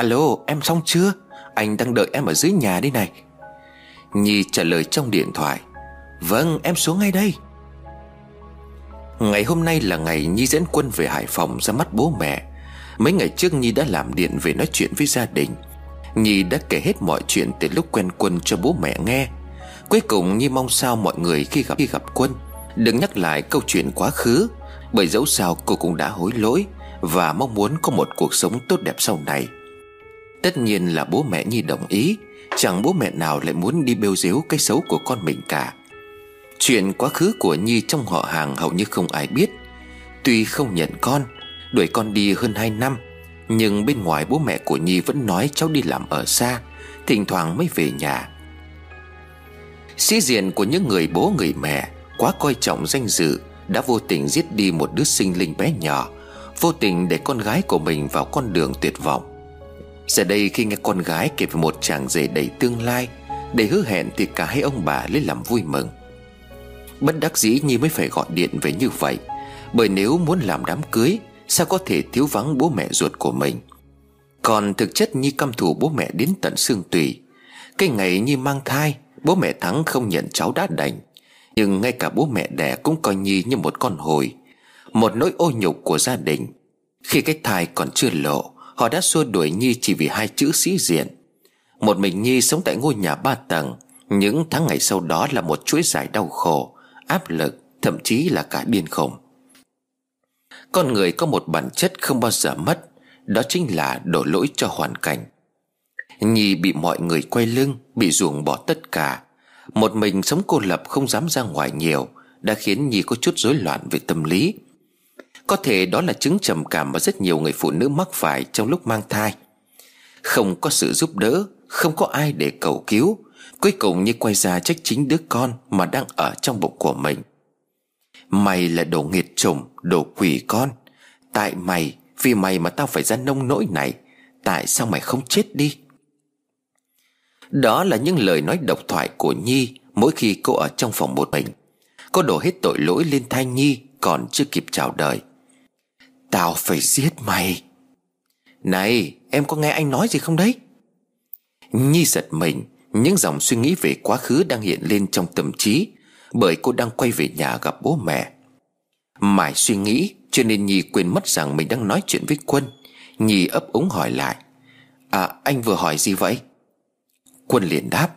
Alo, em xong chưa? Anh đang đợi em ở dưới nhà đây này. Nhi trả lời trong điện thoại. Vâng em xuống ngay đây. Ngày hôm nay là ngày Nhi dẫn quân về Hải Phòng ra mắt bố mẹ. Mấy ngày trước Nhi đã làm điện về nói chuyện với gia đình. Nhi đã kể hết mọi chuyện từ lúc quen quân cho bố mẹ nghe. Cuối cùng Nhi mong sao mọi người khi gặp khi gặp quân, Đừng nhắc lại câu chuyện quá khứ, Bởi dẫu sao cô cũng đã hối lỗi Và mong muốn có một cuộc sống tốt đẹp sau này. Tất nhiên là bố mẹ Nhi đồng ý. Chẳng bố mẹ nào lại muốn đi bêu dếu cái xấu của con mình cả. Chuyện quá khứ của Nhi trong họ hàng hầu như không ai biết. Tuy không nhận con, Đuổi con đi hơn 2 năm, Nhưng bên ngoài bố mẹ của Nhi vẫn nói cháu đi làm ở xa, Thỉnh thoảng mới về nhà. Sĩ diện của những người bố người mẹ Quá coi trọng danh dự Đã vô tình giết đi một đứa sinh linh bé nhỏ, Vô tình để con gái của mình vào con đường tuyệt vọng. Giờ đây khi nghe con gái kể về một chàng rể đầy tương lai, Đầy hứa hẹn thì cả hai ông bà lấy làm vui mừng. Bất đắc dĩ Nhi mới phải gọi điện về như vậy, Bởi nếu muốn làm đám cưới, Sao có thể thiếu vắng bố mẹ ruột của mình? Còn thực chất Nhi căm thù bố mẹ đến tận xương tủy. Cái ngày Nhi mang thai, Bố mẹ Thắng không nhận cháu đã đành. Nhưng ngay cả bố mẹ đẻ cũng coi Nhi như một con hồi, Một nỗi ô nhục của gia đình. Khi cái thai còn chưa lộ Họ đã xua đuổi Nhi chỉ vì hai chữ sĩ diện. Một mình Nhi sống tại ngôi nhà ba tầng, Những tháng ngày sau đó là một chuỗi dài đau khổ, Áp lực, Thậm chí là cả điên khùng. Con người có một bản chất không bao giờ mất, Đó chính là đổ lỗi cho hoàn cảnh. Nhi bị mọi người quay lưng, Bị ruồng bỏ tất cả. Một mình sống cô lập không dám ra ngoài nhiều, Đã khiến Nhi có chút rối loạn về tâm lý có thể đó là chứng trầm cảm mà rất nhiều người phụ nữ mắc phải trong lúc mang thai. Không có sự giúp đỡ Không có ai để cầu cứu. Cuối cùng như quay ra trách chính đứa con Mà đang ở trong bụng của mình. Mày là đồ nghiệt chủng, Đồ quỷ con. Tại mày Vì mày mà tao phải ra nông nỗi này. Tại sao mày không chết đi? Đó là những lời nói độc thoại của Nhi Mỗi khi cô ở trong phòng một mình. Cô đổ hết tội lỗi lên thai Nhi Còn chưa kịp chào đời. Tao phải giết mày. Này, em có nghe anh nói gì không đấy? Nhi giật mình, Những dòng suy nghĩ về quá khứ đang hiện lên trong tâm trí, Bởi cô đang quay về nhà gặp bố mẹ. Mãi suy nghĩ, Cho nên Nhi quên mất rằng mình đang nói chuyện với Quân. Nhi ấp úng hỏi lại À anh vừa hỏi gì vậy? Quân liền đáp,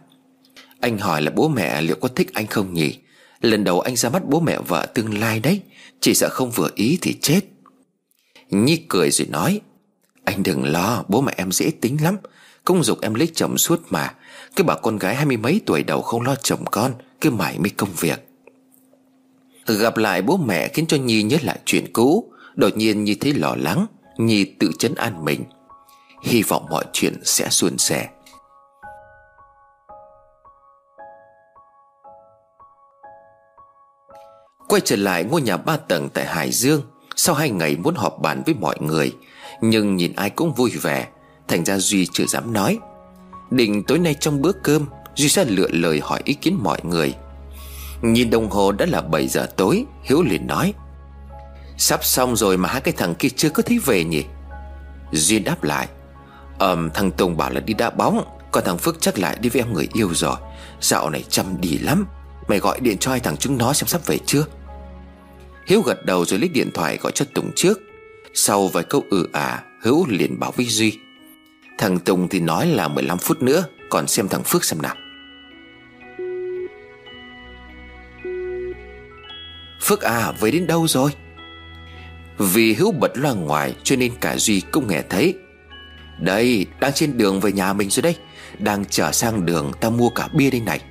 Anh hỏi là bố mẹ liệu có thích anh không nhỉ? Lần đầu anh ra mắt bố mẹ vợ tương lai đấy, Chỉ sợ không vừa ý thì chết. Nhi cười rồi nói, Anh đừng lo, bố mẹ em dễ tính lắm. Công dục em lấy chồng suốt mà. Cái bà con gái hai mươi mấy tuổi đầu không lo chồng con, Cứ mải mới công việc. Gặp lại bố mẹ khiến cho Nhi nhớ lại chuyện cũ. Đột nhiên Nhi thấy lo lắng, Nhi tự chấn an mình. Hy vọng mọi chuyện sẽ suôn sẻ. Quay trở lại ngôi nhà ba tầng tại Hải Dương sau hai ngày muốn họp bàn với mọi người, Nhưng nhìn ai cũng vui vẻ, Thành ra Duy chưa dám nói. Định tối nay trong bữa cơm, Duy sẽ lựa lời hỏi ý kiến mọi người. Nhìn đồng hồ đã là 7 giờ tối, Hiếu liền nói, Sắp xong rồi mà hai cái thằng kia chưa có thấy về nhỉ? Duy đáp lại, Ờm, thằng Tùng bảo là đi đá bóng, Còn thằng Phước chắc lại đi với em người yêu rồi. Dạo này chăm đi lắm. Mày gọi điện cho hai thằng chúng nó xem sắp về chưa? Hiếu gật đầu rồi lấy điện thoại gọi cho Tùng trước. Sau vài câu ừ à Hữu liền bảo với Duy. Thằng Tùng thì nói là 15 phút nữa, Còn xem thằng Phước xem nào. Phước à về đến đâu rồi? Vì Hữu bật loa ngoài Cho nên cả Duy cũng nghe thấy. Đây, đang trên đường về nhà mình rồi đây. Đang trở sang đường ta mua cả bia đây này.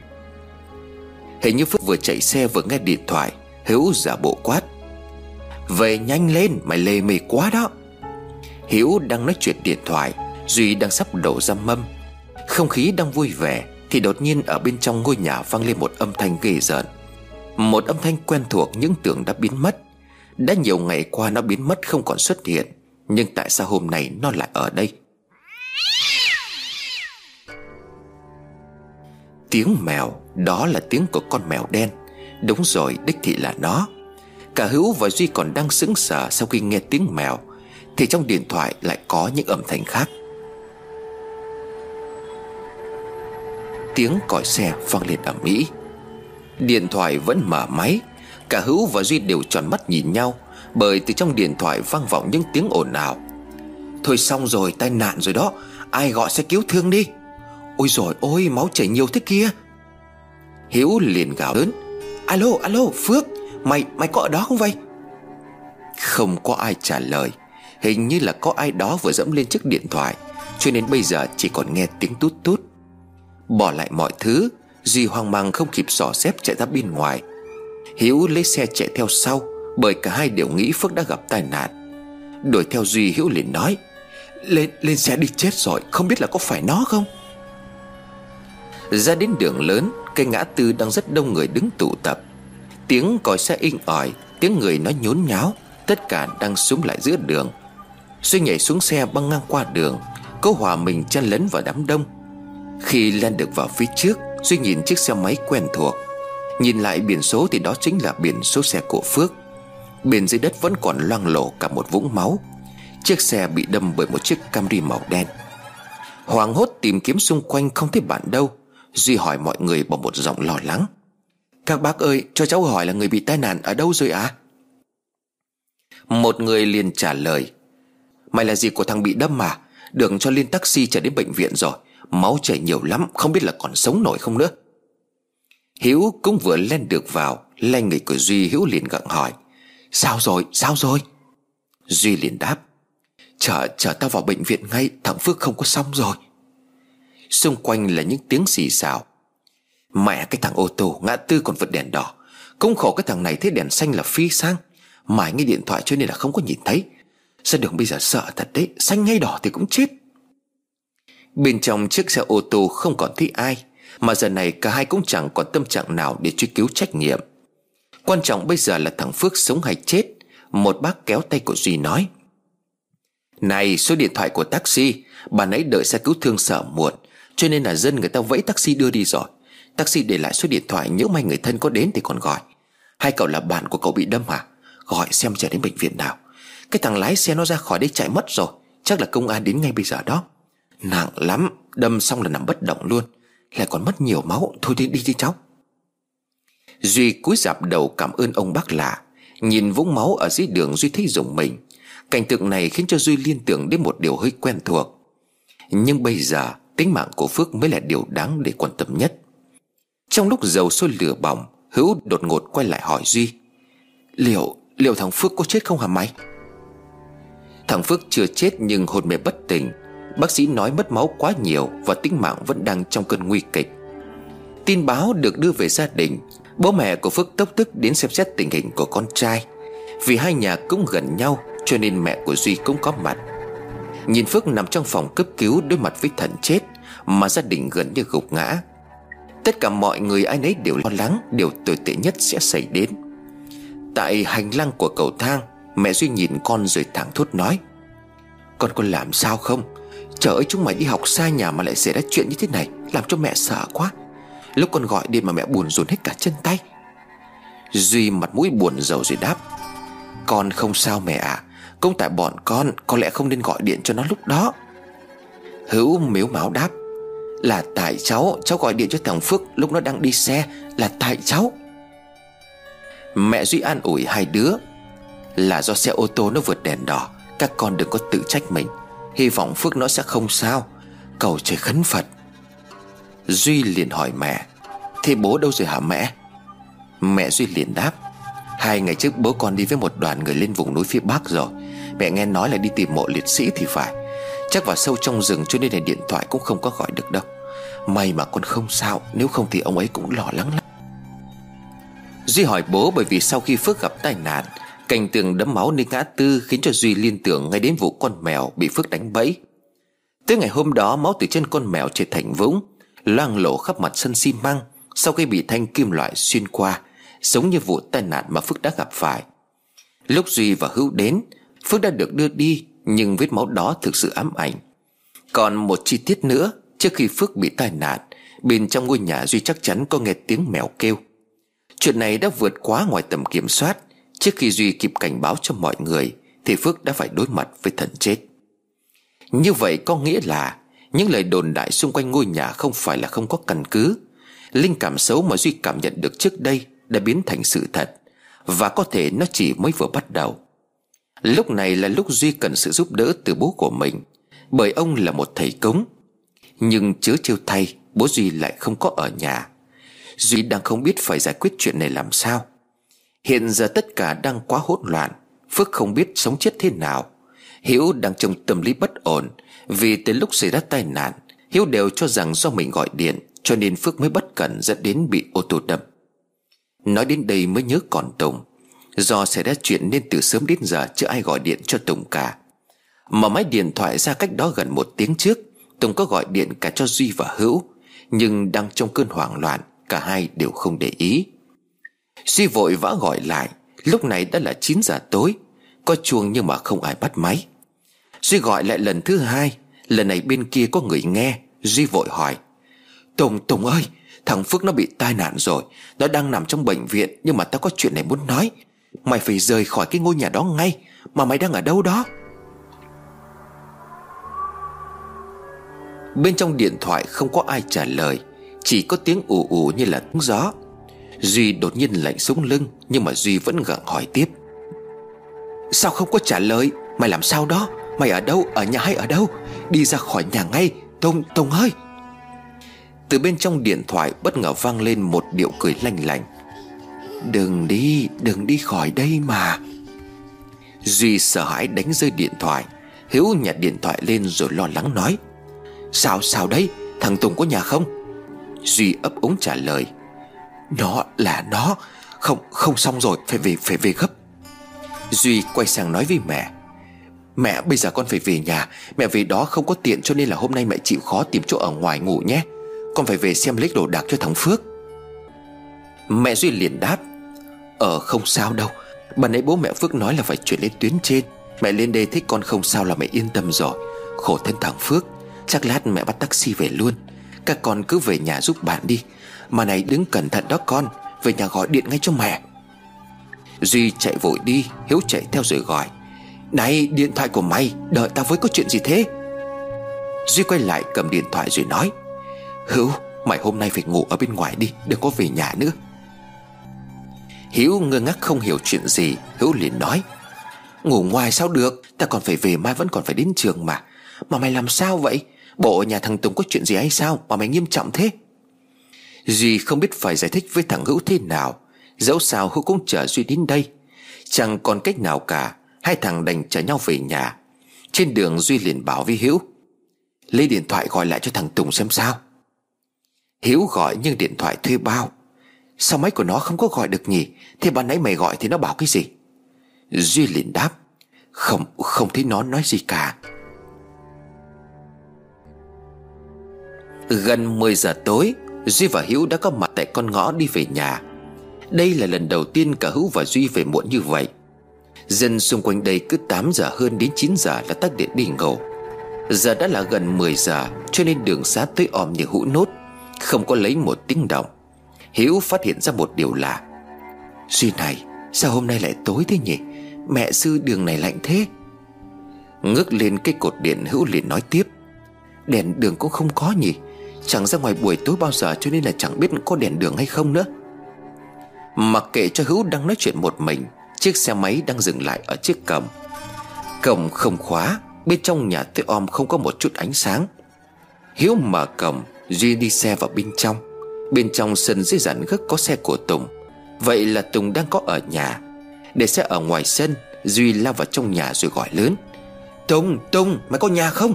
Hình như Phước vừa chạy xe vừa nghe điện thoại. Hiếu giả bộ quát. Về nhanh lên, mày lê mề quá đó. Hiếu đang nói chuyện điện thoại, Duy đang sắp đổ ra mâm. Không khí đang vui vẻ, Thì đột nhiên ở bên trong ngôi nhà vang lên một âm thanh ghê rợn. Một âm thanh quen thuộc những tưởng đã biến mất. Đã nhiều ngày qua nó biến mất không còn xuất hiện, Nhưng tại sao hôm nay nó lại ở đây? Tiếng mèo, Đó là tiếng của con mèo đen. Đúng rồi, đích thị là nó. Cả Hữu và Duy còn đang sững sờ Sau khi nghe tiếng mèo, Thì trong điện thoại lại có những âm thanh khác. Tiếng còi xe vang lên ở Mỹ Điện thoại vẫn mở máy, Cả Hữu và Duy đều tròn mắt nhìn nhau, Bởi từ trong điện thoại vang vọng những tiếng ồn ào. Thôi xong rồi, tai nạn rồi đó, Ai gọi xe cứu thương đi. Ôi rồi ôi máu chảy nhiều thế kia. Hiếu liền gào lớn. Alo alo, Phước, Mày mày có ở đó không vậy? Không có ai trả lời. Hình như là có ai đó vừa dẫm lên chiếc điện thoại. Cho nên bây giờ chỉ còn nghe tiếng tút tút. Bỏ lại mọi thứ, Duy hoang mang không kịp xỏ xếp chạy ra bên ngoài. Hiếu lấy xe chạy theo sau, Bởi cả hai đều nghĩ Phước đã gặp tai nạn. Đuổi theo Duy, Hiếu liền nói, Lên lên xe đi chết rồi, Không biết là có phải nó không? Ra đến đường lớn Cây ngã tư đang rất đông người đứng tụ tập. Tiếng còi xe inh ỏi, Tiếng người nói nhốn nháo, Tất cả đang súng lại giữa đường. Duy nhảy xuống xe băng ngang qua đường Cố hòa mình chen lấn vào đám đông. Khi lên được vào phía trước, Duy nhìn chiếc xe máy quen thuộc. Nhìn lại biển số thì đó chính là biển số xe của Phước. Bên dưới đất vẫn còn loang lổ cả một vũng máu. Chiếc xe bị đâm bởi một chiếc Camry màu đen. Hoàng hốt tìm kiếm xung quanh không thấy bạn đâu. Duy hỏi mọi người bằng một giọng lo lắng. Các bác ơi, cho cháu hỏi là người bị tai nạn ở đâu rồi ạ? À? Một người liền trả lời. Mày là gì của thằng bị đâm mà? Đường cho lên taxi trở đến bệnh viện rồi. Máu chảy nhiều lắm, Không biết là còn sống nổi không nữa. Hiếu cũng vừa lên được vào Lên người của Duy Hiếu liền gặng hỏi. Sao rồi sao rồi? Duy liền đáp. Chở chở tao vào bệnh viện ngay, Thằng Phước không có xong rồi. Xung quanh là những tiếng xì xào. Mẹ cái thằng ô tô ngã tư còn vượt đèn đỏ. Cũng khổ cái thằng này thấy đèn xanh là phi sang. Mãi nghe điện thoại cho nên là không có nhìn thấy. Ra đường bây giờ sợ thật đấy, Xanh hay đỏ thì cũng chết. Bên trong chiếc xe ô tô không còn thấy ai, Mà giờ này cả hai cũng chẳng còn tâm trạng nào để truy cứu trách nhiệm. Quan trọng bây giờ là thằng Phước sống hay chết, Một bác kéo tay của Duy nói. Này, số điện thoại của taxi, Bà nãy đợi xe cứu thương sợ muộn. Cho nên là dân người ta vẫy taxi đưa đi rồi. Taxi để lại số điện thoại Nếu may người thân có đến thì còn gọi. Hai cậu là bạn của cậu bị đâm à? Gọi xem trở đến bệnh viện nào. Cái thằng lái xe nó ra khỏi đây chạy mất rồi. Chắc là công an đến ngay bây giờ đó. Nặng lắm, Đâm xong là nằm bất động luôn. Lại còn mất nhiều máu. Thôi đi đi đi cháu. Duy cúi dạp đầu cảm ơn ông bác lạ. Nhìn vũng máu ở dưới đường Duy thấy rùng mình. Cảnh tượng này khiến cho Duy liên tưởng đến một điều hơi quen thuộc. Nhưng bây giờ Tính mạng của Phước mới là điều đáng để quan tâm nhất. Trong lúc dầu sôi lửa bỏng, Hữu đột ngột quay lại hỏi Duy, Liệu Liệu thằng Phước có chết không hả mày? Thằng Phước chưa chết nhưng hôn mê bất tỉnh. Bác sĩ nói mất máu quá nhiều Và tính mạng vẫn đang trong cơn nguy kịch. Tin báo được đưa về gia đình, Bố mẹ của Phước tốc tức đến xem xét tình hình của con trai. Vì hai nhà cũng gần nhau, Cho nên mẹ của Duy cũng có mặt. Nhìn Phước nằm trong phòng cấp cứu đối mặt với thần chết, Mà gia đình gần như gục ngã. Tất cả mọi người ai nấy đều lo lắng, Điều tồi tệ nhất sẽ xảy đến. Tại hành lang của cầu thang, Mẹ Duy nhìn con rồi thẳng thốt nói, Con có làm sao không? Trời ơi, chúng mày đi học xa nhà mà lại xảy ra chuyện như thế này, Làm cho mẹ sợ quá. Lúc con gọi điện mà mẹ buồn rùn hết cả chân tay. Duy mặt mũi buồn rầu rồi đáp, Con không sao mẹ ạ. à. Cũng tại bọn con, Có lẽ không nên gọi điện cho nó lúc đó. Hữu miếu máu đáp, Là tại cháu Cháu gọi điện cho thằng Phước lúc nó đang đi xe, Là tại cháu. Mẹ Duy an ủi hai đứa, Là do xe ô tô nó vượt đèn đỏ, Các con đừng có tự trách mình. Hy vọng Phước nó sẽ không sao. Cầu trời khấn Phật. Duy liền hỏi mẹ, Thế bố đâu rồi hả mẹ? Mẹ Duy liền đáp, Hai ngày trước bố con đi với một đoàn người lên vùng núi phía Bắc rồi. Mẹ nghe nói là đi tìm mộ liệt sĩ thì phải. Chắc vào sâu trong rừng cho nên là điện thoại cũng không có gọi được đâu. May mà con không sao, Nếu không thì ông ấy cũng lo lắng lắm. Duy hỏi bố bởi vì sau khi Phước gặp tai nạn Cảnh tường đấm máu nơi ngã tư Khiến cho Duy liên tưởng ngay đến vụ con mèo Bị Phước đánh bẫy. Tới ngày hôm đó, máu từ chân con mèo chảy thành vũng, Loang lộ khắp mặt sân xi măng Sau khi bị thanh kim loại xuyên qua, Giống như vụ tai nạn mà Phước đã gặp phải. Lúc Duy và Hữu đến Phước đã được đưa đi, Nhưng vết máu đó thực sự ám ảnh. Còn một chi tiết nữa, Trước khi Phước bị tai nạn, Bên trong ngôi nhà Duy chắc chắn có nghe tiếng mèo kêu. Chuyện này đã vượt quá ngoài tầm kiểm soát. Trước khi Duy kịp cảnh báo cho mọi người, Thì Phước đã phải đối mặt với thần chết. Như vậy có nghĩa là, Những lời đồn đại xung quanh ngôi nhà không phải là không có căn cứ. Linh cảm xấu mà Duy cảm nhận được trước đây Đã biến thành sự thật, Và có thể nó chỉ mới vừa bắt đầu. Lúc này là lúc Duy cần sự giúp đỡ từ bố của mình, Bởi ông là một thầy cúng. Nhưng chớ trêu thay, Bố Duy lại không có ở nhà. Duy đang không biết phải giải quyết chuyện này làm sao. Hiện giờ tất cả đang quá hỗn loạn, Phước không biết sống chết thế nào. Hiếu đang trong tâm lý bất ổn, Vì từ lúc xảy ra tai nạn, Hiếu đều cho rằng do mình gọi điện, Cho nên Phước mới bất cẩn dẫn đến bị ô tô đâm. Nói đến đây mới nhớ còn Tùng. Do xảy ra chuyện nên từ sớm đến giờ Chưa ai gọi điện cho Tùng cả. Mở máy điện thoại ra cách đó gần một tiếng trước, Tùng có gọi điện cả cho Duy và Hữu, Nhưng đang trong cơn hoảng loạn, Cả hai đều không để ý. Duy vội vã gọi lại, Lúc này đã là 9 giờ tối, Có chuông nhưng mà không ai bắt máy. Duy gọi lại lần thứ hai, Lần này bên kia có người nghe, Duy vội hỏi, Tùng Tùng ơi, Thằng Phước nó bị tai nạn rồi, Nó đang nằm trong bệnh viện Nhưng mà tao có chuyện này muốn nói Mày phải rời khỏi cái ngôi nhà đó ngay, Mà mày đang ở đâu đó? Bên trong điện thoại không có ai trả lời, Chỉ có tiếng ù ù như là tiếng gió. Duy đột nhiên lạnh sống lưng, Nhưng mà Duy vẫn gặng hỏi tiếp. Sao không có trả lời? Mày làm sao đó? Mày ở đâu? Ở nhà hay ở đâu? Đi ra khỏi nhà ngay, tông tông ơi! Từ bên trong điện thoại bất ngờ vang lên một điệu cười lanh lành Đừng đi Đừng đi khỏi đây mà. Duy sợ hãi đánh rơi điện thoại. Hiếu nhặt điện thoại lên rồi lo lắng nói, Sao sao đấy? Thằng Tùng có nhà không? Duy ấp úng trả lời, Nó là nó. Không không xong rồi, Phải về phải về gấp. Duy quay sang nói với mẹ Mẹ, bây giờ con phải về nhà. Mẹ về đó không có tiện cho nên là hôm nay mẹ chịu khó tìm chỗ ở ngoài ngủ nhé. Con phải về xem lấy đồ đạc cho thằng Phước. Mẹ Duy liền đáp Ờ không sao đâu. Bà nãy bố mẹ Phước nói là phải chuyển lên tuyến trên. Mẹ lên đây thấy con không sao là mẹ yên tâm rồi. Khổ thân thằng Phước. Chắc lát mẹ bắt taxi về luôn. Các con cứ về nhà giúp bạn đi. Mà này đứng cẩn thận đó con. Về nhà gọi điện ngay cho mẹ. Duy chạy vội đi, Hiếu chạy theo rồi gọi. Này, điện thoại của mày, Đợi tao với có chuyện gì thế? Duy quay lại cầm điện thoại rồi nói. Hữu, Mày hôm nay phải ngủ ở bên ngoài đi, Đừng có về nhà nữa. Hiếu ngơ ngác không hiểu chuyện gì. Hữu liền nói, Ngủ ngoài sao được? Ta còn phải về mai vẫn còn phải đến trường mà. Mà mày làm sao vậy? Bộ nhà thằng Tùng có chuyện gì hay sao? Mà mày nghiêm trọng thế. Duy không biết phải giải thích với thằng Hữu thế nào. Dẫu sao Hữu cũng chờ Duy đến đây. Chẳng còn cách nào cả. Hai thằng đành chở nhau về nhà. Trên đường Duy liền bảo với Hiếu, Lấy điện thoại gọi lại cho thằng Tùng xem sao. Hiếu gọi nhưng điện thoại thuê bao. Sao máy của nó không có gọi được nhỉ? Thì ban nãy mày gọi thì nó bảo cái gì? Duy liền đáp, Không không thấy nó nói gì cả. Gần 10 giờ tối, Duy và hữu đã có mặt tại con ngõ đi về nhà. Đây là lần đầu tiên cả Hữu và Duy về muộn như vậy. Dân xung quanh đây cứ 8 giờ hơn đến 9 giờ là tắt điện đi ngủ Giờ đã là gần 10 giờ, Cho nên đường xá tới om như hũ nốt, Không có lấy một tiếng động. Hiếu phát hiện ra một điều lạ. Duy này, Sao hôm nay lại tối thế nhỉ? Mẹ sư đường này lạnh thế. Ngước lên cái cột điện, Hữu liền nói tiếp. Đèn đường cũng không có nhỉ? Chẳng ra ngoài buổi tối bao giờ cho nên là chẳng biết có đèn đường hay không nữa. Mặc kệ cho Hữu đang nói chuyện một mình, Chiếc xe máy đang dừng lại ở chiếc cổng. Cổng không khóa, Bên trong nhà tối om không có một chút ánh sáng. Hiếu mở cổng, Duy đi xe vào bên trong. Bên trong sân dưới dàn gấc có xe của Tùng. Vậy là Tùng đang có ở nhà. Để xe ở ngoài sân Duy lao vào trong nhà rồi gọi lớn. Tùng, Tùng, mày có nhà không?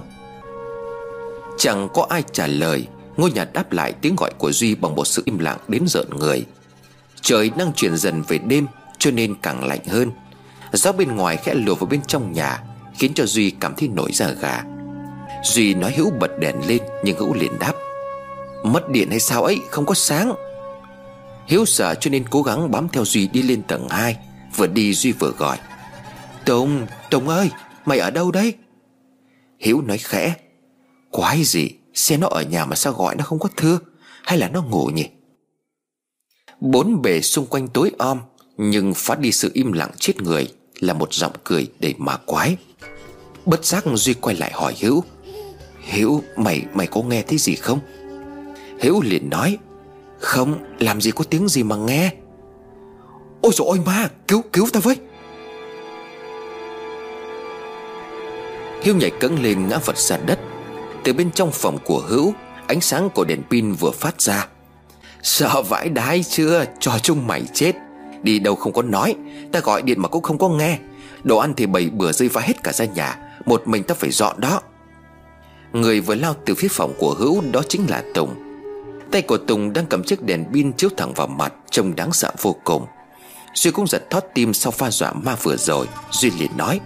Chẳng có ai trả lời. Ngôi nhà đáp lại tiếng gọi của Duy Bằng một sự im lặng đến rợn người. Trời đang chuyển dần về đêm Cho nên càng lạnh hơn. Gió bên ngoài khẽ lùa vào bên trong nhà Khiến cho Duy cảm thấy nổi da gà. Duy nói Hữu bật đèn lên Nhưng Hữu liền đáp. Mất điện hay sao ấy không có sáng. Hiếu sợ cho nên cố gắng bám theo Duy đi lên tầng 2 Vừa đi Duy vừa gọi. Tùng, Tùng ơi Mày ở đâu đấy? Hiếu nói khẽ. Quái gì Xe nó ở nhà mà sao gọi nó không có thưa Hay là nó ngủ nhỉ? Bốn bề xung quanh tối om Nhưng phát đi sự im lặng chết người Là một giọng cười đầy mà quái. Bất giác Duy quay lại hỏi Hiếu. Hiếu mày mày có nghe thấy gì không? Hiếu liền nói, Không, làm gì có tiếng gì mà nghe. Ôi dồi ôi, ma, Cứu cứu ta với. Hiếu nhảy cẫng lên ngã vật sàn đất. Từ bên trong phòng của Hữu, Ánh sáng của đèn pin vừa phát ra. Sợ vãi đái chưa? Cho chung mày chết. Đi đâu không có nói, Ta gọi điện mà cũng không có nghe. Đồ ăn thì bầy bừa rơi vãi hết cả ra nhà, Một mình ta phải dọn đó. Người vừa lao từ phía phòng của Hữu Đó chính là Tùng. Tay của Tùng đang cầm chiếc đèn pin chiếu thẳng vào mặt, Trông đáng sợ vô cùng. Duy cũng giật thót tim sau pha dọa ma vừa rồi. Duy liền nói,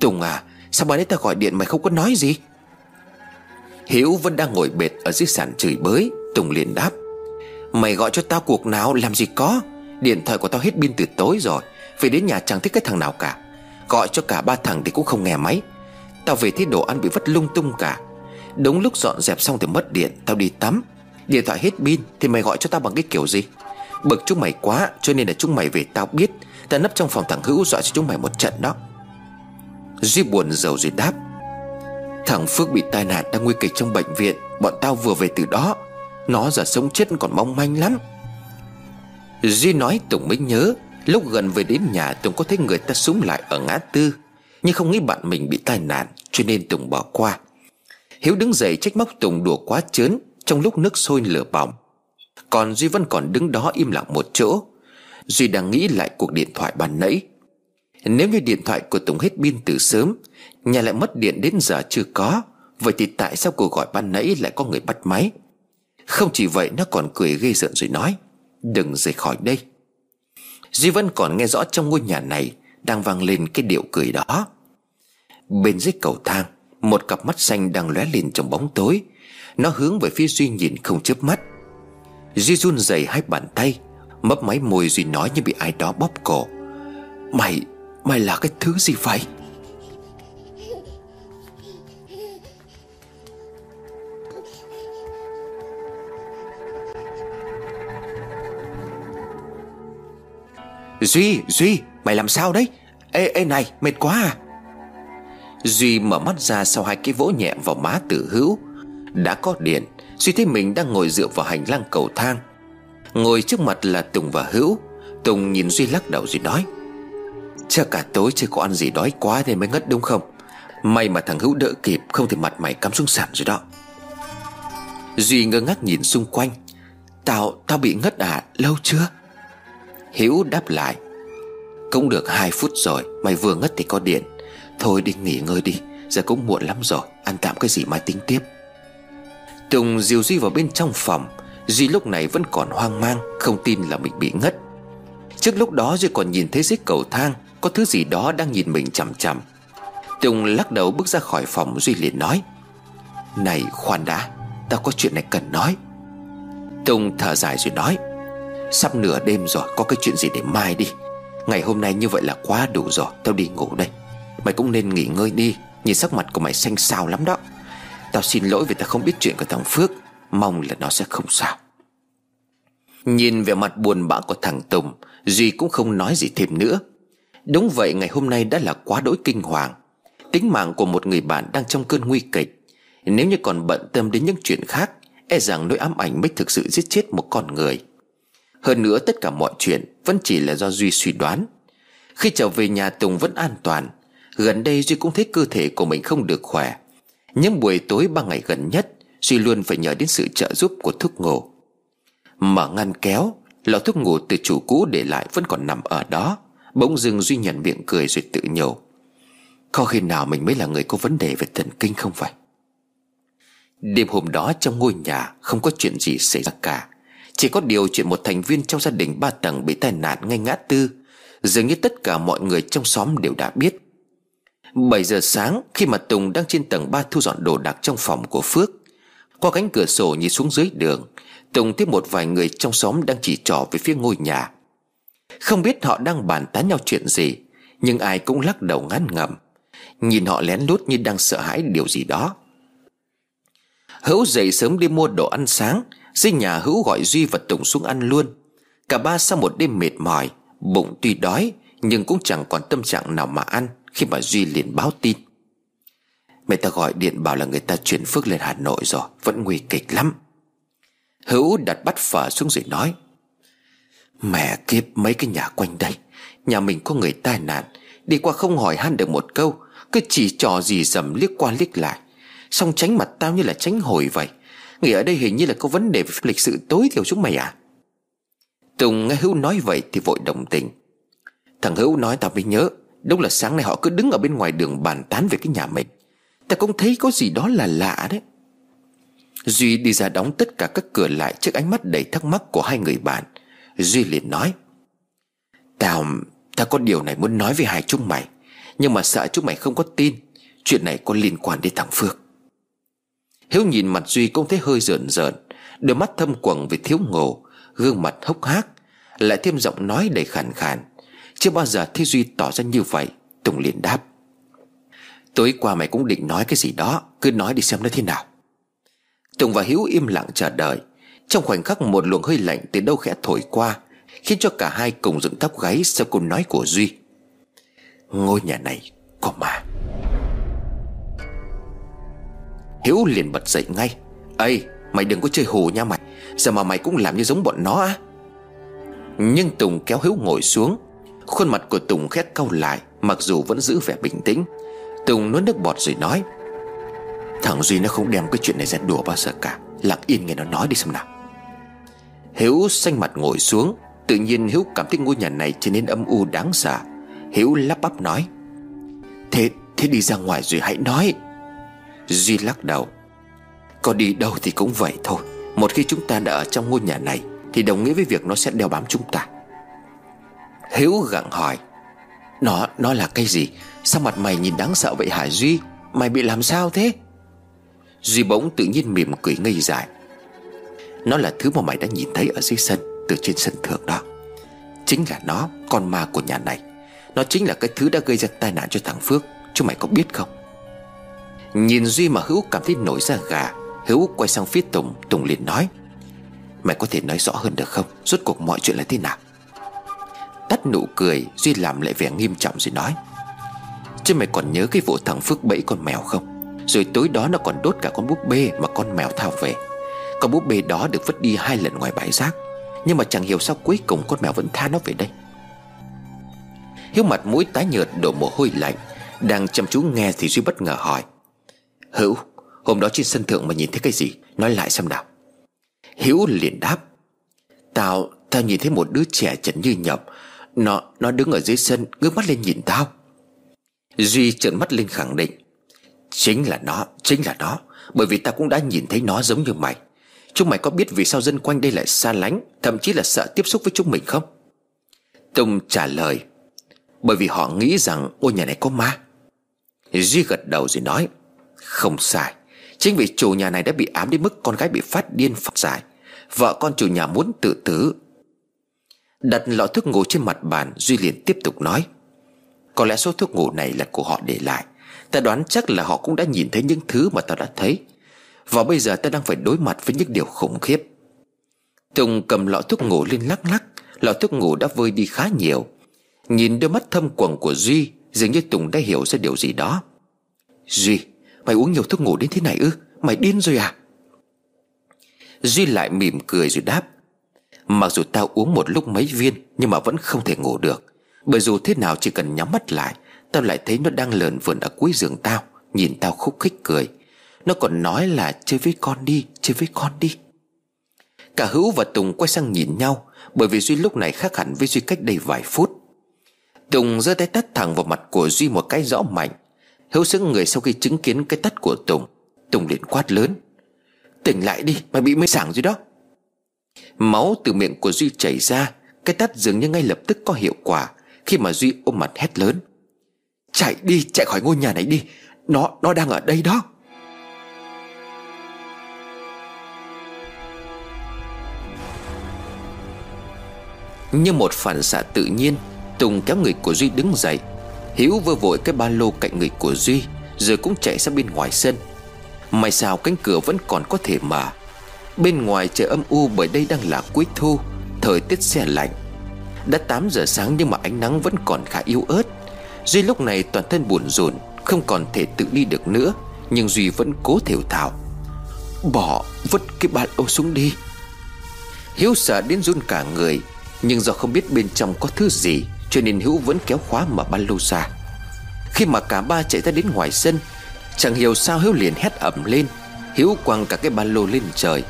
Tùng à Sao bà đấy ta gọi điện mày không có nói gì? Hiếu vẫn đang ngồi bệt Ở dưới sàn chửi bới. Tùng liền đáp, Mày gọi cho tao cuộc nào, làm gì có? Điện thoại của tao hết pin từ tối rồi, Về đến nhà chẳng thích cái thằng nào cả. Gọi cho cả ba thằng thì cũng không nghe máy. Tao về thấy đồ ăn bị vất lung tung cả. Đúng lúc dọn dẹp xong thì mất điện, Tao đi tắm. Điện thoại hết pin Thì mày gọi cho tao bằng cái kiểu gì? Bực chúng mày quá, Cho nên là chúng mày về tao biết. Tao nấp trong phòng thằng Hữu dọa cho chúng mày một trận đó. Duy buồn rầu rồi đáp. Thằng Phước bị tai nạn đang nguy kịch trong bệnh viện. Bọn tao vừa về từ đó. Nó giờ sống chết còn mong manh lắm. Duy nói Tùng mới nhớ, Lúc gần về đến nhà Tùng có thấy người ta súng lại ở ngã tư. Nhưng không nghĩ bạn mình bị tai nạn, Cho nên Tùng bỏ qua. Hiếu đứng dậy trách móc Tùng đùa quá chớn trong lúc nước sôi lửa bỏng, Còn Duy vẫn còn đứng đó im lặng một chỗ. Duy đang nghĩ lại cuộc điện thoại ban nãy. Nếu như điện thoại của Tùng hết pin từ sớm, Nhà lại mất điện đến giờ chưa có, Vậy thì tại sao cuộc gọi ban nãy lại có người bắt máy? Không chỉ vậy, nó còn cười ghê rợn rồi nói, Đừng rời khỏi đây. Duy vẫn còn nghe rõ trong ngôi nhà này Đang vang lên cái điệu cười đó. Bên dưới cầu thang, Một cặp mắt xanh đang lóe lên trong bóng tối. Nó hướng về phía Duy nhìn không chớp mắt. Duy run rẩy hai bàn tay Mấp máy môi Duy nói như bị ai đó bóp cổ. Mày, mày là cái thứ gì vậy? Duy, Duy, mày làm sao đấy? Ê, ê này, mệt quá à. Duy mở mắt ra sau hai cái vỗ nhẹ vào má tử hữu. Đã có điện suy thấy mình đang ngồi dựa vào hành lang cầu thang. Ngồi trước mặt là Tùng và Hữu. Tùng nhìn Duy lắc đầu rồi nói Chắc cả tối chưa có ăn gì đói quá nên mới ngất đúng không? May mà thằng Hữu đỡ kịp Không thì mặt mày cắm xuống sàn rồi đó. Duy ngơ ngác nhìn xung quanh Tao, tao bị ngất à, lâu chưa? Hiếu đáp lại Cũng được 2 phút rồi Mày vừa ngất thì có điện. Thôi đi nghỉ ngơi đi Giờ cũng muộn lắm rồi Ăn tạm cái gì mai tính tiếp. Tùng dìu Duy vào bên trong phòng. Duy lúc này vẫn còn hoang mang, Không tin là mình bị ngất. Trước lúc đó Duy còn nhìn thấy dưới cầu thang, Có thứ gì đó đang nhìn mình chằm chằm. Tùng lắc đầu bước ra khỏi phòng, Duy liền nói, Này, khoan đã Tao có chuyện này cần nói. Tùng thở dài rồi nói, Sắp nửa đêm rồi, Có cái chuyện gì để mai đi. Ngày hôm nay như vậy là quá đủ rồi, Tao đi ngủ đây. Mày cũng nên nghỉ ngơi đi, Nhìn sắc mặt của mày xanh xao lắm đó. Tao xin lỗi vì tao không biết chuyện của thằng Phước. Mong là nó sẽ không sao. Nhìn vẻ mặt buồn bã của thằng Tùng, Duy cũng không nói gì thêm nữa. Đúng vậy, ngày hôm nay đã là quá đỗi kinh hoàng. Tính mạng của một người bạn đang trong cơn nguy kịch. Nếu như còn bận tâm đến những chuyện khác E rằng nỗi ám ảnh mới thực sự giết chết một con người. Hơn nữa, tất cả mọi chuyện Vẫn chỉ là do Duy suy đoán. Khi trở về nhà Tùng vẫn an toàn. Gần đây Duy cũng thấy cơ thể của mình không được khỏe. Những buổi tối ba ngày gần nhất, Duy luôn phải nhờ đến sự trợ giúp của thuốc ngủ Mở ngăn kéo Lọ thuốc ngủ từ chủ cũ để lại vẫn còn nằm ở đó. Bỗng dưng Duy nhận miệng cười rồi tự nhủ, Có khi nào mình mới là người có vấn đề về thần kinh không vậy? Đêm hôm đó trong ngôi nhà Không có chuyện gì xảy ra cả. Chỉ có điều chuyện một thành viên trong gia đình ba tầng bị tai nạn ngay ngã tư. Dường như tất cả mọi người trong xóm đều đã biết. 7 giờ sáng, khi mà Tùng đang trên tầng 3 thu dọn đồ đạc trong phòng của Phước, Qua cánh cửa sổ nhìn xuống dưới đường, Tùng tiếp một vài người trong xóm đang chỉ trỏ về phía ngôi nhà. Không biết họ đang bàn tán nhau chuyện gì, Nhưng ai cũng lắc đầu ngán ngầm Nhìn họ lén lút như đang sợ hãi điều gì đó. Hữu dậy sớm đi mua đồ ăn sáng, Dưới nhà hữu gọi Duy và Tùng xuống ăn luôn. Cả ba sau một đêm mệt mỏi, Bụng tuy đói, Nhưng cũng chẳng còn tâm trạng nào mà ăn. Khi mà Duy liền báo tin. Mẹ ta gọi điện bảo là người ta chuyển Phước lên Hà Nội rồi, Vẫn nguy kịch lắm. Hữu đặt bắt phở xuống rồi nói, Mẹ kiếp, mấy cái nhà quanh đây, Nhà mình có người tai nạn, Đi qua không hỏi han được một câu, Cứ chỉ trò gì dầm liếc qua liếc lại. Xong tránh mặt tao như là tránh hồi vậy, Người ở đây hình như là có vấn đề về lịch sự tối thiểu chúng mày à? Tùng nghe Hữu nói vậy thì vội đồng tình. Thằng Hữu nói tao mới nhớ Đúng là sáng nay họ cứ đứng ở bên ngoài đường bàn tán về cái nhà mình. Ta cũng thấy có gì đó là lạ đấy. Duy đi ra đóng tất cả các cửa lại Trước ánh mắt đầy thắc mắc của hai người bạn. Duy liền nói Tao Tao có điều này muốn nói với hai chúng mày Nhưng mà sợ chúng mày không có tin. Chuyện này có liên quan đến thằng Phước. Hiếu nhìn mặt Duy cũng thấy hơi rợn rợn Đôi mắt thâm quầng vì thiếu ngủ, Gương mặt hốc hác Lại thêm giọng nói đầy khàn khàn. Chưa bao giờ thấy Duy tỏ ra như vậy, Tùng liền đáp. Tối qua mày cũng định nói cái gì đó, Cứ nói đi xem nó thế nào. Tùng và Hiếu im lặng chờ đợi. Trong khoảnh khắc một luồng hơi lạnh từ đâu khẽ thổi qua, Khiến cho cả hai cùng dựng tóc gáy Sau câu nói của Duy. Ngôi nhà này có ma. Hiếu liền bật dậy ngay. Ây mày đừng có chơi hù nha mày. Giờ mà mày cũng làm như giống bọn nó á? Nhưng Tùng kéo Hiếu ngồi xuống Khuôn mặt của Tùng khét cau lại, Mặc dù vẫn giữ vẻ bình tĩnh. Tùng nuốt nước bọt rồi nói, Thằng Duy nó không đem cái chuyện này ra đùa bao giờ cả. Lặng yên nghe nó nói đi xem nào. Hiếu xanh mặt ngồi xuống, Tự nhiên Hiếu cảm thấy ngôi nhà này trở nên âm u đáng sợ. Hiếu lắp bắp nói, Thế thế đi ra ngoài rồi hãy nói. Duy lắc đầu, Có đi đâu thì cũng vậy thôi. Một khi chúng ta đã ở trong ngôi nhà này, Thì đồng nghĩa với việc nó sẽ đeo bám chúng ta. Hiếu gặng hỏi Nó, nó là cái gì? Sao mặt mày nhìn đáng sợ vậy hả Duy? Mày bị làm sao thế? Duy bỗng tự nhiên mỉm cười ngây dài Nó là thứ mà mày đã nhìn thấy ở dưới sân Từ trên sân thượng đó. Chính là nó Con ma của nhà này. Nó chính là cái thứ đã gây ra tai nạn cho thằng Phước Chúng mày có biết không? Nhìn Duy mà Hữu cảm thấy nổi da gà Hữu quay sang phía Tùng Tùng liền nói Mày có thể nói rõ hơn được không? Rốt cuộc mọi chuyện là thế nào? Tắt nụ cười Duy làm lại vẻ nghiêm trọng rồi nói. Chứ mày còn nhớ cái vụ thằng Phước bẫy con mèo không? Rồi tối đó nó còn đốt cả con búp bê Mà con mèo thao về. Con búp bê đó được vứt đi hai lần ngoài bãi rác. Nhưng mà chẳng hiểu sao cuối cùng con mèo vẫn tha nó về đây. Hiếu mặt mũi tái nhợt đổ mồ hôi lạnh. Đang chăm chú nghe thì Duy bất ngờ hỏi. Hữu, Hôm đó trên sân thượng mà nhìn thấy cái gì? Nói lại xem nào. Hiếu liền đáp. Tao Tao nhìn thấy một đứa trẻ trần như nhộng. Nó Nó đứng ở dưới sân, Ngước mắt lên nhìn tao. Duy trợn mắt lên khẳng định. Chính là nó, Chính là nó. Bởi vì ta cũng đã nhìn thấy nó giống như mày. Chúng mày có biết vì sao dân quanh đây lại xa lánh, Thậm chí là sợ tiếp xúc với chúng mình không? Tùng trả lời. Bởi vì họ nghĩ rằng ngôi nhà này có ma. Duy gật đầu rồi nói, Không sai. Chính vì chủ nhà này đã bị ám đến mức con gái bị phát điên phát giải. Vợ con chủ nhà muốn tự tử Đặt lọ thuốc ngủ trên mặt bàn, Duy liền tiếp tục nói. Có lẽ số thuốc ngủ này là của họ để lại. Ta đoán chắc là họ cũng đã nhìn thấy những thứ mà ta đã thấy. Và bây giờ ta đang phải đối mặt với những điều khủng khiếp. Tùng cầm lọ thuốc ngủ lên lắc lắc. Lọ thuốc ngủ đã vơi đi khá nhiều. Nhìn đôi mắt thâm quầng của Duy, Dường như Tùng đã hiểu ra điều gì đó. Duy, Mày uống nhiều thuốc ngủ đến thế này ư? Mày điên rồi à? Duy lại mỉm cười rồi đáp. Mặc dù tao uống một lúc mấy viên, Nhưng mà vẫn không thể ngủ được. Bởi dù thế nào chỉ cần nhắm mắt lại Tao lại thấy nó đang lờn vườn ở cuối giường tao, Nhìn tao khúc khích cười. Nó còn nói là, chơi với con đi, Chơi với con đi. Cả Hữu và Tùng quay sang nhìn nhau, Bởi vì Duy lúc này khác hẳn với Duy cách đây vài phút. Tùng giơ tay tắt thẳng vào mặt của Duy một cái rõ mạnh Hữu sững người sau khi chứng kiến cái tắt của Tùng Tùng liền quát lớn, Tỉnh lại đi, mày bị mê sảng rồi đó. Máu từ miệng của Duy chảy ra, Cái tát dường như ngay lập tức có hiệu quả, Khi mà Duy ôm mặt hét lớn. Chạy đi, chạy khỏi ngôi nhà này đi, Nó nó đang ở đây đó. Như một phản xạ tự nhiên, Tùng kéo người của Duy đứng dậy. Hiếu vơ vội cái ba lô cạnh người của Duy, Rồi cũng chạy ra bên ngoài sân. May sao cánh cửa vẫn còn có thể mở. Bên ngoài trời âm u bởi đây đang là cuối thu, Thời tiết xe lạnh. Đã 8 giờ sáng nhưng mà ánh nắng vẫn còn khá yếu ớt. Duy lúc này toàn thân buồn rùn, Không còn thể tự đi được nữa, Nhưng Duy vẫn cố thều thào. Bỏ vứt cái ba lô xuống đi. Hiếu sợ đến run cả người, Nhưng do không biết bên trong có thứ gì, Cho nên Hiếu vẫn kéo khóa mở ba lô ra. Khi mà cả ba chạy ra đến ngoài sân, Chẳng hiểu sao Hiếu liền hét ẩm lên. Hiếu quăng cả cái ba lô lên trời.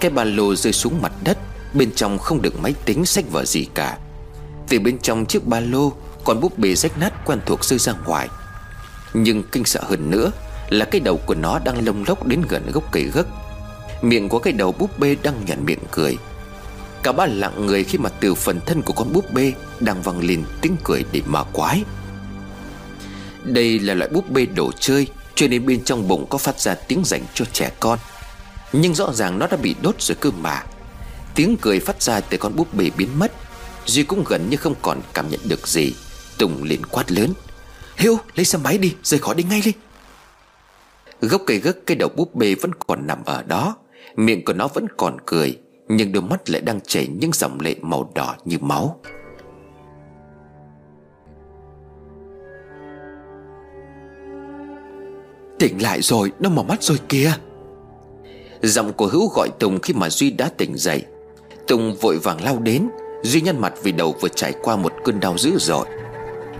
Cái ba lô rơi xuống mặt đất, Bên trong không được máy tính sách vở gì cả. Từ bên trong chiếc ba lô Còn búp bê rách nát quen thuộc rơi ra ngoài. Nhưng kinh sợ hơn nữa Là cái đầu của nó đang lông lốc đến gần gốc cây gấc. Miệng của cái đầu búp bê đang nhận miệng cười. Cả ba lặng người khi mà từ phần thân của con búp bê Đang vang lên tiếng cười để mà quái. Đây là loại búp bê đồ chơi, Cho nên bên trong bụng có phát ra tiếng dành cho trẻ con. Nhưng rõ ràng nó đã bị đốt rồi cơ mà. Tiếng cười phát ra từ con búp bê biến mất. Duy cũng gần như không còn cảm nhận được gì. Tùng liền quát lớn. Hiếu lấy xe máy đi, rời khỏi đi ngay đi. Gốc cây gấc cây đầu búp bê vẫn còn nằm ở đó. Miệng của nó vẫn còn cười, Nhưng đôi mắt lại đang chảy những dòng lệ màu đỏ như máu. Tỉnh lại rồi, Nó mở mắt rồi kìa. Giọng của Hữu gọi Tùng khi mà Duy đã tỉnh dậy. Tùng vội vàng lao đến Duy nhăn mặt vì đầu vừa trải qua một cơn đau dữ dội.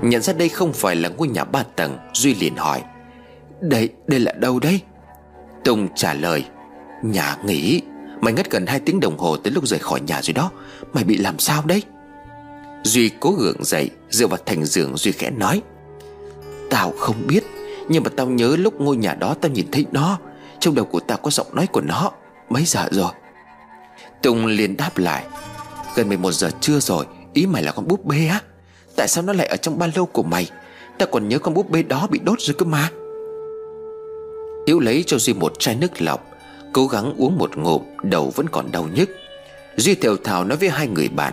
Nhận ra đây không phải là ngôi nhà ba tầng Duy liền hỏi Đây, đây là đâu đấy? Tùng trả lời Nhà nghỉ. Mày ngất gần 2 tiếng đồng hồ tới lúc rời khỏi nhà rồi đó. Mày bị làm sao đấy? Duy cố gượng dậy Dựa vào thành giường Duy khẽ nói Tao không biết Nhưng mà tao nhớ lúc ngôi nhà đó tao nhìn thấy nó trong đầu của ta có giọng nói của nó. Mấy giờ rồi? Tùng liền đáp lại. Gần 11 giờ trưa rồi, Ý mày là con búp bê á? Tại sao nó lại ở trong ba lô của mày? Ta còn nhớ con búp bê đó bị đốt rồi cơ mà. Hiếu lấy cho Duy một chai nước lọc, Cố gắng uống một ngụm, Đầu vẫn còn đau nhức. Duy thều thào nói với hai người bạn,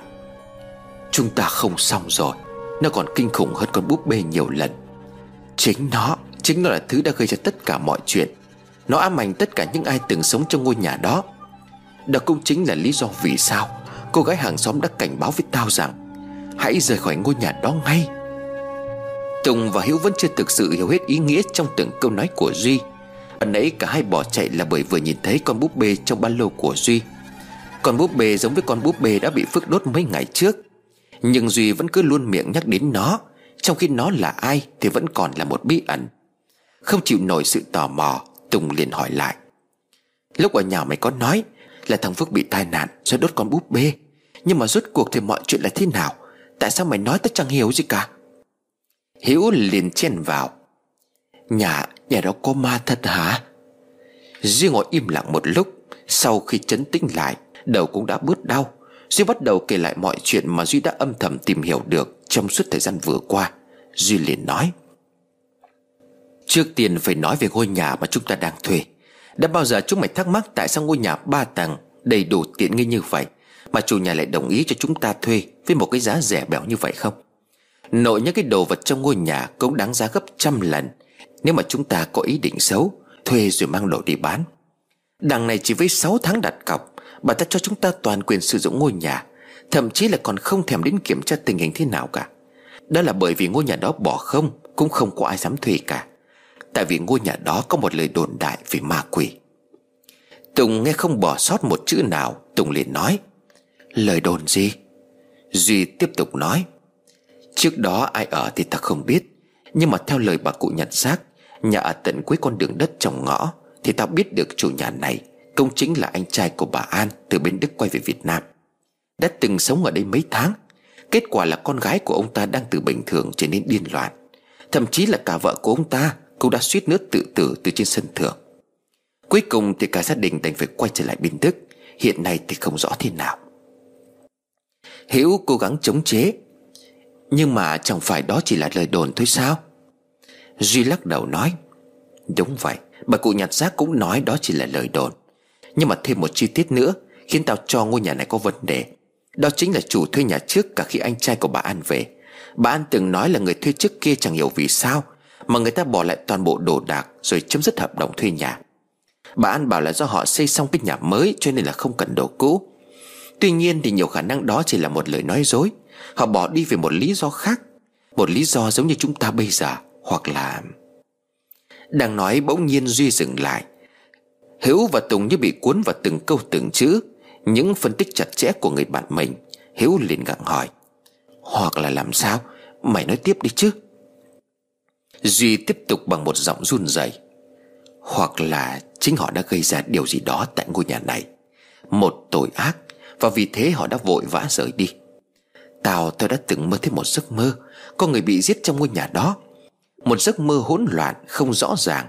Chúng ta không xong rồi, Nó còn kinh khủng hơn con búp bê nhiều lần. Chính nó Chính nó là thứ đã gây ra tất cả mọi chuyện. Nó ám ảnh tất cả những ai từng sống trong ngôi nhà đó. Đó cũng chính là lý do vì sao Cô gái hàng xóm đã cảnh báo với tao rằng Hãy rời khỏi ngôi nhà đó ngay. Tùng và Hiếu vẫn chưa thực sự hiểu hết ý nghĩa trong từng câu nói của Duy. Lần nãy cả hai bỏ chạy là bởi vừa nhìn thấy con búp bê trong ba lô của Duy. Con búp bê giống với con búp bê đã bị Phước đốt mấy ngày trước, Nhưng Duy vẫn cứ luôn miệng nhắc đến nó, Trong khi nó là ai thì vẫn còn là một bí ẩn. Không chịu nổi sự tò mò Tùng liền hỏi lại. Lúc ở nhà mày có nói Là thằng Phước bị tai nạn rồi đốt con búp bê Nhưng mà rốt cuộc thì mọi chuyện là thế nào? Tại sao mày nói tao chẳng hiểu gì cả? Hiếu liền chen vào. Nhà, nhà đó có ma thật hả? Duy ngồi im lặng một lúc Sau khi chấn tĩnh lại Đầu cũng đã bớt đau. Duy bắt đầu kể lại mọi chuyện mà Duy đã âm thầm tìm hiểu được Trong suốt thời gian vừa qua. Duy liền nói. Trước tiên phải nói về ngôi nhà mà chúng ta đang thuê. Đã bao giờ chúng mày thắc mắc Tại sao ngôi nhà ba tầng Đầy đủ tiện nghi như vậy, Mà chủ nhà lại đồng ý cho chúng ta thuê Với một cái giá rẻ bèo như vậy không? Nội những cái đồ vật trong ngôi nhà Cũng đáng giá gấp trăm lần. Nếu mà chúng ta có ý định xấu, Thuê rồi mang đồ đi bán. Đằng này chỉ với 6 tháng đặt cọc, Bà ta cho chúng ta toàn quyền sử dụng ngôi nhà, Thậm chí là còn không thèm đến kiểm tra tình hình thế nào cả. Đó là bởi vì ngôi nhà đó bỏ không, Cũng không có ai dám thuê cả. Tại vì ngôi nhà đó có một lời đồn đại về ma quỷ. Tùng nghe không bỏ sót một chữ nào, Tùng liền nói, Lời đồn gì? Duy tiếp tục nói, Trước đó ai ở thì ta không biết, Nhưng mà theo lời bà cụ nhận xác, Nhà ở tận cuối con đường đất trong ngõ, Thì ta biết được chủ nhà này Công chính là anh trai của bà An Từ bên Đức quay về Việt Nam. Đã từng sống ở đây mấy tháng, Kết quả là con gái của ông ta đang từ bình thường trở nên điên loạn, Thậm chí là cả vợ của ông ta cô đã suýt nữa tự tử từ trên sân thượng. Cuối cùng thì cả gia đình đành phải quay trở lại bình Đức. Hiện nay thì không rõ thế nào. Hiếu cố gắng chống chế. Nhưng mà chẳng phải đó chỉ là lời đồn thôi sao? Duy lắc đầu nói, Đúng vậy, Bà cụ nhặt xác cũng nói đó chỉ là lời đồn. Nhưng mà thêm một chi tiết nữa, Khiến tao cho ngôi nhà này có vấn đề. Đó chính là chủ thuê nhà trước cả khi anh trai của bà An về. Bà An từng nói là người thuê trước kia chẳng hiểu vì sao mà người ta bỏ lại toàn bộ đồ đạc Rồi chấm dứt hợp đồng thuê nhà. Bà An bảo là do họ xây xong cái nhà mới Cho nên là không cần đồ cũ. Tuy nhiên thì nhiều khả năng đó chỉ là một lời nói dối. Họ bỏ đi vì một lý do khác, Một lý do giống như chúng ta bây giờ, Hoặc là Đang nói bỗng nhiên Duy dừng lại. Hiếu và Tùng như bị cuốn vào từng câu từng chữ, Những phân tích chặt chẽ của người bạn mình Hiếu liền gặng hỏi, Hoặc là làm sao? Mày nói tiếp đi chứ. Duy tiếp tục bằng một giọng run rẩy. Hoặc là chính họ đã gây ra điều gì đó tại ngôi nhà này. Một tội ác, Và vì thế họ đã vội vã rời đi. Tao tao đã từng mơ thấy một giấc mơ, Có người bị giết trong ngôi nhà đó. Một giấc mơ hỗn loạn, không rõ ràng.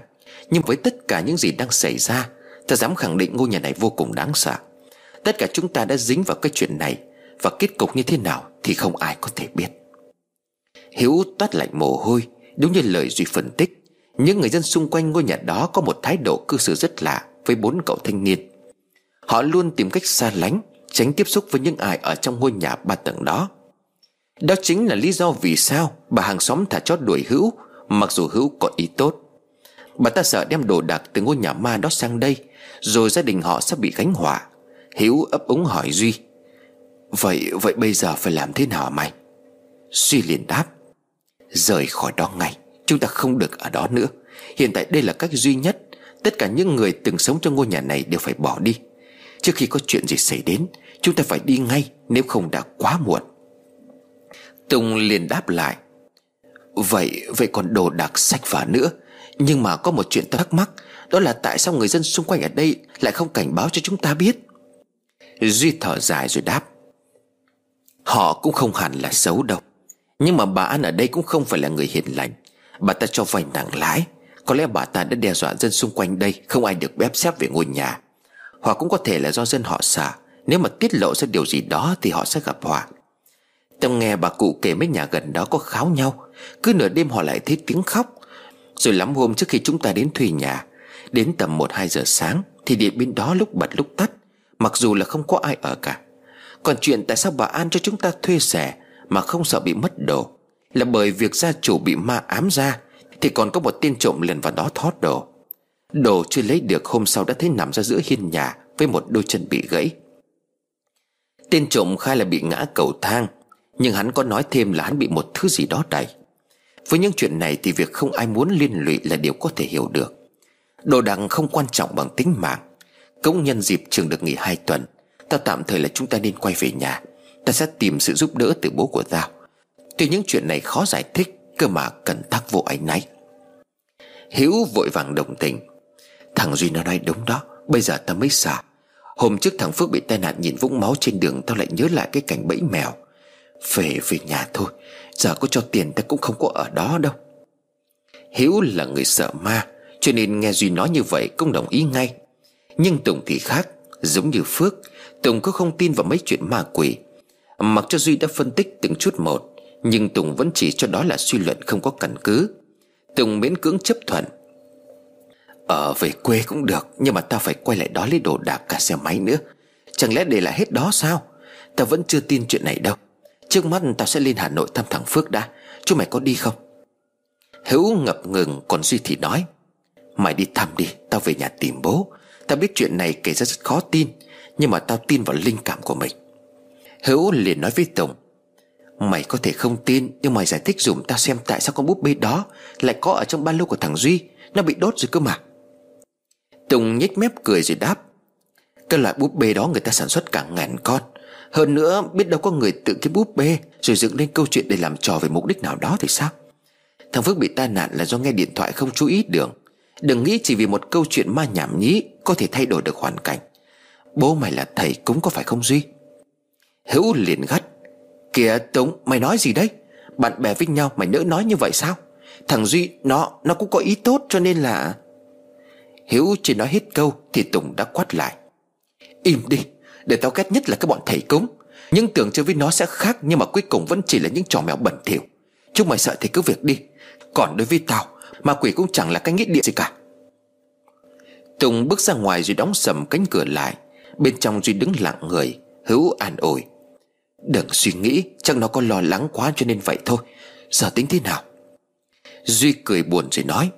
Nhưng với tất cả những gì đang xảy ra Ta dám khẳng định ngôi nhà này vô cùng đáng sợ. Tất cả chúng ta đã dính vào cái chuyện này, Và kết cục như thế nào Thì không ai có thể biết. Hiếu toát lạnh mồ hôi Đúng như lời Duy phân tích, Những người dân xung quanh ngôi nhà đó Có một thái độ cư xử rất lạ Với bốn cậu thanh niên. Họ luôn tìm cách xa lánh, Tránh tiếp xúc với những ai ở trong ngôi nhà ba tầng đó. Đó chính là lý do vì sao Bà hàng xóm thả chót đuổi Hữu, Mặc dù Hữu có ý tốt. Bà ta sợ đem đồ đạc từ ngôi nhà ma đó sang đây, Rồi gia đình họ sẽ bị gánh họa. Hiếu ấp úng hỏi Duy, Vậy vậy bây giờ phải làm thế nào mày? Duy liền đáp Rời khỏi đó ngay. Chúng ta không được ở đó nữa. Hiện tại đây là cách duy nhất. Tất cả những người từng sống trong ngôi nhà này đều phải bỏ đi. Trước khi có chuyện gì xảy đến, Chúng ta phải đi ngay, Nếu không đã quá muộn. Tùng liền đáp lại. Vậy vậy còn đồ đạc, sách vở nữa. Nhưng mà có một chuyện ta thắc mắc, Đó là tại sao người dân xung quanh ở đây Lại không cảnh báo cho chúng ta biết? Duy thở dài rồi đáp. Họ cũng không hẳn là xấu đâu. Nhưng mà bà An ở đây cũng không phải là người hiền lành. Bà ta cho vay nặng lãi. Có lẽ bà ta đã đe dọa dân xung quanh đây, Không ai được bép xếp về ngôi nhà. Hoặc cũng có thể là do dân họ sợ Nếu mà tiết lộ ra điều gì đó Thì họ sẽ gặp họa. Tao nghe bà cụ kể mấy nhà gần đó có kháo nhau. Cứ nửa đêm họ lại thấy tiếng khóc. Rồi lắm hôm trước khi chúng ta đến thuê nhà, Đến tầm 1-2 giờ sáng, Thì điện bên đó lúc bật lúc tắt. Mặc dù là không có ai ở cả. Còn chuyện tại sao bà An cho chúng ta thuê xẻ mà không sợ bị mất đồ. Là bởi việc gia chủ bị ma ám ra, Thì còn có một tên trộm liền vào đó thoát đồ. Đồ chưa lấy được hôm sau đã thấy nằm ra giữa hiên nhà Với một đôi chân bị gãy. Tên trộm khai là bị ngã cầu thang, Nhưng hắn có nói thêm là hắn bị một thứ gì đó đẩy. Với những chuyện này thì việc không ai muốn liên lụy là điều có thể hiểu được. Đồ đằng không quan trọng bằng tính mạng. Cũng nhân dịp trường được nghỉ hai tuần Tao tạm thời là chúng ta nên quay về nhà. Ta sẽ tìm sự giúp đỡ từ bố của tao. Tuy những chuyện này khó giải thích, Cơ mà cần tác vô ánh náy. Hiếu vội vàng đồng tình. Thằng Duy nó nói đúng đó, Bây giờ tao mới xả. Hôm trước thằng Phước bị tai nạn nhìn vũng máu trên đường, Tao lại nhớ lại cái cảnh bẫy mèo. Về về nhà thôi, Giờ có cho tiền ta cũng không có ở đó đâu. Hiếu là người sợ ma, Cho nên nghe Duy nói như vậy cũng đồng ý ngay. Nhưng Tùng thì khác, Giống như Phước, Tùng cứ không tin vào mấy chuyện ma quỷ. Mặc cho Duy đã phân tích từng chút một, Nhưng Tùng vẫn chỉ cho đó là suy luận không có căn cứ. Tùng miễn cưỡng chấp thuận. Ở về quê cũng được, Nhưng mà tao phải quay lại đó lấy đồ đạc cả xe máy nữa. Chẳng lẽ để lại hết đó sao? Tao vẫn chưa tin chuyện này đâu. Trước mắt tao sẽ lên Hà Nội thăm thằng Phước đã. Chú mày có đi không? Hữu ngập ngừng, còn Duy thì nói, Mày đi thăm đi, Tao về nhà tìm bố. Tao biết chuyện này kể ra rất khó tin, Nhưng mà tao tin vào linh cảm của mình Hữu liền nói với Tùng, Mày có thể không tin, Nhưng mày giải thích dùm tao xem tại sao con búp bê đó Lại có ở trong ba lô của thằng Duy, Nó bị đốt rồi cơ mà. Tùng nhếch mép cười rồi đáp, Cái loại búp bê đó người ta sản xuất cả ngàn con. Hơn nữa, biết đâu có người tự cái búp bê Rồi dựng lên câu chuyện để làm trò về mục đích nào đó thì sao? Thằng Phước bị tai nạn là do nghe điện thoại không chú ý đường Đừng nghĩ chỉ vì một câu chuyện ma nhảm nhí Có thể thay đổi được hoàn cảnh. Bố mày là thầy cũng có phải không Duy? Hữu liền gắt Kìa Tống, mày nói gì đấy? Bạn bè với nhau mày nỡ nói như vậy sao? Thằng Duy, nó nó cũng có ý tốt cho nên là Hiếu chỉ nói hết câu Thì Tùng đã quát lại. Im đi, Để tao ghét nhất là cái bọn thầy cúng. Nhưng tưởng chơi với nó sẽ khác Nhưng mà cuối cùng vẫn chỉ là những trò mèo bẩn thỉu. Chúng mày sợ thì cứ việc đi. Còn đối với tao, Ma quỷ cũng chẳng là cái nghĩa địa gì cả. Tùng bước ra ngoài rồi đóng sầm cánh cửa lại. Bên trong Duy đứng lặng người, Hữu an ủi. Đừng suy nghĩ, Chắc nó có lo lắng quá cho nên vậy thôi. Giờ tính thế nào? Duy cười buồn rồi nói,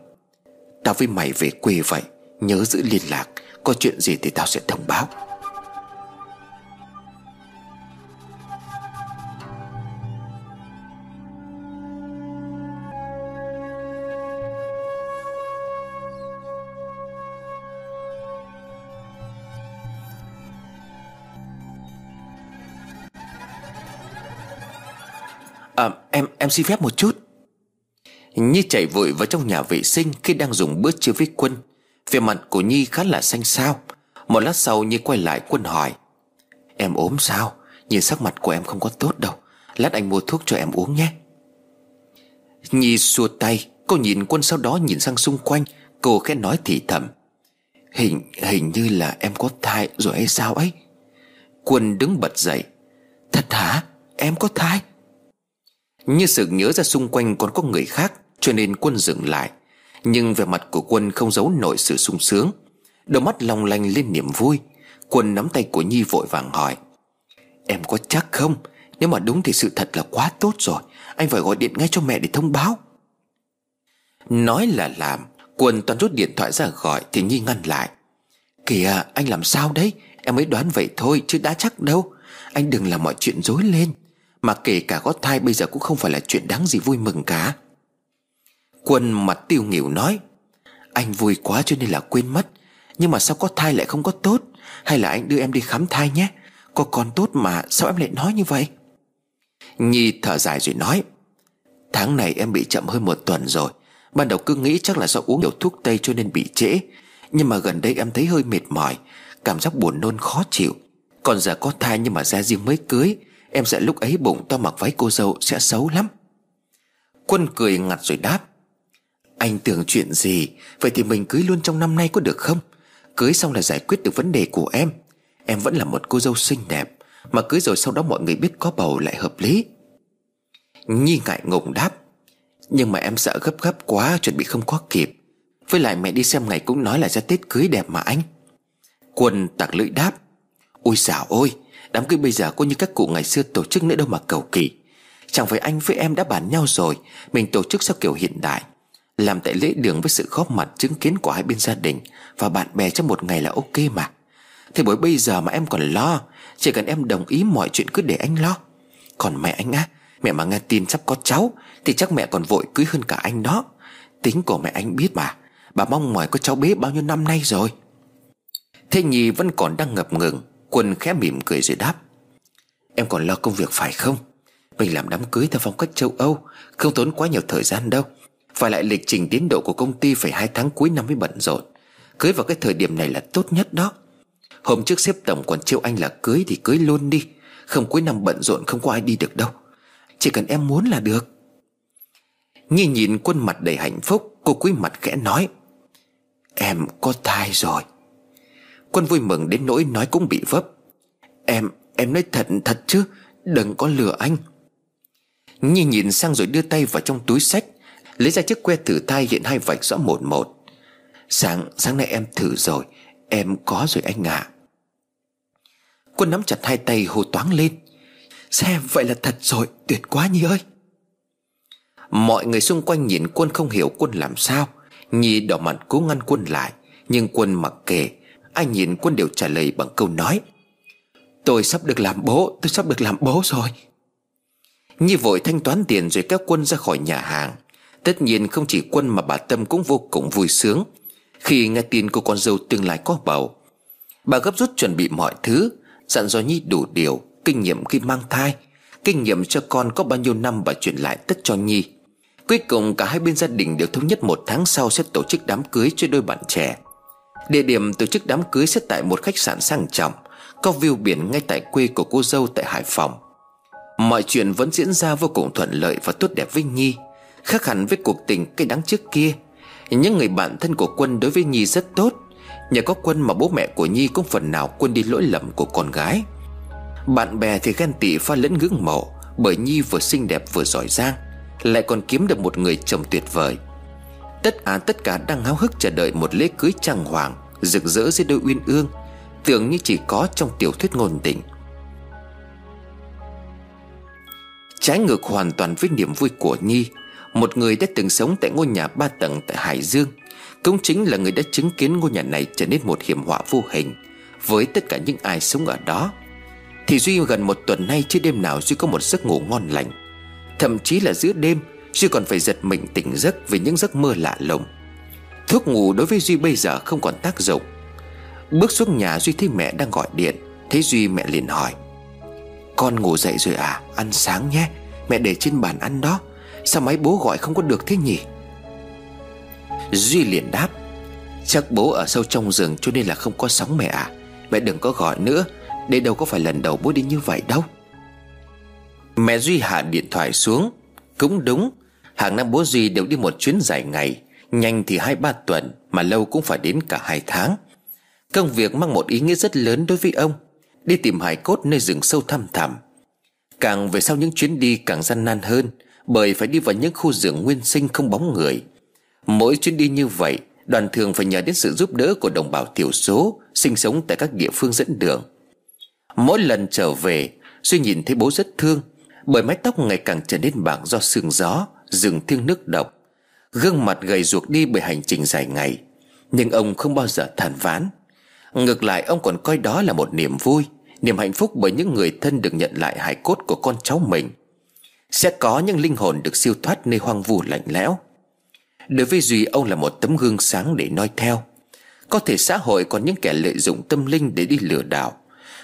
Tao với mày về quê vậy, Nhớ giữ liên lạc, Có chuyện gì thì tao sẽ thông báo. À em em xin phép một chút. Nhi chạy vội vào trong nhà vệ sinh Khi đang dùng bữa trưa với Quân. Về mặt của Nhi khá là xanh xao. Một lát sau, Nhi quay lại Quân hỏi, Em ốm sao? Nhìn sắc mặt của em không có tốt đâu. Lát anh mua thuốc cho em uống nhé. Nhi xua tay. Cô nhìn Quân sau đó nhìn sang xung quanh. Cô khẽ nói thì thầm, Hình hình như là em có thai rồi hay sao ấy? Quân đứng bật dậy, Thật hả? Em có thai? Như sự nhớ ra xung quanh còn có người khác, Cho nên quân dừng lại. Nhưng về mặt của quân không giấu nổi sự sung sướng. Đôi mắt long lanh lên niềm vui. Quân nắm tay của Nhi vội vàng hỏi, Em có chắc không? Nếu mà đúng thì sự thật là quá tốt rồi. Anh phải gọi điện ngay cho mẹ để thông báo. Nói là làm, Quân toàn rút điện thoại ra gọi Thì Nhi ngăn lại. Kìa, anh làm sao đấy? Em mới đoán vậy thôi, chứ đã chắc đâu. Anh đừng làm mọi chuyện dối lên. Mà kể cả có thai bây giờ cũng không phải là chuyện đáng gì vui mừng cả. Quân mặt tiêu nghỉu nói, Anh vui quá cho nên là quên mất. Nhưng mà sao có thai lại không có tốt? Hay là anh đưa em đi khám thai nhé? Có con tốt mà, sao em lại nói như vậy? Nhi thở dài rồi nói, Tháng này em bị chậm hơn một tuần rồi. Ban đầu cứ nghĩ chắc là do uống nhiều thuốc tây cho nên bị trễ. Nhưng mà gần đây em thấy hơi mệt mỏi, Cảm giác buồn nôn khó chịu. Còn giờ có thai nhưng mà ra riêng mới cưới. Em sợ lúc ấy bụng to mặc váy cô dâu sẽ xấu lắm. Quân cười ngặt rồi đáp. Anh tưởng chuyện gì? Vậy thì mình cưới luôn trong năm nay có được không? Cưới xong là giải quyết được vấn đề của em. Em vẫn là một cô dâu xinh đẹp. Mà cưới rồi sau đó mọi người biết có bầu lại hợp lý. Nhi ngại ngùng đáp. Nhưng mà em sợ gấp gấp quá, Chuẩn bị không có kịp. Với lại mẹ đi xem ngày cũng nói là ra Tết cưới đẹp mà anh. Quân tặc lưỡi đáp. Ôi xảo ôi Đám cưới bây giờ có như các cụ ngày xưa tổ chức nữa đâu mà cầu kỳ. Chẳng phải anh với em đã bàn nhau rồi, Mình tổ chức theo kiểu hiện đại. Làm tại lễ đường với sự góp mặt chứng kiến của hai bên gia đình Và bạn bè trong một ngày là ok mà. Thế bởi bây giờ mà em còn lo, Chỉ cần em đồng ý mọi chuyện cứ để anh lo. Còn mẹ anh á, Mẹ mà nghe tin sắp có cháu, Thì chắc mẹ còn vội cưới hơn cả anh đó. Tính của mẹ anh biết mà, Bà mong mỏi có cháu bé bao nhiêu năm nay rồi. Thế Nhi vẫn còn đang ngập ngừng. Quân khẽ mỉm cười rồi đáp. Em còn lo công việc phải không? Mình làm đám cưới theo phong cách châu Âu, Không tốn quá nhiều thời gian đâu. Và lại lịch trình tiến độ của công ty Phải hai tháng cuối năm mới bận rộn. Cưới vào cái thời điểm này là tốt nhất đó. Hôm trước xếp tổng còn triệu anh là cưới thì cưới luôn đi. Không cuối năm bận rộn không có ai đi được đâu. Chỉ cần em muốn là được. Nhi nhìn quân mặt đầy hạnh phúc, Cô quý mặt khẽ nói. Em có thai rồi. Quân vui mừng đến nỗi nói cũng bị vấp. Em, em nói thật thật chứ Đừng có lừa anh. Nhi nhìn sang rồi đưa tay vào trong túi sách Lấy ra chiếc que thử thai hiện hai vạch rõ một một. Sáng, sáng nay em thử rồi Em có rồi anh ạ. À. Quân nắm chặt hai tay hô toáng lên. Xem vậy là thật rồi Tuyệt quá Nhi ơi. Mọi người xung quanh nhìn quân không hiểu quân làm sao. Nhi đỏ mặt cố ngăn quân lại Nhưng quân mặc kệ Ai nhìn quân đều trả lời bằng câu nói, Tôi sắp được làm bố, Tôi sắp được làm bố rồi. Nhi vội thanh toán tiền rồi kéo quân ra khỏi nhà hàng. Tất nhiên không chỉ quân mà bà Tâm cũng vô cùng vui sướng. Khi nghe tin cô con dâu tương lai có bầu, Bà gấp rút chuẩn bị mọi thứ, Dặn dò Nhi đủ điều, Kinh nghiệm khi mang thai, Kinh nghiệm cho con có bao nhiêu năm bà chuyển lại tất cho Nhi. Cuối cùng cả hai bên gia đình đều thống nhất một tháng sau sẽ tổ chức đám cưới cho đôi bạn trẻ. Địa điểm tổ chức đám cưới sẽ tại một khách sạn sang trọng, Có view biển ngay tại quê của cô dâu tại Hải Phòng. Mọi chuyện vẫn diễn ra vô cùng thuận lợi và tốt đẹp với Nhi, Khác hẳn với cuộc tình cây đắng trước kia. Những người bạn thân của Quân đối với Nhi rất tốt, Nhờ có Quân mà bố mẹ của Nhi cũng phần nào quên đi lỗi lầm của con gái. Bạn bè thì ghen tị pha lẫn ngưỡng mộ, Bởi Nhi vừa xinh đẹp vừa giỏi giang, Lại còn kiếm được một người chồng tuyệt vời. Tất à tất cả đang háo hức chờ đợi một lễ cưới trang hoàng, Rực rỡ dưới đôi uyên ương, Tưởng như chỉ có trong tiểu thuyết ngôn tình. Trái ngược hoàn toàn với niềm vui của Nhi, Một người đã từng sống tại ngôi nhà ba tầng tại Hải Dương, Cũng chính là người đã chứng kiến ngôi nhà này trở nên một hiểm họa vô hình Với tất cả những ai sống ở đó. Thì Duy gần một tuần nay chưa đêm nào Duy có một giấc ngủ ngon lành, Thậm chí là giữa đêm Duy còn phải giật mình tỉnh giấc Vì những giấc mơ lạ lùng. Thuốc ngủ đối với Duy bây giờ không còn tác dụng. Bước xuống nhà, Duy thấy mẹ đang gọi điện. Thấy Duy mẹ liền hỏi, Con ngủ dậy rồi à? Ăn sáng nhé. Mẹ để trên bàn ăn đó. Sao máy bố gọi không có được thế nhỉ? Duy liền đáp, Chắc bố ở sâu trong rừng cho nên là không có sóng mẹ à. Mẹ đừng có gọi nữa. Đây đâu có phải lần đầu bố đi như vậy đâu. Mẹ Duy hạ điện thoại xuống. Cũng đúng. Hàng năm bố Duy đều đi một chuyến dài ngày. Nhanh thì hai ba tuần, Mà lâu cũng phải đến cả hai tháng. Công việc mang một ý nghĩa rất lớn đối với ông, Đi tìm hải cốt nơi rừng sâu thăm thẳm. Càng về sau những chuyến đi càng gian nan hơn, Bởi phải đi vào những khu rừng nguyên sinh không bóng người. Mỗi chuyến đi như vậy, Đoàn thường phải nhờ đến sự giúp đỡ của đồng bào thiểu số, Sinh sống tại các địa phương dẫn đường. Mỗi lần trở về, Duy nhìn thấy bố rất thương, Bởi mái tóc ngày càng trở nên bạc do sương gió. Rừng thiêng nước độc Gương mặt gầy ruột đi bởi hành trình dài ngày. Nhưng ông không bao giờ than ván Ngược lại, ông còn coi đó là một niềm vui, Niềm hạnh phúc bởi những người thân được nhận lại hài cốt của con cháu mình. Sẽ có những linh hồn được siêu thoát nơi hoang vu lạnh lẽo. Đối với Duy, ông là một tấm gương sáng để noi theo. Có thể xã hội còn những kẻ lợi dụng tâm linh để đi lừa đảo.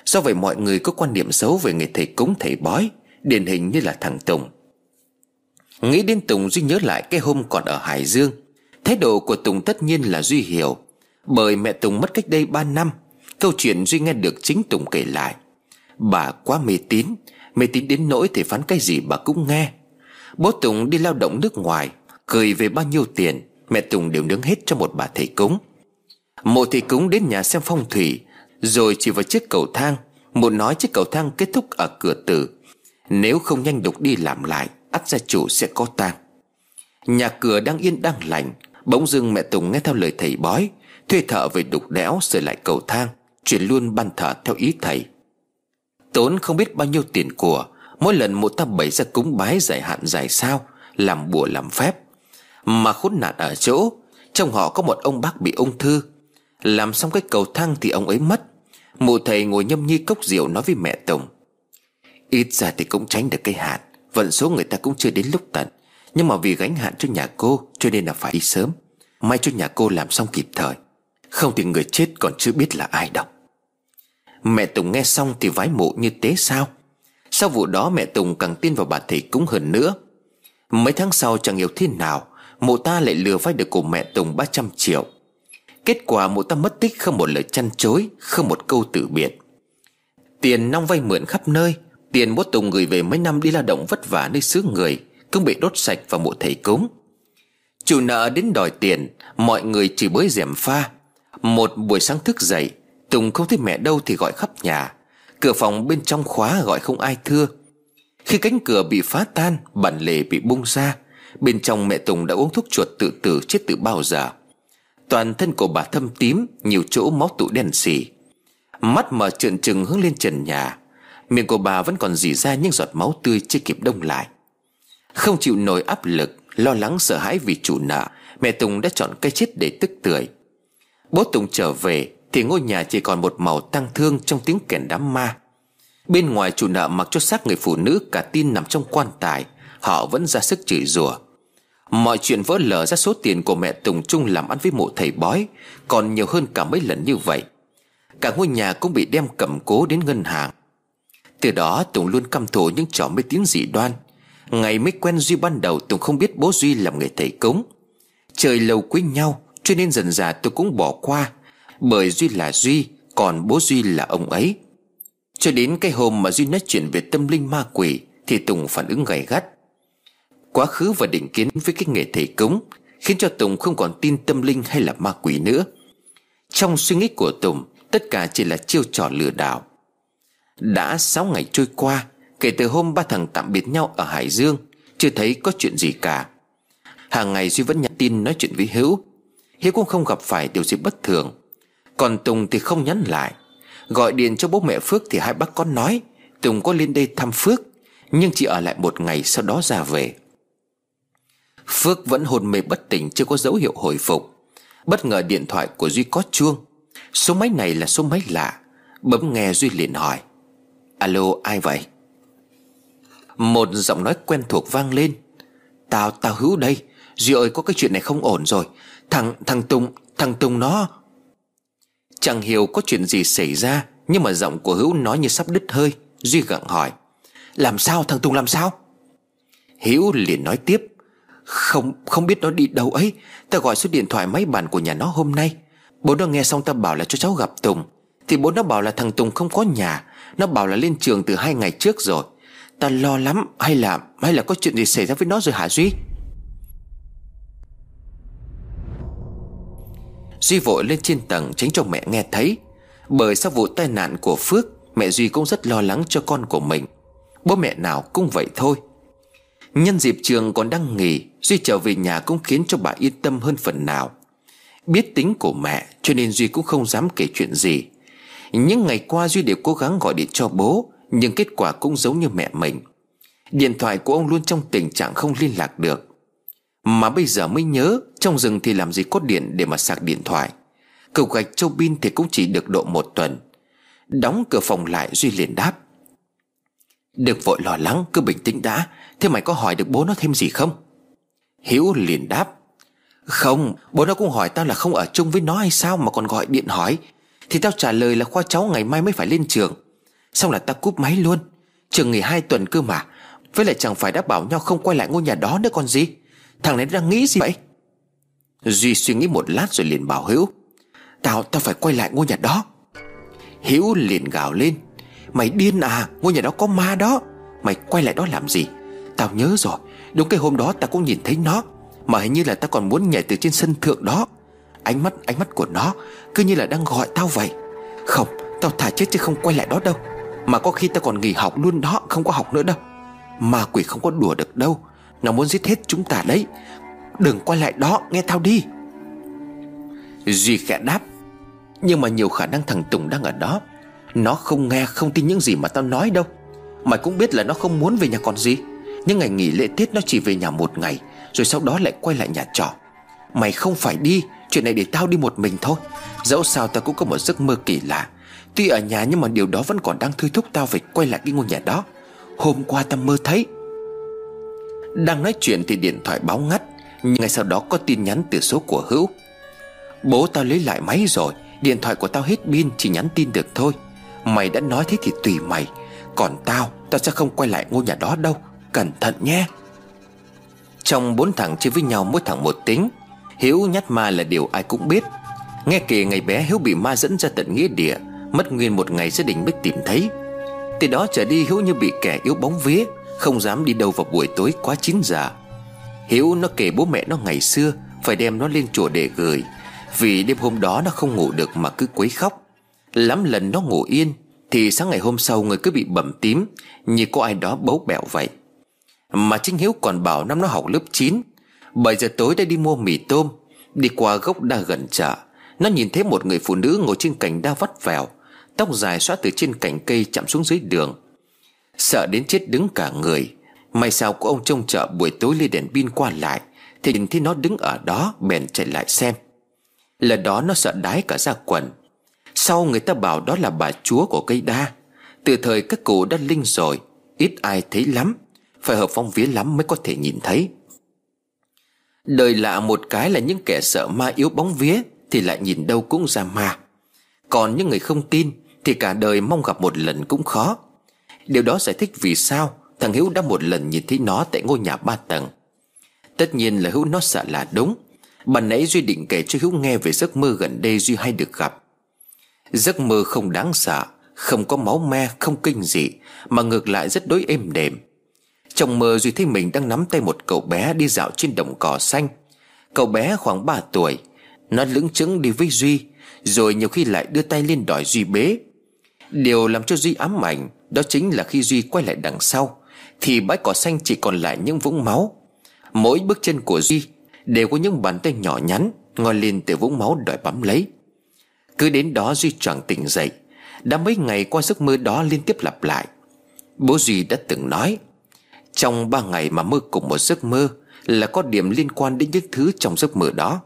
Do vậy mọi người có quan niệm xấu về người thầy cúng, thầy bói, Điển hình như là thằng Tùng. Nghĩ đến Tùng Duy nhớ lại cái hôm còn ở Hải Dương. Thái độ của Tùng tất nhiên là Duy hiểu. Bởi mẹ Tùng mất cách đây 3 năm, Câu chuyện Duy nghe được chính Tùng kể lại. Bà quá mê tín Mê tín đến nỗi thì phán cái gì bà cũng nghe. Bố Tùng đi lao động nước ngoài, Cười về bao nhiêu tiền, Mẹ Tùng đều nướng hết cho một bà thầy cúng. Một thầy cúng đến nhà xem phong thủy, Rồi chỉ vào chiếc cầu thang Một nói chiếc cầu thang kết thúc ở cửa tử. Nếu không nhanh đục đi làm lại ắt gia chủ sẽ có tang. Nhà cửa đang yên đang lành. Bỗng dưng mẹ Tùng nghe theo lời thầy bói, Thuê thợ về đục đẽo sửa lại cầu thang, Chuyển luôn ban thờ theo ý thầy. Tốn không biết bao nhiêu tiền của, Mỗi lần mụ ta bày ra cúng bái giải hạn dài sao, Làm bùa làm phép. Mà khốn nạn ở chỗ, Trong họ có một ông bác bị ung thư. Làm xong cái cầu thang thì ông ấy mất. Mụ thầy ngồi nhâm nhi cốc rượu nói với mẹ Tùng. Ít ra thì cũng tránh được cái hạn. Vận số người ta cũng chưa đến lúc tận. Nhưng mà vì gánh hạn cho nhà cô, Cho nên là phải đi sớm. May cho nhà cô làm xong kịp thời. Không thì người chết còn chưa biết là ai đâu. Mẹ Tùng nghe xong thì vái mộ như thế sao? Sau vụ đó mẹ Tùng càng tin vào bà thầy cúng hơn nữa. Mấy tháng sau chẳng hiểu thế nào, Mụ ta lại lừa vay được của mẹ Tùng 300 triệu. Kết quả mụ ta mất tích không một lời chăn chối, Không một câu từ biệt. Tiền nong vay mượn khắp nơi Tiền bố Tùng gửi về mấy năm đi lao động vất vả nơi xứ người Cũng bị đốt sạch vào mộ thầy cúng. Chủ nợ đến đòi tiền, Mọi người chỉ bới rèm pha. Một buổi sáng thức dậy, Tùng không thấy mẹ đâu thì gọi khắp nhà. Cửa phòng bên trong khóa gọi không ai thưa. Khi cánh cửa bị phá tan, Bản lề bị bung ra. Bên trong mẹ Tùng đã uống thuốc chuột tự tử chết từ bao giờ. Toàn thân của bà thâm tím, Nhiều chỗ máu tụ đen xì. Mắt mở trợn trừng hướng lên trần nhà. Miệng của bà vẫn còn dì ra những giọt máu tươi chưa kịp đông lại. Không chịu nổi áp lực, Lo lắng, sợ hãi vì chủ nợ, Mẹ Tùng đã chọn cái chết để tức tưởi. Bố Tùng trở về Thì ngôi nhà chỉ còn một màu tăng thương Trong tiếng kèn đám ma. Bên ngoài chủ nợ mặc cho xác người phụ nữ Cả tin nằm trong quan tài, Họ vẫn ra sức chửi rủa. Mọi chuyện vỡ lở ra số tiền của mẹ Tùng chung làm ăn với mộ thầy bói, Còn nhiều hơn cả mấy lần như vậy. Cả ngôi nhà cũng bị đem cầm cố đến ngân hàng từ đó Tùng luôn căm thù những trò mê tín dị đoan. Ngày mới quen Duy ban đầu Tùng không biết bố Duy làm người thầy cúng. Trời lâu quý nhau, Cho nên dần dà tôi cũng bỏ qua. Bởi Duy là Duy, Còn bố Duy là ông ấy. Cho đến cái hôm mà Duy nói chuyện về tâm linh ma quỷ, Thì Tùng phản ứng gay gắt. Quá khứ và định kiến với cái nghề thầy cúng Khiến cho Tùng không còn tin tâm linh hay là ma quỷ nữa. Trong suy nghĩ của Tùng, Tất cả chỉ là chiêu trò lừa đảo đã 6 ngày trôi qua, Kể từ hôm ba thằng tạm biệt nhau ở Hải Dương, Chưa thấy có chuyện gì cả. Hàng ngày Duy vẫn nhắn tin nói chuyện với Hiếu Hiếu cũng không gặp phải điều gì bất thường. Còn Tùng thì không nhắn lại. Gọi điện cho bố mẹ Phước thì hai bác con nói, Tùng có lên đây thăm Phước, Nhưng chỉ ở lại một ngày sau đó ra về. Phước vẫn hôn mê bất tỉnh, Chưa có dấu hiệu hồi phục. Bất ngờ điện thoại của Duy có chuông. Số máy này là số máy lạ. Bấm nghe Duy liền hỏi. Alo, ai vậy? Một giọng nói quen thuộc vang lên. Tao tao hữu đây. Duy ơi, có cái chuyện này không ổn rồi. Thằng thằng Tùng Thằng Tùng nó. Chẳng hiểu có chuyện gì xảy ra, Nhưng mà giọng của hữu nói như sắp đứt hơi. Duy gặng hỏi. Làm sao, thằng Tùng làm sao? Hữu liền nói tiếp. Không không biết nó đi đâu ấy. Ta gọi số điện thoại máy bàn của nhà nó hôm nay. Bố nó nghe xong ta bảo là cho cháu gặp Tùng. Thì bố nó bảo là thằng Tùng không có nhà. Nó bảo là lên trường từ hai ngày trước rồi. Ta lo lắm, Hay là hay là có chuyện gì xảy ra với nó rồi hả Duy? Duy vội lên trên tầng tránh cho mẹ nghe thấy. Bởi sau vụ tai nạn của Phước, Mẹ Duy cũng rất lo lắng cho con của mình. Bố mẹ nào cũng vậy thôi. Nhân dịp trường còn đang nghỉ, Duy trở về nhà cũng khiến cho bà yên tâm hơn phần nào. Biết tính của mẹ, Cho nên Duy cũng không dám kể chuyện gì. Những ngày qua Duy đều cố gắng gọi điện cho bố, Nhưng kết quả cũng giống như mẹ mình. Điện thoại của ông luôn trong tình trạng không liên lạc được. Mà bây giờ mới nhớ, Trong rừng thì làm gì có điện để mà sạc điện thoại. Cầu gạch châu pin thì cũng chỉ được độ một tuần. Đóng cửa phòng lại, Duy liền đáp. Đừng vội lo lắng, cứ bình tĩnh đã. Thế mày có hỏi được bố nó thêm gì không? Hiếu liền đáp. Không, bố nó cũng hỏi tao là không ở chung với nó hay sao Mà còn gọi điện hỏi. Thì tao trả lời là khoa cháu ngày mai mới phải lên trường. Xong là tao cúp máy luôn. Trường nghỉ hai tuần cơ mà. Với lại chẳng phải đã bảo nhau không quay lại ngôi nhà đó nữa còn gì. Thằng này đang nghĩ gì vậy? Duy suy nghĩ một lát rồi liền bảo Hiếu Tao tao phải quay lại ngôi nhà đó. Hiếu liền gào lên, Mày điên à Ngôi nhà đó có ma đó. Mày quay lại đó làm gì? Tao nhớ rồi, Đúng cái hôm đó tao cũng nhìn thấy nó, Mà hình như là tao còn muốn nhảy từ trên sân thượng đó. Ánh mắt ánh mắt của nó Cứ như là đang gọi tao vậy. Không, tao thả chết chứ không quay lại đó đâu. Mà có khi tao còn nghỉ học luôn đó, Không có học nữa đâu. Ma quỷ không có đùa được đâu. Nó muốn giết hết chúng ta đấy. Đừng quay lại đó, nghe tao đi. Duy khẽ đáp. Nhưng mà nhiều khả năng thằng Tùng đang ở đó. Nó không nghe, không tin những gì mà tao nói đâu. Mày cũng biết là nó không muốn về nhà còn gì. Nhưng ngày nghỉ lễ Tết nó chỉ về nhà một ngày, Rồi sau đó lại quay lại nhà trọ. Mày không phải đi Chuyện này để tao đi một mình thôi. Dẫu sao tao cũng có một giấc mơ kỳ lạ. Tuy ở nhà nhưng mà điều đó vẫn còn đang thôi thúc tao phải quay lại cái ngôi nhà đó. Hôm qua tao mơ thấy. Đang nói chuyện thì điện thoại báo ngắt. Nhưng ngay sau đó có tin nhắn từ số của Hữu. Bố tao lấy lại máy rồi. Điện thoại của tao hết pin, chỉ nhắn tin được thôi. Mày đã nói thế thì tùy mày. Còn tao Tao sẽ không quay lại ngôi nhà đó đâu. Cẩn thận nhé. Trong bốn thằng chơi với nhau mỗi thằng một tính. Hiếu nhát ma là điều ai cũng biết. Nghe kể ngày bé Hiếu bị ma dẫn ra tận nghĩa địa, Mất nguyên một ngày gia đình mới tìm thấy. Từ đó trở đi Hiếu như bị kẻ yếu bóng vía, Không dám đi đâu vào buổi tối quá 9 giờ. Hiếu nó kể bố mẹ nó ngày xưa, Phải đem nó lên chùa để gửi, Vì đêm hôm đó nó không ngủ được mà cứ quấy khóc. Lắm lần nó ngủ yên, Thì sáng ngày hôm sau người cứ bị bầm tím, Như có ai đó bấu bẹo vậy. Mà chính Hiếu còn bảo năm nó học lớp 9 7 giờ tối đã đi mua mì tôm. Đi qua gốc đa gần chợ, Nó nhìn thấy một người phụ nữ ngồi trên cành đa vắt vẻo Tóc dài xóa từ trên cành cây chạm xuống dưới đường. Sợ đến chết đứng cả người. May sao của ông trông chợ buổi tối lên đèn pin qua lại, Thì nhìn thấy nó đứng ở đó, bèn chạy lại xem. Lần đó nó sợ đái cả ra quần. Sau người ta bảo đó là bà chúa của cây đa. Từ thời các cụ đã linh rồi, Ít ai thấy lắm, Phải hợp phong vía lắm mới có thể nhìn thấy. Đời lạ một cái là những kẻ sợ ma yếu bóng vía Thì lại nhìn đâu cũng ra ma. Còn những người không tin Thì cả đời mong gặp một lần cũng khó. Điều đó giải thích vì sao Thằng hữu đã một lần nhìn thấy nó tại ngôi nhà ba tầng. Tất nhiên là Hữu nó sợ là đúng. Bạn nãy Duy định kể cho Hữu nghe về giấc mơ gần đây Duy hay được gặp. Giấc mơ không đáng sợ Không có máu me, không kinh dị Mà ngược lại rất đối êm đềm trong mơ Duy thấy mình đang nắm tay một cậu bé đi dạo trên đồng cỏ xanh. Cậu bé khoảng 3 tuổi, Nó lững chững đi với Duy, Rồi nhiều khi lại đưa tay lên đòi Duy bế. Điều làm cho Duy ám ảnh Đó chính là khi Duy quay lại đằng sau, Thì bãi cỏ xanh chỉ còn lại những vũng máu. Mỗi bước chân của Duy Đều có những bàn tay nhỏ nhắn, Ngoi lên từ vũng máu đòi bám lấy. Cứ đến đó Duy choàng tỉnh dậy, Đã mấy ngày qua giấc mơ đó liên tiếp lặp lại. Bố Duy đã từng nói trong ba ngày mà mơ cùng một giấc mơ Là có điểm liên quan đến những thứ trong giấc mơ đó.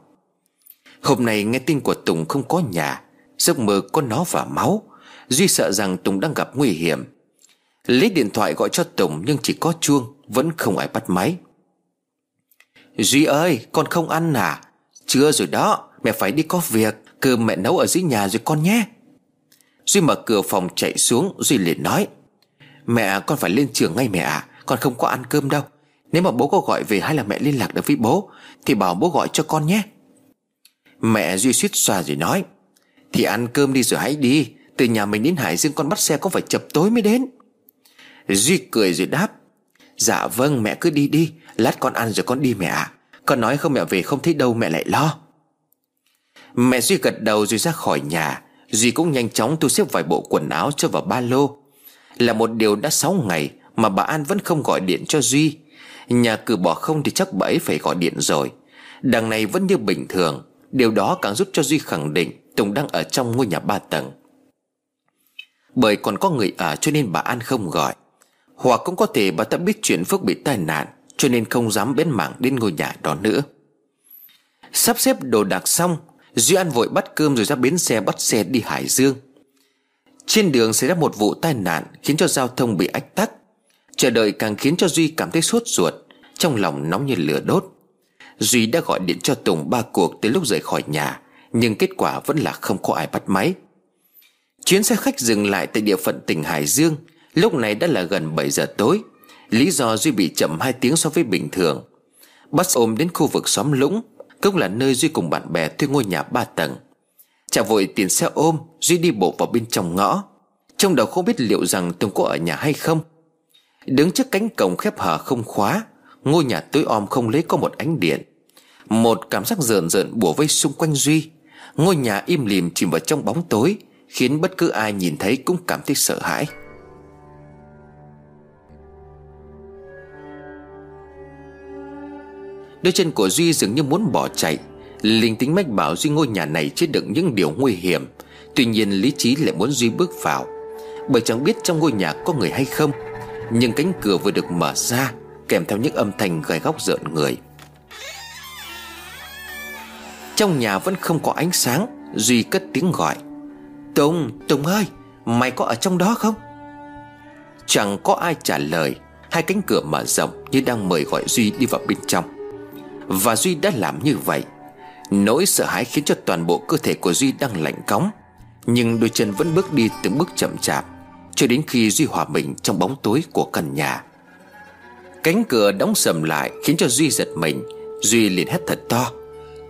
Hôm nay nghe tin của Tùng không có nhà, Giấc mơ có nó và máu, Duy sợ rằng Tùng đang gặp nguy hiểm. Lấy điện thoại gọi cho Tùng Nhưng chỉ có chuông, Vẫn không ai bắt máy. Duy ơi, con không ăn à? Chưa rồi đó, Mẹ phải đi có việc Cơm mẹ nấu ở dưới nhà rồi con nhé. Duy mở cửa phòng chạy xuống, Duy liền nói, Mẹ, con phải lên trường ngay mẹ ạ. à. Con không có ăn cơm đâu. Nếu mà bố có gọi về hay là mẹ liên lạc được với bố, Thì bảo bố gọi cho con nhé. Mẹ Duy suýt xòa rồi nói, Thì ăn cơm đi rồi hãy đi. Từ nhà mình đến Hải Dương con bắt xe có phải chập tối mới đến. Duy cười rồi đáp Dạ vâng mẹ cứ đi đi. Lát con ăn rồi con đi mẹ ạ. Con nói không mẹ về không thấy đâu mẹ lại lo. Mẹ Duy gật đầu rồi ra khỏi nhà. Duy cũng nhanh chóng thu xếp vài bộ quần áo cho vào ba lô. Là một điều đã 6 ngày mà bà An vẫn không gọi điện cho Duy. Nhà cửa bỏ không thì chắc bà ấy phải gọi điện rồi. Đằng này vẫn như bình thường. Điều đó càng giúp cho Duy khẳng định Tùng đang ở trong ngôi nhà ba tầng. Bởi còn có người ở cho nên bà An không gọi. Hoặc cũng có thể bà ta biết chuyện Phước bị tai nạn, Cho nên không dám bén mảng đến ngôi nhà đó nữa. Sắp xếp đồ đạc xong, Duy An vội bắt cơm rồi ra bến xe bắt xe đi Hải Dương. Trên đường xảy ra một vụ tai nạn Khiến cho giao thông bị ách tắc. Chờ đợi càng khiến cho Duy cảm thấy sốt ruột, Trong lòng nóng như lửa đốt. Duy đã gọi điện cho Tùng ba cuộc tới lúc rời khỏi nhà, Nhưng kết quả vẫn là không có ai bắt máy. Chuyến xe khách dừng lại tại địa phận tỉnh Hải Dương, Lúc này đã là gần 7 giờ tối. Lý do Duy bị chậm 2 tiếng so với bình thường. Bắt ôm đến khu vực xóm lũng, cũng là nơi Duy cùng bạn bè thuê ngôi nhà ba tầng. Chả vội tiền xe ôm, Duy đi bộ vào bên trong ngõ. Trong đầu không biết liệu rằng Tùng có ở nhà hay không Đứng trước cánh cổng khép hở không khóa, Ngôi nhà tối om không lấy có một ánh điện. Một cảm giác rợn rợn bủa vây xung quanh Duy. Ngôi nhà im lìm chìm vào trong bóng tối, Khiến bất cứ ai nhìn thấy cũng cảm thấy sợ hãi. Đôi chân của Duy dường như muốn bỏ chạy. Linh tính mách bảo Duy ngôi nhà này chứa đựng những điều nguy hiểm. Tuy nhiên lý trí lại muốn Duy bước vào. Bởi chẳng biết trong ngôi nhà có người hay không. Nhưng cánh cửa vừa được mở ra Kèm theo những âm thanh gai góc rợn người. Trong nhà vẫn không có ánh sáng Duy cất tiếng gọi. Tùng, Tùng ơi Mày có ở trong đó không? Chẳng có ai trả lời Hai cánh cửa mở rộng như đang mời gọi Duy đi vào bên trong. Và Duy đã làm như vậy. Nỗi sợ hãi khiến cho toàn bộ cơ thể của Duy đang lạnh cóng Nhưng đôi chân vẫn bước đi từng bước chậm chạp. Cho đến khi Duy hòa mình trong bóng tối của căn nhà. Cánh cửa đóng sầm lại Khiến cho Duy giật mình. Duy liền hét thật to.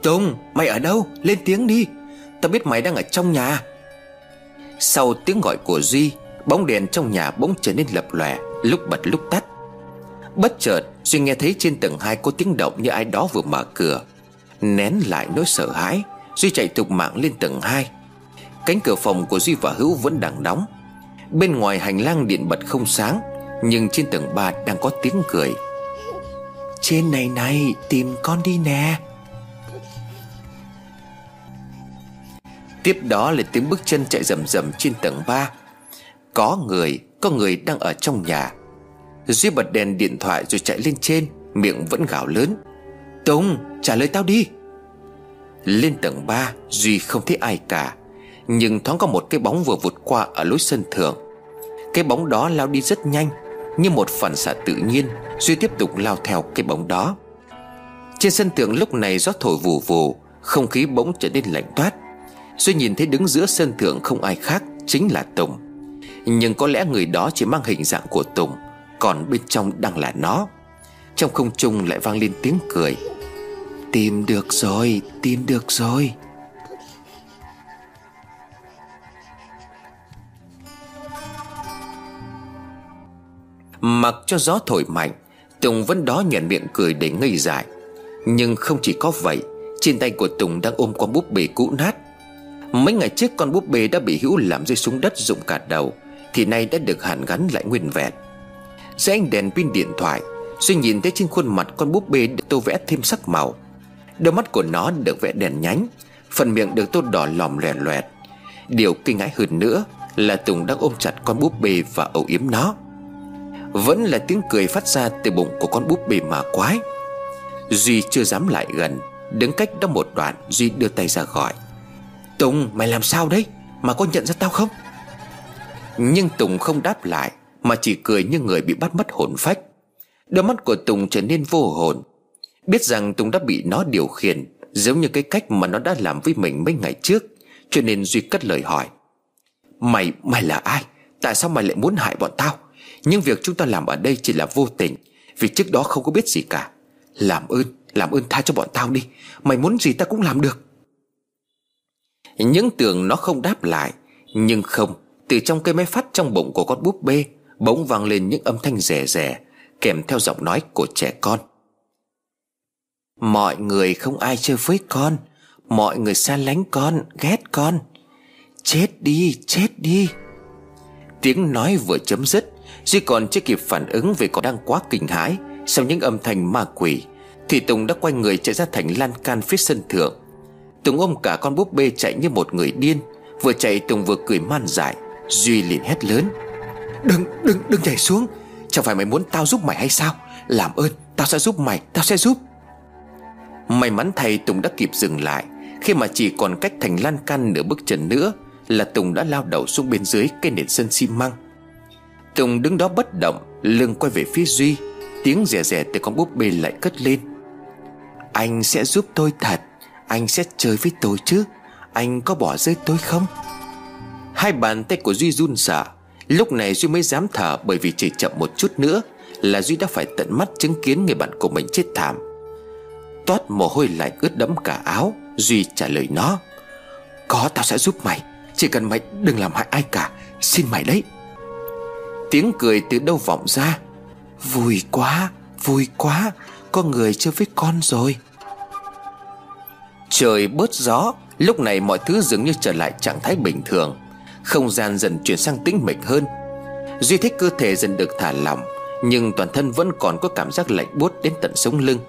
Tùng, mày ở đâu? Lên tiếng đi. Tao biết mày đang ở trong nhà. Sau tiếng gọi của Duy, Bóng đèn trong nhà bỗng trở nên lập lòe, Lúc bật lúc tắt. Bất chợt, Duy nghe thấy trên tầng hai có tiếng động như ai đó vừa mở cửa. Nén lại nỗi sợ hãi, Duy chạy tục mạng lên tầng hai. Cánh cửa phòng của Duy và Hữu vẫn đang đóng. Bên ngoài hành lang điện bật không sáng Nhưng trên tầng ba đang có tiếng cười. Trên này này tìm con đi nè. Tiếp đó là tiếng bước chân chạy rầm rầm trên tầng ba. Có người, có người đang ở trong nhà. Duy bật đèn điện thoại rồi chạy lên trên Miệng vẫn gào lớn. Tùng trả lời tao đi. Lên tầng 3 Duy không thấy ai cả. Nhưng thoáng có một cái bóng vừa vụt qua ở lối sân thượng. Cái bóng đó lao đi rất nhanh, Như một phản xạ tự nhiên, Duy tiếp tục lao theo cái bóng đó. Trên sân thượng lúc này gió thổi vù vù, Không khí bỗng trở nên lạnh toát. Duy nhìn thấy đứng giữa sân thượng không ai khác Chính là Tùng. Nhưng có lẽ người đó chỉ mang hình dạng của Tùng, còn bên trong đang là nó. Trong không trung lại vang lên tiếng cười. Tìm được rồi, Tìm được rồi. Mặc cho gió thổi mạnh, Tùng vẫn đó nhận miệng cười để ngây dại. Nhưng không chỉ có vậy, Trên tay của Tùng đang ôm con búp bê cũ nát. Mấy ngày trước con búp bê đã bị Hữu làm rơi xuống đất rụng cả đầu, Thì nay đã được hàn gắn lại nguyên vẹn. Dưới ánh đèn pin điện thoại, Duy nhìn thấy trên khuôn mặt con búp bê được tô vẽ thêm sắc màu. Đôi mắt của nó được vẽ đèn nhánh, Phần miệng được tô đỏ lòm lèn loẹt. Điều kinh ngãi hơn nữa Là Tùng đang ôm chặt con búp bê và âu yếm nó. Vẫn là tiếng cười phát ra từ bụng của con búp bê mà quái. Duy chưa dám lại gần Đứng cách đó một đoạn Duy đưa tay ra gọi. Tùng mày làm sao đấy? Mà có nhận ra tao không? Nhưng Tùng không đáp lại mà chỉ cười như người bị bắt mất hồn phách. Đôi mắt của Tùng trở nên vô hồn. Biết rằng Tùng đã bị nó điều khiển Giống như cái cách mà nó đã làm với mình mấy ngày trước Cho nên Duy cất lời hỏi. Mày, mày là ai? Tại sao mày lại muốn hại bọn tao? Nhưng việc chúng ta làm ở đây chỉ là vô tình, Vì trước đó không có biết gì cả. Làm ơn Làm ơn tha cho bọn tao đi. Mày muốn gì ta cũng làm được. Những tưởng nó không đáp lại, Nhưng không, Từ trong cây máy phát trong bụng của con búp bê, Bỗng vang lên những âm thanh rẻ rẻ Kèm theo giọng nói của trẻ con. Mọi người không ai chơi với con, Mọi người xa lánh con, Ghét con. Chết đi chết đi. Tiếng nói vừa chấm dứt Duy còn chưa kịp phản ứng vì còn đang quá kinh hãi Sau những âm thanh ma quỷ Thì Tùng đã quay người chạy ra thành lan can phía sân thượng. Tùng ôm cả con búp bê chạy như một người điên Vừa chạy Tùng vừa cười man dại Duy liền hét lớn. Đừng đừng đừng nhảy xuống Chẳng phải mày muốn tao giúp mày hay sao? Làm ơn tao sẽ giúp mày Tao sẽ giúp. May mắn thay Tùng đã kịp dừng lại Khi mà chỉ còn cách thành lan can nửa bước chân nữa Là Tùng đã lao đầu xuống bên dưới Cây nền sân xi măng Tùng đứng đó bất động, Lưng quay về phía Duy, Tiếng rẻ rẻ từ con búp bê lại cất lên. Anh sẽ giúp tôi thật, Anh sẽ chơi với tôi chứ, Anh có bỏ rơi tôi không? Hai bàn tay của Duy run sợ Lúc này Duy mới dám thở Bởi vì chỉ chậm một chút nữa Là Duy đã phải tận mắt chứng kiến người bạn của mình chết thảm. Toát mồ hôi lạnh ướt đẫm cả áo, Duy trả lời nó. Có tao sẽ giúp mày, Chỉ cần mày đừng làm hại ai cả, Xin mày đấy. Tiếng cười từ đâu vọng ra. Vui quá Vui quá Có người chơi với con rồi. Trời bớt gió Lúc này mọi thứ dường như trở lại trạng thái bình thường. Không gian dần chuyển sang tĩnh mịch hơn. Duy thích cơ thể dần được thả lỏng Nhưng toàn thân vẫn còn có cảm giác lạnh buốt đến tận sống lưng.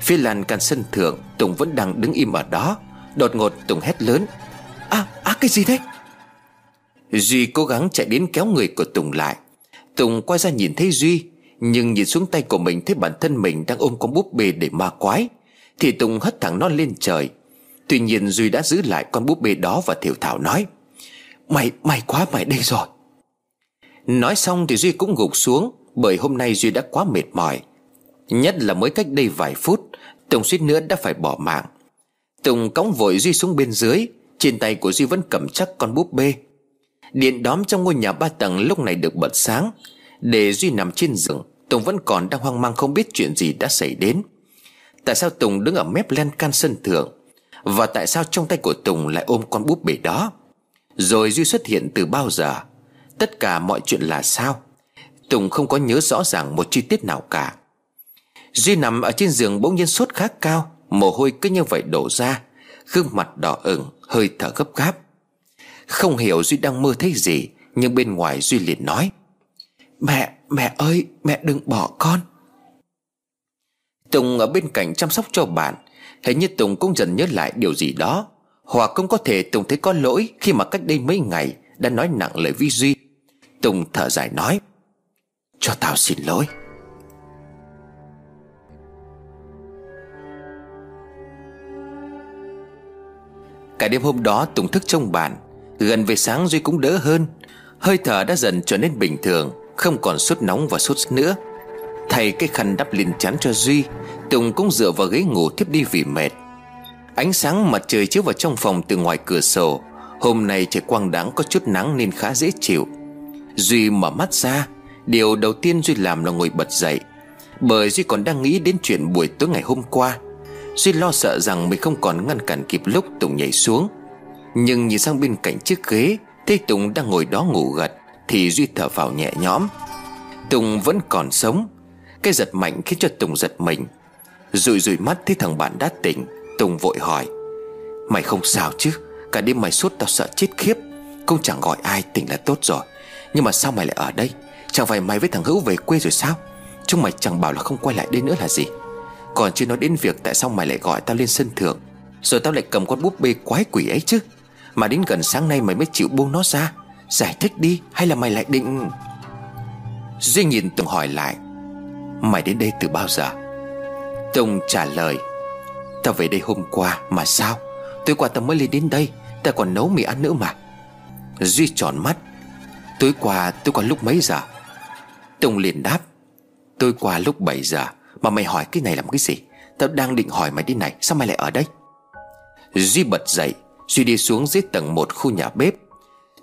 Phía lan căn sân thượng Tùng vẫn đang đứng im ở đó. Đột ngột Tùng hét lớn. À, à cái gì thế? Duy cố gắng chạy đến kéo người của Tùng lại. Tùng quay ra nhìn thấy Duy Nhưng nhìn xuống tay của mình thấy bản thân mình đang ôm con búp bê để ma quái. Thì Tùng hất thẳng nó lên trời. Tuy nhiên Duy đã giữ lại con búp bê đó và thiểu thảo nói Mày, mày quá mày đây rồi. Nói xong thì Duy cũng gục xuống Bởi hôm nay Duy đã quá mệt mỏi. Nhất là mới cách đây vài phút Tùng suýt nữa đã phải bỏ mạng. Tùng cõng vội Duy xuống bên dưới Trên tay của Duy vẫn cầm chắc con búp bê. Điện đóm trong ngôi nhà ba tầng lúc này được bật sáng. Để Duy nằm trên giường, Tùng vẫn còn đang hoang mang không biết chuyện gì đã xảy đến. Tại sao Tùng đứng ở mép len can sân thượng? Và tại sao trong tay của Tùng lại ôm con búp bể đó? Rồi Duy xuất hiện từ bao giờ? Tất cả mọi chuyện là sao? Tùng không có nhớ rõ ràng một chi tiết nào cả. Duy nằm ở trên giường bỗng nhiên sốt khá cao, Mồ hôi cứ như vậy đổ ra, Gương mặt đỏ ửng, hơi thở gấp gáp. Không hiểu Duy đang mơ thấy gì Nhưng bên ngoài Duy liền nói Mẹ, mẹ ơi, mẹ đừng bỏ con. Tùng ở bên cạnh chăm sóc cho bạn. Hình như Tùng cũng dần nhớ lại điều gì đó. Hoặc cũng có thể Tùng thấy có lỗi Khi mà cách đây mấy ngày Đã nói nặng lời với Duy. Tùng thở dài nói Cho tao xin lỗi. Cả đêm hôm đó Tùng thức trong bàn Gần về sáng Duy cũng đỡ hơn. Hơi thở đã dần trở nên bình thường, Không còn sốt nóng và sốt nữa. Thầy cái khăn đắp lên chắn cho Duy, Tùng cũng dựa vào ghế ngủ tiếp đi vì mệt. Ánh sáng mặt trời chiếu vào trong phòng từ ngoài cửa sổ. Hôm nay trời quang đáng có chút nắng nên khá dễ chịu. Duy mở mắt ra, Điều đầu tiên Duy làm là ngồi bật dậy. Bởi Duy còn đang nghĩ đến chuyện buổi tối ngày hôm qua. Duy lo sợ rằng mình không còn ngăn cản kịp lúc Tùng nhảy xuống. Nhưng nhìn sang bên cạnh chiếc ghế Thấy Tùng đang ngồi đó ngủ gật, Thì Duy thở vào nhẹ nhõm. Tùng vẫn còn sống. Cái giật mạnh khiến cho Tùng giật mình. Rụi rụi mắt thấy thằng bạn đã tỉnh, Tùng vội hỏi. Mày không sao chứ? Cả đêm mày suốt tao sợ chết khiếp. Cũng chẳng gọi ai, tỉnh là tốt rồi. Nhưng mà sao mày lại ở đây? Chẳng phải mày với thằng Hữu về quê rồi sao? Chúng mày chẳng bảo là không quay lại đây nữa là gì. Còn chưa nói đến việc tại sao mày lại gọi tao lên sân thượng, Rồi tao lại cầm con búp bê quái quỷ ấy chứ? Mà đến gần sáng nay mày mới chịu buông nó ra. Giải thích đi, hay là mày lại định Duy nhìn Tùng hỏi lại. Mày đến đây từ bao giờ? Tùng trả lời. Tao về đây hôm qua mà sao? Tối qua tao mới lên đến đây. Tao còn nấu mì ăn nữa mà. Duy tròn mắt. Tối qua tối qua lúc mấy giờ? Tùng liền đáp. Tối qua lúc 7 giờ. Mà mày hỏi cái này làm cái gì? Tao đang định hỏi mày đi này. Sao mày lại ở đây? Duy bật dậy. Duy đi xuống dưới tầng một khu nhà bếp.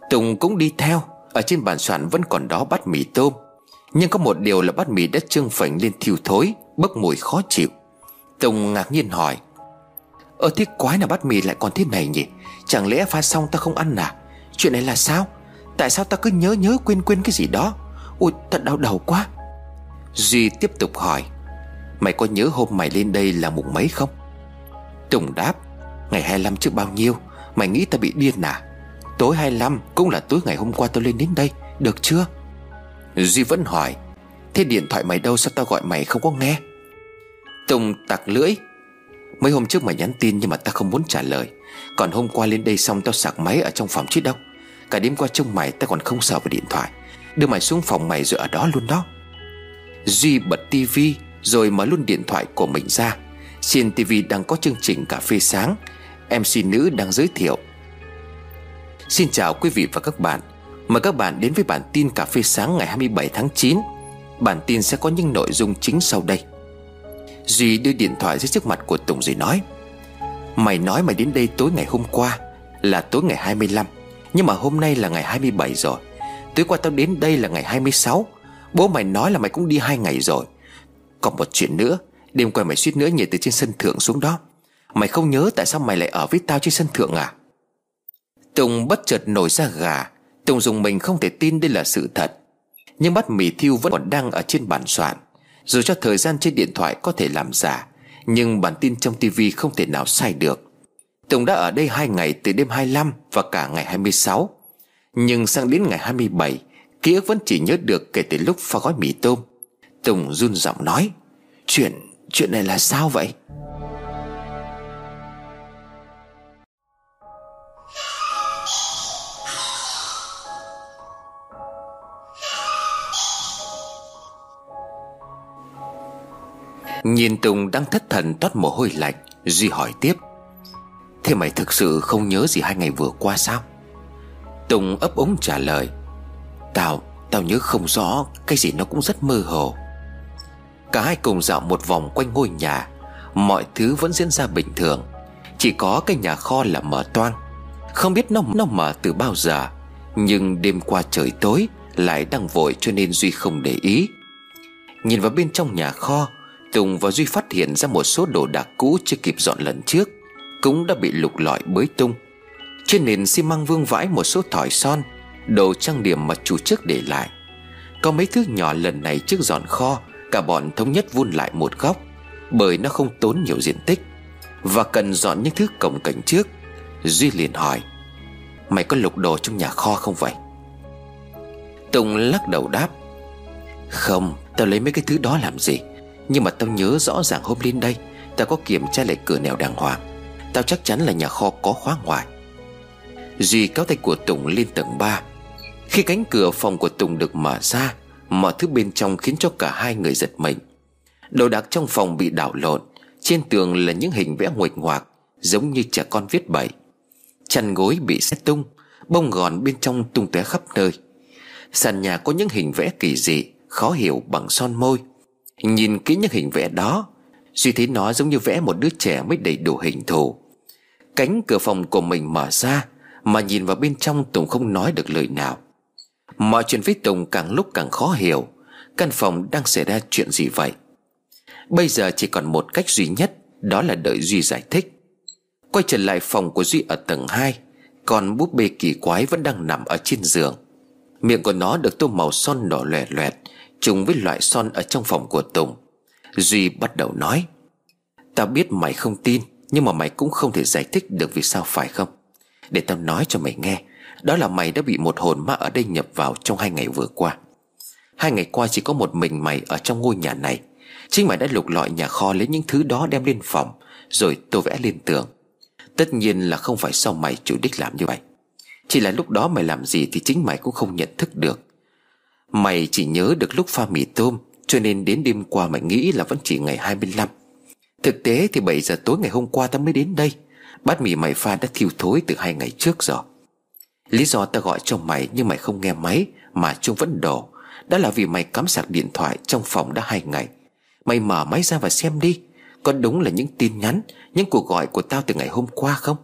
Tùng cũng đi theo, Ở trên bàn soạn vẫn còn đó bát mì tôm. Nhưng có một điều là bát mì đã trương phảnh lên thiêu thối, Bốc mùi khó chịu. Tùng ngạc nhiên hỏi, Ơ, thế quái nào bát mì lại còn thế này nhỉ? Chẳng lẽ pha xong ta không ăn à? Chuyện này là sao? Tại sao ta cứ nhớ nhớ quên quên cái gì đó? Ôi, thật đau đầu quá. Duy tiếp tục hỏi, Mày có nhớ hôm mày lên đây là mùng mấy không? Tùng đáp, Ngày 25 trước bao nhiêu? Mày nghĩ ta bị điên à? Tối 25 cũng là tối ngày hôm qua tôi lên đến đây, Được chưa? Duy vẫn hỏi, Thế điện thoại mày đâu, sao tao gọi mày không có nghe? Tùng tặc lưỡi, Mấy hôm trước mày nhắn tin nhưng mà ta không muốn trả lời. Còn hôm qua lên đây xong tao sạc máy ở trong phòng chứ đâu. Cả đêm qua trông mày ta còn không sợ vào điện thoại. Đưa mày xuống phòng mày rồi ở đó luôn đó. Duy bật tivi Rồi mở luôn điện thoại của mình ra. Trên tivi đang có chương trình cà phê sáng. MC nữ đang giới thiệu. Xin chào quý vị và các bạn. Mời các bạn đến với bản tin cà phê sáng ngày 27 tháng 9 Bản tin sẽ có những nội dung chính sau đây. Duy đưa điện thoại dưới trước mặt của Tùng rồi nói, Mày nói mày đến đây tối ngày hôm qua Là tối ngày 25 Nhưng mà hôm nay là ngày 27 rồi. Tối qua tao đến đây là ngày 26 Bố mày nói là mày cũng đi hai ngày rồi. Còn một chuyện nữa, Đêm qua mày suýt nữa nhảy từ trên sân thượng xuống đó. Mày không nhớ tại sao mày lại ở với tao trên sân thượng à? Tùng bất chợt nổi ra gà. Tùng dùng mình không thể tin đây là sự thật. Nhưng bát mì thiêu vẫn còn đang ở trên bàn soạn. Dù cho thời gian trên điện thoại có thể làm giả Nhưng bản tin trong tivi không thể nào sai được. Tùng đã ở đây hai ngày từ đêm 25 và cả ngày 26 Nhưng sang đến ngày 27 Ký ức vẫn chỉ nhớ được kể từ lúc pha gói mì tôm. Tùng run giọng nói Chuyện, chuyện này là sao vậy? Nhìn Tùng đang thất thần toát mồ hôi lạnh Duy hỏi tiếp. Thế mày thực sự không nhớ gì hai ngày vừa qua sao? Tùng ấp úng trả lời. Tao, tao nhớ không rõ Cái gì nó cũng rất mơ hồ. Cả hai cùng dạo một vòng quanh ngôi nhà. Mọi thứ vẫn diễn ra bình thường. Chỉ có cái nhà kho là mở toang. Không biết nó nó mở từ bao giờ. Nhưng đêm qua trời tối Lại đang vội cho nên Duy không để ý. Nhìn vào bên trong nhà kho Tùng và Duy phát hiện ra một số đồ đạc cũ chưa kịp dọn lần trước, Cũng đã bị lục lọi bới tung. Trên nền xi măng vương vãi một số thỏi son, Đồ trang điểm mà chủ trước để lại. Có mấy thứ nhỏ lần này trước dọn kho, Cả bọn thống nhất vun lại một góc, Bởi nó không tốn nhiều diện tích. Và cần dọn những thứ cổng cảnh trước, Duy liền hỏi, Mày có lục đồ trong nhà kho không vậy? Tùng lắc đầu đáp, Không, Tao lấy mấy cái thứ đó làm gì? Nhưng mà tao nhớ rõ ràng hôm lên đây, Tao có kiểm tra lại cửa nẻo đàng hoàng. Tao chắc chắn là nhà kho có khóa ngoài. Duy kéo tay của Tùng lên tầng 3 Khi cánh cửa phòng của Tùng được mở ra, Mọi thứ bên trong khiến cho cả hai người giật mình. Đồ đạc trong phòng bị đảo lộn, Trên tường là những hình vẽ nguệch ngoạc, Giống như trẻ con viết bậy. Chăn gối bị xét tung, Bông gòn bên trong tung té khắp nơi. Sàn nhà có những hình vẽ kỳ dị, Khó hiểu bằng son môi. Nhìn kỹ những hình vẽ đó Duy thấy nó giống như vẽ một đứa trẻ mới đầy đủ hình thù. Cánh cửa phòng của mình mở ra, Mà nhìn vào bên trong Tùng không nói được lời nào. Mọi chuyện với Tùng càng lúc càng khó hiểu, Căn phòng đang xảy ra chuyện gì vậy? Bây giờ chỉ còn một cách duy nhất, Đó là đợi Duy giải thích. Quay trở lại phòng của Duy ở tầng 2 Còn búp bê kỳ quái vẫn đang nằm ở trên giường. Miệng của nó được tô màu son đỏ loẹt loẹt Trùng với loại son ở trong phòng của Tùng. Duy bắt đầu nói, Tao biết mày không tin, Nhưng mà mày cũng không thể giải thích được vì sao phải không? Để tao nói cho mày nghe, Đó là mày đã bị một hồn ma ở đây nhập vào trong hai ngày vừa qua. Hai ngày qua chỉ có một mình mày ở trong ngôi nhà này. Chính mày đã lục lọi nhà kho lấy những thứ đó đem lên phòng, Rồi tô vẽ lên tường. Tất nhiên là không phải sau mày chủ đích làm như vậy. Chỉ là lúc đó mày làm gì thì chính mày cũng không nhận thức được. Mày chỉ nhớ được lúc pha mì tôm, Cho nên đến đêm qua mày nghĩ là vẫn chỉ ngày 25 Thực tế thì 7 giờ tối ngày hôm qua ta mới đến đây. Bát mì mày pha đã thiêu thối từ hai ngày trước rồi. Lý do ta gọi cho mày nhưng mày không nghe máy, Mà chung vẫn đổ. Đó là vì mày cắm sạc điện thoại trong phòng đã hai ngày. Mày mở máy ra và xem đi. Có đúng là những tin nhắn, Những cuộc gọi của tao từ ngày hôm qua không?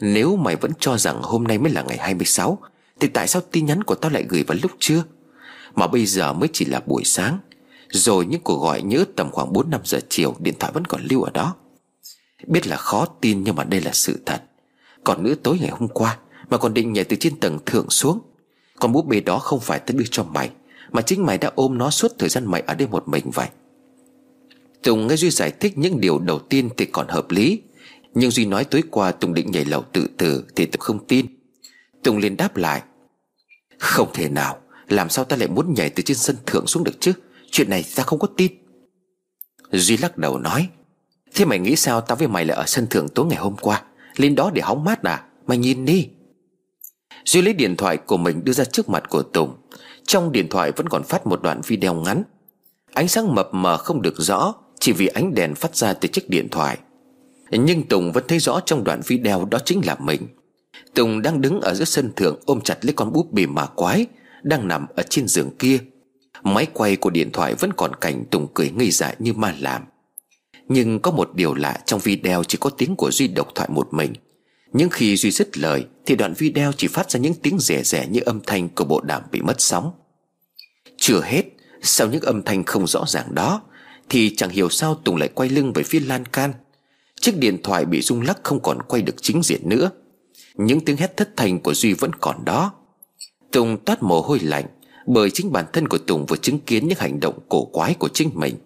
Nếu mày vẫn cho rằng hôm nay mới là ngày 26 Thì tại sao tin nhắn của tao lại gửi vào lúc trưa? Mà bây giờ mới chỉ là buổi sáng. Rồi những cuộc gọi nhớ tầm khoảng 4-5 giờ chiều, Điện thoại vẫn còn lưu ở đó. Biết là khó tin nhưng mà đây là sự thật. Còn nữa tối ngày hôm qua Mà còn định nhảy từ trên tầng thượng xuống. Còn búp bê đó không phải tao đưa cho mày, Mà chính mày đã ôm nó suốt thời gian mày ở đây một mình vậy. Tùng nghe Duy giải thích những điều đầu tiên thì còn hợp lý. Nhưng Duy nói tối qua Tùng định nhảy lầu tự tử Thì Tùng không tin. Tùng liền đáp lại, Không thể nào. Làm sao ta lại muốn nhảy từ trên sân thượng xuống được chứ? Chuyện này ta không có tin. Duy lắc đầu nói, Thế mày nghĩ sao tao với mày lại ở sân thượng tối ngày hôm qua? Lên đó để hóng mát à? Mày nhìn đi. Duy lấy điện thoại của mình đưa ra trước mặt của Tùng. Trong điện thoại vẫn còn phát một đoạn video ngắn. Ánh sáng mập mờ không được rõ, Chỉ vì ánh đèn phát ra từ chiếc điện thoại. Nhưng Tùng vẫn thấy rõ trong đoạn video đó chính là mình. Tùng đang đứng ở giữa sân thượng ôm chặt lấy con búp bì mà quái. Đang nằm ở trên giường kia. Máy quay của điện thoại vẫn còn cảnh Tùng cười ngây dại như ma làm. Nhưng có một điều lạ trong video chỉ có tiếng của Duy độc thoại một mình. Nhưng khi Duy dứt lời, Thì đoạn video chỉ phát ra những tiếng rẻ rẻ như âm thanh của bộ đàm bị mất sóng. Chưa hết, Sau những âm thanh không rõ ràng đó, Thì chẳng hiểu sao Tùng lại quay lưng về phía lan can. Chiếc điện thoại bị rung lắc không còn quay được chính diện nữa. Những tiếng hét thất thành của Duy vẫn còn đó. Tùng toát mồ hôi lạnh Bởi chính bản thân của Tùng vừa chứng kiến những hành động cổ quái của chính mình.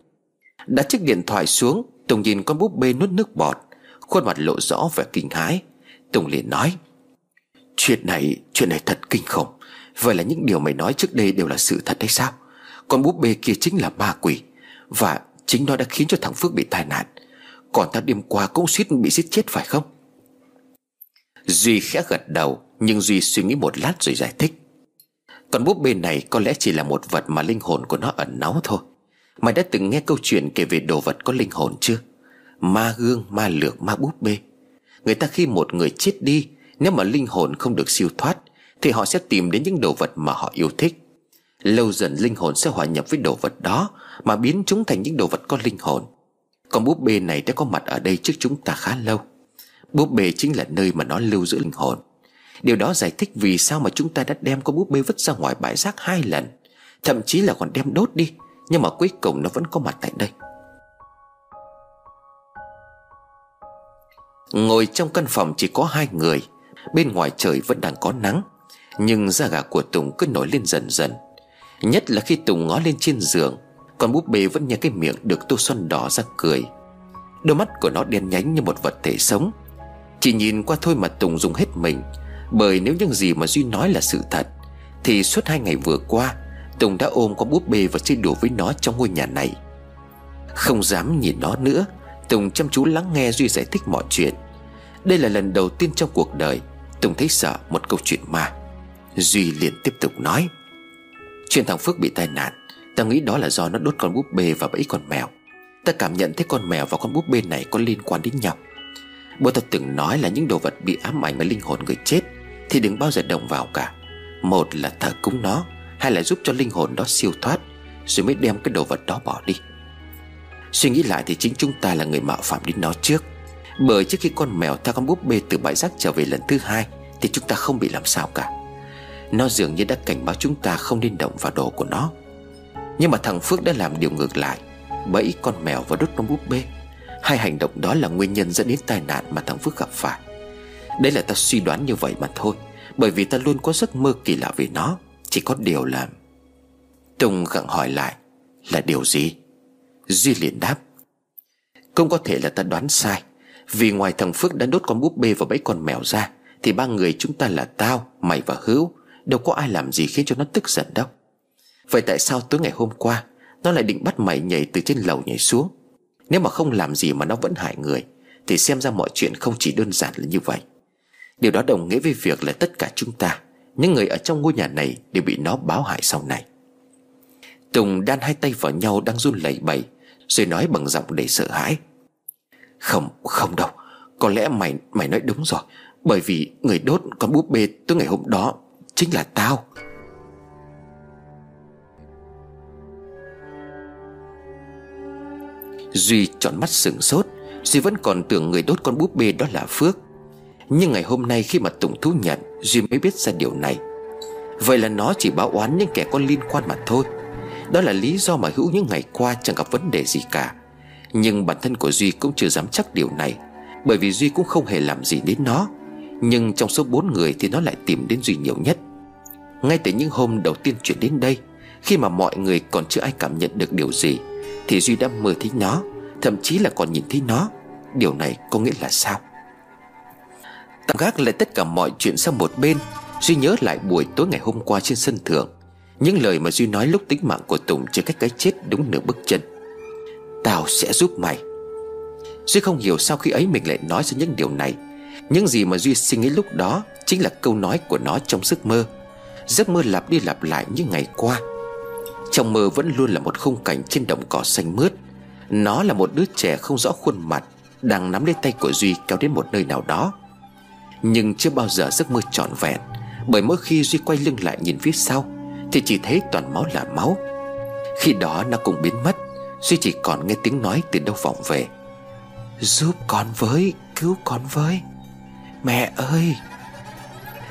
Đặt chiếc điện thoại xuống Tùng nhìn con búp bê nuốt nước bọt Khuôn mặt lộ rõ vẻ kinh hãi. Tùng liền nói Chuyện này, chuyện này thật kinh khủng. Vậy là những điều mày nói trước đây đều là sự thật hay sao? Con búp bê kia chính là ma quỷ Và chính nó đã khiến cho thằng Phước bị tai nạn. Còn ta đêm qua cũng suýt bị giết chết phải không? Duy khẽ gật đầu Nhưng Duy suy nghĩ một lát rồi giải thích. Còn búp bê này có lẽ chỉ là một vật mà linh hồn của nó ẩn náu thôi. Mày đã từng nghe câu chuyện kể về đồ vật có linh hồn chưa? Ma gương, ma lược, ma búp bê. Người ta khi một người chết đi Nếu mà linh hồn không được siêu thoát Thì họ sẽ tìm đến những đồ vật mà họ yêu thích. Lâu dần linh hồn sẽ hòa nhập với đồ vật đó Mà biến chúng thành những đồ vật có linh hồn. Còn búp bê này đã có mặt ở đây trước chúng ta khá lâu. Búp bê chính là nơi mà nó lưu giữ linh hồn. Điều đó giải thích vì sao mà chúng ta đã đem con búp bê vứt ra ngoài bãi rác hai lần, Thậm chí là còn đem đốt đi, Nhưng mà cuối cùng nó vẫn có mặt tại đây. Ngồi trong căn phòng chỉ có hai người, Bên ngoài trời vẫn đang có nắng, Nhưng da gà của Tùng cứ nổi lên dần dần. Nhất là khi Tùng ngó lên trên giường, con búp bê vẫn nhếch cái miệng được tô son đỏ ra cười. Đôi mắt của nó đen nhánh như một vật thể sống. Chỉ nhìn qua thôi mà Tùng dùng hết mình bởi nếu những gì mà Duy nói là sự thật, Thì suốt hai ngày vừa qua, Tùng đã ôm con búp bê và chơi đùa với nó trong ngôi nhà này. Không dám nhìn nó nữa, Tùng chăm chú lắng nghe Duy giải thích mọi chuyện. Đây là lần đầu tiên trong cuộc đời, Tùng thấy sợ một câu chuyện ma. Duy liền tiếp tục nói, Chuyện thằng Phước bị tai nạn, Tao nghĩ đó là do nó đốt con búp bê và bẫy con mèo. Ta cảm nhận thấy con mèo và con búp bê này có liên quan đến nhau. Bố ta từng nói là những đồ vật bị ám ảnh với linh hồn người chết thì đừng bao giờ động vào cả. Một là thờ cúng nó, Hai là giúp cho linh hồn đó siêu thoát. Rồi mới đem cái đồ vật đó bỏ đi. Suy nghĩ lại thì chính chúng ta là người mạo phạm đến nó trước. Bởi trước khi con mèo theo con búp bê từ bãi rác trở về lần thứ hai, Thì chúng ta không bị làm sao cả. Nó dường như đã cảnh báo chúng ta không nên động vào đồ của nó. Nhưng mà thằng Phước đã làm điều ngược lại. Bẫy con mèo và đốt con búp bê. Hai hành động đó là nguyên nhân dẫn đến tai nạn mà thằng Phước gặp phải. Đây là ta suy đoán như vậy mà thôi. Bởi vì ta luôn có giấc mơ kỳ lạ về nó. Chỉ có điều là Tùng gặng hỏi lại Là điều gì? Duy liền đáp Không có thể là ta đoán sai. Vì ngoài thằng Phước đã đốt con búp bê và bẫy con mèo ra Thì ba người chúng ta là tao, mày và Hữu. Đâu có ai làm gì khiến cho nó tức giận đâu. Vậy tại sao tối ngày hôm qua Nó lại định bắt mày nhảy từ trên lầu nhảy xuống? Nếu mà không làm gì mà nó vẫn hại người Thì xem ra mọi chuyện không chỉ đơn giản là như vậy. Điều đó đồng nghĩa với việc là tất cả chúng ta Những người ở trong ngôi nhà này Đều bị nó báo hại sau này. Tùng đan hai tay vào nhau đang run lẩy bẩy rồi nói bằng giọng đầy sợ hãi. Không, không đâu Có lẽ mày mày nói đúng rồi Bởi vì người đốt con búp bê tối ngày hôm đó Chính là tao. Duy tròn mắt sừng sốt Duy vẫn còn tưởng người đốt con búp bê đó là Phước. Nhưng ngày hôm nay khi mà Tùng thú nhận, Duy mới biết ra điều này. Vậy là nó chỉ báo oán những kẻ có liên quan mà thôi. Đó là lý do mà Hữu những ngày qua chẳng gặp vấn đề gì cả. Nhưng bản thân của Duy cũng chưa dám chắc điều này, Bởi vì Duy cũng không hề làm gì đến nó. Nhưng trong số bốn người thì nó lại tìm đến Duy nhiều nhất. Ngay từ những hôm đầu tiên chuyển đến đây, Khi mà mọi người còn chưa ai cảm nhận được điều gì, Thì Duy đã mơ thấy nó, Thậm chí là còn nhìn thấy nó. Điều này có nghĩa là sao? Tạm gác lại tất cả mọi chuyện sang một bên Duy nhớ lại buổi tối ngày hôm qua trên sân thượng. Những lời mà Duy nói lúc tính mạng của Tùng Chưa cách cái chết đúng nửa bước chân. Tao sẽ giúp mày. Duy không hiểu sao khi ấy mình lại nói ra những điều này. Những gì mà Duy suy nghĩ lúc đó Chính là câu nói của nó trong giấc mơ. Giấc mơ lặp đi lặp lại như ngày qua. Trong mơ vẫn luôn là một khung cảnh trên đồng cỏ xanh mướt. Nó là một đứa trẻ không rõ khuôn mặt, Đang nắm lấy tay của Duy kéo đến một nơi nào đó. Nhưng chưa bao giờ giấc mơ trọn vẹn. Bởi mỗi khi Duy quay lưng lại nhìn phía sau, Thì chỉ thấy toàn máu là máu. Khi đó nó cũng biến mất, Duy chỉ còn nghe tiếng nói từ đâu vọng về. Giúp con với, Cứu con với. Mẹ ơi!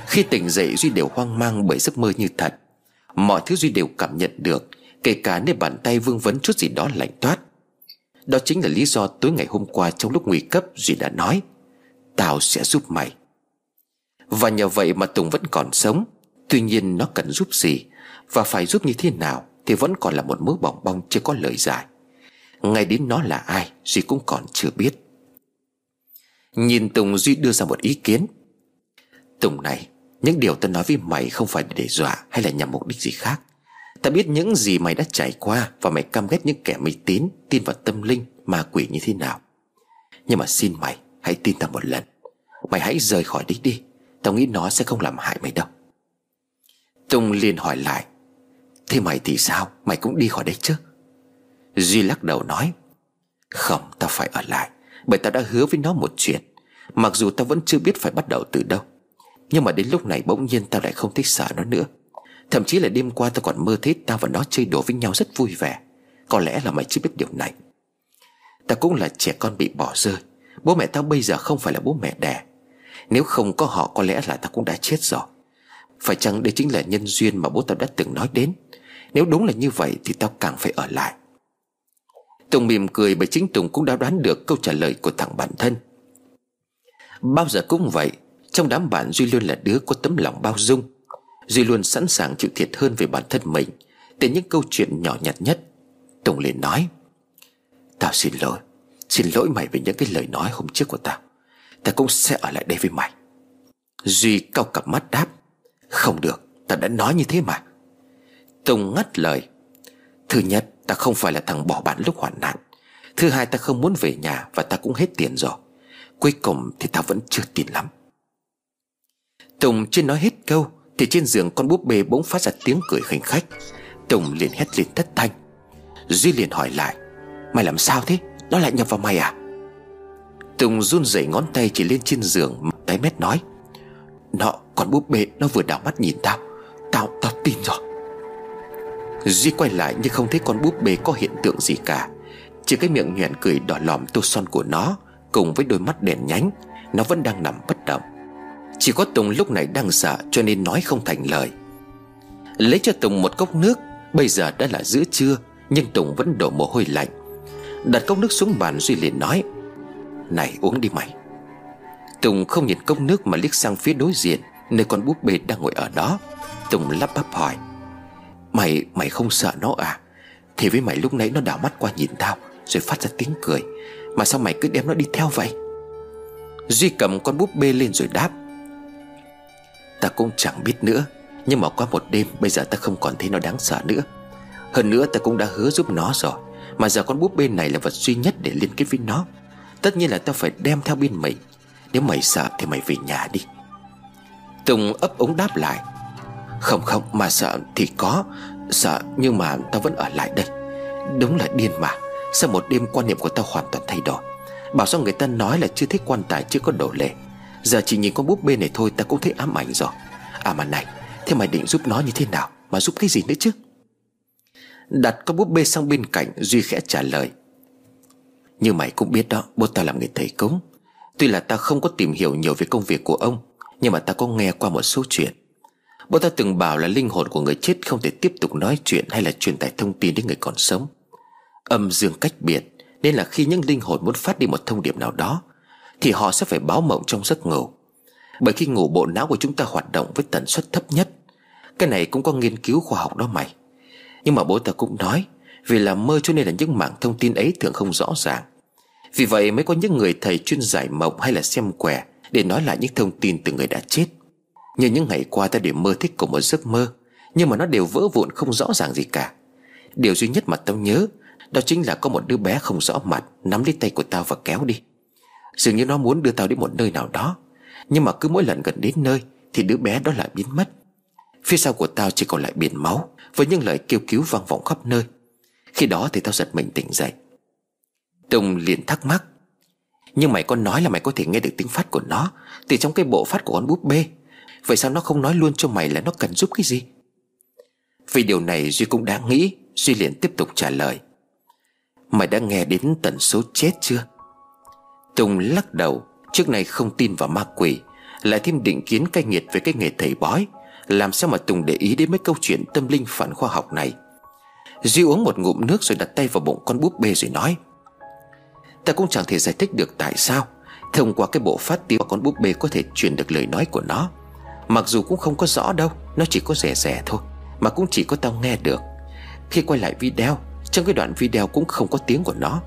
Khi tỉnh dậy, Duy đều hoang mang bởi giấc mơ như thật. Mọi thứ Duy đều cảm nhận được, Kể cả nơi bàn tay vương vấn chút gì đó lạnh toát. Đó chính là lý do tối ngày hôm qua Trong lúc nguy cấp, Duy đã nói, Tao sẽ giúp mày. Và nhờ vậy mà Tùng vẫn còn sống. Tuy nhiên nó cần giúp gì? Và phải giúp như thế nào Thì vẫn còn là một mớ bỏng bong chưa có lời giải. Ngay đến nó là ai Duy cũng còn chưa biết. Nhìn Tùng Duy đưa ra một ý kiến. Tùng này Những điều ta nói với mày không phải để dọa Hay là nhằm mục đích gì khác. Ta biết những gì mày đã trải qua Và mày căm ghét những kẻ mê tín Tin vào tâm linh, ma quỷ như thế nào. Nhưng mà xin mày Hãy tin ta một lần. Mày hãy rời khỏi đấy đi. Tao nghĩ nó sẽ không làm hại mày đâu. Tùng liền hỏi lại, Thế mày thì sao? Mày cũng đi khỏi đây chứ? Duy lắc đầu nói, Không, tao phải ở lại, Bởi tao đã hứa với nó một chuyện. Mặc dù tao vẫn chưa biết phải bắt đầu từ đâu, Nhưng mà đến lúc này bỗng nhiên tao lại không thích sợ nó nữa. Thậm chí là đêm qua tao còn mơ thấy tao và nó chơi đùa với nhau rất vui vẻ. Có lẽ là mày chưa biết điều này. Tao cũng là trẻ con bị bỏ rơi. Bố mẹ tao bây giờ không phải là bố mẹ đẻ. Nếu không có họ, có lẽ là tao cũng đã chết rồi. Phải chăng đây chính là nhân duyên mà bố tao đã từng nói đến? Nếu đúng là như vậy thì tao càng phải ở lại. Tùng mỉm cười bởi chính Tùng cũng đã đoán được câu trả lời của thằng bản thân. Bao giờ cũng vậy, Trong đám bạn Duy luôn là đứa có tấm lòng bao dung. Duy luôn sẵn sàng chịu thiệt hơn về bản thân mình, Từ những câu chuyện nhỏ nhặt nhất. Tùng liền nói, Tao xin lỗi Xin lỗi mày về những cái lời nói hôm trước của tao ta cũng sẽ ở lại đây với mày. Duy cau cặp mắt đáp, Không được, ta đã nói như thế mà. Tùng ngắt lời, Thứ nhất, Ta không phải là thằng bỏ bạn lúc hoạn nạn. Thứ hai, ta không muốn về nhà Và ta cũng hết tiền rồi. Cuối cùng thì ta vẫn chưa tin lắm. Tùng chưa nói hết câu Thì trên giường con búp bê bỗng phát ra tiếng cười khinh khách. Tùng liền hét lên thất thanh. Duy liền hỏi lại, Mày làm sao thế? Nó lại nhập vào mày à? Tùng run rẩy ngón tay chỉ lên trên giường Tái mét nói Nó con búp bê nó vừa đảo mắt nhìn tao. Tao tao tin rồi. Duy quay lại nhưng không thấy con búp bê có hiện tượng gì cả. Chỉ cái miệng nhoẻn cười đỏ lòm tô son của nó, Cùng với đôi mắt đèn nhánh, Nó vẫn đang nằm bất động. Chỉ có Tùng lúc này đang sợ cho nên nói không thành lời. Lấy cho Tùng một cốc nước, Bây giờ đã là giữa trưa, Nhưng Tùng vẫn đổ mồ hôi lạnh. Đặt cốc nước xuống bàn Duy liền nói này uống đi mày. Tùng không nhìn cốc nước mà liếc sang phía đối diện Nơi con búp bê đang ngồi ở đó. Tùng lắp bắp hỏi Mày, mày không sợ nó à? Thì với mày lúc nãy nó đảo mắt qua nhìn tao Rồi phát ra tiếng cười. Mà sao mày cứ đem nó đi theo vậy? Duy cầm con búp bê lên rồi đáp Ta cũng chẳng biết nữa Nhưng mà qua một đêm Bây giờ ta không còn thấy nó đáng sợ nữa. Hơn nữa ta cũng đã hứa giúp nó rồi Mà giờ con búp bê này là vật duy nhất để liên kết với nó. Tất nhiên là ta phải đem theo bên mình Nếu mày sợ thì mày về nhà đi. Tùng ấp ống đáp lại. Không không, mà sợ thì có. Sợ nhưng mà tao vẫn ở lại đây. Đúng là điên mà. Sau một đêm quan niệm của tao hoàn toàn thay đổi. Bảo sao người ta nói là chưa thích quan tài, chưa có đổ lệ. Giờ chỉ nhìn con búp bê này thôi ta cũng thấy ám ảnh rồi. À mà này, Thế mày định giúp nó như thế nào? Mà giúp cái gì nữa chứ? Đặt con búp bê sang bên cạnh, Duy khẽ trả lời. Như mày cũng biết đó, Bố tao làm người thầy cúng. Tuy là ta không có tìm hiểu nhiều về công việc của ông, Nhưng mà ta có nghe qua một số chuyện. Bố ta từng bảo là linh hồn của người chết không thể tiếp tục nói chuyện hay là truyền tải thông tin đến người còn sống. Âm dương cách biệt, Nên là khi những linh hồn muốn phát đi một thông điệp nào đó, Thì họ sẽ phải báo mộng trong giấc ngủ. Bởi khi ngủ bộ não của chúng ta hoạt động với tần suất thấp nhất, Cái này cũng có nghiên cứu khoa học đó mày. Nhưng mà bố ta cũng nói vì là mơ cho nên là những mảng thông tin ấy thường không rõ ràng. Vì vậy mới có những người thầy chuyên giải mộng hay là xem quẻ Để nói lại những thông tin từ người đã chết. Như những ngày qua ta đều mơ thích của một giấc mơ, Nhưng mà nó đều vỡ vụn không rõ ràng gì cả. Điều duy nhất mà tao nhớ, Đó chính là có một đứa bé không rõ mặt Nắm lấy tay của tao và kéo đi. Dường như nó muốn đưa tao đến một nơi nào đó, Nhưng mà cứ mỗi lần gần đến nơi Thì đứa bé đó lại biến mất. Phía sau của tao chỉ còn lại biển máu, Với những lời kêu cứu vang vọng khắp nơi. Khi đó thì tao giật mình tỉnh dậy. Tùng liền thắc mắc, Nhưng mày có nói là mày có thể nghe được tiếng phát của nó Từ trong cái bộ phát của con búp bê? Vậy sao nó không nói luôn cho mày là nó cần giúp cái gì? Vì điều này Duy cũng đã nghĩ, Duy liền tiếp tục trả lời, Mày đã nghe đến tần số chết chưa? Tùng lắc đầu, Trước này không tin vào ma quỷ, Lại thêm định kiến cay nghiệt về cái nghề thầy bói, Làm sao mà Tùng để ý đến mấy câu chuyện tâm linh phản khoa học này? Duy uống một ngụm nước rồi đặt tay vào bụng con búp bê rồi nói. Ta cũng chẳng thể giải thích được tại sao, Thông qua cái bộ phát tiếng con búp bê có thể truyền được lời nói của nó. Mặc dù cũng không có rõ đâu, Nó chỉ có rẻ rẻ thôi, Mà cũng chỉ có tao nghe được. Khi quay lại video, Trong cái đoạn video cũng không có tiếng của nó.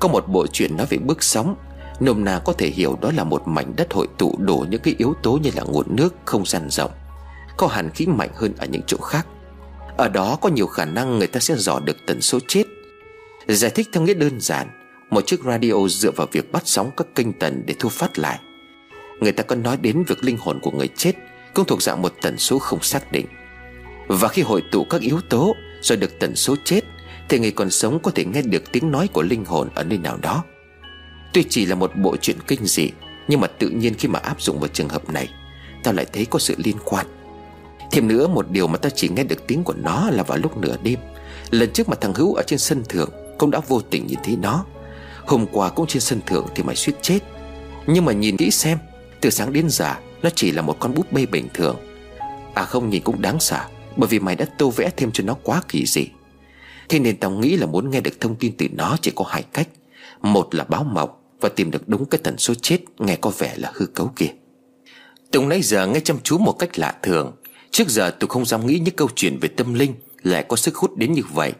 Có một bộ truyện nói về bước sóng, Nôm na có thể hiểu đó là một mảnh đất hội tụ đủ những cái yếu tố như là nguồn nước không gian rộng, Có hàn khí mạnh hơn ở những chỗ khác. Ở đó có nhiều khả năng người ta sẽ dò được tần số chết. Giải thích theo nghĩa đơn giản, Một chiếc radio dựa vào việc bắt sóng các kênh tần để thu phát lại. Người ta có nói đến việc linh hồn của người chết Cũng thuộc dạng một tần số không xác định. Và khi hội tụ các yếu tố Rồi được tần số chết, Thì người còn sống có thể nghe được tiếng nói của linh hồn ở nơi nào đó. Tuy chỉ là một bộ chuyện kinh dị, Nhưng mà tự nhiên khi mà áp dụng vào trường hợp này Tao lại thấy có sự liên quan. Thêm nữa, một điều mà tao chỉ nghe được tiếng của nó là vào lúc nửa đêm, Lần trước mà thằng Hữu ở trên sân thượng, Cũng đã vô tình nhìn thấy nó. Hôm qua cũng trên sân thượng thì mày suýt chết. Nhưng mà nhìn kỹ xem, Từ sáng đến giờ, Nó chỉ là một con búp bê bình thường. À không, nhìn cũng đáng sợ, Bởi vì mày đã tô vẽ thêm cho nó quá kỳ dị. Thế nên tao nghĩ là muốn nghe được thông tin từ nó chỉ có hai cách. Một là báo mộng và tìm được đúng cái tần số chết, Nghe có vẻ là hư cấu kia Tùng nãy giờ nghe chăm chú một cách lạ thường. Trước giờ tôi không dám nghĩ những câu chuyện về tâm linh Lại có sức hút đến như vậy.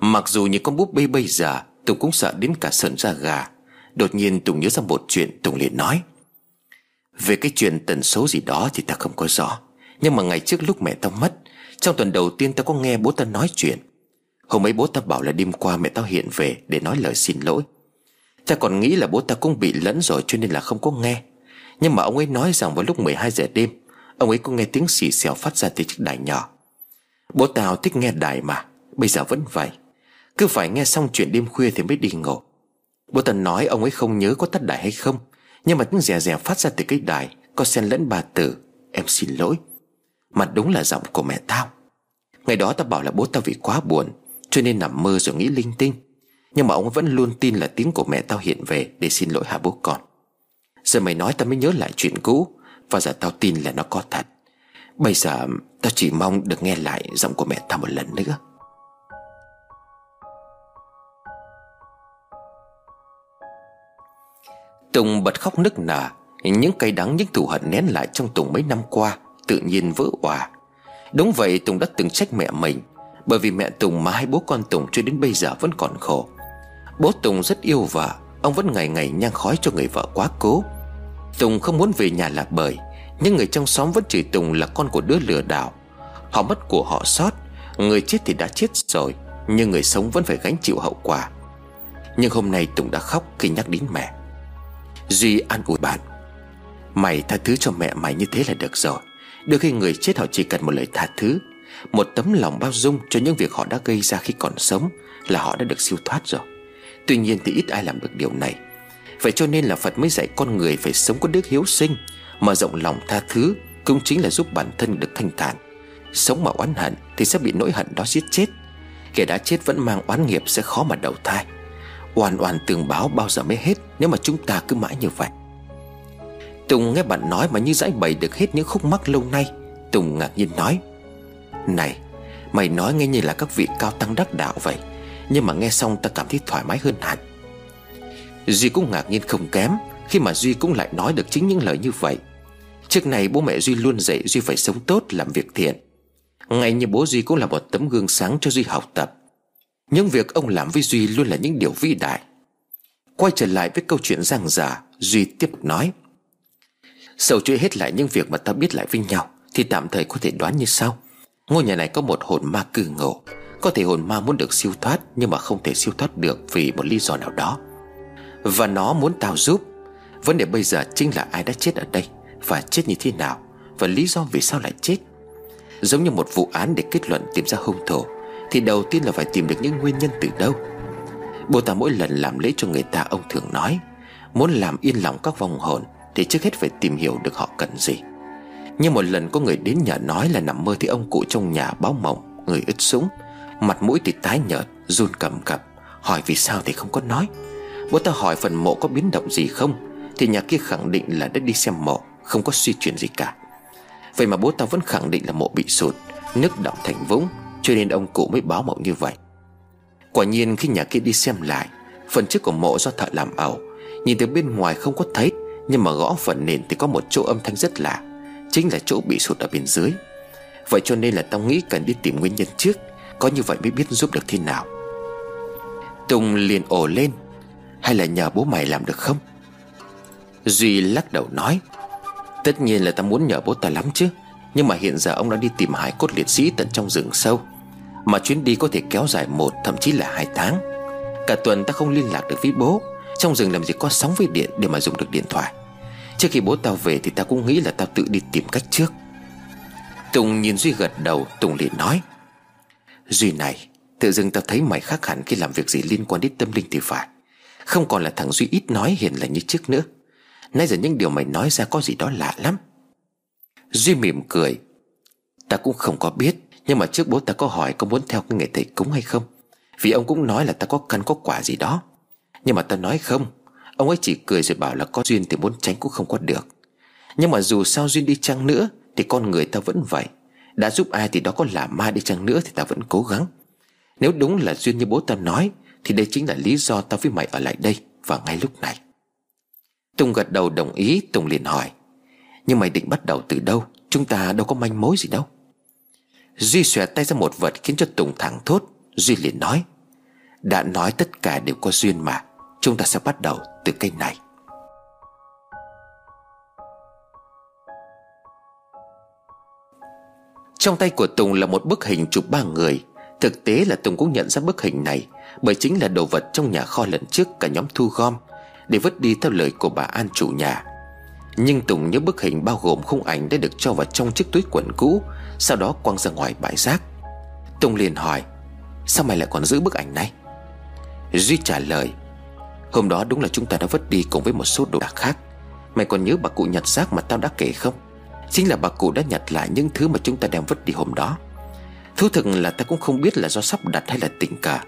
Mặc dù những con búp bê bây giờ Tùng cũng sợ đến cả sợn da gà. Đột nhiên Tùng nhớ ra một chuyện Tùng liền nói. Về cái chuyện tần số gì đó thì ta không có rõ, Nhưng mà ngày trước lúc mẹ tao mất, Trong tuần đầu tiên tao có nghe bố tao nói chuyện. Hôm ấy bố tao bảo là đêm qua mẹ tao hiện về Để nói lời xin lỗi. Ta còn nghĩ là bố ta cũng bị lẫn rồi cho nên là không có nghe. Nhưng mà ông ấy nói rằng vào lúc 12 giờ đêm Ông ấy có nghe tiếng xì xèo phát ra từ chiếc đài nhỏ. Bố tao thích nghe đài mà, Bây giờ vẫn vậy. Cứ phải nghe xong chuyện đêm khuya thì mới đi ngủ. Bố tao nói ông ấy không nhớ có tắt đài hay không, Nhưng mà tiếng rè rè phát ra từ cái đài Có xen lẫn bà tử Em xin lỗi. Mà đúng là giọng của mẹ tao. Ngày đó tao bảo là bố tao vì quá buồn, Cho nên nằm mơ rồi nghĩ linh tinh. Nhưng mà ông vẫn luôn tin là tiếng của mẹ tao hiện về Để xin lỗi hả bố con. Giờ mày nói tao mới nhớ lại chuyện cũ. Và giờ tao tin là nó có thật. Bây giờ tao chỉ mong được nghe lại giọng của mẹ tao một lần nữa. Tùng bật khóc nức nở. Những cay đắng, những thù hận nén lại trong Tùng mấy năm qua, Tự nhiên vỡ òa. Đúng vậy, Tùng đã từng trách mẹ mình, Bởi vì mẹ Tùng mà hai bố con Tùng cho đến bây giờ vẫn còn khổ. Bố Tùng rất yêu vợ, Ông vẫn ngày ngày nhang khói cho người vợ quá cố. Tùng không muốn về nhà là bởi, Nhưng người trong xóm vẫn chửi Tùng là con của đứa lừa đảo. Họ mất của họ sót, Người chết thì đã chết rồi, Nhưng người sống vẫn phải gánh chịu hậu quả. Nhưng hôm nay Tùng đã khóc khi nhắc đến mẹ. Duy an ủi bạn, Mày tha thứ cho mẹ mày như thế là được rồi. Đôi khi người chết họ chỉ cần một lời tha thứ, Một tấm lòng bao dung cho những việc họ đã gây ra khi còn sống Là họ đã được siêu thoát rồi. Tuy nhiên thì ít ai làm được điều này. Vậy cho nên là Phật mới dạy con người phải sống có đức hiếu sinh, Mở rộng lòng tha thứ, Cũng chính là giúp bản thân được thanh thản. Sống mà oán hận thì sẽ bị nỗi hận đó giết chết. Kẻ đã chết vẫn mang oán nghiệp sẽ khó mà đầu thai. Oan oan tường báo bao giờ mới hết Nếu mà chúng ta cứ mãi như vậy. Tùng nghe bạn nói mà như giải bày được hết những khúc mắc lâu nay, Tùng ngạc nhiên nói, Này, Mày nói nghe như là các vị cao tăng đắc đạo vậy, Nhưng mà nghe xong ta cảm thấy thoải mái hơn hẳn. Duy cũng ngạc nhiên không kém Khi mà Duy cũng lại nói được chính những lời như vậy. Trước này bố mẹ Duy luôn dạy Duy phải sống tốt, làm việc thiện. Ngay như bố Duy cũng là một tấm gương sáng cho Duy học tập. Những việc ông làm với Duy luôn là những điều vĩ đại. Quay trở lại với câu chuyện giang giả Duy tiếp nói. Sầu chuỗi hết lại những việc mà ta biết lại với nhau, Thì tạm thời có thể đoán như sau. Ngôi nhà này có một hồn ma cư ngộ Có thể hồn ma muốn được siêu thoát, Nhưng mà không thể siêu thoát được vì một lý do nào đó. Và nó muốn tao giúp. Vấn đề bây giờ chính là ai đã chết ở đây Và chết như thế nào Và lý do vì sao lại chết. Giống như một vụ án để kết luận tìm ra hung thủ, Thì đầu tiên là phải tìm được những nguyên nhân từ đâu. Bồ ta mỗi lần làm lễ cho người ta, ông thường nói, Muốn làm yên lòng các vong hồn Thì trước hết phải tìm hiểu được họ cần gì. Nhưng một lần có người đến nhà nói là nằm mơ Thì ông cụ trong nhà báo mộng, Người ướt súng Mặt mũi thì tái nhợt, Run cầm cập, Hỏi vì sao thì không có nói. Bố ta hỏi phần mộ có biến động gì không? Thì nhà kia khẳng định là đã đi xem mộ, Không có suy chuyển gì cả. Vậy mà bố ta vẫn khẳng định là mộ bị sụt, Nước đọng thành vũng, Cho nên ông cụ mới báo mộng như vậy. Quả nhiên khi nhà kia đi xem lại, Phần trước của mộ do thợ làm ẩu, Nhìn từ bên ngoài không có thấy, Nhưng mà gõ phần nền thì có một chỗ âm thanh rất lạ, Chính là chỗ bị sụt ở bên dưới. Vậy cho nên là tao nghĩ cần đi tìm nguyên nhân trước, Có như vậy mới biết giúp được thế nào. Tùng liền ồ lên hay là nhờ bố mày làm được không? Duy lắc đầu nói, Tất nhiên là ta muốn nhờ bố ta lắm chứ, Nhưng mà hiện giờ ông đã đi tìm hải cốt liệt sĩ tận trong rừng sâu, Mà chuyến đi có thể kéo dài một, thậm chí là hai tháng. Cả tuần ta không liên lạc được với bố, Trong rừng làm gì có sóng với điện để mà dùng được điện thoại. Trước khi bố tao về thì tao cũng nghĩ là tao tự đi tìm cách trước. Tùng nhìn Duy gật đầu, Tùng liền nói, Duy này, Tự dưng tao thấy mày khác hẳn khi làm việc gì liên quan đến tâm linh thì phải. Không còn là thằng Duy ít nói hiền lành như trước nữa. Nay giờ những điều mày nói ra có gì đó lạ lắm. Duy mỉm cười. Ta cũng không có biết, Nhưng mà trước bố ta có hỏi có muốn theo cái nghề thầy cúng hay không. Vì ông cũng nói là ta có căn có quả gì đó. Nhưng mà ta nói không. Ông ấy chỉ cười rồi bảo là có duyên thì muốn tránh cũng không có được. Nhưng mà dù sao duyên đi chăng nữa Thì con người ta vẫn vậy. Đã giúp ai thì đó có là ma đi chăng nữa Thì ta vẫn cố gắng. Nếu đúng là duyên như bố ta nói thì đây chính là lý do tao với mày ở lại đây Vào ngay lúc này. Tùng gật đầu đồng ý, Tùng liền hỏi, Nhưng mày định bắt đầu từ đâu? Chúng ta đâu có manh mối gì đâu. Duy xòe tay ra một vật khiến cho Tùng thẳng thốt, Duy liền nói, Đã nói tất cả đều có duyên mà, Chúng ta sẽ bắt đầu từ cây này. Trong tay của Tùng là một bức hình chụp ba người. Thực tế là Tùng cũng nhận ra bức hình này bởi chính là đồ vật trong nhà kho lần trước cả nhóm thu gom, Để vứt đi theo lời của bà An chủ nhà. Nhưng Tùng nhớ bức hình bao gồm khung ảnh đã được cho vào trong chiếc túi quần cũ, Sau đó quăng ra ngoài bãi rác. Tùng liền hỏi, Sao mày lại còn giữ bức ảnh này? Duy trả lời, Hôm đó đúng là chúng ta đã vứt đi cùng với một số đồ đạc khác. Mày còn nhớ bà cụ nhặt rác mà tao đã kể không? Chính là bà cụ đã nhặt lại những thứ mà chúng ta đem vứt đi hôm đó. Thú thực là ta cũng không biết là do sắp đặt hay là tình cờ.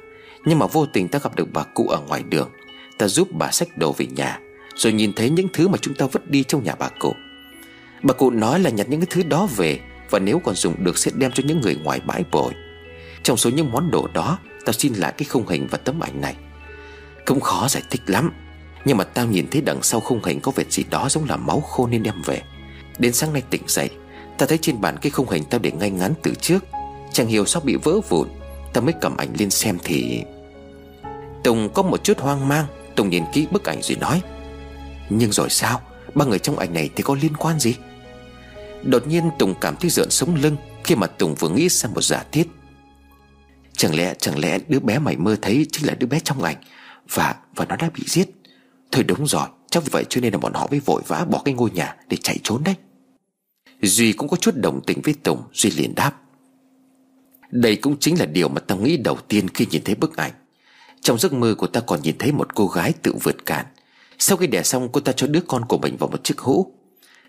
Nhưng mà vô tình ta gặp được bà cụ ở ngoài đường. Ta giúp bà xách đồ về nhà, Rồi nhìn thấy những thứ mà chúng ta vứt đi trong nhà bà cụ. Bà cụ nói là nhặt những cái thứ đó về, Và nếu còn dùng được sẽ đem cho những người ngoài bãi bồi. Trong số những món đồ đó Tao xin lại cái khung hình và tấm ảnh này. Cũng khó giải thích lắm, Nhưng mà tao nhìn thấy đằng sau khung hình có vệt gì đó giống là máu khô nên đem về. Đến sáng nay tỉnh dậy Tao thấy trên bàn cái khung hình tao để ngay ngắn từ trước. Chẳng hiểu sao bị vỡ vụn Tao mới cầm ảnh lên xem thì Tùng có một chút hoang mang. Tùng nhìn kỹ bức ảnh rồi nói, Nhưng rồi sao? Ba người trong ảnh này thì có liên quan gì? Đột nhiên Tùng cảm thấy rợn sống lưng Khi mà Tùng vừa nghĩ ra một giả thiết. Chẳng lẽ chẳng lẽ đứa bé mày mơ thấy Chính là đứa bé trong ảnh và và nó đã bị giết? Thôi đúng rồi, Chắc vì vậy cho nên là bọn họ mới vội vã bỏ cái ngôi nhà Để chạy trốn đấy. Duy cũng có chút đồng tình với Tùng, Duy liền đáp, Đây cũng chính là điều mà tao nghĩ đầu tiên khi nhìn thấy bức ảnh. Trong giấc mơ của ta còn nhìn thấy một cô gái tự vượt cản Sau khi đẻ xong, cô ta cho đứa con của mình vào một chiếc hũ.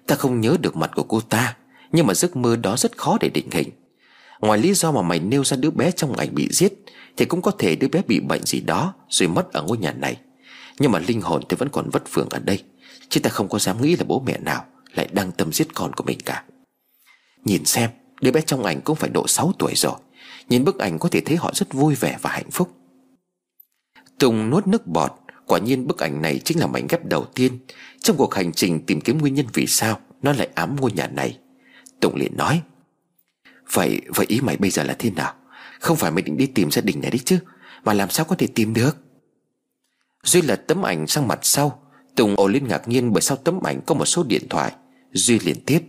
Ta không nhớ được mặt của cô ta, Nhưng mà giấc mơ đó rất khó để định hình. Ngoài lý do mà mày nêu ra đứa bé trong ảnh bị giết, thì cũng có thể đứa bé bị bệnh gì đó Rồi mất ở ngôi nhà này. Nhưng mà linh hồn thì vẫn còn vất vưởng ở đây, Chứ ta không có dám nghĩ là bố mẹ nào Lại đang tâm giết con của mình cả. Nhìn xem, Đứa bé trong ảnh cũng phải độ 6 tuổi rồi. Nhìn bức ảnh có thể thấy họ rất vui vẻ và hạnh phúc. Tùng nuốt nước bọt. Quả nhiên bức ảnh này chính là mảnh ghép đầu tiên. Trong cuộc hành trình tìm kiếm nguyên nhân vì sao, Nó lại ám ngôi nhà này. Tùng liền nói, Vậy vậy ý mày bây giờ là thế nào? Không phải mày định đi tìm gia đình này đấy chứ, Mà làm sao có thể tìm được? Duy lật tấm ảnh sang mặt sau. Tùng ồ lên ngạc nhiên bởi sau tấm ảnh có một số điện thoại. Duy liền tiếp,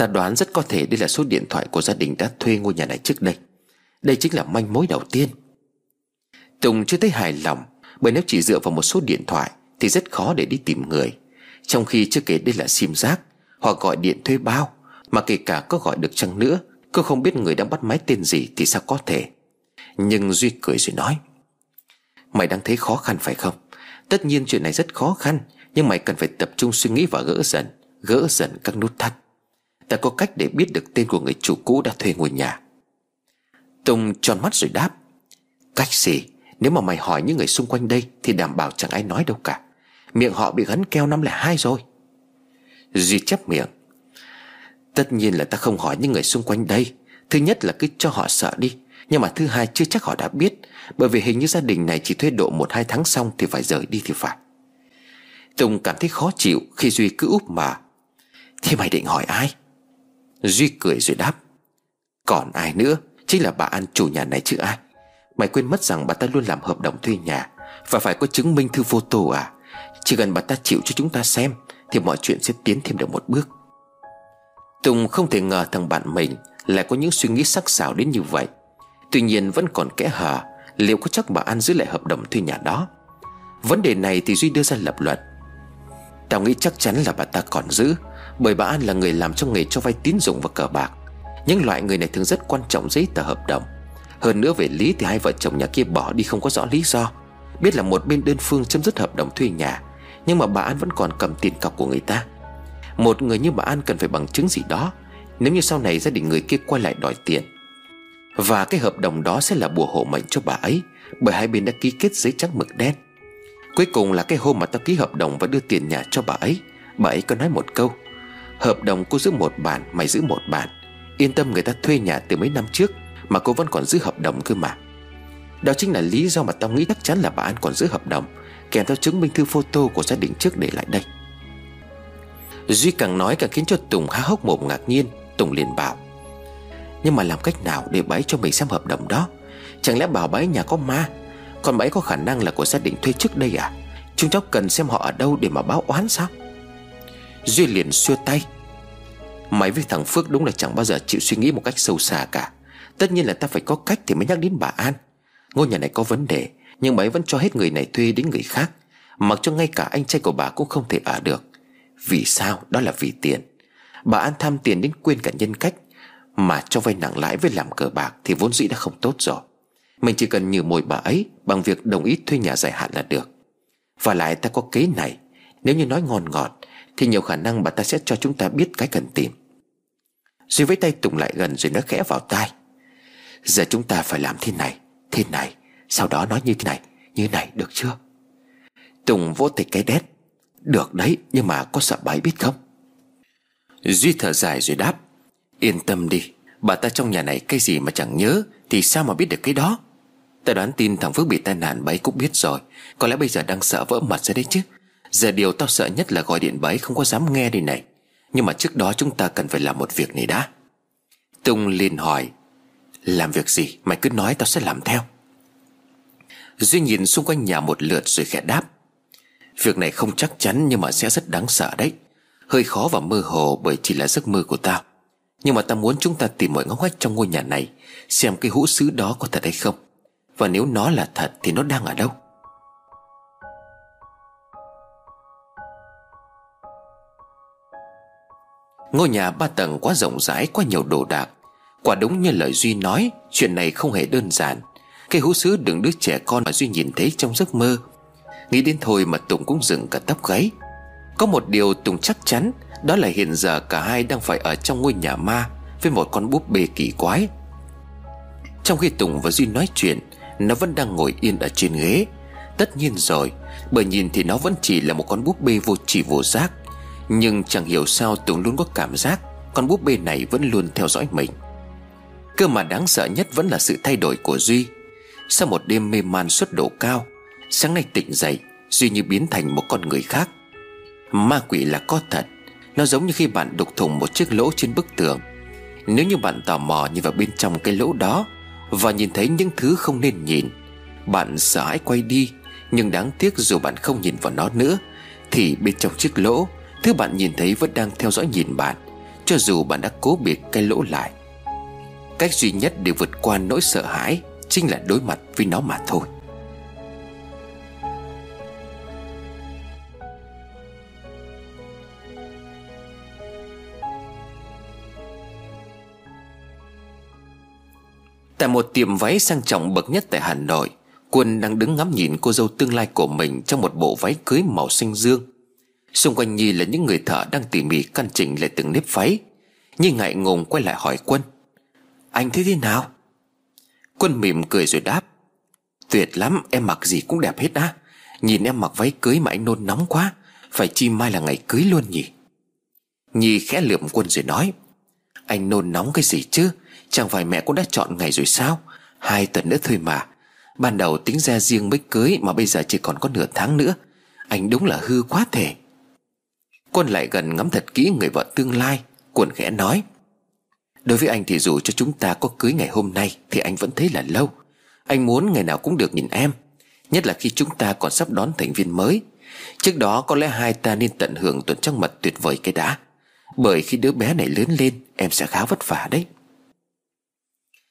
Ta đoán rất có thể đây là số điện thoại của gia đình đã thuê ngôi nhà này trước đây. Đây chính là manh mối đầu tiên. Tùng chưa thấy hài lòng, Bởi nếu chỉ dựa vào một số điện thoại Thì rất khó để đi tìm người. Trong khi chưa kể đây là sim giác, Hoặc gọi điện thuê bao, Mà kể cả có gọi được chăng nữa, Cô không biết người đang bắt máy tên gì Thì sao có thể. Nhưng Duy cười rồi nói, Mày đang thấy khó khăn phải không? Tất nhiên chuyện này rất khó khăn, Nhưng mày cần phải tập trung suy nghĩ và gỡ dần Gỡ dần các nút thắt. Ta có cách để biết được tên của người chủ cũ đã thuê ngôi nhà. Tùng tròn mắt rồi đáp, Cách gì? Nếu mà mày hỏi những người xung quanh đây Thì đảm bảo chẳng ai nói đâu cả. Miệng họ bị gắn keo năm lẻ hai rồi. Duy chép miệng. Tất nhiên là ta không hỏi những người xung quanh đây. Thứ nhất là cứ cho họ sợ đi. Nhưng mà thứ hai chưa chắc họ đã biết, Bởi vì hình như gia đình này chỉ thuê độ một hai tháng xong Thì phải rời đi thì phải. Tùng cảm thấy khó chịu Khi Duy cứ úp mà. Thì mày định hỏi ai? Duy cười rồi đáp. Còn ai nữa? Chính là bà An chủ nhà này chứ ai? Mày quên mất rằng bà ta luôn làm hợp đồng thuê nhà. Và phải có chứng minh thư photo à? Chỉ cần bà ta chịu cho chúng ta xem, Thì mọi chuyện sẽ tiến thêm được một bước. Tùng không thể ngờ thằng bạn mình Lại có những suy nghĩ sắc sảo đến như vậy. Tuy nhiên vẫn còn kẽ hở, Liệu có chắc bà An giữ lại hợp đồng thuê nhà đó? Vấn đề này thì Duy đưa ra lập luận. Tao nghĩ chắc chắn là bà ta còn giữ, Bởi bà An là người làm trong nghề cho vay tín dụng và cờ bạc. Những loại người này thường rất quan trọng giấy tờ hợp đồng. Hơn nữa về lý thì hai vợ chồng nhà kia bỏ đi không có rõ lý do. Biết là một bên đơn phương chấm dứt hợp đồng thuê nhà, Nhưng mà bà An vẫn còn cầm tiền cọc của người ta. Một người như bà An cần phải bằng chứng gì đó, Nếu như sau này gia đình người kia quay lại đòi tiền. Và cái hợp đồng đó sẽ là bùa hộ mệnh cho bà ấy, Bởi hai bên đã ký kết giấy trắng mực đen. Cuối cùng là cái hôm mà tao ký hợp đồng và đưa tiền nhà cho bà ấy Bà ấy có nói một câu, Hợp đồng cô giữ một bản, Mày giữ một bản. Yên tâm người ta thuê nhà từ mấy năm trước mà cô vẫn còn giữ hợp đồng cơ mà. Đó chính là lý do mà tao nghĩ chắc chắn là bà An còn giữ hợp đồng, Kèm theo chứng minh thư photo của gia đình trước để lại đây. Duy càng nói càng khiến cho Tùng há hốc mồm ngạc nhiên, Tùng liền bảo, Nhưng mà làm cách nào để bà ấy cho mình xem hợp đồng đó? Chẳng lẽ bảo bà ấy nhà có ma? Còn bà ấy có khả năng là của gia đình thuê trước đây à? Chúng cháu cần xem họ ở đâu để mà báo oán sao? Duy liền xua tay, Mày với thằng Phước đúng là chẳng bao giờ chịu suy nghĩ một cách sâu xa cả. Tất nhiên là ta phải có cách thì mới nhắc đến bà An. Ngôi nhà này có vấn đề, Nhưng bà ấy vẫn cho hết người này thuê đến người khác. Mặc cho ngay cả anh trai của bà cũng không thể ở được. Vì sao? Đó là vì tiền. Bà An tham tiền đến quên cả nhân cách, Mà cho vay nặng lãi với làm cờ bạc Thì vốn dĩ đã không tốt rồi. Mình chỉ cần nhử mồi bà ấy Bằng việc đồng ý thuê nhà dài hạn là được. Và lại ta có kế này, Nếu như nói ngon ngọt, thì nhiều khả năng bà ta sẽ cho chúng ta biết cái cần tìm. Duy với tay Tùng lại gần rồi nói khẽ vào tai. Giờ chúng ta phải làm thế này Thế này, Sau đó nói như thế này, Như này được chưa? Tùng vỗ tay cái đét, Được đấy, nhưng mà có sợ bà ấy biết không? Duy thở dài rồi đáp, Yên tâm đi, Bà ta trong nhà này cái gì mà chẳng nhớ Thì sao mà biết được cái đó? Ta đoán tin thằng Phước bị tai nạn bà ấy cũng biết rồi, Có lẽ bây giờ đang sợ vỡ mặt ra đấy chứ. Giờ điều tao sợ nhất là gọi điện bà ấy không có dám nghe đây này, Nhưng mà trước đó chúng ta cần phải làm một việc này đã. Tùng liền hỏi làm việc gì? Mày cứ nói tao sẽ làm theo. Duy nhìn xung quanh nhà một lượt rồi khẽ đáp. Việc này không chắc chắn nhưng mà sẽ rất đáng sợ đấy. Hơi khó và mơ hồ bởi chỉ là giấc mơ của tao. Nhưng mà tao muốn chúng ta tìm mọi ngóc ngách trong ngôi nhà này, Xem cái hũ sứ đó có thật hay không. Và nếu nó là thật thì nó đang ở đâu? Ngôi nhà ba tầng quá rộng rãi, Quá nhiều đồ đạc. Quả đúng như lời Duy nói, Chuyện này không hề đơn giản. Cái hũ sứ đựng đứa trẻ con mà Duy nhìn thấy trong giấc mơ. Nghĩ đến thôi mà Tùng cũng dừng cả tóc gáy. Có một điều Tùng chắc chắn, Đó là hiện giờ cả hai đang phải ở trong ngôi nhà ma Với một con búp bê kỳ quái. Trong khi Tùng và Duy nói chuyện, Nó vẫn đang ngồi yên ở trên ghế. Tất nhiên rồi, Bởi nhìn thì nó vẫn chỉ là một con búp bê vô chỉ vô giác. Nhưng chẳng hiểu sao Tùng luôn có cảm giác Con búp bê này vẫn luôn theo dõi mình. Cơ mà đáng sợ nhất vẫn là sự thay đổi của Duy. Sau một đêm mê man suốt độ cao, Sáng nay tỉnh dậy, Duy như biến thành một con người khác. Ma quỷ là có thật, Nó giống như khi bạn đục thủng một chiếc lỗ trên bức tường. Nếu như bạn tò mò nhìn vào bên trong cái lỗ đó Và nhìn thấy những thứ không nên nhìn, Bạn sợ hãi quay đi. Nhưng đáng tiếc dù bạn không nhìn vào nó nữa, Thì bên trong chiếc lỗ, Thứ bạn nhìn thấy vẫn đang theo dõi nhìn bạn, Cho dù bạn đã cố biệt cái lỗ lại. Cách duy nhất để vượt qua nỗi sợ hãi Chính là đối mặt với nó mà thôi. Tại một tiệm váy sang trọng bậc nhất tại Hà Nội, Quân đang đứng ngắm nhìn cô dâu tương lai của mình Trong một bộ váy cưới màu xanh dương. Xung quanh Nhi là những người thợ đang tỉ mỉ căn chỉnh lại từng nếp váy. Nhi ngại ngùng quay lại hỏi Quân. Anh thấy thế nào? Quân mỉm cười rồi đáp. Tuyệt lắm, em mặc gì cũng đẹp hết á. Nhìn em mặc váy cưới mà anh nôn nóng quá, Phải chi mai là ngày cưới luôn nhỉ? Nhi khẽ lượm Quân rồi nói. Anh nôn nóng cái gì chứ? Chẳng phải mẹ cũng đã chọn ngày rồi sao? Hai tuần nữa thôi mà. Ban đầu tính ra riêng mới cưới Mà bây giờ chỉ còn có nửa tháng nữa. Anh đúng là hư quá thể Quân lại gần ngắm thật kỹ người vợ tương lai Quân khẽ nói. Đối với anh thì dù cho chúng ta có cưới ngày hôm nay Thì anh vẫn thấy là lâu. Anh muốn ngày nào cũng được nhìn em, Nhất là khi chúng ta còn sắp đón thành viên mới. Trước đó có lẽ hai ta nên tận hưởng tuần trăng mật tuyệt vời cái đã. Bởi khi đứa bé này lớn lên, Em sẽ khá vất vả đấy.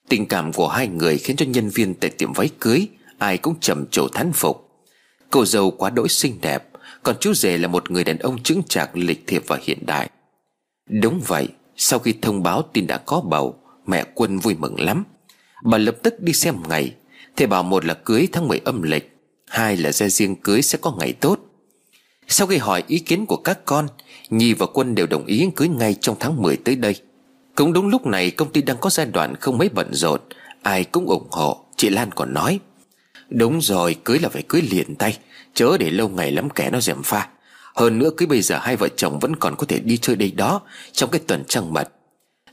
Tình cảm của hai người khiến cho nhân viên tại tiệm váy cưới Ai cũng trầm trồ thán phục. Cô dâu quá đỗi xinh đẹp, Còn chú rể là một người đàn ông chứng chạc, lịch thiệp và hiện đại. Đúng vậy sau khi thông báo tin đã có bầu, Mẹ Quân vui mừng lắm. Bà lập tức đi xem ngày. Thầy bảo một là cưới tháng 10 âm lịch, Hai là ra riêng cưới sẽ có ngày tốt. Sau khi hỏi ý kiến của các con, Nhi và Quân đều đồng ý cưới ngay trong tháng 10 tới đây. Cũng đúng lúc này, công ty đang có giai đoạn không mấy bận rộn, Ai cũng ủng hộ, Chị Lan còn nói. Đúng rồi, cưới là phải cưới liền tay, Chớ để lâu ngày lắm kẻ nó dèm pha. Hơn nữa cứ bây giờ hai vợ chồng vẫn còn có thể đi chơi đây đó, Trong cái tuần trăng mật.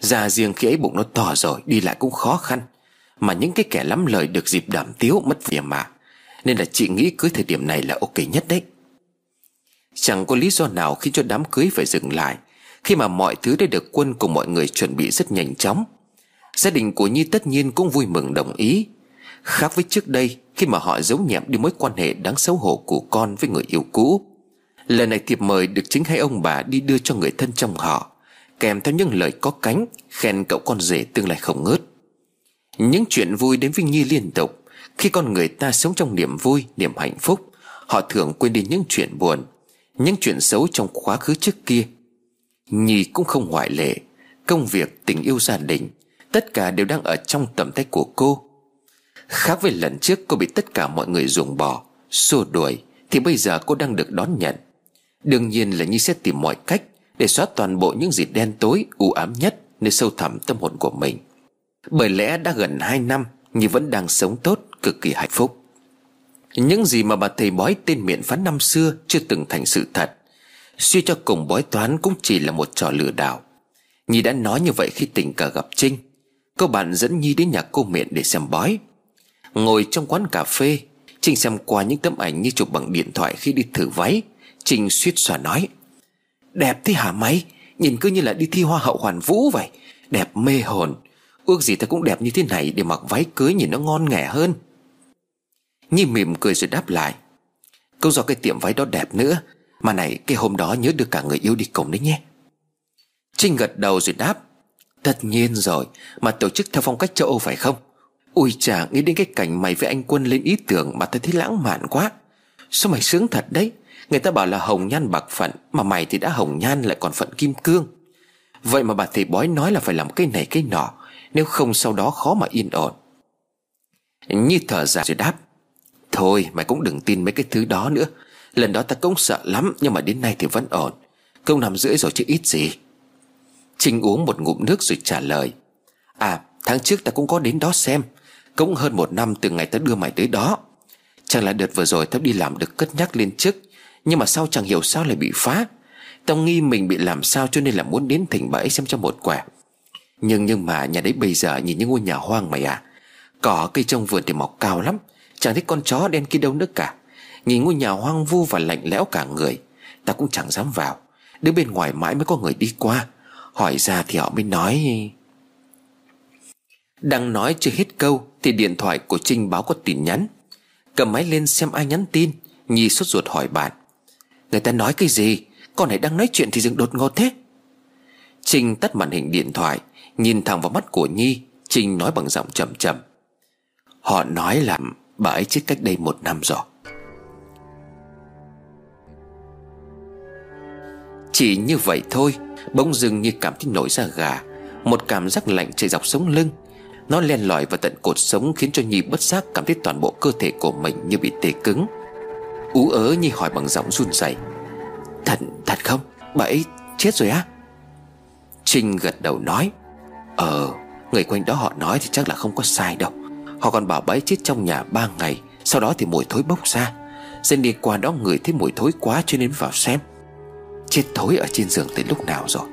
Già riêng khi ấy bụng nó to rồi, Đi lại cũng khó khăn. Mà những cái kẻ lắm lời được dịp đảm tiếu mất việc mà. Nên là chị nghĩ cưới thời điểm này là ok nhất đấy. Chẳng có lý do nào khiến cho đám cưới phải dừng lại, khi mà mọi thứ đã được quân cùng mọi người chuẩn bị rất nhanh chóng. Gia đình của Nhi tất nhiên cũng vui mừng đồng ý. Khác với trước đây, Khi mà họ giấu nhẹm đi mối quan hệ đáng xấu hổ của con với người yêu cũ Lần này thiệp mời được chính hai ông bà đi đưa cho người thân trong họ Kèm theo những lời có cánh Khen cậu con rể tương lai không ngớt. Những chuyện vui đến với Nhi liên tục Khi con người ta sống trong niềm vui, niềm hạnh phúc Họ thường quên đi những chuyện buồn Những chuyện xấu trong quá khứ trước kia. Nhi cũng không ngoại lệ Công việc, tình yêu gia đình Tất cả đều đang ở trong tầm tay của cô. Khác với lần trước cô bị tất cả mọi người ruồng bỏ Xô đuổi Thì bây giờ cô đang được đón nhận. Đương nhiên là Nhi sẽ tìm mọi cách Để xóa toàn bộ những gì đen tối, u ám nhất Nơi sâu thẳm tâm hồn của mình. Bởi lẽ đã gần 2 năm, Nhi vẫn đang sống tốt, Cực kỳ hạnh phúc. Những gì mà bà thầy bói tên miệng phán năm xưa Chưa từng thành sự thật, Suy cho cùng bói toán cũng chỉ là một trò lừa đảo. Nhi đã nói như vậy khi tình cờ gặp Trinh. Cô bạn dẫn Nhi đến nhà cô miệng để xem bói. Ngồi trong quán cà phê, Trinh xem qua những tấm ảnh như chụp bằng điện thoại khi đi thử váy. Trinh suýt xòa nói, Đẹp thế hả mày? Nhìn cứ như là đi thi hoa hậu hoàn vũ vậy. Đẹp mê hồn. Ước gì ta cũng đẹp như thế này Để mặc váy cưới nhìn nó ngon nghẻ hơn. Nhi mỉm cười rồi đáp lại Câu do cái tiệm váy đó đẹp nữa, mà này cái hôm đó nhớ được cả người yêu đi cùng đấy nhé. Trinh gật đầu rồi đáp, Tất nhiên rồi, Mà tổ chức theo phong cách châu Âu phải không? Ui chà, nghĩ đến cái cảnh mày với anh Quân lên ý tưởng Mà ta thấy lãng mạn quá. Sao mày sướng thật đấy? Người ta bảo là hồng nhan bạc phận, Mà mày thì đã hồng nhan lại còn phận kim cương. Vậy mà bà thầy bói nói là phải làm cái này cái nọ, Nếu không sau đó khó mà yên ổn. Như thở dài rồi đáp, Thôi, mày cũng đừng tin mấy cái thứ đó nữa. Lần đó ta cũng sợ lắm, Nhưng mà đến nay thì vẫn ổn. Câu năm rưỡi rồi chứ ít gì. Trinh uống một ngụm nước rồi trả lời À tháng trước ta cũng có đến đó xem. Cũng hơn một năm từ ngày ta đưa mày tới đó. Chẳng là đợt vừa rồi ta đi làm được cất nhắc lên chức. Nhưng mà sao chẳng hiểu sao lại bị phá? Tao nghi mình bị làm sao cho nên là muốn đến thỉnh bà ấy xem cho một quẻ Nhưng nhưng mà nhà đấy bây giờ nhìn những ngôi nhà hoang mày à. Cỏ cây trong vườn thì mọc cao lắm. Chẳng thấy con chó đen kia đâu nữa cả. Nhìn ngôi nhà hoang vu và lạnh lẽo cả người. Ta cũng chẳng dám vào. Đứng bên ngoài mãi mới có người đi qua. Hỏi ra thì họ mới nói. Đang nói chưa hết câu Thì điện thoại của Trinh báo có tin nhắn. Cầm máy lên xem ai nhắn tin. Nhi sốt ruột hỏi bạn. Người ta nói cái gì? Con này đang nói chuyện thì dừng đột ngột thế. Trinh tắt màn hình điện thoại, Nhìn thẳng vào mắt của Nhi. Trinh nói bằng giọng chậm chậm. Họ nói là bà ấy chết cách đây một năm rồi. Chỉ như vậy thôi, Bỗng dưng như cảm thấy nổi ra gà. Một cảm giác lạnh chạy dọc sống lưng. Nó len lỏi vào tận cột sống Khiến cho Nhi bất giác cảm thấy toàn bộ cơ thể của mình Như bị tê cứng. Ú ớ Nhi hỏi bằng giọng run rẩy. Thật, thật không? Bà ấy chết rồi á? Trinh gật đầu nói Ờ, người quanh đó họ nói thì chắc là không có sai đâu. Họ còn bảo bà ấy chết trong nhà ba ngày Sau đó thì mùi thối bốc ra. Dân đi qua đó người thấy mùi thối quá cho nên vào xem. Chết thối ở trên giường từ lúc nào rồi?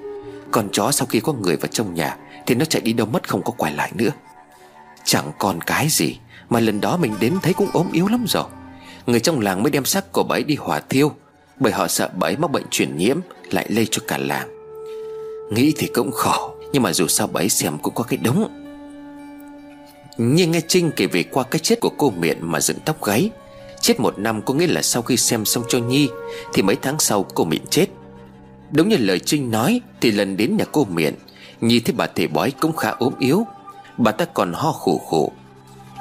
Con chó sau khi có người vào trong nhà Thì nó chạy đi đâu mất không có quay lại nữa. Chẳng còn cái gì Mà lần đó mình đến thấy cũng ốm yếu lắm rồi. Người trong làng mới đem xác của bà ấy đi hỏa thiêu, Bởi họ sợ bà ấy mắc bệnh truyền nhiễm Lại lây cho cả làng. Nghĩ thì cũng khổ, Nhưng mà dù sao bà ấy xem cũng có cái đúng. Nhưng nghe Trinh kể về qua cái chết của cô miệng Mà dựng tóc gáy, Chết một năm có nghĩa là sau khi xem xong cho Nhi, Thì mấy tháng sau cô miệng chết. Đúng như lời Trinh nói, Thì lần đến nhà cô miệng Nhi thấy bà thể bói cũng khá ốm yếu. Bà ta còn ho khổ khổ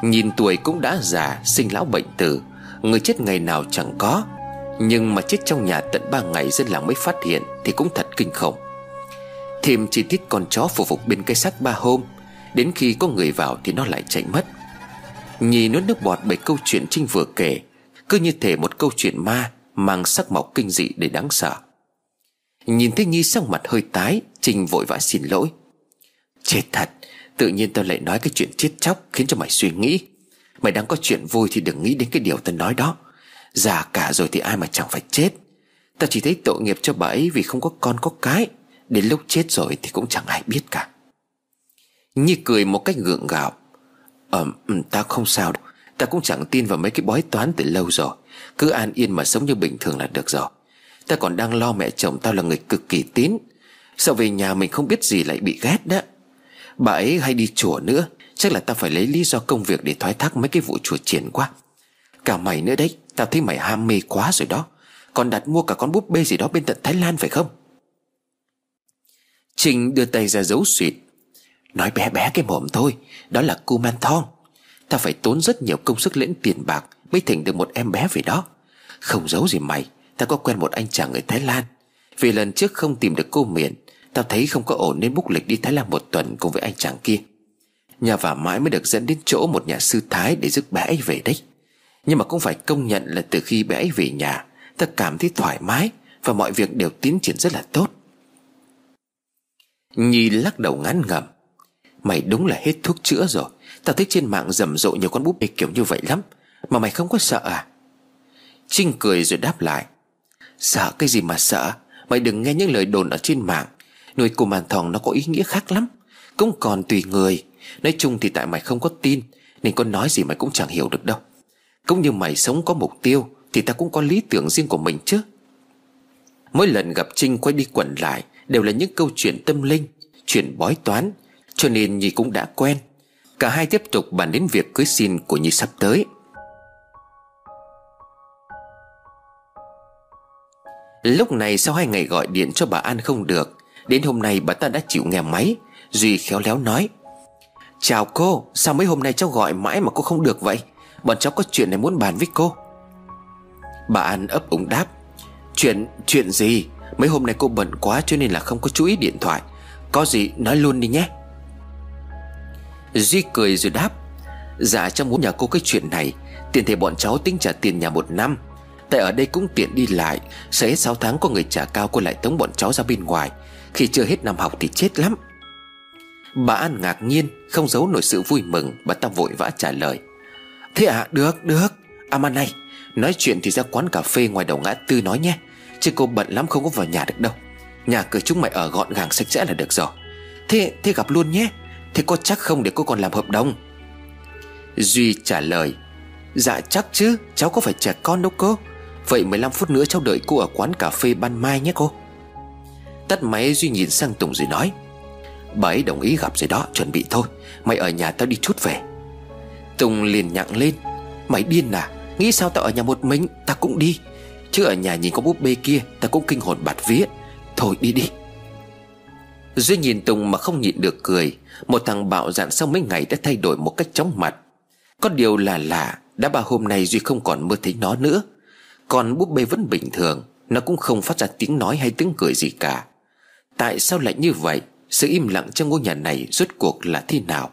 Nhìn tuổi cũng đã già, Sinh lão bệnh tử. Người chết ngày nào chẳng có. Nhưng mà chết trong nhà tận ba ngày dân làng mới phát hiện Thì cũng thật kinh khủng. Thêm chi tiết con chó phục phục bên cây xác ba hôm, Đến khi có người vào thì nó lại chạy mất. Nhì nuốt nước bọt bởi câu chuyện Trinh vừa kể, Cứ như thể một câu chuyện ma Mang sắc màu kinh dị để đáng sợ. Nhìn thấy Nhi sắc mặt hơi tái, Trinh vội vã xin lỗi. Chết thật, Tự nhiên tao lại nói cái chuyện chết chóc Khiến cho mày suy nghĩ. Mày đang có chuyện vui thì đừng nghĩ đến cái điều tao nói đó. Già cả rồi thì ai mà chẳng phải chết. Tao chỉ thấy tội nghiệp cho bà ấy Vì không có con, có cái. Đến lúc chết rồi thì cũng chẳng ai biết cả. Nhi cười một cách gượng gạo Ờ ừ, tao không sao đâu. Tao cũng chẳng tin vào mấy cái bói toán từ lâu rồi. Cứ an yên mà sống như bình thường là được rồi. Ta còn đang lo mẹ chồng tao là người cực kỳ tín. Sao về nhà mình không biết gì lại bị ghét đó? Bà ấy hay đi chùa nữa. Chắc là tao phải lấy lý do công việc để thoái thác mấy cái vụ chùa triển quá. Cả mày nữa đấy, Tao thấy mày ham mê quá rồi đó. Còn đặt mua cả con búp bê gì đó bên tận Thái Lan phải không? Trình đưa tay ra giấu suyệt Nói bé bé cái mồm thôi, Đó là cu man thong. Tao phải tốn rất nhiều công sức lẫn tiền bạc Mới thành được một em bé về đó. Không giấu gì mày, Tao có quen một anh chàng ở Thái Lan. Vì lần trước không tìm được cô miền, Tao thấy không có ổn nên búc lịch đi Thái Lan một tuần cùng với anh chàng kia. Nhà vả mãi mới được dẫn đến chỗ một nhà sư Thái để giúp bé ấy về đấy. Nhưng mà cũng phải công nhận là từ khi bé ấy về nhà, Ta cảm thấy thoải mái Và mọi việc đều tiến triển rất là tốt. Nhi lắc đầu ngán ngẩm. Mày đúng là hết thuốc chữa rồi. Tao thấy trên mạng rầm rộ nhiều con búp bê kiểu như vậy lắm. Mà mày không có sợ à? Trinh cười rồi đáp lại. Sợ cái gì mà sợ? Mày đừng nghe những lời đồn ở trên mạng. Nuôi cô màn thòng nó có ý nghĩa khác lắm. Cũng còn tùy người. Nói chung thì tại mày không có tin, Nên con nói gì mày cũng chẳng hiểu được đâu. Cũng như mày sống có mục tiêu, Thì ta cũng có lý tưởng riêng của mình chứ. Mỗi lần gặp Trinh quay đi quẩn lại, Đều là những câu chuyện tâm linh, Chuyện bói toán, Cho nên Nhi cũng đã quen. Cả hai tiếp tục bàn đến việc cưới xin của Nhi sắp tới. Lúc này sau hai ngày gọi điện cho bà An không được, Đến hôm nay bà ta đã chịu nghe máy, Duy khéo léo nói Chào cô Sao mấy hôm nay cháu gọi mãi mà cô không được vậy? Bọn cháu có chuyện này muốn bàn với cô. Bà An ấp úng đáp. Chuyện, chuyện gì? Mấy hôm nay cô bận quá cho nên là không có chú ý điện thoại. Có gì nói luôn đi nhé. Duy cười rồi đáp. Dạ cháu muốn nhà cô cái chuyện này. Tiền thể bọn cháu tính trả tiền nhà một năm. Tại ở đây cũng tiện đi lại. Sẽ hết 6 tháng có người trả cao cô lại tống bọn cháu ra bên ngoài. Khi chưa hết năm học thì chết lắm. Bà An ngạc nhiên, Không giấu nổi sự vui mừng, Bà ta vội vã trả lời. Thế à được được. À mà này Nói chuyện thì ra quán cà phê ngoài đầu ngã tư nói nhé. Chứ cô bận lắm không có vào nhà được đâu. Nhà cửa chúng mày ở gọn gàng, sạch sẽ là được rồi. Thế thế gặp luôn nhé. Thế có chắc không để cô còn làm hợp đồng? Duy trả lời. Dạ chắc chứ, Cháu có phải trẻ con đâu cô. Vậy 15 phút nữa cháu đợi cô ở quán cà phê ban mai nhé cô. Tắt máy, Duy nhìn sang Tùng rồi nói. Bà ấy đồng ý gặp rồi đó, Chuẩn bị thôi. Mày ở nhà tao đi chút về. Tùng liền nhặng lên. Mày điên à? Nghĩ sao tao ở nhà một mình? Tao cũng đi. Chứ ở nhà nhìn con búp bê kia, Tao cũng kinh hồn bạt vía. Thôi đi đi. Duy nhìn Tùng mà không nhịn được cười. Một thằng bạo dạn sau mấy ngày đã thay đổi một cách chóng mặt. Có điều là lạ, Đã ba hôm nay Duy không còn mơ thấy nó nữa. Còn búp bê vẫn bình thường, Nó cũng không phát ra tiếng nói hay tiếng cười gì cả. Tại sao lại như vậy? Sự im lặng trong ngôi nhà này Rốt cuộc là thế nào?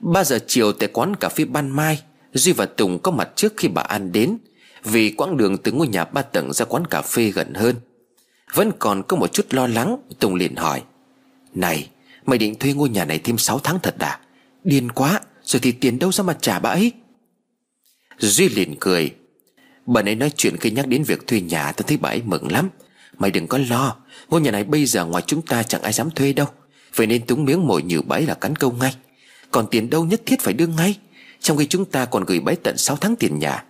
3 giờ chiều tại quán cà phê ban mai, Duy và Tùng có mặt trước khi bà An đến, Vì quãng đường từ ngôi nhà ba tầng ra quán cà phê gần hơn. Vẫn còn có một chút lo lắng, Tùng liền hỏi. Này, mày định thuê ngôi nhà này thêm 6 tháng thật à? Điên quá, Rồi thì tiền đâu ra mà trả bà ấy? Duy liền cười. Bà ấy nói chuyện khi nhắc đến việc thuê nhà Tôi thấy bà ấy mừng lắm. Mày đừng có lo. Ngôi nhà này bây giờ ngoài chúng ta chẳng ai dám thuê đâu. Vậy nên túng miếng mồi nhiều bẫy là cắn câu ngay. Còn tiền đâu nhất thiết phải đưa ngay. Trong khi chúng ta còn gửi bẫy tận 6 tháng tiền nhà.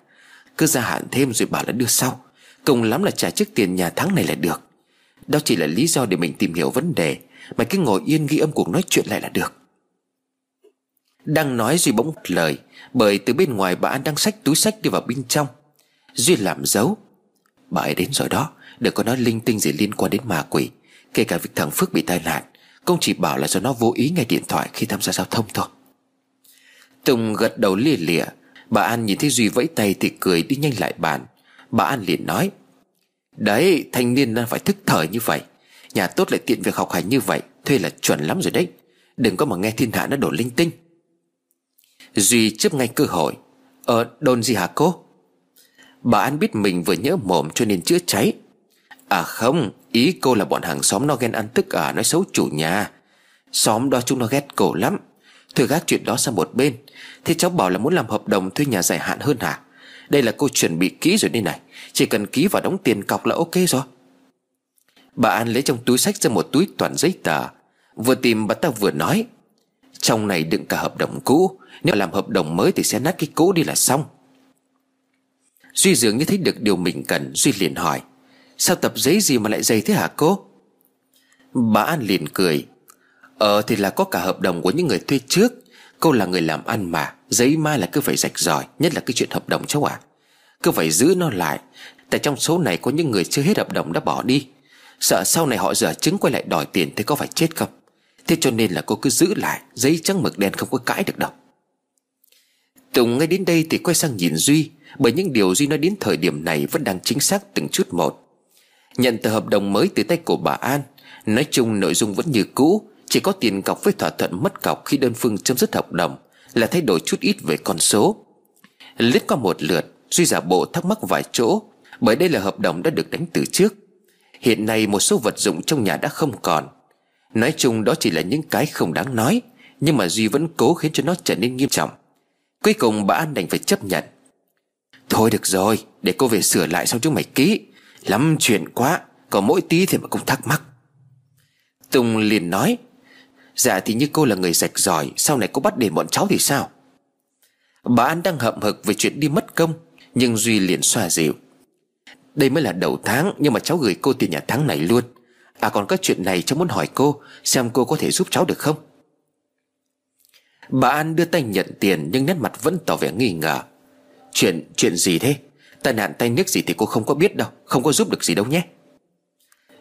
Cứ gia hạn thêm rồi bảo là đưa sau. Cùng lắm là trả trước tiền nhà tháng này là được. Đó chỉ là lý do để mình tìm hiểu vấn đề. Mày cứ ngồi yên ghi âm cuộc nói chuyện lại là được. Đang nói Duy bỗng lời, Bởi từ bên ngoài bà An đang xách túi sách đi vào bên trong. Duy làm dấu. Bà ấy đến rồi đó. Đừng có nói linh tinh gì liên quan đến ma quỷ. Kể cả việc thằng Phước bị tai nạn Công chỉ bảo là do nó vô ý nghe điện thoại khi tham gia giao thông thôi. Tùng gật đầu lia lịa. Bà An nhìn thấy Duy vẫy tay thì cười đi nhanh lại bàn. Bà An liền nói, Đấy, thanh niên đang phải thức thời như vậy. Nhà tốt lại tiện việc học hành như vậy, Thuê là chuẩn lắm rồi đấy. Đừng có mà nghe thiên hạ nó đổ linh tinh. Duy chấp ngay cơ hội Ờ đồn gì hả cô? Bà An biết mình vừa nhỡ mồm cho nên chữa cháy. À không, Ý cô là bọn hàng xóm nó ghen ăn tức à Nói xấu chủ nhà. Xóm đó chúng nó ghét cổ lắm. Thôi gác chuyện đó sang một bên. Thế cháu bảo là muốn làm hợp đồng thuê nhà dài hạn hơn hả? Đây là cô chuẩn bị kỹ rồi đây này. Chỉ cần ký và đóng tiền cọc là ok rồi. Bà An lấy trong túi sách ra một túi toàn giấy tờ. Vừa tìm, bà ta vừa nói. Trong này đựng cả hợp đồng cũ. Nếu làm hợp đồng mới thì sẽ nát cái cũ đi là xong. Duy dường như thấy được điều mình cần, Duy liền hỏi. Sao tập giấy gì mà lại dày thế hả cô? Bà An liền cười. Ờ thì là có cả hợp đồng của những người thuê trước. Cô là người làm ăn mà, Giấy mai là cứ phải rạch ròi, Nhất là cái chuyện hợp đồng cháu ạ. À. Cứ phải giữ nó lại. Tại trong số này có những người chưa hết hợp đồng đã bỏ đi. Sợ sau này họ dở chứng quay lại đòi tiền Thì có phải chết không? Thế cho nên là cô cứ giữ lại, Giấy trắng mực đen không có cãi được đâu. Tùng ngay đến đây thì quay sang nhìn Duy, Bởi những điều Duy nói đến thời điểm này Vẫn đang chính xác từng chút một. Nhận tờ hợp đồng mới từ tay của bà An. Nói chung nội dung vẫn như cũ. Chỉ có tiền cọc với thỏa thuận mất cọc Khi đơn phương chấm dứt hợp đồng Là thay đổi chút ít về con số. Lít qua một lượt, Duy giả bộ thắc mắc vài chỗ, Bởi đây là hợp đồng đã được đánh từ trước. Hiện nay một số vật dụng trong nhà đã không còn. Nói chung đó chỉ là những cái không đáng nói, Nhưng mà Duy vẫn cố khiến cho nó trở nên nghiêm trọng. Cuối cùng bà An đành phải chấp nhận. Thôi được rồi, Để cô về sửa lại xong chúng mày ký. Lắm chuyện quá Có mỗi tí thì mà cũng thắc mắc. Tùng liền nói Dạ thì như cô là người rạch giỏi Sau này cô bắt để bọn cháu thì sao? Bà An đang hậm hực về chuyện đi mất công Nhưng Duy liền xoa dịu Đây mới là đầu tháng Nhưng mà cháu gửi cô tiền nhà tháng này luôn. À còn có chuyện này cháu muốn hỏi cô Xem cô có thể giúp cháu được không? Bà An đưa tay nhận tiền Nhưng nét mặt vẫn tỏ vẻ nghi ngờ. Chuyện, chuyện gì thế? Tai nạn tay nước gì thì cô không có biết đâu, Không có giúp được gì đâu nhé.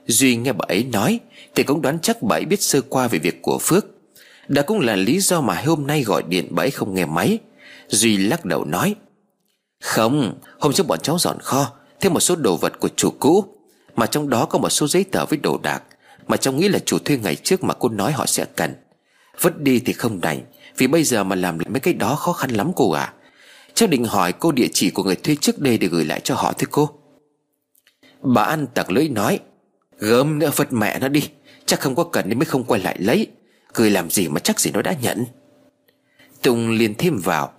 Duy nghe bà ấy nói, Thì cũng đoán chắc bà ấy biết sơ qua về việc của Phước. Đó cũng là lý do mà hôm nay gọi điện bà ấy không nghe máy. Duy lắc đầu nói, Không, Hôm trước bọn cháu dọn kho, Thêm một số đồ vật của chủ cũ, Mà trong đó có một số giấy tờ với đồ đạc, Mà cháu nghĩ là chủ thuê ngày trước mà cô nói họ sẽ cần. Vứt đi thì không đành, Vì bây giờ mà làm mấy cái đó khó khăn lắm cô à Cháu định hỏi cô địa chỉ của người thuê trước đây Để gửi lại cho họ thưa cô. Bà An tặc lưỡi nói, Gớm nữa phật mẹ nó đi, Chắc không có cần nên mới không quay lại lấy. Cười làm gì mà chắc gì nó đã nhận. Tùng liền thêm vào,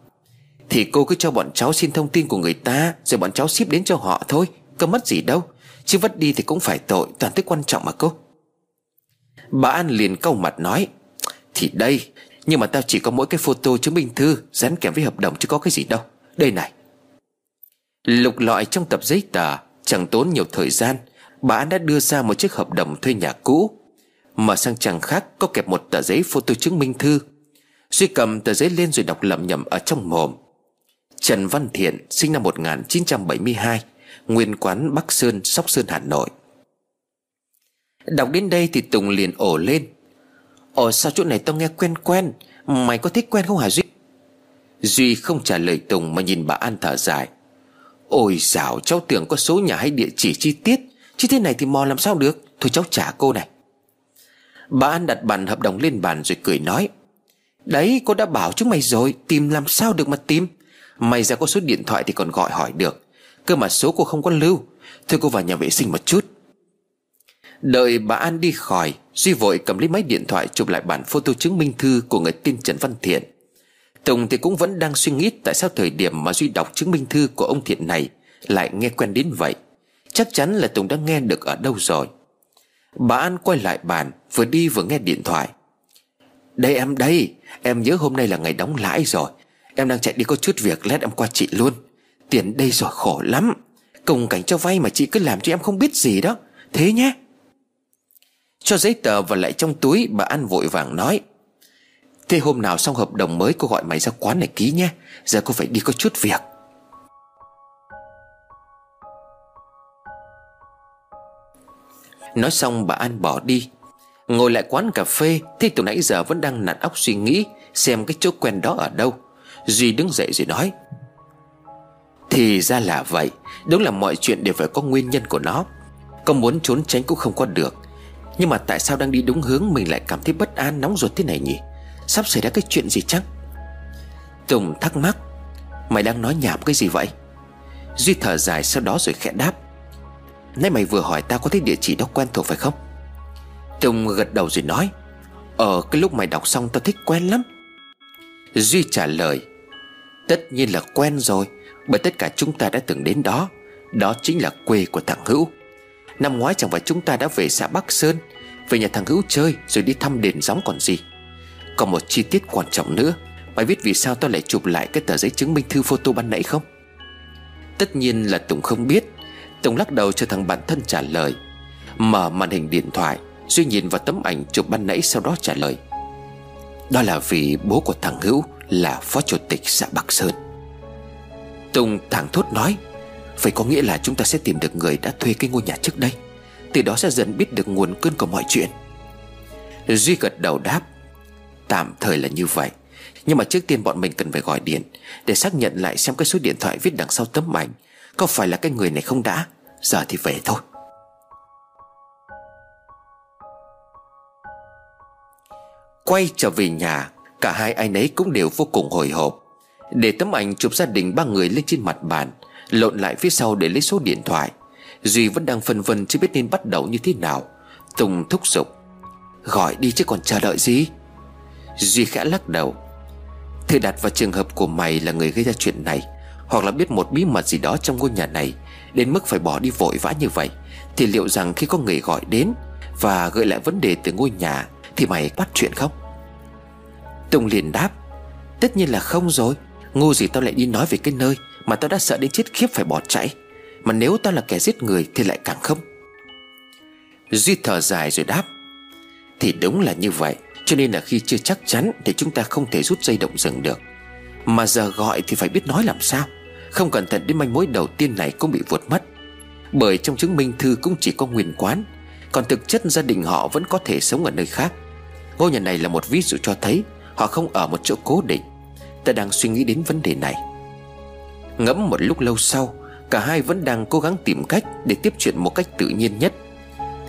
Thì cô cứ cho bọn cháu xin thông tin của người ta, Rồi bọn cháu ship đến cho họ thôi, Có mất gì đâu. Chứ vất đi thì cũng phải tội, Toàn thức quan trọng mà cô. Bà An liền câu mặt nói, Thì đây, Nhưng mà tao chỉ có mỗi cái photo chứng minh thư, Dán kèm với hợp đồng chứ có cái gì đâu. Đây này. Lục lọi trong tập giấy tờ Chẳng tốn nhiều thời gian Bà An đã đưa ra một chiếc hợp đồng thuê nhà cũ. Mở sang trang khác Có kẹp một tờ giấy photo chứng minh thư. Duy cầm tờ giấy lên rồi đọc lẩm nhẩm ở trong mồm. Trần Văn Thiện sinh năm 1972 Nguyên quán Bắc Sơn, Sóc Sơn, Hà Nội. Đọc đến đây thì Tùng liền ổ lên. Ồ sao chỗ này tao nghe quen quen? Mày có thích quen không hả Duy? Duy không trả lời Tùng mà nhìn bà An thở dài. Ôi dạo cháu tưởng có số nhà hay địa chỉ chi tiết. Chứ thế này thì mò làm sao được? Thôi cháu trả cô này. Bà An đặt bàn hợp đồng lên bàn rồi cười nói. Đấy, cô đã bảo chúng mày rồi, Tìm làm sao được mà tìm? Mày ra có số điện thoại thì còn gọi hỏi được. Cơ mà số cô không có lưu. Thôi cô vào nhà vệ sinh một chút. Đợi bà An đi khỏi, Duy vội cầm lấy máy điện thoại chụp lại bản photo chứng minh thư của người tên Trần Văn Thiện. Tùng thì cũng vẫn đang suy nghĩ tại sao thời điểm mà Duy đọc chứng minh thư của ông Thiện này Lại nghe quen đến vậy. Chắc chắn là Tùng đã nghe được ở đâu rồi. Bà An quay lại bàn, Vừa đi vừa nghe điện thoại. Đây em đây, Em nhớ hôm nay là ngày đóng lãi rồi. Em đang chạy đi có chút việc, lát em qua chị luôn. Tiền đây rồi khổ lắm. Cùng cảnh cho vay mà chị cứ làm cho em không biết gì đó. Thế nhé. Cho giấy tờ vào lại trong túi, Bà An vội vàng nói Thế hôm nào xong hợp đồng mới, cô gọi mày ra quán này ký nhé. Giờ cô phải đi có chút việc. Nói xong, bà An bỏ đi. Ngồi lại quán cà phê Thì từ nãy giờ vẫn đang nặn óc suy nghĩ, Xem cái chỗ quen đó ở đâu. Duy đứng dậy rồi nói, Thì ra là vậy. Đúng là mọi chuyện đều phải có nguyên nhân của nó. Có muốn trốn tránh cũng không có được. Nhưng mà tại sao đang đi đúng hướng, Mình lại cảm thấy bất an, nóng ruột thế này nhỉ? Sắp xảy ra cái chuyện gì chắc Tùng thắc mắc. Mày đang nói nhảm cái gì vậy? Duy thở dài sau đó rồi khẽ đáp. Nãy mày vừa hỏi tao có thấy địa chỉ đó quen thuộc phải không? Tùng gật đầu rồi nói. Ờ cái lúc mày đọc xong tao thích quen lắm. Duy trả lời. Tất nhiên là quen rồi, Bởi tất cả chúng ta đã từng đến đó. Đó chính là quê của thằng Hữu. Năm ngoái chẳng phải chúng ta đã về xã Bắc Sơn, Về nhà thằng Hữu chơi Rồi đi thăm đền gióng còn gì. Còn một chi tiết quan trọng nữa. Mày biết vì sao tao lại chụp lại cái tờ giấy chứng minh thư photo ban nãy không? Tất nhiên là Tùng không biết. Tùng lắc đầu cho thằng bạn thân trả lời. Mở màn hình điện thoại, Duy nhìn vào tấm ảnh chụp ban nãy sau đó trả lời. Đó là vì bố của thằng Hữu Là phó chủ tịch xã Bắc Sơn. Tùng thẳng thốt nói, Vậy có nghĩa là chúng ta sẽ tìm được người đã thuê cái ngôi nhà trước đây. Từ đó sẽ dần biết được nguồn cơn của mọi chuyện. Duy gật đầu đáp Tạm thời là như vậy. Nhưng mà trước tiên bọn mình cần phải gọi điện Để xác nhận lại xem cái số điện thoại viết đằng sau tấm ảnh Có phải là cái người này không đã. Giờ thì về thôi. Quay trở về nhà, Cả hai anh ấy cũng đều vô cùng hồi hộp. Để tấm ảnh chụp gia đình ba người lên trên mặt bàn, Lộn lại phía sau để lấy số điện thoại. Duy vẫn đang phân vân chưa biết nên bắt đầu như thế nào. Tùng thúc giục, Gọi đi chứ còn chờ đợi gì? Duy khẽ lắc đầu. Thử đặt vào trường hợp của mày là người gây ra chuyện này, Hoặc là biết một bí mật gì đó trong ngôi nhà này, Đến mức phải bỏ đi vội vã như vậy, Thì liệu rằng khi có người gọi đến Và gợi lại vấn đề từ ngôi nhà, Thì mày bắt chuyện không? Tùng liền đáp, Tất nhiên là không rồi. Ngu gì tao lại đi nói về cái nơi Mà tao đã sợ đến chết khiếp phải bỏ chạy. Mà nếu tao là kẻ giết người thì lại càng không. Duy thở dài rồi đáp, Thì đúng là như vậy. Cho nên là khi chưa chắc chắn Thì chúng ta không thể rút dây động rừng được. Mà giờ gọi thì phải biết nói làm sao. Không cẩn thận đến manh mối đầu tiên này cũng bị vụt mất. Bởi trong chứng minh thư cũng chỉ có nguyên quán, Còn thực chất gia đình họ vẫn có thể sống ở nơi khác. Ngôi nhà này là một ví dụ cho thấy Họ không ở một chỗ cố định. Ta đang suy nghĩ đến vấn đề này. Ngẫm một lúc lâu sau, Cả hai vẫn đang cố gắng tìm cách Để tiếp chuyện một cách tự nhiên nhất.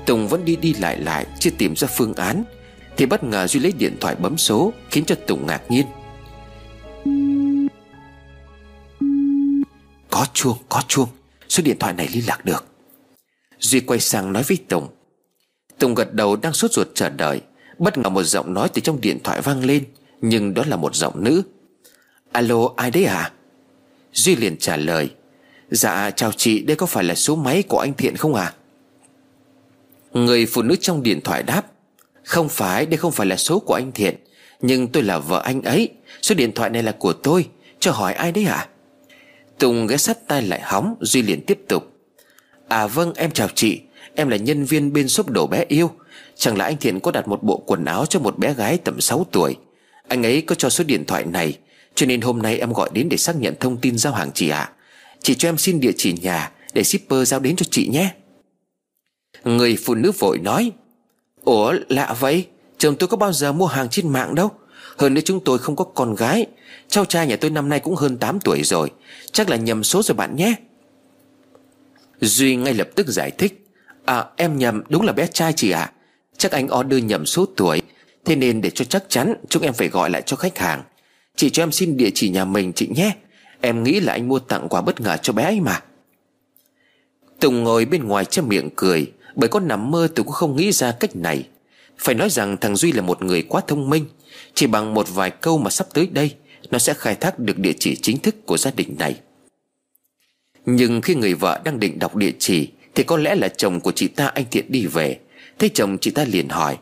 Tùng vẫn đi đi lại lại, Chưa tìm ra phương án. Thì bất ngờ Duy lấy điện thoại bấm số Khiến cho Tùng ngạc nhiên. Có chuông, có chuông. Số điện thoại này liên lạc được. Duy quay sang nói với Tùng. Tùng gật đầu đang sốt ruột chờ đợi. Bất ngờ một giọng nói từ trong điện thoại vang lên Nhưng đó là một giọng nữ. Alo ai đấy à Duy liền trả lời. Dạ chào chị đây có phải là số máy của anh Thiện không à Người phụ nữ trong điện thoại đáp. Không phải, đây không phải là số của anh Thiện, Nhưng tôi là vợ anh ấy. Số điện thoại này là của tôi. Cho hỏi ai đấy à Tùng ghé sát tay lại hóng, Duy liền tiếp tục. À vâng em chào chị. Em là nhân viên bên shop đồ bé yêu. Chẳng là anh Thiện có đặt một bộ quần áo cho một bé gái tầm 6 tuổi? Anh ấy có cho số điện thoại này, Cho nên hôm nay em gọi đến để xác nhận thông tin giao hàng chị ạ. À. Chị cho em xin địa chỉ nhà Để shipper giao đến cho chị nhé. Người phụ nữ vội nói Ủa, lạ vậy? Chồng tôi có bao giờ mua hàng trên mạng đâu? Hơn nữa chúng tôi không có con gái. Cháu trai nhà tôi năm nay cũng hơn 8 tuổi rồi. Chắc là nhầm số rồi bạn nhé. Duy ngay lập tức giải thích. À em nhầm, đúng là bé trai chị ạ. À. Chắc anh order nhầm số tuổi. Thế nên để cho chắc chắn, Chúng em phải gọi lại cho khách hàng. Chị cho em xin địa chỉ nhà mình, chị nhé. Em nghĩ là anh mua tặng quà bất ngờ cho bé ấy mà. Tùng ngồi bên ngoài che miệng cười. Bởi có nằm mơ tôi cũng không nghĩ ra cách này. Phải nói rằng thằng Duy là một người quá thông minh. Chỉ bằng một vài câu mà sắp tới đây, Nó sẽ khai thác được địa chỉ chính thức của gia đình này. Nhưng khi người vợ đang định đọc địa chỉ, Thì có lẽ là chồng của chị ta anh Thiện đi về. Thế chồng chị ta liền hỏi,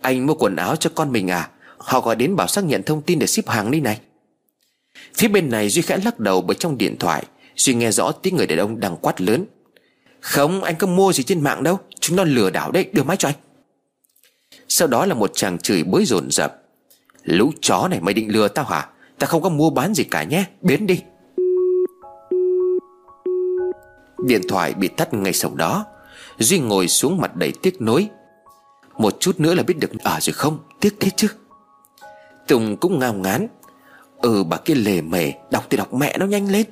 Anh mua quần áo cho con mình à? Họ gọi đến bảo xác nhận thông tin để ship hàng đi này. Phía bên này Duy khẽ lắc đầu bởi trong điện thoại, Duy nghe rõ tiếng người đàn ông đang quát lớn. Không, anh có mua gì trên mạng đâu. Chúng nó lừa đảo đấy. Đưa máy cho anh. Sau đó là một chàng chửi bới rồn rập Lũ chó này mày định lừa tao hả? Ta không có mua bán gì cả nhé. Biến đi. Điện thoại bị tắt ngay sau đó. Duy ngồi xuống mặt đầy tiếc nối Một chút nữa là biết được ở rồi không? Tiếc thế chứ. Tùng cũng ngao ngán. Ừ bà kia lề mề, Đọc thì đọc mẹ nó nhanh lên.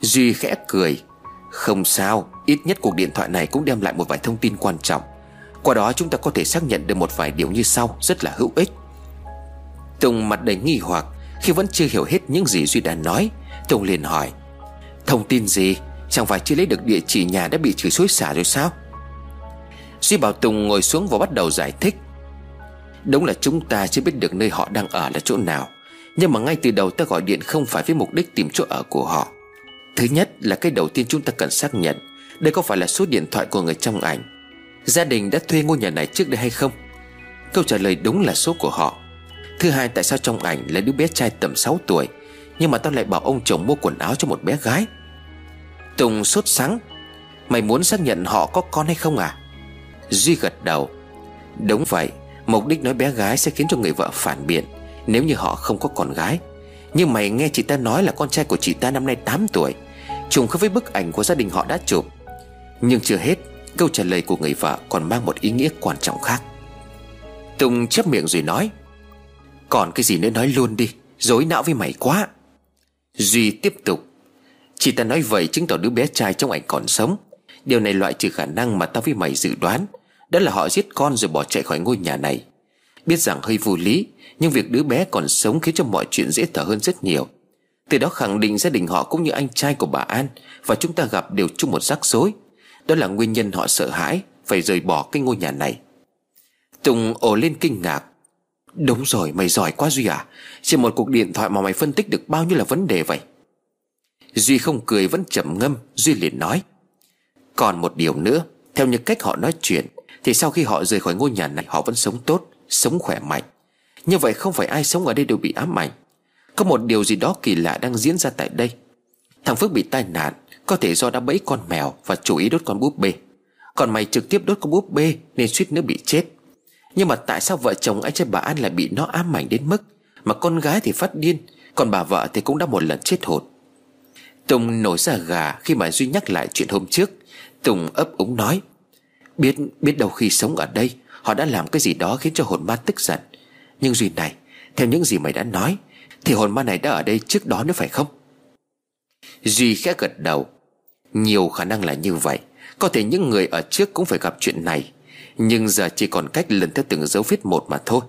Duy khẽ cười. Không sao, Ít nhất cuộc điện thoại này cũng đem lại một vài thông tin quan trọng. Qua đó chúng ta có thể xác nhận được một vài điều như sau, Rất là hữu ích. Tùng mặt đầy nghi hoặc, Khi vẫn chưa hiểu hết những gì Duy đã nói, Tùng liền hỏi, Thông tin gì? Chẳng phải chưa lấy được địa chỉ nhà đã bị chửi xối xả rồi sao? Duy bảo Tùng ngồi xuống và bắt đầu giải thích, Đúng là chúng ta chưa biết được nơi họ đang ở là chỗ nào, Nhưng mà ngay từ đầu ta gọi điện không phải với mục đích tìm chỗ ở của họ. Thứ nhất là cái đầu tiên chúng ta cần xác nhận, Đây có phải là số điện thoại của người trong ảnh? Gia đình đã thuê ngôi nhà này trước đây hay không? Câu trả lời đúng là số của họ. Thứ hai, tại sao trong ảnh là đứa bé trai tầm 6 tuổi, Nhưng mà tao lại bảo ông chồng mua quần áo cho một bé gái? Tùng sốt sắng. Mày muốn xác nhận họ có con hay không à? Duy gật đầu. Đúng vậy, Mục đích nói bé gái sẽ khiến cho người vợ phản biện, Nếu như họ không có con gái. Nhưng mày nghe chị ta nói là con trai của chị ta năm nay 8 tuổi, Trùng khớp với bức ảnh của gia đình họ đã chụp. Nhưng chưa hết, Câu trả lời của người vợ còn mang một ý nghĩa quan trọng khác. Tùng chấp miệng rồi nói, Còn cái gì nữa nói luôn đi, Dối não với mày quá. Duy tiếp tục, Chị ta nói vậy chứng tỏ đứa bé trai trong ảnh còn sống. Điều này loại trừ khả năng mà tao với mày dự đoán, Đó là họ giết con rồi bỏ chạy khỏi ngôi nhà này. Biết rằng hơi vô lý, Nhưng việc đứa bé còn sống khiến cho mọi chuyện dễ thở hơn rất nhiều. Từ đó khẳng định gia đình họ cũng như anh trai của bà An Và chúng ta gặp đều chung một rắc rối. Đó là nguyên nhân họ sợ hãi, Phải rời bỏ cái ngôi nhà này. Tùng ồ lên kinh ngạc. Đúng rồi, mày giỏi quá Duy à. Chỉ một cuộc điện thoại mà mày phân tích được bao nhiêu là vấn đề vậy? Duy không cười vẫn trầm ngâm, Duy liền nói. Còn một điều nữa, Theo những cách họ nói chuyện, Thì sau khi họ rời khỏi ngôi nhà này, Họ vẫn sống tốt. Sống khỏe mạnh. Như vậy không phải ai sống ở đây đều bị ám ảnh. Có một điều gì đó kỳ lạ đang diễn ra tại đây. Thằng Phước bị tai nạn, Có thể do đã bẫy con mèo Và chủ ý đốt con búp bê. Còn mày trực tiếp đốt con búp bê Nên suýt nữa bị chết. Nhưng mà tại sao vợ chồng anh trai bà An lại bị nó ám ảnh đến mức Mà con gái thì phát điên, Còn bà vợ thì cũng đã một lần chết hồn? Tùng nổi ra gà khi mà Duy nhắc lại chuyện hôm trước. Tùng ấp úng nói, Biết biết đâu khi sống ở đây Họ đã làm cái gì đó khiến cho hồn ma tức giận. Nhưng Duy này, Theo những gì mày đã nói, Thì hồn ma này đã ở đây trước đó nữa phải không? Duy khẽ gật đầu. Nhiều khả năng là như vậy. Có thể những người ở trước cũng phải gặp chuyện này. Nhưng giờ chỉ còn cách lần theo từng dấu vết một mà thôi.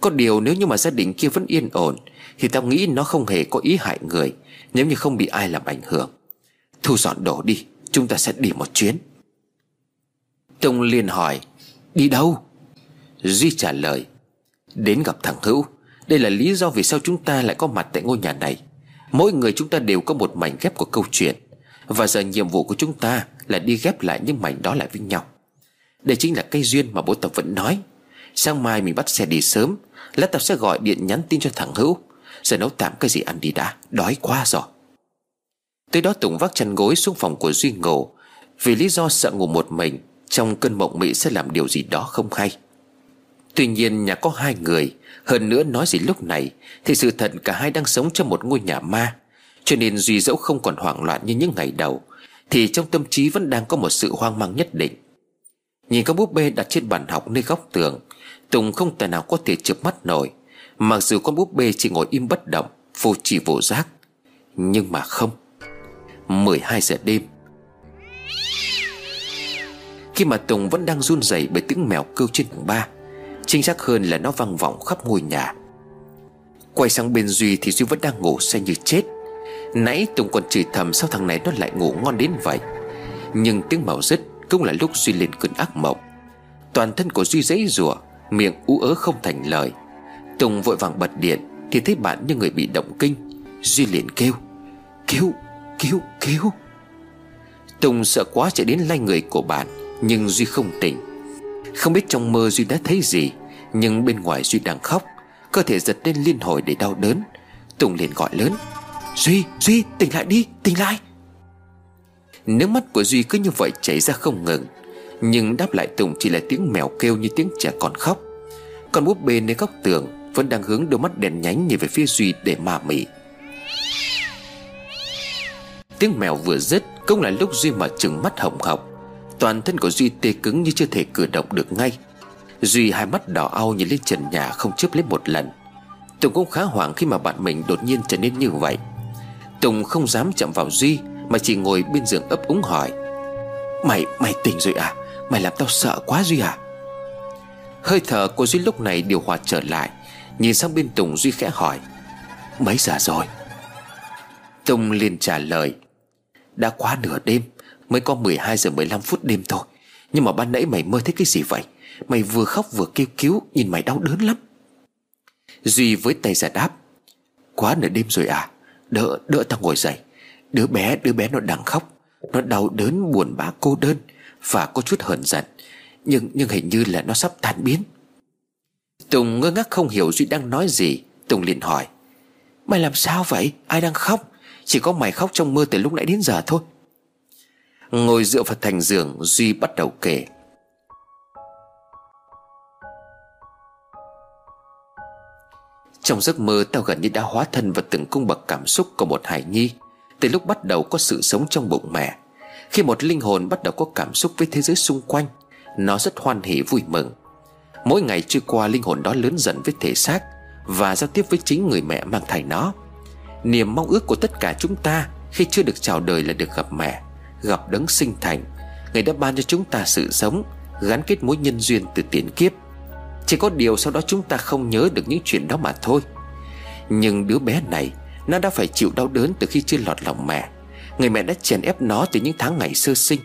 Có điều nếu như mà gia đình kia vẫn yên ổn, Thì tao nghĩ nó không hề có ý hại người, nếu như không bị ai làm ảnh hưởng. Thu dọn đồ đi, Chúng ta sẽ đi một chuyến. Tùng liền hỏi, Đi đâu? Duy trả lời, Đến gặp thằng Hữu. Đây là lý do vì sao chúng ta lại có mặt tại ngôi nhà này. Mỗi người chúng ta đều có một mảnh ghép của câu chuyện, Và giờ nhiệm vụ của chúng ta Là đi ghép lại những mảnh đó lại với nhau. Đây chính là cây duyên mà bố tập vẫn nói. Sáng mai mình bắt xe đi sớm, Lát tao sẽ gọi điện nhắn tin cho thằng Hữu Giờ nấu tạm cái gì ăn đi đã. Đói quá rồi. Tới đó Tùng vác chăn gối xuống phòng của Duy ngủ, Vì lý do sợ ngủ một mình, Trong cơn mộng mị sẽ làm điều gì đó không hay. Tuy nhiên nhà có hai người, Hơn nữa nói gì lúc này Thì sự thật cả hai đang sống trong một ngôi nhà ma. Cho nên Duy dẫu không còn hoảng loạn như những ngày đầu, Thì trong tâm trí vẫn đang có một sự hoang mang nhất định. Nhìn con búp bê đặt trên bàn học nơi góc tường, Tùng không tài nào có thể chụp mắt nổi, Mặc dù con búp bê chỉ ngồi im bất động, Vô chỉ vô giác. Nhưng mà không. 12 giờ đêm. Khi mà Tùng vẫn đang run rẩy bởi tiếng mèo kêu trên tầng 3 Chính xác hơn là nó vang vọng khắp ngôi nhà. Quay sang bên Duy thì Duy vẫn đang ngủ say như chết. Nãy Tùng còn chửi thầm sao thằng này nó lại ngủ ngon đến vậy. Nhưng tiếng màu dứt cũng là lúc Duy lên cơn ác mộng. Toàn thân của Duy dãy rủa Miệng ú ớ không thành lời. Tùng vội vàng bật điện Thì thấy bạn như người bị động kinh. Duy liền kêu Kêu, kêu, kêu Tùng sợ quá chạy đến lay người của bạn Nhưng Duy không tỉnh. Không biết trong mơ Duy đã thấy gì. Nhưng bên ngoài Duy đang khóc Cơ thể giật lên liên hồi để đau đớn. Tùng liền gọi lớn Duy, Duy, tỉnh lại đi, tỉnh lại. Nước mắt của Duy cứ như vậy chảy ra không ngừng Nhưng đáp lại Tùng chỉ là tiếng mèo kêu như tiếng trẻ con khóc. Còn búp bê nơi góc tường Vẫn đang hướng đôi mắt đèn nhánh nhìn về phía Duy để mà mị. Tiếng mèo vừa dứt Cũng là lúc Duy mở trừng mắt hồng hộc. Toàn thân của Duy tê cứng như chưa thể cử động được ngay. Duy hai mắt đỏ au nhìn lên trần nhà không chớp lấy một lần. Tùng cũng khá hoảng khi mà bạn mình đột nhiên trở nên như vậy. Tùng không dám chậm vào Duy Mà chỉ ngồi bên giường ấp úng hỏi. Mày, mày tỉnh rồi à? Mày làm tao sợ quá Duy à? Hơi thở của Duy lúc này điều hòa trở lại. Nhìn sang bên Tùng Duy khẽ hỏi. Mấy giờ rồi? Tùng liền trả lời. Đã quá nửa đêm Mới có 12 giờ 15 phút đêm thôi. Nhưng mà ban nãy mày mơ thấy cái gì vậy? Mày vừa khóc vừa kêu cứu Nhìn mày đau đớn lắm. Duy với tay giả đáp Quá nửa đêm rồi à Đỡ, đỡ tao ngồi dậy. Đứa bé, đứa bé nó đang khóc Nó đau đớn, buồn bã, cô đơn Và có chút hờn giận Nhưng nhưng hình như là nó sắp tan biến. Tùng ngơ ngác không hiểu Duy đang nói gì. Tùng liền hỏi Mày làm sao vậy? Ai đang khóc? Chỉ có mày khóc trong mơ từ lúc nãy đến giờ thôi. Ngồi dựa vào thành giường Duy bắt đầu kể. Trong giấc mơ, tao gần như đã hóa thân vào từng cung bậc cảm xúc của một hải nhi. Từ lúc bắt đầu có sự sống trong bụng mẹ, Khi một linh hồn bắt đầu có cảm xúc với thế giới xung quanh, Nó rất hoan hỉ vui mừng. Mỗi ngày trôi qua, linh hồn đó lớn dần với thể xác Và giao tiếp với chính người mẹ mang thai nó. Niềm mong ước của tất cả chúng ta Khi chưa được chào đời là được gặp mẹ, Gặp đấng sinh thành. Người đã ban cho chúng ta sự sống, Gắn kết mối nhân duyên từ tiền kiếp chỉ có điều sau đó chúng ta không nhớ được những chuyện đó mà thôi. Nhưng đứa bé này, Nó đã phải chịu đau đớn từ khi chưa lọt lòng mẹ. Người mẹ đã chèn ép nó từ những tháng ngày sơ sinh.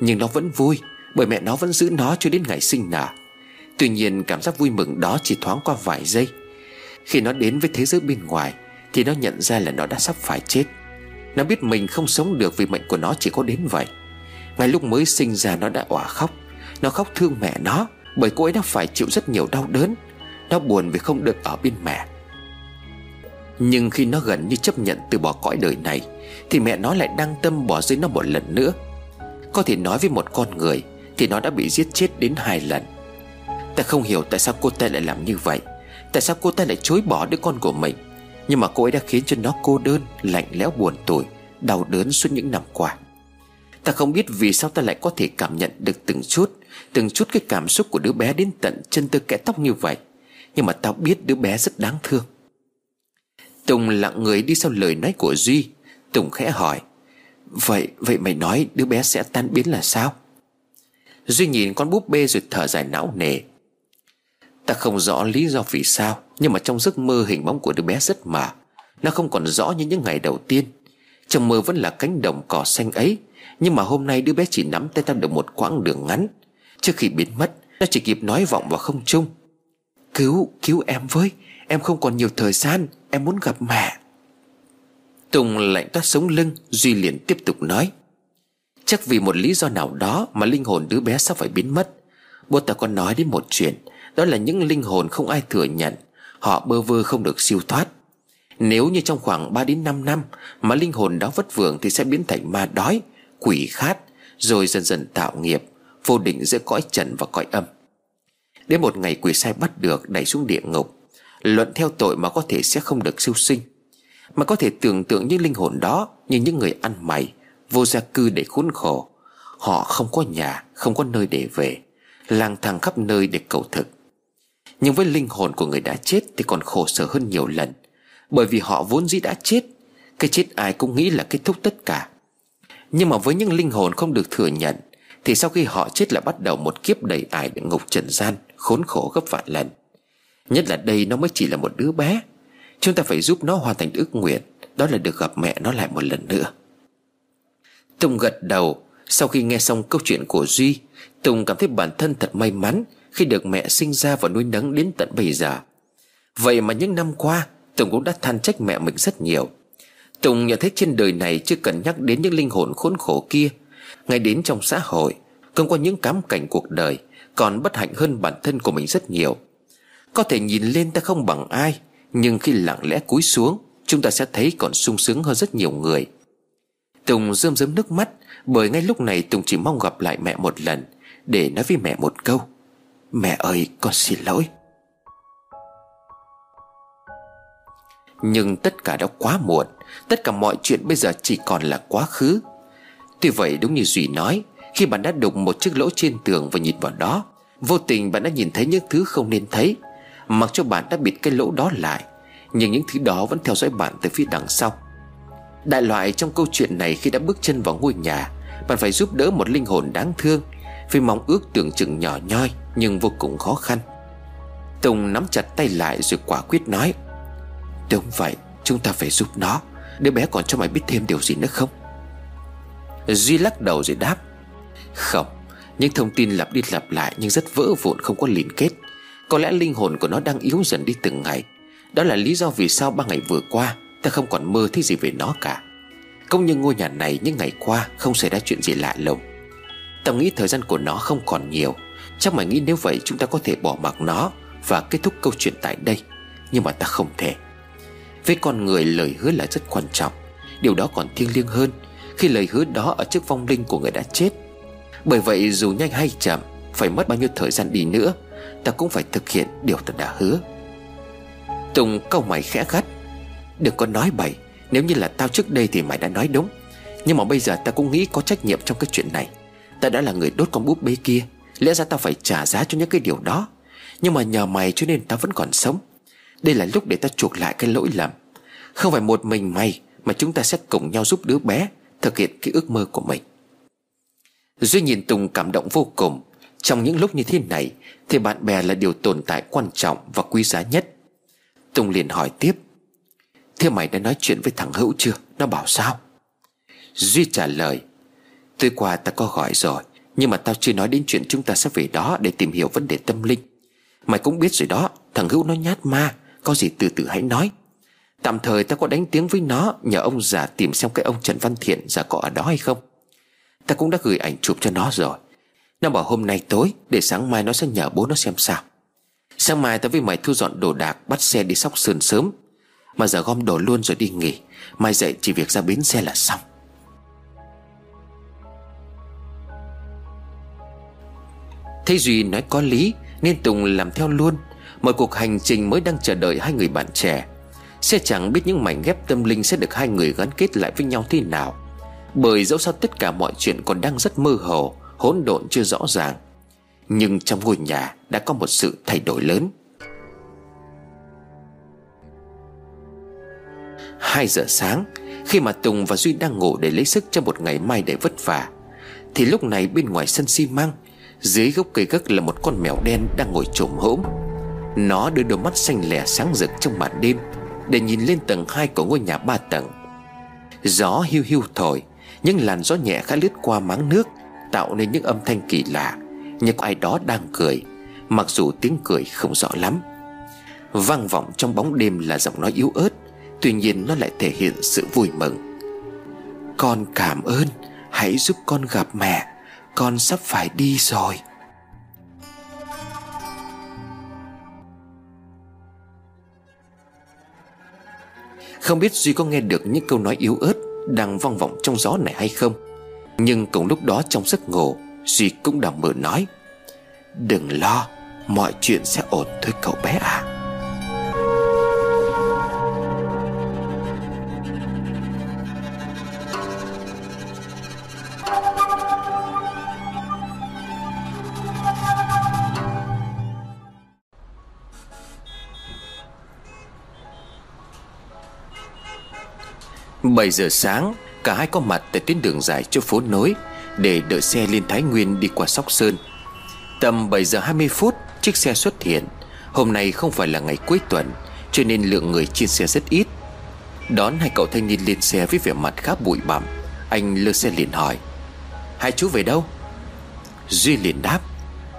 Nhưng nó vẫn vui, Bởi mẹ nó vẫn giữ nó cho đến ngày sinh nở. Tuy nhiên, cảm giác vui mừng đó chỉ thoáng qua vài giây. Khi nó đến với thế giới bên ngoài, Thì nó nhận ra là nó đã sắp phải chết. Nó biết mình không sống được vì mệnh của nó chỉ có đến vậy. Ngay lúc mới sinh ra, nó đã òa khóc. Nó khóc thương mẹ nó bởi cô ấy đã phải chịu rất nhiều đau đớn Nó buồn vì không được ở bên mẹ. Nhưng khi nó gần như chấp nhận từ bỏ cõi đời này, Thì mẹ nó lại đăng tâm bỏ rơi nó một lần nữa. Có thể nói với một con người, Thì nó đã bị giết chết đến hai lần. Ta không hiểu tại sao cô ta lại làm như vậy, Tại sao cô ta lại chối bỏ đứa con của mình. Nhưng mà cô ấy đã khiến cho nó cô đơn, Lạnh lẽo, buồn tủi, Đau đớn suốt những năm qua. Ta không biết vì sao ta lại có thể cảm nhận được từng chút Từng chút cái cảm xúc của đứa bé đến tận chân tôi kẽ tóc như vậy. Nhưng mà tao biết đứa bé rất đáng thương. Tùng lặng người đi sau lời nói của Duy. Tùng khẽ hỏi, Vậy vậy mày nói đứa bé sẽ tan biến là sao? Duy nhìn con búp bê rồi thở dài não nề. Ta không rõ lý do vì sao, Nhưng mà trong giấc mơ hình bóng của đứa bé rất mờ Nó không còn rõ như những ngày đầu tiên. Trong mơ vẫn là cánh đồng cỏ xanh ấy. Nhưng mà hôm nay đứa bé chỉ nắm tay ta được một quãng đường ngắn. Trước khi biến mất Nó chỉ kịp nói vọng vào không trung. Cứu, cứu em với Em không còn nhiều thời gian Em muốn gặp mẹ. Tùng lạnh toát sống lưng Duy liền tiếp tục nói. Chắc vì một lý do nào đó Mà linh hồn đứa bé sắp phải biến mất. Bố ta có nói đến một chuyện Đó là những linh hồn không ai thừa nhận Họ bơ vơ không được siêu thoát. Nếu như trong khoảng 3 đến 5 năm Mà linh hồn đó vất vưởng Thì sẽ biến thành ma đói Quỷ khát Rồi dần dần tạo nghiệp. Vô định giữa cõi trần và cõi âm. Đến một ngày quỷ sai bắt được, Đẩy xuống địa ngục. Luận theo tội mà có thể sẽ không được siêu sinh. Mà có thể tưởng tượng những linh hồn đó Như những người ăn mày, Vô gia cư để khốn khổ. Họ không có nhà, Không có nơi để về. Lang thang khắp nơi để cầu thực. Nhưng với linh hồn của người đã chết Thì còn khổ sở hơn nhiều lần. Bởi vì họ vốn dĩ đã chết, Cái chết ai cũng nghĩ là kết thúc tất cả. Nhưng mà với những linh hồn không được thừa nhận thì sau khi họ chết là bắt đầu một kiếp đầy ải địa ngục trần gian, Khốn khổ gấp vạn lần. Nhất là đây nó mới chỉ là một đứa bé. Chúng ta phải giúp nó hoàn thành ước nguyện, Đó là được gặp mẹ nó lại một lần nữa. Tùng gật đầu. Sau khi nghe xong câu chuyện của Duy, Tùng cảm thấy bản thân thật may mắn Khi được mẹ sinh ra và nuôi nấng đến tận bây giờ. Vậy mà những năm qua, Tùng cũng đã than trách mẹ mình rất nhiều. Tùng nhận thấy trên đời này Chưa cần nhắc đến những linh hồn khốn khổ kia ngay đến trong xã hội, Không có những cám cảnh cuộc đời, Còn bất hạnh hơn bản thân của mình rất nhiều. Có thể nhìn lên ta không bằng ai, Nhưng khi lặng lẽ cúi xuống, Chúng ta sẽ thấy còn sung sướng hơn rất nhiều người. Tùng rơm rớm nước mắt, Bởi ngay lúc này Tùng chỉ mong gặp lại mẹ một lần, để nói với mẹ một câu. Mẹ ơi, con xin lỗi. Nhưng tất cả đã quá muộn, Tất cả mọi chuyện bây giờ chỉ còn là quá khứ. Tuy vậy đúng như Duy nói, Khi bạn đã đục một chiếc lỗ trên tường và nhìn vào đó, Vô tình bạn đã nhìn thấy những thứ không nên thấy. Mặc cho bạn đã bịt cái lỗ đó lại, Nhưng những thứ đó vẫn theo dõi bạn từ phía đằng sau. Đại loại trong câu chuyện này khi đã bước chân vào ngôi nhà, Bạn phải giúp đỡ một linh hồn đáng thương vì mong ước tưởng chừng nhỏ nhoi Nhưng vô cùng khó khăn. Tùng nắm chặt tay lại rồi quả quyết nói, Đúng vậy, Chúng ta phải giúp nó. Đứa bé còn cho mày biết thêm điều gì nữa không? Duy lắc đầu rồi đáp, Không, Những thông tin lặp đi lặp lại Nhưng rất vỡ vụn, không có liên kết. Có lẽ linh hồn của nó đang yếu dần đi từng ngày. Đó là lý do vì sao ba ngày vừa qua, Ta không còn mơ thấy gì về nó cả. Cũng như ngôi nhà này những ngày qua, Không xảy ra chuyện gì lạ lùng. Tao nghĩ thời gian của nó không còn nhiều. Chắc mày nghĩ nếu vậy chúng ta có thể bỏ mặc nó Và kết thúc câu chuyện tại đây. Nhưng mà ta không thể. Với con người lời hứa là rất quan trọng. Điều đó còn thiêng liêng hơn. Khi lời hứa đó ở trước vong linh của người đã chết. Bởi vậy, dù nhanh hay chậm, Phải mất bao nhiêu thời gian đi nữa, Ta cũng phải thực hiện điều ta đã hứa. Tùng câu mày khẽ gắt. Đừng có nói bậy, Nếu như là tao trước đây thì mày đã nói đúng. Nhưng mà bây giờ ta cũng nghĩ có trách nhiệm trong cái chuyện này. Ta đã là người đốt con búp bê kia, Lẽ ra tao phải trả giá cho những cái điều đó. Nhưng mà nhờ mày cho nên tao vẫn còn sống. Đây là lúc để ta chuộc lại cái lỗi lầm. Không phải một mình mày Mà chúng ta sẽ cùng nhau giúp đứa bé. Thực hiện cái ước mơ của mình. Duy nhìn Tùng cảm động vô cùng. Trong những lúc như thế này, Thì bạn bè là điều tồn tại quan trọng Và quý giá nhất. Tùng liền hỏi tiếp, Thế mày đã nói chuyện với thằng Hữu chưa? Nó bảo sao? Duy trả lời, Tối qua ta có gọi rồi, Nhưng mà tao chưa nói đến chuyện chúng ta sẽ về đó Để tìm hiểu vấn đề tâm linh. Mày cũng biết rồi đó, Thằng Hữu nó nhát ma, Có gì từ từ hãy nói. Tạm thời ta có đánh tiếng với nó, Nhờ ông già tìm xem cái ông Trần Văn Thiện Già có ở đó hay không. Ta cũng đã gửi ảnh chụp cho nó rồi. Nó bảo hôm nay tối, Để sáng mai nó sẽ nhờ bố nó xem sao. Sáng mai ta với mày thu dọn đồ đạc, Bắt xe đi sóc sườn sớm. Mà giờ gom đồ luôn rồi đi nghỉ. Mai dậy chỉ việc ra bến xe là xong. Thấy Duy nói có lý, Nên Tùng làm theo luôn. Mọi cuộc hành trình mới đang chờ đợi hai người bạn trẻ. Sẽ chẳng biết những mảnh ghép tâm linh Sẽ được hai người gắn kết lại với nhau thế nào. Bởi dẫu sao tất cả mọi chuyện còn đang rất mơ hồ, Hỗn độn chưa rõ ràng. Nhưng trong ngôi nhà đã có một sự thay đổi lớn. Hai giờ sáng, Khi mà Tùng và Duy đang ngủ để lấy sức cho một ngày mai để vất vả, Thì lúc này bên ngoài sân xi măng, dưới gốc cây gấc là một con mèo đen đang ngồi trồm hỗn Nó đưa đôi mắt xanh lẻ sáng rực trong màn đêm. Để nhìn lên tầng 2 của ngôi nhà ba tầng. Gió hiu hiu thổi, Những làn gió nhẹ khá lướt qua máng nước, Tạo nên những âm thanh kỳ lạ Như có ai đó đang cười, Mặc dù tiếng cười không rõ lắm. Vang vọng trong bóng đêm là giọng nói yếu ớt, Tuy nhiên nó lại thể hiện sự vui mừng. Con cảm ơn, Hãy giúp con gặp mẹ, con sắp phải đi rồi. Không biết Duy có nghe được những câu nói yếu ớt Đang vong vọng trong gió này hay không. Nhưng cùng lúc đó trong giấc ngủ, Duy cũng đã mở nói, Đừng lo, Mọi chuyện sẽ ổn thôi cậu bé à Bảy giờ sáng, Cả hai có mặt tại tuyến đường dài cho phố nối Để đợi xe lên Thái Nguyên đi qua Sóc Sơn. Tầm 7 giờ 20 phút, Chiếc xe xuất hiện. Hôm nay không phải là ngày cuối tuần, Cho nên lượng người trên xe rất ít. Đón hai cậu thanh niên lên xe với vẻ mặt khá bụi bặm. Anh lơ xe liền hỏi, Hai chú về đâu? Duy liền đáp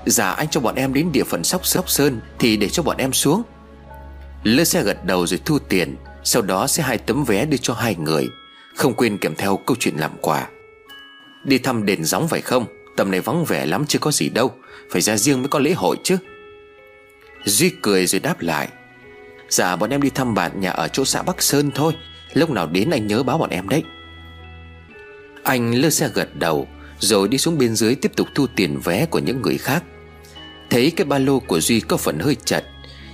Dạ anh cho bọn em đến địa phận Sóc Sóc Sơn, Thì để cho bọn em xuống. Lơ xe gật đầu rồi thu tiền. Sau đó sẽ hai tấm vé đưa cho hai người. Không quên kèm theo câu chuyện làm quà. Đi thăm đền gióng phải không? Tầm này vắng vẻ lắm, chưa có gì đâu. Phải ra riêng mới có lễ hội chứ. Duy cười rồi đáp lại. Dạ bọn em đi thăm bạn nhà ở chỗ xã Bắc Sơn thôi. Lúc nào đến anh nhớ báo bọn em đấy. Anh lơ xe gật đầu, Rồi đi xuống bên dưới tiếp tục thu tiền vé của những người khác. Thấy cái ba lô của Duy có phần hơi chật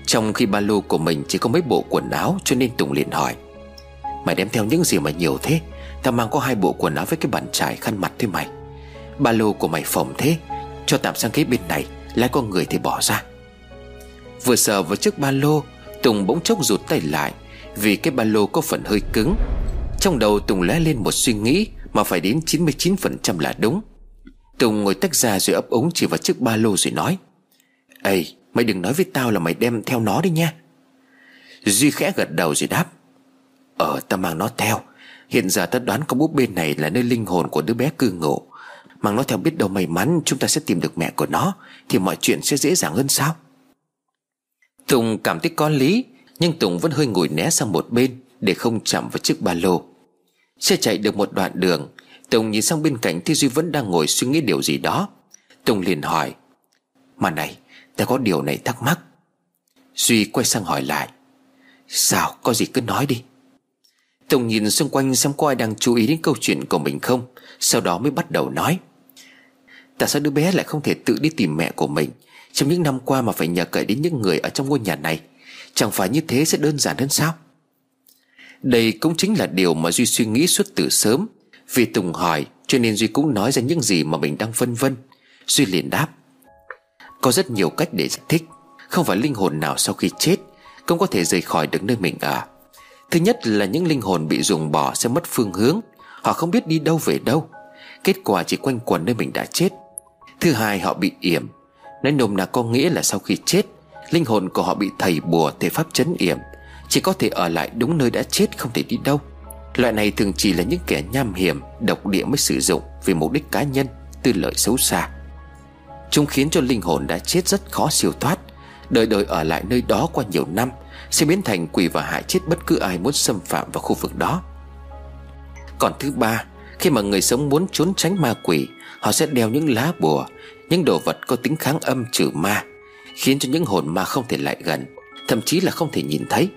trong khi ba lô của mình chỉ có mấy bộ quần áo Cho nên Tùng liền hỏi, Mày đem theo những gì mà nhiều thế? Tao mang có hai bộ quần áo với cái bàn trải khăn mặt thôi mày. Ba lô của mày phồng thế, Cho tạm sang cái bên này, Lái con người thì bỏ ra. Vừa sờ vào chiếc ba lô, Tùng bỗng chốc rụt tay lại, Vì cái ba lô có phần hơi cứng. Trong đầu Tùng lóe lên một suy nghĩ Mà phải đến 99% là đúng. Tùng ngồi tách ra rồi ấp ống chỉ vào chiếc ba lô rồi nói, Ê mày đừng nói với tao là mày đem theo nó đi nha. Duy khẽ gật đầu rồi đáp. Ờ tao mang nó theo. Hiện giờ ta đoán có búp bê này là nơi linh hồn của đứa bé cư ngụ. Mang nó theo biết đâu may mắn Chúng ta sẽ tìm được mẹ của nó, Thì mọi chuyện sẽ dễ dàng hơn sao? Tùng cảm thấy có lý, Nhưng Tùng vẫn hơi ngồi né sang một bên Để không chạm vào chiếc ba lô. Xe chạy được một đoạn đường, Tùng nhìn sang bên cạnh thì Duy vẫn đang ngồi suy nghĩ điều gì đó. Tùng liền hỏi, Mà này ta có điều này thắc mắc. Duy quay sang hỏi lại. Sao, có gì cứ nói đi. Tùng nhìn xung quanh xem có ai đang chú ý đến câu chuyện của mình không, Sau đó mới bắt đầu nói. Tại sao đứa bé lại không thể tự đi tìm mẹ của mình? Trong những năm qua mà phải nhờ cậy đến những người ở trong ngôi nhà này, Chẳng phải như thế sẽ đơn giản hơn sao? Đây cũng chính là điều mà Duy suy nghĩ suốt từ sớm. Vì Tùng hỏi, cho nên Duy cũng nói ra những gì mà mình đang phân vân. Duy liền đáp. Có rất nhiều cách để giải thích. Không phải linh hồn nào sau khi chết Cũng có thể rời khỏi được nơi mình ở Thứ nhất là những linh hồn bị ruồng bỏ sẽ mất phương hướng. Họ không biết đi đâu về đâu. Kết quả chỉ quanh quẩn nơi mình đã chết. Thứ hai, họ bị yểm. Nói nôm là có nghĩa là sau khi chết, Linh hồn của họ bị thầy bùa, thể pháp chấn yểm. Chỉ có thể ở lại đúng nơi đã chết, không thể đi đâu. Loại này thường chỉ là những kẻ nham hiểm, Độc địa mới sử dụng Vì mục đích cá nhân, Tư lợi xấu xa. Chúng khiến cho linh hồn đã chết rất khó siêu thoát. Đời đời ở lại nơi đó qua nhiều năm, Sẽ biến thành quỷ và hại chết bất cứ ai muốn xâm phạm vào khu vực đó. Còn thứ ba, Khi mà người sống muốn trốn tránh ma quỷ, Họ sẽ đeo những lá bùa, Những đồ vật có tính kháng âm trừ ma, Khiến cho những hồn ma không thể lại gần, Thậm chí là không thể nhìn thấy.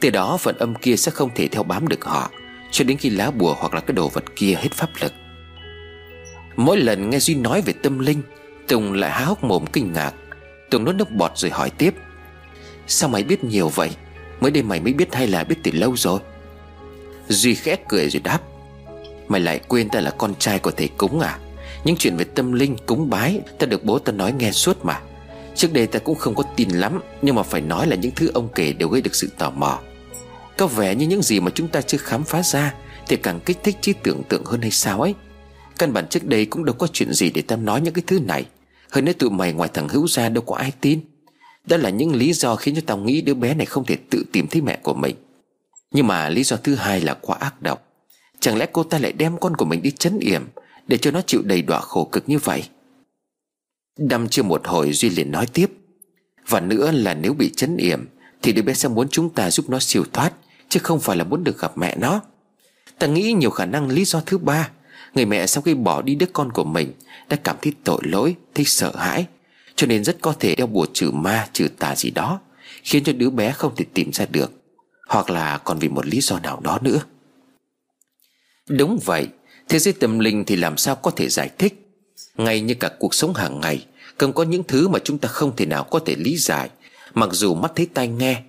Từ đó, vận âm kia sẽ không thể theo bám được họ, Cho đến khi lá bùa hoặc là cái đồ vật kia hết pháp lực. Mỗi lần nghe Duy nói về tâm linh Tùng lại há hốc mồm kinh ngạc. Tùng nuốt nước bọt rồi hỏi tiếp. Sao mày biết nhiều vậy? Mới đây mày mới biết hay là biết từ lâu rồi? Duy khẽ cười rồi đáp. Mày lại quên ta là con trai của thầy cúng à? Những chuyện về tâm linh, cúng bái Ta được bố ta nói nghe suốt mà. Trước đây ta cũng không có tin lắm, Nhưng mà phải nói là những thứ ông kể đều gây được sự tò mò. Có vẻ như những gì mà chúng ta chưa khám phá ra Thì càng kích thích trí tưởng tượng hơn hay sao ấy? Căn bản trước đây cũng đâu có chuyện gì để tao nói những cái thứ này. Hơn nữa tụi mày ngoài thằng Hữu ra đâu có ai tin. Đó là những lý do khiến cho tao nghĩ đứa bé này không thể tự tìm thấy mẹ của mình. Nhưng mà lý do thứ hai là quá ác độc. Chẳng lẽ cô ta lại đem con của mình đi chấn yểm Để cho nó chịu đầy đọa khổ cực như vậy? Đâm chưa một hồi Duy liền nói tiếp. Và nữa là nếu bị chấn yểm, Thì đứa bé sẽ muốn chúng ta giúp nó siêu thoát, Chứ không phải là muốn được gặp mẹ nó. Ta nghĩ nhiều khả năng lý do thứ ba. Người mẹ sau khi bỏ đi đứa con của mình Đã cảm thấy tội lỗi, Thấy sợ hãi. Cho nên rất có thể đeo bùa trừ ma, trừ tà gì đó, Khiến cho đứa bé không thể tìm ra được. Hoặc là còn vì một lý do nào đó nữa. Đúng vậy, Thế giới tâm linh thì làm sao có thể giải thích? Ngay như cả cuộc sống hàng ngày, Cần có những thứ mà chúng ta không thể nào có thể lý giải, Mặc dù mắt thấy tai nghe.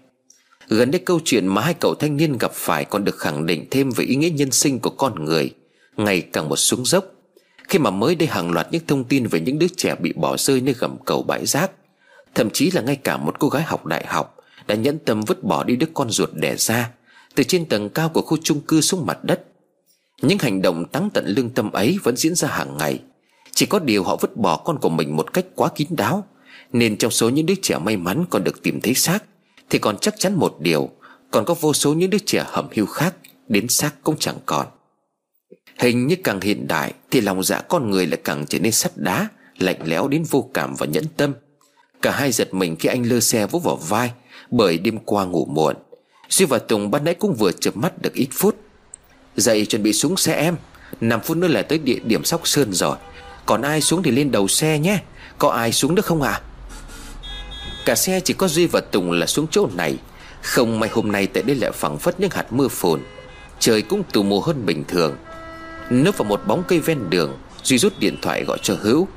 Gần đây câu chuyện mà hai cậu thanh niên gặp phải Còn được khẳng định thêm về ý nghĩa nhân sinh của con người. Ngày càng một xuống dốc. Khi mà mới đây hàng loạt những thông tin Về những đứa trẻ bị bỏ rơi nơi gầm cầu bãi rác, Thậm chí là ngay cả một cô gái học đại học Đã nhẫn tâm vứt bỏ đi đứa con ruột đẻ ra, Từ trên tầng cao của khu chung cư xuống mặt đất. Những hành động tăng tận lương tâm ấy Vẫn diễn ra hàng ngày. Chỉ có điều họ vứt bỏ con của mình một cách quá kín đáo, Nên trong số những đứa trẻ may mắn còn được tìm thấy xác, Thì còn chắc chắn một điều, Còn có vô số những đứa trẻ hầm hưu khác Đến xác cũng chẳng còn. Hình như càng hiện đại Thì lòng dạ con người lại càng trở nên sắt đá, Lạnh lẽo đến vô cảm và nhẫn tâm. Cả hai giật mình khi anh lơ xe vỗ vào vai, Bởi đêm qua ngủ muộn. Duy và Tùng ban nãy cũng vừa chợp mắt được ít phút. Dậy chuẩn bị xuống xe em 5 phút nữa là tới địa điểm Sóc Sơn rồi. Còn ai xuống thì lên đầu xe nhé, Có ai xuống được không ạ? À? Cả xe chỉ có Duy và Tùng là xuống chỗ này. Không may hôm nay tại đây lại phẳng phất những hạt mưa phùn. Trời cũng tù mù hơn bình thường. Nấp vào một bóng cây ven đường Duy rút điện thoại gọi cho Hữu.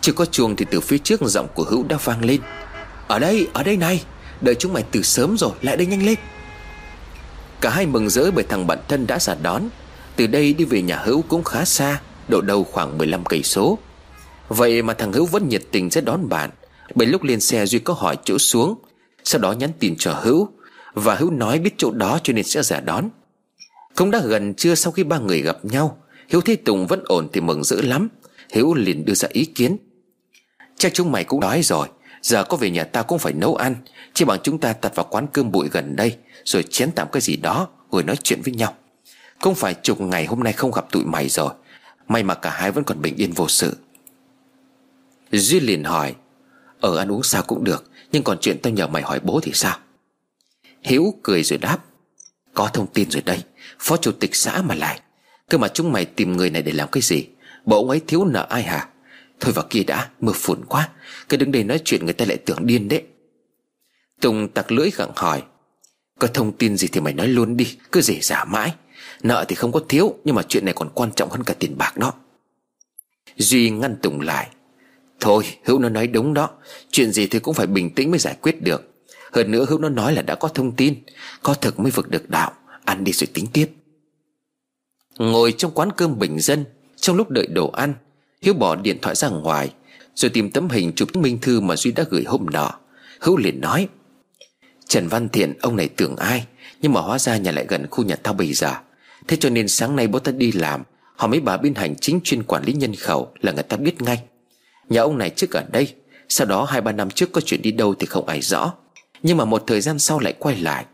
Chưa có chuông thì từ phía trước giọng của Hữu đã vang lên. Ở đây, ở đây này Đợi chúng mày từ sớm rồi, lại đây nhanh lên. Cả hai mừng rỡ bởi thằng bạn thân đã ra đón. Từ đây đi về nhà Hữu cũng khá xa Độ đầu khoảng 15 cây số. Vậy mà thằng Hữu vẫn nhiệt tình sẽ đón bạn. Bởi lúc lên xe Duy có hỏi chỗ xuống Sau đó nhắn tin cho Hữu. Và Hữu nói biết chỗ đó cho nên sẽ giả đón. Cũng đã gần trưa sau khi ba người gặp nhau, Hiếu thấy Tùng vẫn ổn thì mừng rỡ lắm. Hiếu liền đưa ra ý kiến. Chắc chúng mày cũng đói rồi, Giờ có về nhà ta cũng phải nấu ăn. Chỉ bằng chúng ta tạt vào quán cơm bụi gần đây, Rồi chén tạm cái gì đó, Rồi nói chuyện với nhau. Không phải chục ngày hôm nay không gặp tụi mày rồi, May mà cả hai vẫn còn bình yên vô sự. Duy liền hỏi Ở ăn uống sao cũng được, Nhưng còn chuyện tao nhờ mày hỏi bố thì sao? Hiếu cười rồi đáp, Có thông tin rồi đây. Phó chủ tịch xã mà lại. Cơ mà chúng mày tìm người này để làm cái gì? Bộ ông ấy thiếu nợ ai hả? Thôi vào kia đã, mưa phùn quá. Cứ đứng đây nói chuyện người ta lại tưởng điên đấy. Tùng tặc lưỡi gặng hỏi. Có thông tin gì thì mày nói luôn đi, Cứ rể giả mãi. Nợ thì không có thiếu, Nhưng mà chuyện này còn quan trọng hơn cả tiền bạc đó. Duy ngăn Tùng lại. Thôi, Hữu nó nói đúng đó. Chuyện gì thì cũng phải bình tĩnh mới giải quyết được. Hơn nữa Hữu nó nói là đã có thông tin, Có thực mới vực được đạo. Ăn đi rồi tính tiếp. Ngồi trong quán cơm bình dân, Trong lúc đợi đồ ăn, Hiếu bỏ điện thoại ra ngoài, Rồi tìm tấm hình chụp minh thư mà Duy đã gửi hôm nọ. Hữu liền nói, Trần Văn Thiện, ông này tưởng ai? Nhưng mà hóa ra nhà lại gần khu nhà tao bây giờ. Thế cho nên sáng nay bố ta đi làm, Họ mấy bà bên hành chính chuyên quản lý nhân khẩu Là người ta biết ngay. Nhà ông này trước ở đây, Sau đó hai ba năm trước có chuyện đi đâu thì không ai rõ. Nhưng mà một thời gian sau lại quay lại.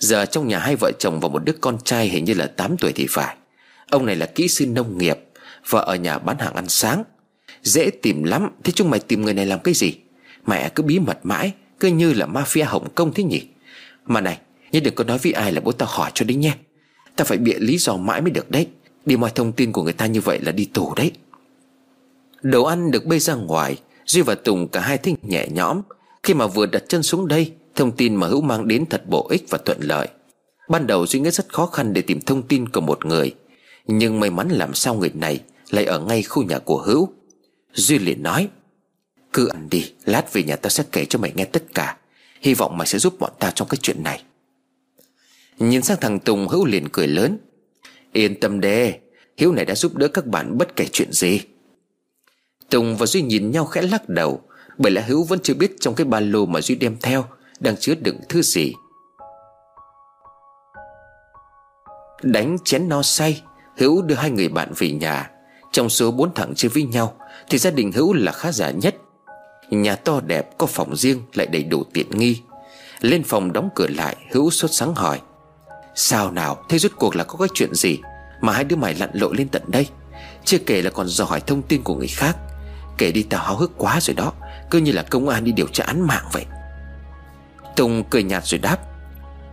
Giờ trong nhà hai vợ chồng và một đứa con trai hình như là 8 tuổi thì phải. Ông này là kỹ sư nông nghiệp Vợ ở nhà bán hàng ăn sáng. Dễ tìm lắm. Thế chúng mày tìm người này làm cái gì? Mẹ cứ bí mật mãi, Cứ như là mafia Hồng Kông thế nhỉ? Mà này Nhưng đừng có nói với ai là bố tao hỏi cho đấy nhé. Ta phải bịa lý do mãi mới được đấy. Đi mọi thông tin của người ta như vậy là đi tù đấy. Đồ ăn được bê ra ngoài, Duy và Tùng cả hai thích nhẹ nhõm. Khi mà vừa đặt chân xuống đây Thông tin mà Hữu mang đến thật bổ ích và thuận lợi. Ban đầu Duy nghĩ rất khó khăn để tìm thông tin của một người, Nhưng may mắn làm sao người này lại ở ngay khu nhà của Hữu. Duy liền nói, Cứ ăn đi, Lát về nhà tao sẽ kể cho mày nghe tất cả. Hy vọng mày sẽ giúp bọn tao trong cái chuyện này. Nhìn sang thằng Tùng, Hữu liền cười lớn, Yên tâm đê Hiếu này đã giúp đỡ các bạn bất kể chuyện gì. Tùng và Duy nhìn nhau khẽ lắc đầu, Bởi lẽ Hữu vẫn chưa biết trong cái ba lô mà Duy đem theo. Đang chứa đựng thứ gì? Đánh chén no say, Hữu đưa hai người bạn về nhà. Trong số bốn thằng chơi với nhau, Thì gia đình Hữu là khá giả nhất. Nhà to đẹp, có phòng riêng, lại đầy đủ tiện nghi. Lên phòng đóng cửa lại, Hữu sốt sáng hỏi, Sao nào, thế rốt cuộc là có cái chuyện gì Mà hai đứa mày lặn lội lên tận đây? Chưa kể là còn dò hỏi thông tin của người khác. Kể đi tao háo hức quá rồi đó, Cứ như là công an đi điều tra án mạng vậy. Tùng cười nhạt rồi đáp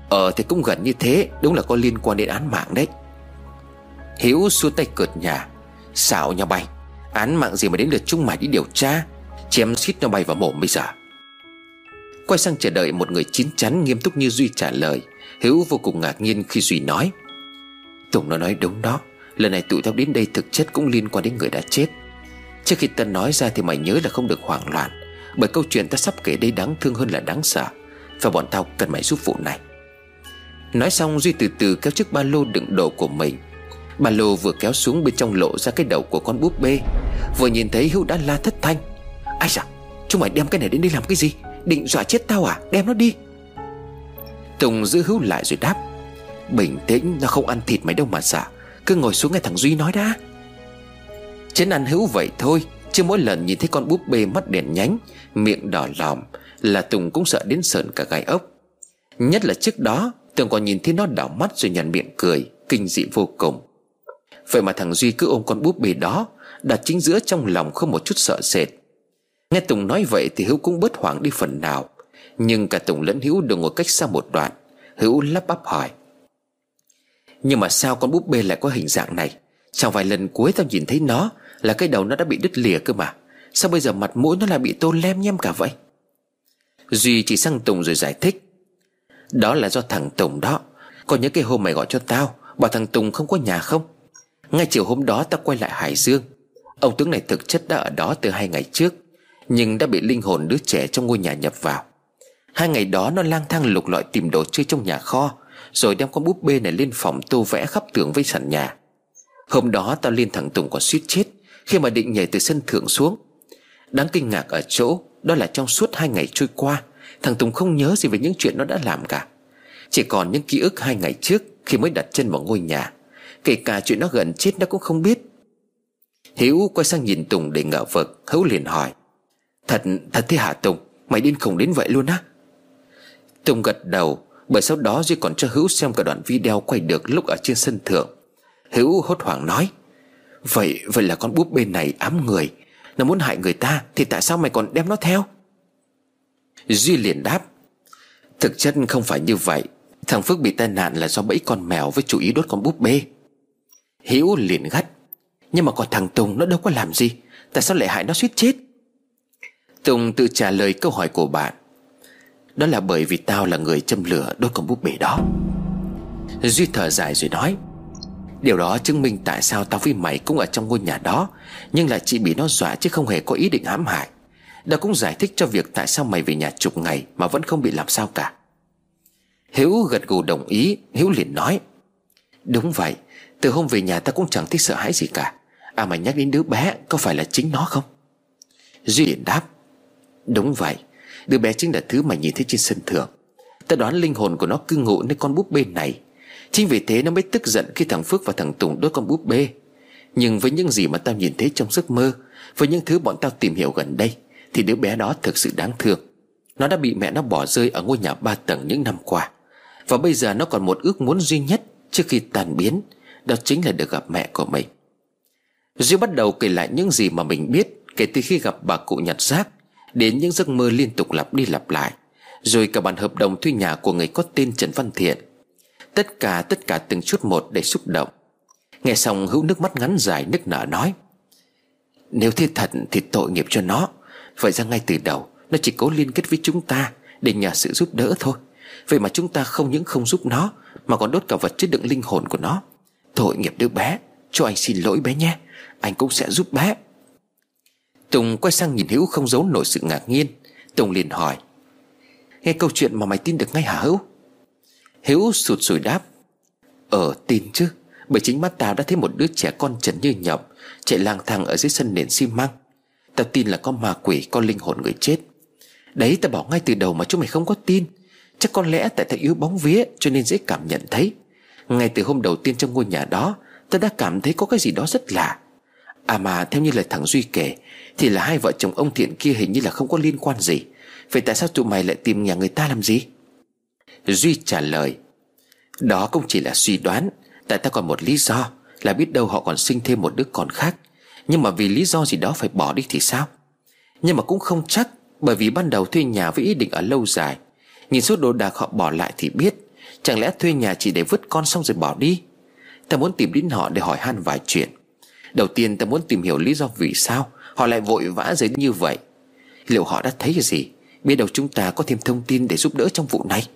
Ờ thì cũng gần như thế, Đúng là có liên quan đến án mạng đấy. Hiếu xua tay cợt nhà Xạo nhau bay Án mạng gì mà đến lượt chúng mày đi điều tra, Chém xít nhau bay vào mồm bây giờ. Quay sang chờ đợi một người chín chắn nghiêm túc như Duy trả lời, Hiếu vô cùng ngạc nhiên khi Duy nói, Tùng nó nói đúng đó, Lần này tụi tao đến đây thực chất cũng liên quan đến người đã chết. Trước khi ta nói ra thì mày nhớ là không được hoảng loạn, Bởi câu chuyện ta sắp kể đây đáng thương hơn là đáng sợ. Và bọn tao cần mày giúp vụ này. Nói xong, Duy từ từ kéo chiếc ba lô đựng đồ của mình. Ba lô vừa kéo xuống bên trong lộ ra cái đầu của con búp bê, Vừa nhìn thấy Hữu đã la thất thanh. Ai dạ Chúng mày đem cái này đến đây làm cái gì? Định dọa chết tao à? Đem nó đi. Tùng giữ Hữu lại rồi đáp. Bình tĩnh, Nó không ăn thịt mày đâu mà sợ Cứ ngồi xuống nghe thằng Duy nói đã. Chén ăn Hữu vậy thôi. Chứ mỗi lần nhìn thấy con búp bê mắt đèn nhánh, Miệng đỏ lòm, Là Tùng cũng sợ đến sợn cả gai ốc. Nhất là trước đó Tùng còn nhìn thấy nó đảo mắt rồi nhằn miệng cười, Kinh dị vô cùng. Vậy mà thằng Duy cứ ôm con búp bê đó, Đặt chính giữa trong lòng không một chút sợ sệt. Nghe Tùng nói vậy thì Hữu cũng bớt hoảng đi phần nào. Nhưng cả Tùng lẫn Hữu đều ngồi cách xa một đoạn, Hữu lắp bắp hỏi. Nhưng mà sao con búp bê lại có hình dạng này? Trong vài lần cuối tao nhìn thấy nó là cái đầu nó đã bị đứt lìa cơ mà. Sao bây giờ mặt mũi nó lại bị tô lem nhem cả vậy? Duy chỉ sang Tùng rồi giải thích. Đó là do thằng Tùng đó. Có nhớ cái hôm mày gọi cho tao, Bảo thằng Tùng không có nhà không? Ngay chiều hôm đó tao quay lại Hải Dương. Ông tướng này thực chất đã ở đó từ hai ngày trước, Nhưng đã bị linh hồn đứa trẻ trong ngôi nhà nhập vào. Hai ngày đó nó lang thang lục lọi tìm đồ chơi trong nhà kho, Rồi đem con búp bê này lên phòng tô vẽ khắp tường với sàn nhà. Hôm đó tao liên thằng Tùng còn suýt chết. Khi mà định nhảy từ sân thượng xuống. Đáng kinh ngạc ở chỗ Đó là trong suốt hai ngày trôi qua Thằng Tùng không nhớ gì về những chuyện nó đã làm cả. Chỉ còn những ký ức hai ngày trước Khi mới đặt chân vào ngôi nhà. Kể cả chuyện nó gần chết nó cũng không biết. Hiếu quay sang nhìn Tùng để ngỡ vực Hữu liền hỏi. Thật, thật thế hả Tùng? Mày điên khùng đến vậy luôn á? Tùng gật đầu Bởi sau đó Duy còn cho Hữu xem cả đoạn video quay được lúc ở trên sân thượng. Hữu hốt hoảng nói. Vậy vậy là con búp bê này ám người. Nó muốn hại người ta Thì tại sao mày còn đem nó theo? Duy liền đáp, Thực chất không phải như vậy. Thằng Phước bị tai nạn là do bẫy con mèo Với chủ ý đốt con búp bê. Hiếu liền gắt, Nhưng mà còn thằng Tùng nó đâu có làm gì. Tại sao lại hại nó suýt chết? Tùng tự trả lời câu hỏi của bạn, Đó là bởi vì tao là người châm lửa đốt con búp bê đó. Duy thở dài rồi nói Điều đó chứng minh tại sao tao với mày cũng ở trong ngôi nhà đó, Nhưng là chỉ bị nó dọa chứ không hề có ý định hãm hại. Đó cũng giải thích cho việc tại sao mày về nhà chục ngày Mà vẫn không bị làm sao cả. Hiếu gật gù đồng ý, Hiếu liền nói, Đúng vậy, Từ hôm về nhà ta cũng chẳng thích sợ hãi gì cả. À mà nhắc đến đứa bé, Có phải là chính nó không? Duy liền đáp, Đúng vậy, Đứa bé chính là thứ mày nhìn thấy trên sân thượng. Ta đoán linh hồn của nó cư ngụ nơi con búp bê này. Chính vì thế nó mới tức giận khi thằng Phước và thằng Tùng đốt con búp bê. Nhưng với những gì mà tao nhìn thấy trong giấc mơ, Với những thứ bọn tao tìm hiểu gần đây, Thì đứa bé đó thực sự đáng thương. Nó đã bị mẹ nó bỏ rơi ở ngôi nhà ba tầng những năm qua. Và bây giờ nó còn một ước muốn duy nhất Trước khi tàn biến, Đó chính là được gặp mẹ của mình. Duy bắt đầu kể lại những gì mà mình biết Kể từ khi gặp bà cụ nhặt rác, Đến những giấc mơ liên tục lặp đi lặp lại. Rồi cả bản hợp đồng thuê nhà của người có tên Trần Văn Thiện Tất cả tất cả từng chút một để xúc động. Nghe xong, hữu nước mắt ngắn dài nức nở nói, Nếu thế thật thì tội nghiệp cho nó. Vậy ra ngay từ đầu, Nó chỉ cố liên kết với chúng ta Để nhờ sự giúp đỡ thôi. Vậy mà chúng ta không những không giúp nó, Mà còn đốt cả vật chất đựng linh hồn của nó. Tội nghiệp đứa bé, Cho anh xin lỗi bé nhé. Anh cũng sẽ giúp bé. Tùng quay sang nhìn Hữu không giấu nổi sự ngạc nhiên. Tùng liền hỏi, Nghe câu chuyện mà mày tin được ngay hả Hữu? Hiếu sụt sùi đáp Ờ tin chứ, Bởi chính mắt tao đã thấy một đứa trẻ con trần như nhộng, Chạy lang thang ở dưới sân nền xi măng. Tao tin là có ma quỷ, Có linh hồn người chết. Đấy, tao bảo ngay từ đầu mà chúng mày không có tin. Chắc có lẽ tại tao yếu bóng vía, Cho nên dễ cảm nhận thấy. Ngay từ hôm đầu tiên trong ngôi nhà đó, Tao đã cảm thấy có cái gì đó rất lạ. À mà, theo như lời thằng Duy kể, Thì là hai vợ chồng ông thiện kia hình như là không có liên quan gì. Vậy tại sao tụi mày lại tìm nhà người ta làm gì? Duy trả lời, Đó cũng chỉ là suy đoán, Tại ta còn một lý do Là biết đâu họ còn sinh thêm một đứa con khác. Nhưng mà vì lý do gì đó phải bỏ đi thì sao? Nhưng mà cũng không chắc, Bởi vì ban đầu thuê nhà với ý định ở lâu dài. Nhìn số đồ đạc họ bỏ lại thì biết, Chẳng lẽ thuê nhà chỉ để vứt con xong rồi bỏ đi? Ta muốn tìm đến họ để hỏi han vài chuyện. Đầu tiên ta muốn tìm hiểu lý do vì sao Họ lại vội vã đến như vậy. Liệu họ đã thấy gì? Biết đâu chúng ta có thêm thông tin để giúp đỡ trong vụ này.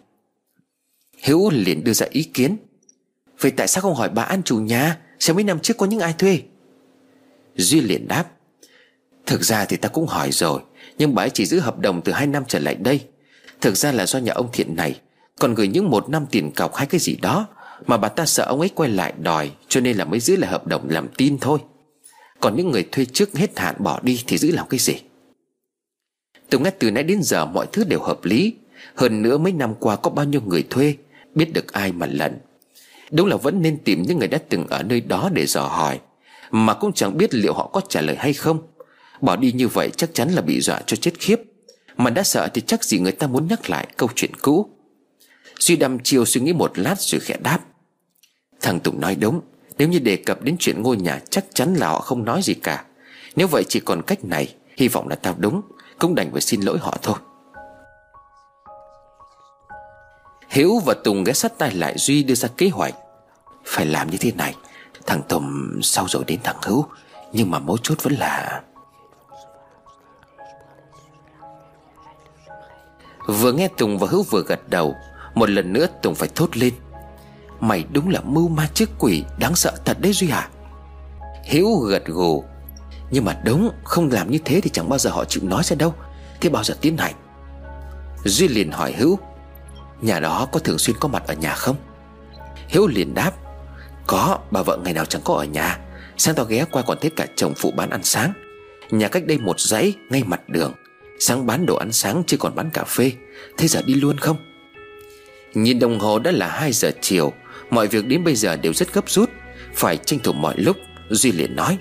Hiếu liền đưa ra ý kiến. Vậy tại sao không hỏi bà An chủ nhà, Xem mấy năm trước có những ai thuê? Duy liền đáp, Thực ra thì ta cũng hỏi rồi, Nhưng bà ấy chỉ giữ hợp đồng từ hai năm trở lại đây. Thực ra là do nhà ông thiện này, Còn gửi những một năm tiền cọc hay cái gì đó, Mà bà ta sợ ông ấy quay lại đòi, Cho nên là mới giữ lại hợp đồng làm tin thôi. Còn những người thuê trước hết hạn bỏ đi Thì giữ làm cái gì? Tôi nghe từ nãy đến giờ mọi thứ đều hợp lý. Hơn nữa mấy năm qua có bao nhiêu người thuê Biết được ai mà lận, Đúng là vẫn nên tìm những người đã từng ở nơi đó để dò hỏi Mà cũng chẳng biết liệu họ có trả lời hay không. Bỏ đi như vậy chắc chắn là bị dọa cho chết khiếp Mà đã sợ thì chắc gì người ta muốn nhắc lại câu chuyện cũ. Duy đăm chiêu suy nghĩ một lát rồi khẽ đáp. Thằng Tùng nói đúng Nếu như đề cập đến chuyện ngôi nhà Chắc chắn là họ không nói gì cả. Nếu vậy chỉ còn cách này Hy vọng là tao đúng Cũng đành phải xin lỗi họ thôi. Hiếu và Tùng ghé sát tay lại Duy đưa ra kế hoạch. Phải làm như thế này, Thằng Tùng sau rồi đến thằng Hữu Nhưng mà mấu chốt vẫn là Vừa nghe Tùng và Hữu vừa gật đầu, Một lần nữa Tùng phải thốt lên. Mày đúng là mưu ma trước quỷ, Đáng sợ thật đấy Duy hả Hiếu gật gù. Nhưng mà đúng, không làm như thế thì chẳng bao giờ họ chịu nói ra đâu. Thế bao giờ tiến hành? Duy liền hỏi Hữu Nhà đó có thường xuyên có mặt ở nhà không? Hiếu liền đáp, Có, bà vợ ngày nào chẳng có ở nhà. Sáng tao ghé qua còn thấy cả chồng phụ bán ăn sáng. Nhà cách đây một dãy, ngay mặt đường. Sáng bán đồ ăn sáng, chứ còn bán cà phê. Thế giờ đi luôn không? Nhìn đồng hồ đã là 2 giờ chiều. Mọi việc đến bây giờ đều rất gấp rút. Phải tranh thủ mọi lúc, Duy liền nói.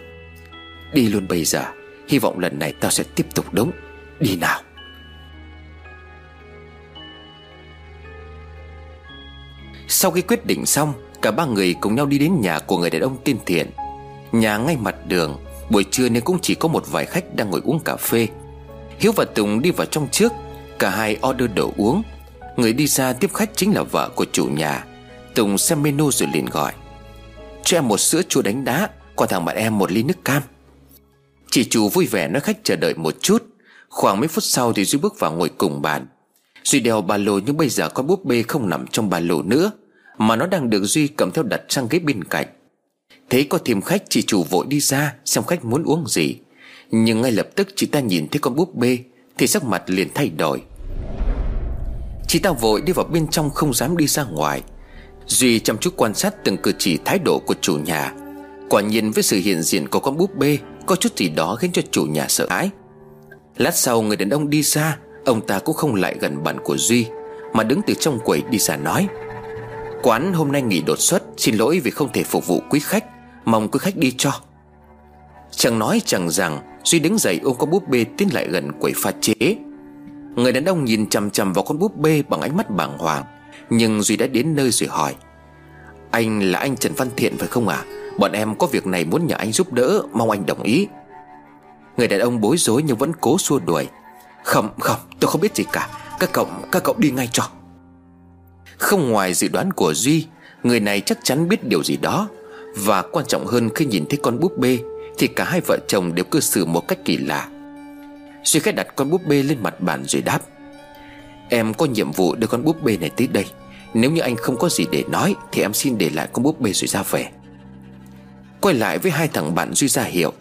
Đi luôn bây giờ. Hy vọng lần này tao sẽ tiếp tục đúng Đi nào. Sau khi quyết định xong, Cả ba người cùng nhau đi đến nhà của người đàn ông tên thiện. Nhà ngay mặt đường, Buổi trưa nên cũng chỉ có một vài khách đang ngồi uống cà phê. Hiếu và Tùng đi vào trong trước, Cả hai order đồ uống. Người đi ra tiếp khách chính là vợ của chủ nhà. Tùng xem menu rồi liền gọi. Cho em một sữa chua đánh đá Còn thằng bạn em một ly nước cam. Chị chủ vui vẻ nói khách chờ đợi một chút. Khoảng mấy phút sau thì Duy bước vào ngồi cùng bàn Duy đeo ba lô nhưng bây giờ con búp bê không nằm trong ba lô nữa. Mà nó đang được Duy cầm theo đặt sang ghế bên cạnh. Thế có thêm khách chị chủ vội đi ra, Xem khách muốn uống gì. Nhưng ngay lập tức chị ta nhìn thấy con búp bê, Thì sắc mặt liền thay đổi. Chị ta vội đi vào bên trong không dám đi ra ngoài. Duy chăm chút quan sát từng cử chỉ thái độ của chủ nhà. Quả nhiên với sự hiện diện của con búp bê, Có chút gì đó khiến cho chủ nhà sợ hãi. Lát sau người đàn ông đi xa Ông ta cũng không lại gần bàn của Duy, Mà đứng từ trong quầy đi ra nói. Quán hôm nay nghỉ đột xuất, Xin lỗi vì không thể phục vụ quý khách. Mong quý khách đi cho. Chẳng nói chẳng rằng Duy đứng dậy ôm con búp bê tiến lại gần quầy pha chế. Người đàn ông nhìn chằm chằm vào con búp bê bằng ánh mắt bàng hoàng, Nhưng Duy đã đến nơi rồi hỏi, Anh là anh Trần Văn Thiện phải không ạ? À? Bọn em có việc này muốn nhờ anh giúp đỡ, Mong anh đồng ý. Người đàn ông bối rối nhưng vẫn cố xua đuổi, Không không, tôi không biết gì cả. Các cậu các cậu đi ngay cho. Không ngoài dự đoán của Duy, Người này chắc chắn biết điều gì đó. Và quan trọng hơn khi nhìn thấy con búp bê, Thì cả hai vợ chồng đều cư xử một cách kỳ lạ. Duy khách đặt con búp bê lên mặt bàn rồi đáp, Em có nhiệm vụ đưa con búp bê này tới đây. Nếu như anh không có gì để nói, Thì em xin để lại con búp bê rồi ra về. Quay lại với hai thằng bạn Duy ra hiệu,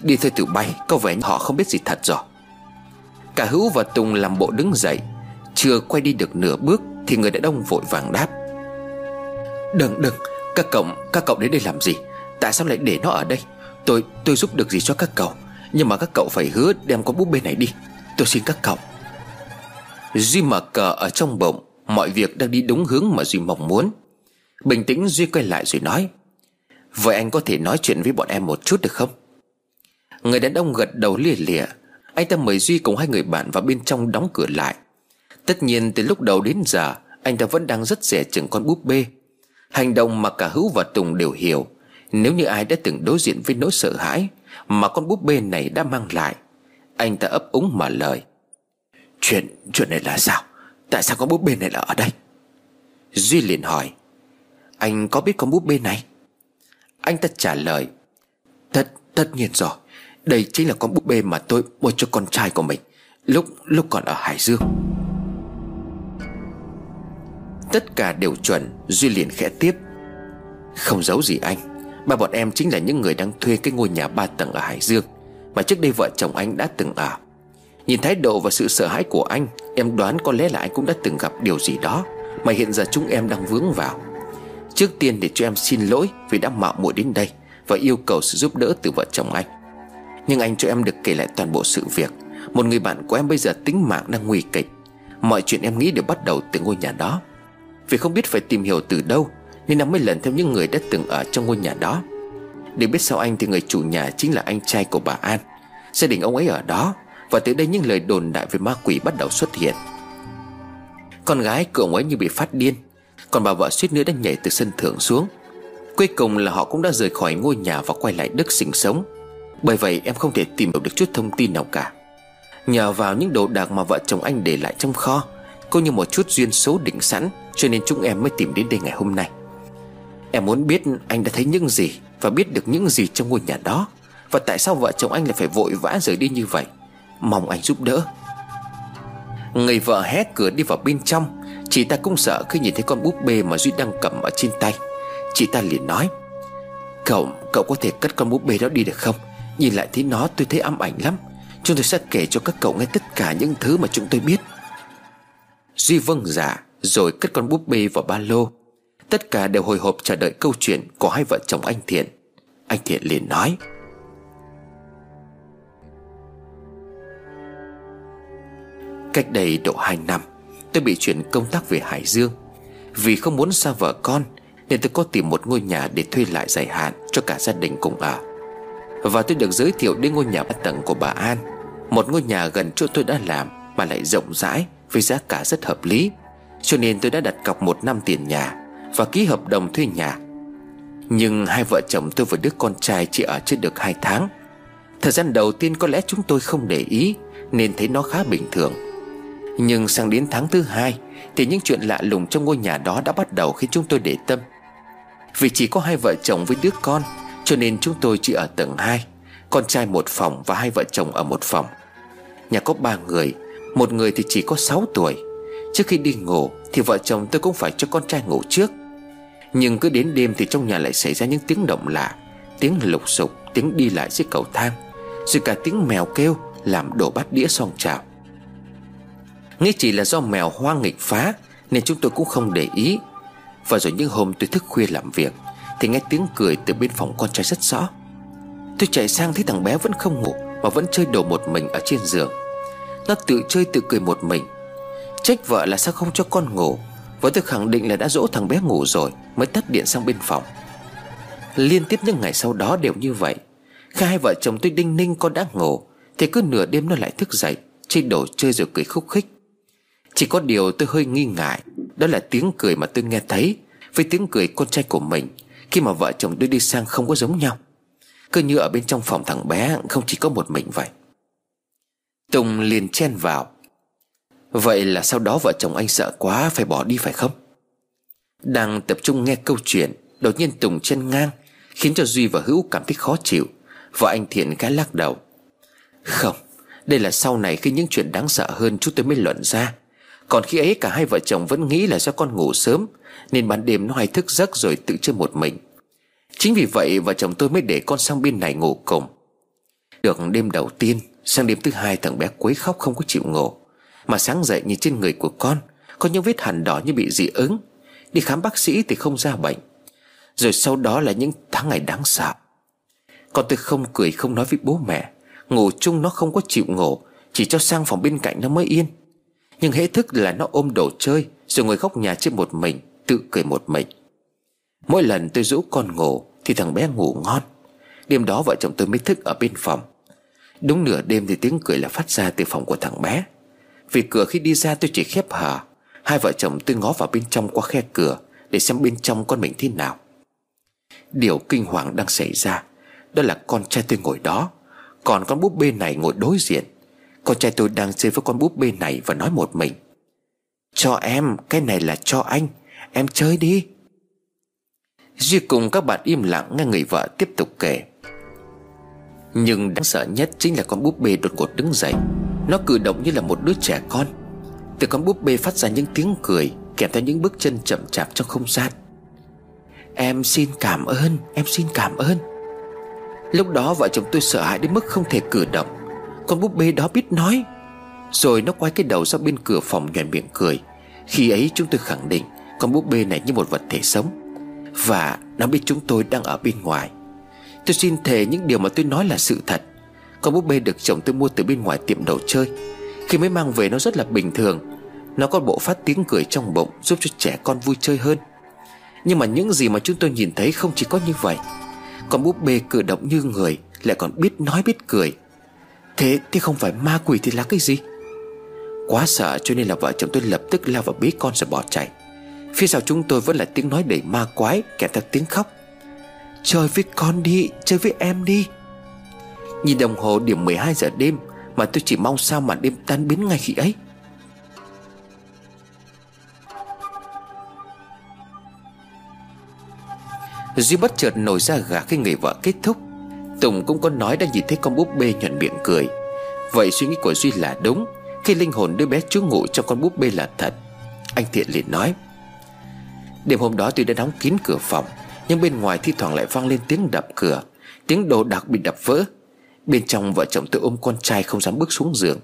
Đi thôi tự bay, Có vẻ họ không biết gì thật rồi. Cả Hữu và Tùng làm bộ đứng dậy, Chưa quay đi được nửa bước. Thì người đàn ông vội vàng đáp. Đừng đừng, Các cậu các cậu đến đây làm gì? Tại sao lại để nó ở đây? Tôi tôi giúp được gì cho các cậu? Nhưng mà các cậu phải hứa đem con búp bê này đi. Tôi xin các cậu. Duy mở cờ ở trong bụng. Mọi việc đang đi đúng hướng mà Duy mong muốn. Bình tĩnh Duy quay lại rồi nói. Vậy anh có thể nói chuyện với bọn em một chút được không? Người đàn ông gật đầu lìa lìa Anh ta mời Duy cùng hai người bạn vào bên trong đóng cửa lại. Tất nhiên từ lúc đầu đến giờ Anh ta vẫn đang rất rẻ chừng con búp bê. Hành động mà cả Hữu và Tùng đều hiểu. Nếu như ai đã từng đối diện với nỗi sợ hãi Mà con búp bê này đã mang lại Anh ta ấp úng mở lời. Chuyện, chuyện này là sao? Tại sao con búp bê này là ở đây? Duy liền hỏi. Anh có biết con búp bê này? Anh ta trả lời. Tất, tất nhiên rồi. Đây chính là con búp bê mà tôi mua cho con trai của mình Lúc lúc còn ở Hải Dương. Tất cả đều chuẩn, Duy liền khẽ tiếp. Không giấu gì anh Ba bọn em chính là những người đang thuê cái ngôi nhà ba tầng ở Hải Dương, Mà trước đây vợ chồng anh đã từng ở. Nhìn thái độ và sự sợ hãi của anh, Em đoán có lẽ là anh cũng đã từng gặp điều gì đó, Mà hiện giờ chúng em đang vướng vào. Trước tiên để cho em xin lỗi Vì đã mạo muội đến đây Và yêu cầu sự giúp đỡ từ vợ chồng anh. Nhưng anh cho em được kể lại toàn bộ sự việc. Một người bạn của em bây giờ tính mạng đang nguy kịch. Mọi chuyện em nghĩ đều bắt đầu từ ngôi nhà đó. Vì không biết phải tìm hiểu từ đâu, Nên em mới lần theo những người đã từng ở trong ngôi nhà đó. Để biết sau anh thì người chủ nhà chính là anh trai của bà An. Gia đình ông ấy ở đó, Và từ đây những lời đồn đại về ma quỷ bắt đầu xuất hiện. Con gái của ông ấy như bị phát điên, Còn bà vợ suýt nữa đã nhảy từ sân thượng xuống. Cuối cùng là họ cũng đã rời khỏi ngôi nhà Và quay lại Đức sinh sống. Bởi vậy em không thể tìm được chút thông tin nào cả. Nhờ vào những đồ đạc mà vợ chồng anh để lại trong kho có như một chút duyên số định sẵn Cho nên chúng em mới tìm đến đây ngày hôm nay. Em muốn biết anh đã thấy những gì Và biết được những gì trong ngôi nhà đó. Và tại sao vợ chồng anh lại phải vội vã rời đi như vậy? Mong anh giúp đỡ. Người vợ hé cửa đi vào bên trong. Chị ta cũng sợ khi nhìn thấy con búp bê mà Duy đang cầm ở trên tay. Chị ta liền nói Cậu, cậu có thể cất con búp bê đó đi được không? Nhìn lại thấy nó tôi thấy ám ảnh lắm. Chúng tôi sẽ kể cho các cậu nghe tất cả những thứ mà chúng tôi biết. Duy vâng dạ Rồi cất con búp bê vào ba lô. Tất cả đều hồi hộp chờ đợi câu chuyện Của hai vợ chồng anh Thiện. Anh Thiện liền nói, Cách đây độ 2 năm, Tôi bị chuyển công tác về Hải Dương. Vì không muốn xa vợ con, Nên tôi có tìm một ngôi nhà để thuê lại dài hạn Cho cả gia đình cùng ở. Và tôi được giới thiệu đến ngôi nhà ba tầng của bà An, Một ngôi nhà gần chỗ tôi đã làm Mà lại rộng rãi. Với giá cả rất hợp lý, Cho nên tôi đã đặt cọc một năm tiền nhà Và ký hợp đồng thuê nhà. Nhưng hai vợ chồng tôi và đứa con trai Chỉ ở chưa được hai tháng. Thời gian đầu tiên có lẽ chúng tôi không để ý, Nên thấy nó khá bình thường. Nhưng sang đến tháng thứ hai, Thì những chuyện lạ lùng trong ngôi nhà đó đã bắt đầu khiến chúng tôi để tâm. Vì chỉ có hai vợ chồng với đứa con, Cho nên chúng tôi chỉ ở tầng 2 Con trai một phòng và hai vợ chồng ở một phòng. Nhà có ba người một người thì chỉ có 6 tuổi. Trước khi đi ngủ Thì vợ chồng tôi cũng phải cho con trai ngủ trước. Nhưng cứ đến đêm thì trong nhà lại xảy ra những tiếng động lạ, Tiếng lục sục, Tiếng đi lại dưới cầu thang, Rồi cả tiếng mèo kêu Làm đổ bát đĩa song trào Nghĩ chỉ là do mèo hoang nghịch phá, Nên chúng tôi cũng không để ý. Và rồi những hôm tôi thức khuya làm việc, Thì nghe tiếng cười từ bên phòng con trai rất rõ. Tôi chạy sang thấy thằng bé vẫn không ngủ, Mà vẫn chơi đồ một mình ở trên giường. Nó tự chơi tự cười một mình. Trách vợ là sao không cho con ngủ? Vợ tôi khẳng định là đã dỗ thằng bé ngủ rồi, Mới tắt điện sang bên phòng. Liên tiếp những ngày sau đó đều như vậy. Khi hai vợ chồng tôi đinh ninh con đã ngủ, Thì cứ nửa đêm nó lại thức dậy, Chơi đồ chơi rồi cười khúc khích. Chỉ có điều tôi hơi nghi ngại, Đó là tiếng cười mà tôi nghe thấy. Với tiếng cười con trai của mình, Khi mà vợ chồng tôi đi sang không có giống nhau. Cứ như ở bên trong phòng thằng bé, Không chỉ có một mình vậy. Tùng liền chen vào. Vậy là sau đó vợ chồng anh sợ quá Phải bỏ đi phải không? Đang tập trung nghe câu chuyện, Đột nhiên Tùng chen ngang, Khiến cho Duy và Hữu cảm thấy khó chịu. Vợ anh Thiện cái lắc đầu. Không, Đây là sau này khi những chuyện đáng sợ hơn Chúng tôi mới luận ra. Còn khi ấy cả hai vợ chồng vẫn nghĩ là do con ngủ sớm, Nên ban đêm nó hay thức giấc rồi tự chơi một mình. Chính vì vậy vợ chồng tôi mới để con sang bên này ngủ cùng. Được đêm đầu tiên Sang đêm thứ hai thằng bé quấy khóc không có chịu ngủ. Mà sáng dậy nhìn trên người của con, Có những vết hằn đỏ như bị dị ứng. Đi khám bác sĩ thì không ra bệnh. Rồi sau đó là những tháng ngày đáng sợ. Con tôi không cười, không nói với bố mẹ. Ngủ chung nó không có chịu ngủ, Chỉ cho sang phòng bên cạnh nó mới yên. Nhưng hễ thức là nó ôm đồ chơi, Rồi ngồi khóc nhà trên một mình, Tự cười một mình. Mỗi lần tôi rũ con ngủ Thì thằng bé ngủ ngon. Đêm đó vợ chồng tôi mới thức ở bên phòng. Đúng nửa đêm thì tiếng cười là phát ra từ phòng của thằng bé. Vì cửa khi đi ra tôi chỉ khép hờ. Hai vợ chồng tôi ngó vào bên trong qua khe cửa Để xem bên trong con mình thế nào. Điều kinh hoàng đang xảy ra Đó là con trai tôi ngồi đó. Còn con búp bê này ngồi đối diện. Con trai tôi đang chơi với con búp bê này Và nói một mình. Cho em, cái này là cho anh. Em chơi đi. Duy cùng các bạn im lặng nghe người vợ tiếp tục kể. Nhưng đáng sợ nhất chính là con búp bê đột ngột đứng dậy. Nó cử động như là một đứa trẻ con. Từ con búp bê phát ra những tiếng cười, Kèm theo những bước chân chậm chạp trong không gian. Em xin cảm ơn, Em xin cảm ơn. Lúc đó vợ chồng tôi sợ hãi đến mức không thể cử động. Con búp bê đó biết nói. Rồi nó quay cái đầu ra bên cửa phòng nhoèn miệng cười. Khi ấy chúng tôi khẳng định Con búp bê này như một vật thể sống. Và nó biết chúng tôi đang ở bên ngoài. Tôi xin thề những điều mà tôi nói là sự thật. Con búp bê được chồng tôi mua từ bên ngoài tiệm đồ chơi. Khi mới mang về, nó rất là bình thường. Nó có bộ phát tiếng cười trong bụng, Giúp cho trẻ con vui chơi hơn. Nhưng mà những gì mà chúng tôi nhìn thấy không chỉ có như vậy. Con búp bê cử động như người, Lại còn biết nói biết cười. Thế thì không phải ma quỷ thì là cái gì? Quá sợ, cho nên là vợ chồng tôi lập tức lao vào bế con rồi bỏ chạy. Phía sau chúng tôi vẫn là tiếng nói đầy ma quái, Kèm theo tiếng khóc. Chơi với con đi, Chơi với em đi. Nhìn đồng hồ điểm 12 giờ đêm, Mà tôi chỉ mong sao mà đêm tan biến ngay khi ấy. Duy bất chợt nổi ra gà khi người vợ kết thúc. Tùng cũng có nói đã nhìn thấy con búp bê nhuận miệng cười. Vậy suy nghĩ của Duy là đúng, Khi linh hồn đứa bé trú ngụ trong con búp bê là thật. Anh Thiện liền nói, Đêm hôm đó tôi đã đóng kín cửa phòng nhưng bên ngoài thi thoảng lại vang lên tiếng đập cửa Tiếng đồ đạc bị đập vỡ. Bên trong vợ chồng tôi ôm con trai không dám bước xuống giường.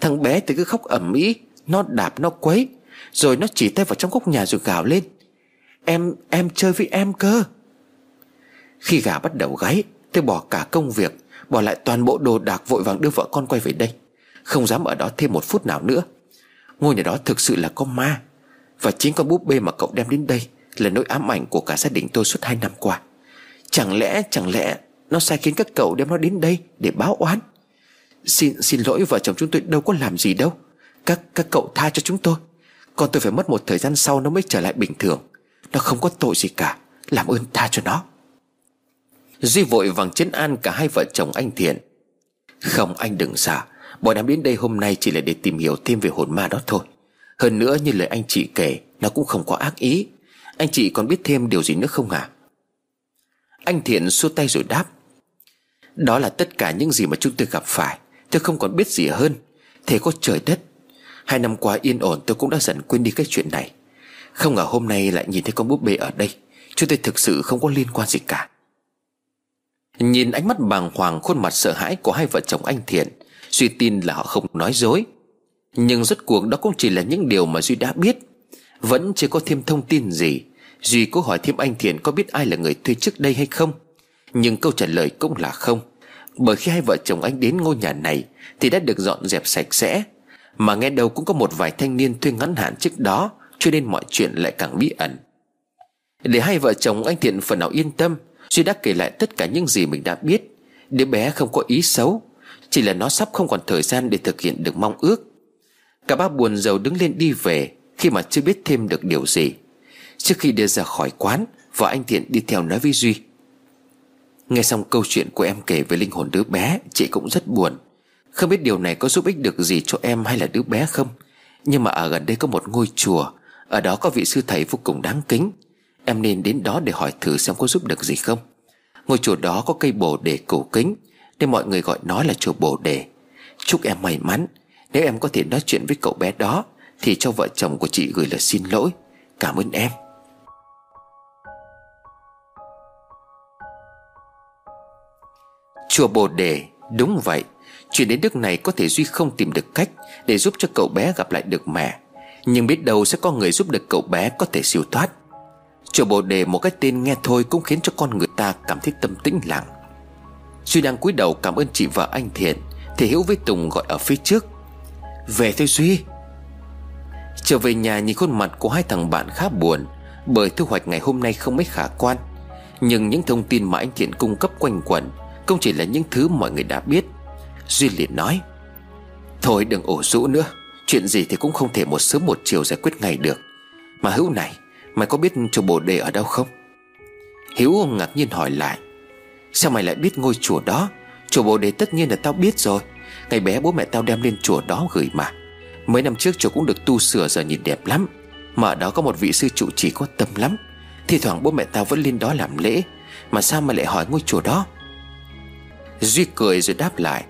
Thằng bé thì cứ khóc ẩm mỹ Nó đạp nó quấy Rồi nó chỉ tay vào trong góc nhà rồi gào lên. Em, em chơi với em cơ. Khi gà bắt đầu gáy Tôi bỏ cả công việc Bỏ lại toàn bộ đồ đạc vội vàng đưa vợ con quay về đây. Không dám ở đó thêm một phút nào nữa. Ngôi nhà đó thực sự là có ma Và chính con búp bê mà cậu đem đến đây. Là nỗi ám ảnh của cả gia đình tôi suốt hai năm qua. Chẳng lẽ chẳng lẽ Nó sai khiến các cậu đem nó đến đây Để báo oán? Xin xin lỗi vợ chồng chúng tôi đâu có làm gì đâu. Các các cậu tha cho chúng tôi. Còn tôi phải mất một thời gian sau nó mới trở lại bình thường. Nó không có tội gì cả. Làm ơn tha cho nó. Duy vội vàng chấn an cả hai vợ chồng anh Thiện. Không, anh đừng sợ Bọn em đến đây hôm nay chỉ là để tìm hiểu thêm về hồn ma đó thôi. Hơn nữa, như lời anh chị kể, Nó cũng không có ác ý. Anh chị còn biết thêm điều gì nữa không à Anh Thiện xua tay rồi đáp. Đó là tất cả những gì mà chúng tôi gặp phải. Tôi không còn biết gì hơn. Thế có trời đất. Hai năm qua yên ổn, tôi cũng đã dần quên đi cái chuyện này. Không ngờ hôm nay lại nhìn thấy con búp bê ở đây. Chúng tôi thực sự không có liên quan gì cả. Nhìn ánh mắt bàng hoàng, khuôn mặt sợ hãi của hai vợ chồng anh Thiện Duy tin là họ không nói dối. Nhưng rốt cuộc đó cũng chỉ là những điều mà Duy đã biết. Vẫn chưa có thêm thông tin gì. Duy có hỏi thêm anh Thiện có biết ai là người thuê trước đây hay không. Nhưng câu trả lời cũng là không. Bởi khi hai vợ chồng anh đến ngôi nhà này, Thì đã được dọn dẹp sạch sẽ. Mà nghe đầu cũng có một vài thanh niên thuê ngắn hạn trước đó, Cho nên mọi chuyện lại càng bí ẩn. Để hai vợ chồng anh Thiện phần nào yên tâm, Duy đã kể lại tất cả những gì mình đã biết. Đứa bé không có ý xấu, Chỉ là nó sắp không còn thời gian để thực hiện được mong ước. Cả ba buồn giàu đứng lên đi về. Khi mà chưa biết thêm được điều gì. Trước khi đưa ra khỏi quán, Vợ anh Thiện đi theo nói với Duy. Nghe xong câu chuyện của em kể về linh hồn đứa bé, Chị cũng rất buồn. Không biết điều này có giúp ích được gì cho em hay là đứa bé không? Nhưng mà ở gần đây có một ngôi chùa, Ở đó có vị sư thầy vô cùng đáng kính. Em nên đến đó để hỏi thử xem có giúp được gì không. Ngôi chùa đó có cây bồ đề cổ kính, Nên mọi người gọi nó là chùa bồ đề. Chúc em may mắn. Nếu em có thể nói chuyện với cậu bé đó thì cho vợ chồng của chị gửi lời xin lỗi. Cảm ơn em. Chùa Bồ Đề, Đúng vậy. Chuyện đến nước này có thể Duy không tìm được cách Để giúp cho cậu bé gặp lại được mẹ. Nhưng biết đâu sẽ có người giúp được cậu bé có thể siêu thoát. Chùa Bồ Đề một cái tên nghe thôi Cũng khiến cho con người ta cảm thấy tâm tĩnh lặng. Duy đang cúi đầu cảm ơn chị vợ anh Thiện Thì Hữu với Tùng gọi ở phía trước. Về thôi Duy. Trở về nhà nhìn khuôn mặt của hai thằng bạn khá buồn, Bởi thu hoạch ngày hôm nay không mấy khả quan. Nhưng những thông tin mà anh Thiện cung cấp quanh quẩn Không chỉ là những thứ mọi người đã biết. Duy liền nói, Thôi đừng ổ rũ nữa, Chuyện gì thì cũng không thể một sớm một chiều giải quyết ngay được. Mà hữu này, Mày có biết chùa Bồ Đề ở đâu không? Hiếu ngạc nhiên hỏi lại, Sao mày lại biết ngôi chùa đó? Chùa Bồ Đề tất nhiên là tao biết rồi. Ngày bé bố mẹ tao đem lên chùa đó gửi mà. Mấy năm trước chùa cũng được tu sửa giờ nhìn đẹp lắm. Mà ở đó có một vị sư trụ trì có tâm lắm. Thì thoảng bố mẹ tao vẫn lên đó làm lễ. Mà sao mà lại hỏi ngôi chùa đó? Duy cười rồi đáp lại.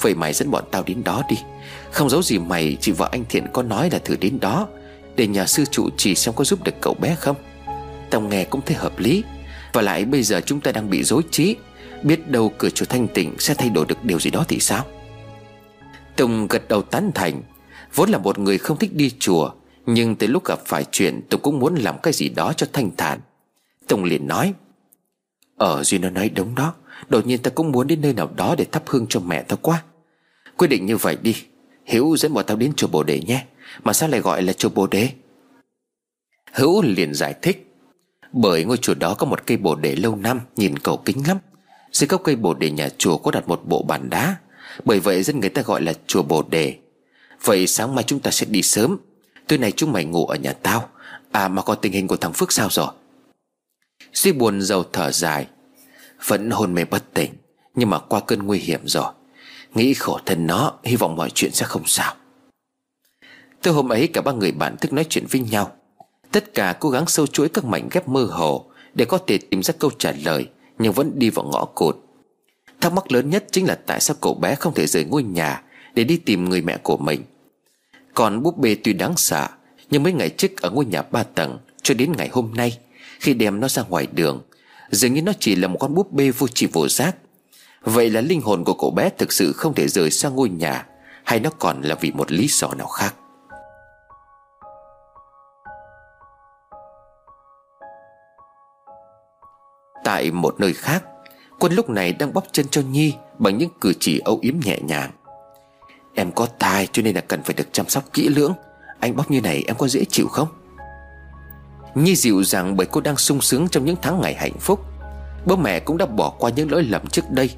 Vậy mày dẫn bọn tao đến đó đi. Không giấu gì mày, Chị vợ anh Thiện có nói là thử đến đó. Để nhà sư trụ trì xem có giúp được cậu bé không. Tao nghe cũng thấy hợp lý. Và lại bây giờ chúng ta đang bị dối trí. Biết đâu cửa chùa thanh tịnh Sẽ thay đổi được điều gì đó thì sao? Tùng gật đầu tán thành. Vốn là một người không thích đi chùa, Nhưng tới lúc gặp phải chuyện Tùng cũng muốn làm cái gì đó cho thanh thản. Tùng liền nói Ở Duy nó nói đúng đó. Đột nhiên ta cũng muốn đến nơi nào đó để thắp hương cho mẹ tao quá. Quyết định như vậy đi. Hiếu dẫn bọn tao đến chùa Bồ Đề nhé. Mà sao lại gọi là chùa Bồ Đề? Hữu liền giải thích, Bởi ngôi chùa đó có một cây bồ đề lâu năm, Nhìn cầu kính lắm. Dưới gốc cây bồ đề nhà chùa có đặt một bộ bàn đá. Bởi vậy dân người ta gọi là chùa bồ đề. Vậy sáng mai chúng ta sẽ đi sớm. Tối nay chúng mày ngủ ở nhà tao. À mà còn tình hình của thằng Phước sao rồi? Duy buồn giàu thở dài. Vẫn hôn mê bất tỉnh, Nhưng mà qua cơn nguy hiểm rồi. Nghĩ khổ thân nó, Hy vọng mọi chuyện sẽ không sao. Từ hôm ấy cả ba người bạn thức nói chuyện với nhau. Tất cả cố gắng sâu chuỗi các mảnh ghép mơ hồ Để có thể tìm ra câu trả lời, Nhưng vẫn đi vào ngõ cụt. Thắc mắc lớn nhất chính là tại sao cậu bé không thể rời ngôi nhà Để đi tìm người mẹ của mình. Còn búp bê tuy đáng sợ, Nhưng mấy ngày trước ở ngôi nhà ba tầng Cho đến ngày hôm nay, Khi đem nó ra ngoài đường, Dường như nó chỉ là một con búp bê vô tri vô giác. Vậy là linh hồn của cậu bé thực sự không thể rời sang ngôi nhà, Hay nó còn là vì một lý do nào khác? Tại một nơi khác Quân lúc này đang bóp chân cho Nhi Bằng những cử chỉ âu yếm nhẹ nhàng. Em có thai cho nên là cần phải được chăm sóc kỹ lưỡng. Anh bóp như này em có dễ chịu không? Nhi dịu dàng bởi cô đang sung sướng trong những tháng ngày hạnh phúc. Bố mẹ cũng đã bỏ qua những lỗi lầm trước đây.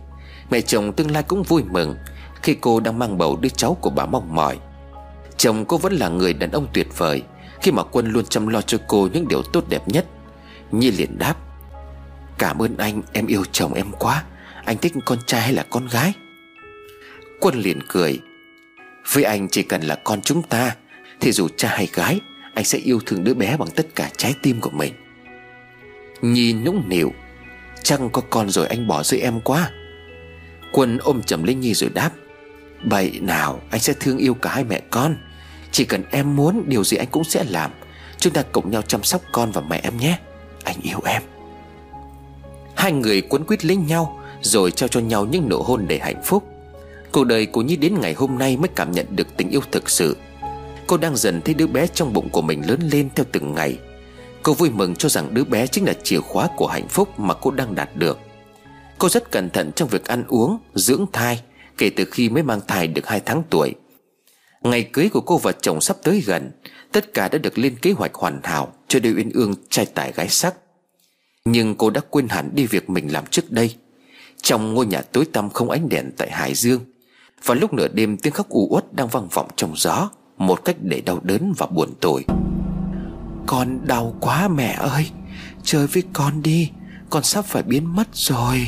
Mẹ chồng tương lai cũng vui mừng Khi cô đang mang bầu đứa cháu của bà mong mỏi. Chồng cô vẫn là người đàn ông tuyệt vời Khi mà Quân luôn chăm lo cho cô những điều tốt đẹp nhất. Nhi liền đáp Cảm ơn anh, em yêu chồng em quá. Anh thích con trai hay là con gái? Quân liền cười. Với anh chỉ cần là con chúng ta, Thì dù cha hay gái, Anh sẽ yêu thương đứa bé bằng tất cả trái tim của mình. Nhi nũng nịu. Chăng có con rồi anh bỏ rơi em quá? Quân ôm chầm lấy Nhi rồi đáp. Bậy nào, anh sẽ thương yêu cả hai mẹ con. Chỉ cần em muốn, Điều gì anh cũng sẽ làm. Chúng ta cùng nhau chăm sóc con và mẹ em nhé. Anh yêu em. Hai người quấn quýt lấy nhau Rồi trao cho nhau những nụ hôn để hạnh phúc. Cuộc đời của Nhi đến ngày hôm nay Mới cảm nhận được tình yêu thực sự. Cô đang dần thấy đứa bé trong bụng của mình lớn lên theo từng ngày. Cô vui mừng cho rằng đứa bé chính là chìa khóa của hạnh phúc mà cô đang đạt được. Cô rất cẩn thận trong việc ăn uống, dưỡng thai Kể từ khi mới mang thai được 2 tháng tuổi. Ngày cưới của cô và chồng sắp tới gần Tất cả đã được lên kế hoạch hoàn hảo Cho đôi uyên ương trai tài gái sắc. Nhưng cô đã quên hẳn đi việc mình làm trước đây. Trong ngôi nhà tối tăm không ánh đèn tại Hải Dương Và lúc nửa đêm tiếng khóc u uất đang vang vọng trong gió, Một cách để đau đớn và buồn tủi Con đau quá mẹ ơi, Chơi với con đi, Con sắp phải biến mất rồi.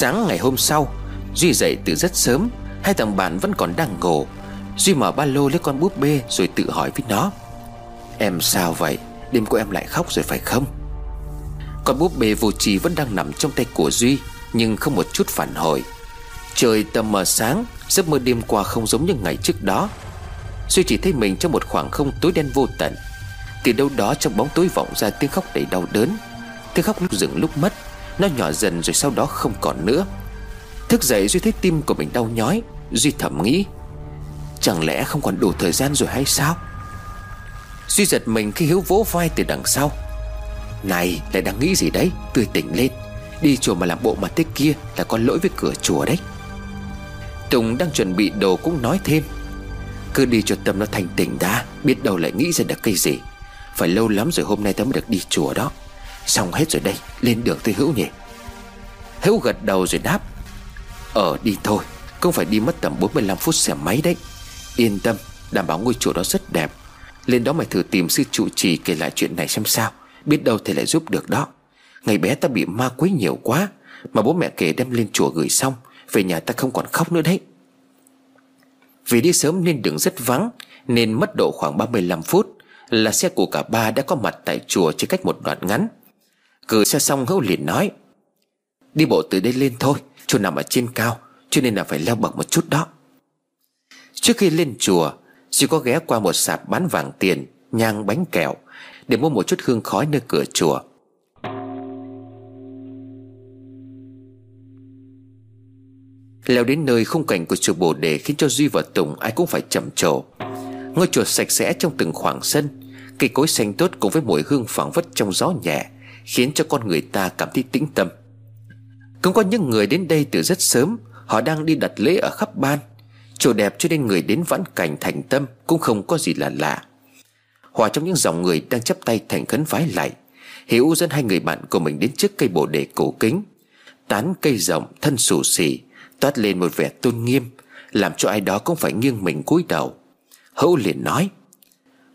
Sáng ngày hôm sau, Duy dậy từ rất sớm, Hai thằng bạn vẫn còn đang ngủ. Duy mở ba lô lấy con búp bê Rồi tự hỏi với nó, Em sao vậy? Đêm của em lại khóc rồi phải không? Con búp bê vô trì vẫn đang nằm trong tay của Duy, Nhưng không một chút phản hồi. Trời tầm mờ sáng, Giấc mơ đêm qua không giống như ngày trước đó. Duy chỉ thấy mình trong một khoảng không tối đen vô tận. Từ đâu đó trong bóng tối vọng ra tiếng khóc đầy đau đớn. Tiếng khóc lúc dừng lúc mất nó nhỏ dần rồi sau đó không còn nữa. Thức dậy Duy thấy tim của mình đau nhói, Duy thầm nghĩ, Chẳng lẽ không còn đủ thời gian rồi hay sao? Duy giật mình khi Hiếu vỗ vai từ đằng sau. Này, lại đang nghĩ gì đấy? Tươi tỉnh lên. Đi chùa mà làm bộ mặt thế kia Là có lỗi với cửa chùa đấy. Tùng đang chuẩn bị đồ cũng nói thêm, Cứ đi cho tâm nó thành tỉnh đã, Biết đâu lại nghĩ ra được cái gì. Phải lâu lắm rồi hôm nay tao mới được đi chùa đó. Xong hết rồi đây, Lên đường tới Hữu nhỉ Hữu gật đầu rồi đáp Ờ đi thôi Không phải đi mất tầm 45 phút xe máy đấy. Yên tâm, Đảm bảo ngôi chùa đó rất đẹp. Lên đó mày thử tìm sư trụ trì kể lại chuyện này xem sao, Biết đâu thầy lại giúp được đó. Ngày bé ta bị ma quấy nhiều quá, Mà bố mẹ kể đem lên chùa gửi xong, Về nhà ta không còn khóc nữa đấy. Vì đi sớm nên đường rất vắng, Nên mất độ khoảng 35 phút Là xe của cả ba đã có mặt tại chùa Chỉ cách một đoạn ngắn cười xe xong Hữu liền nói, Đi bộ từ đây lên thôi Chùa nằm ở trên cao, Cho nên là phải leo bậc một chút đó. Trước khi lên chùa, chỉ có ghé qua một sạp bán vàng tiền, Nhang, bánh kẹo, Để mua một chút hương khói nơi cửa chùa. Leo đến nơi khung cảnh của chùa Bồ Đề Khiến cho Duy và Tùng ai cũng phải chậm trồ. Ngôi chùa sạch sẽ trong từng khoảng sân, Cây cối xanh tốt cùng với mùi hương phảng phất trong gió nhẹ. Khiến cho con người ta cảm thấy tĩnh tâm. Cũng có những người đến đây từ rất sớm, Họ đang đi đặt lễ ở khắp ban. Chùa đẹp cho nên người đến vãn cảnh thành tâm Cũng không có gì là lạ. Hòa trong những dòng người đang chấp tay thành khấn vái lại Hiểu dẫn hai người bạn của mình đến trước cây bồ đề cổ kính, Tán cây rộng thân xù xì, Toát lên một vẻ tôn nghiêm, Làm cho ai đó cũng phải nghiêng mình cúi đầu. Hữu liền nói,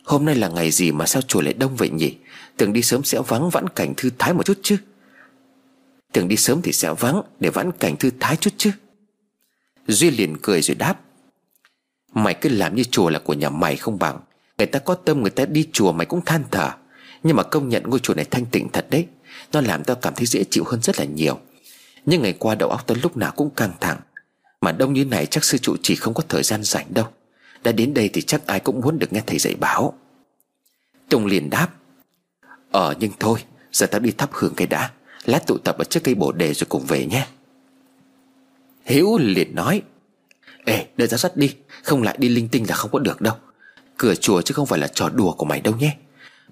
Hôm nay là ngày gì mà sao chùa lại đông vậy nhỉ? Tưởng đi sớm sẽ vắng vãn cảnh thư thái một chút chứ? Tưởng đi sớm thì sẽ vắng Để vãn cảnh thư thái chút chứ? Duy liền cười rồi đáp, Mày cứ làm như chùa là của nhà mày không bằng. Người ta có tâm, người ta đi chùa mày cũng than thở. Nhưng mà công nhận ngôi chùa này thanh tịnh thật đấy. Nó làm tao cảm thấy dễ chịu hơn rất là nhiều. Nhưng ngày qua đầu óc tao lúc nào cũng căng thẳng. Mà đông như này chắc sư trụ chỉ không có thời gian rảnh đâu. Đã đến đây thì chắc ai cũng muốn được nghe thầy dạy bảo. Tùng liền đáp Ờ nhưng thôi, Giờ tao đi thắp hương cái đã Lát tụ tập ở trước cây bồ đề rồi cùng về nhé. Hiếu liền nói, Ê đợi ra sắt đi. Không lại đi linh tinh là không có được đâu. Cửa chùa chứ không phải là trò đùa của mày đâu nhé.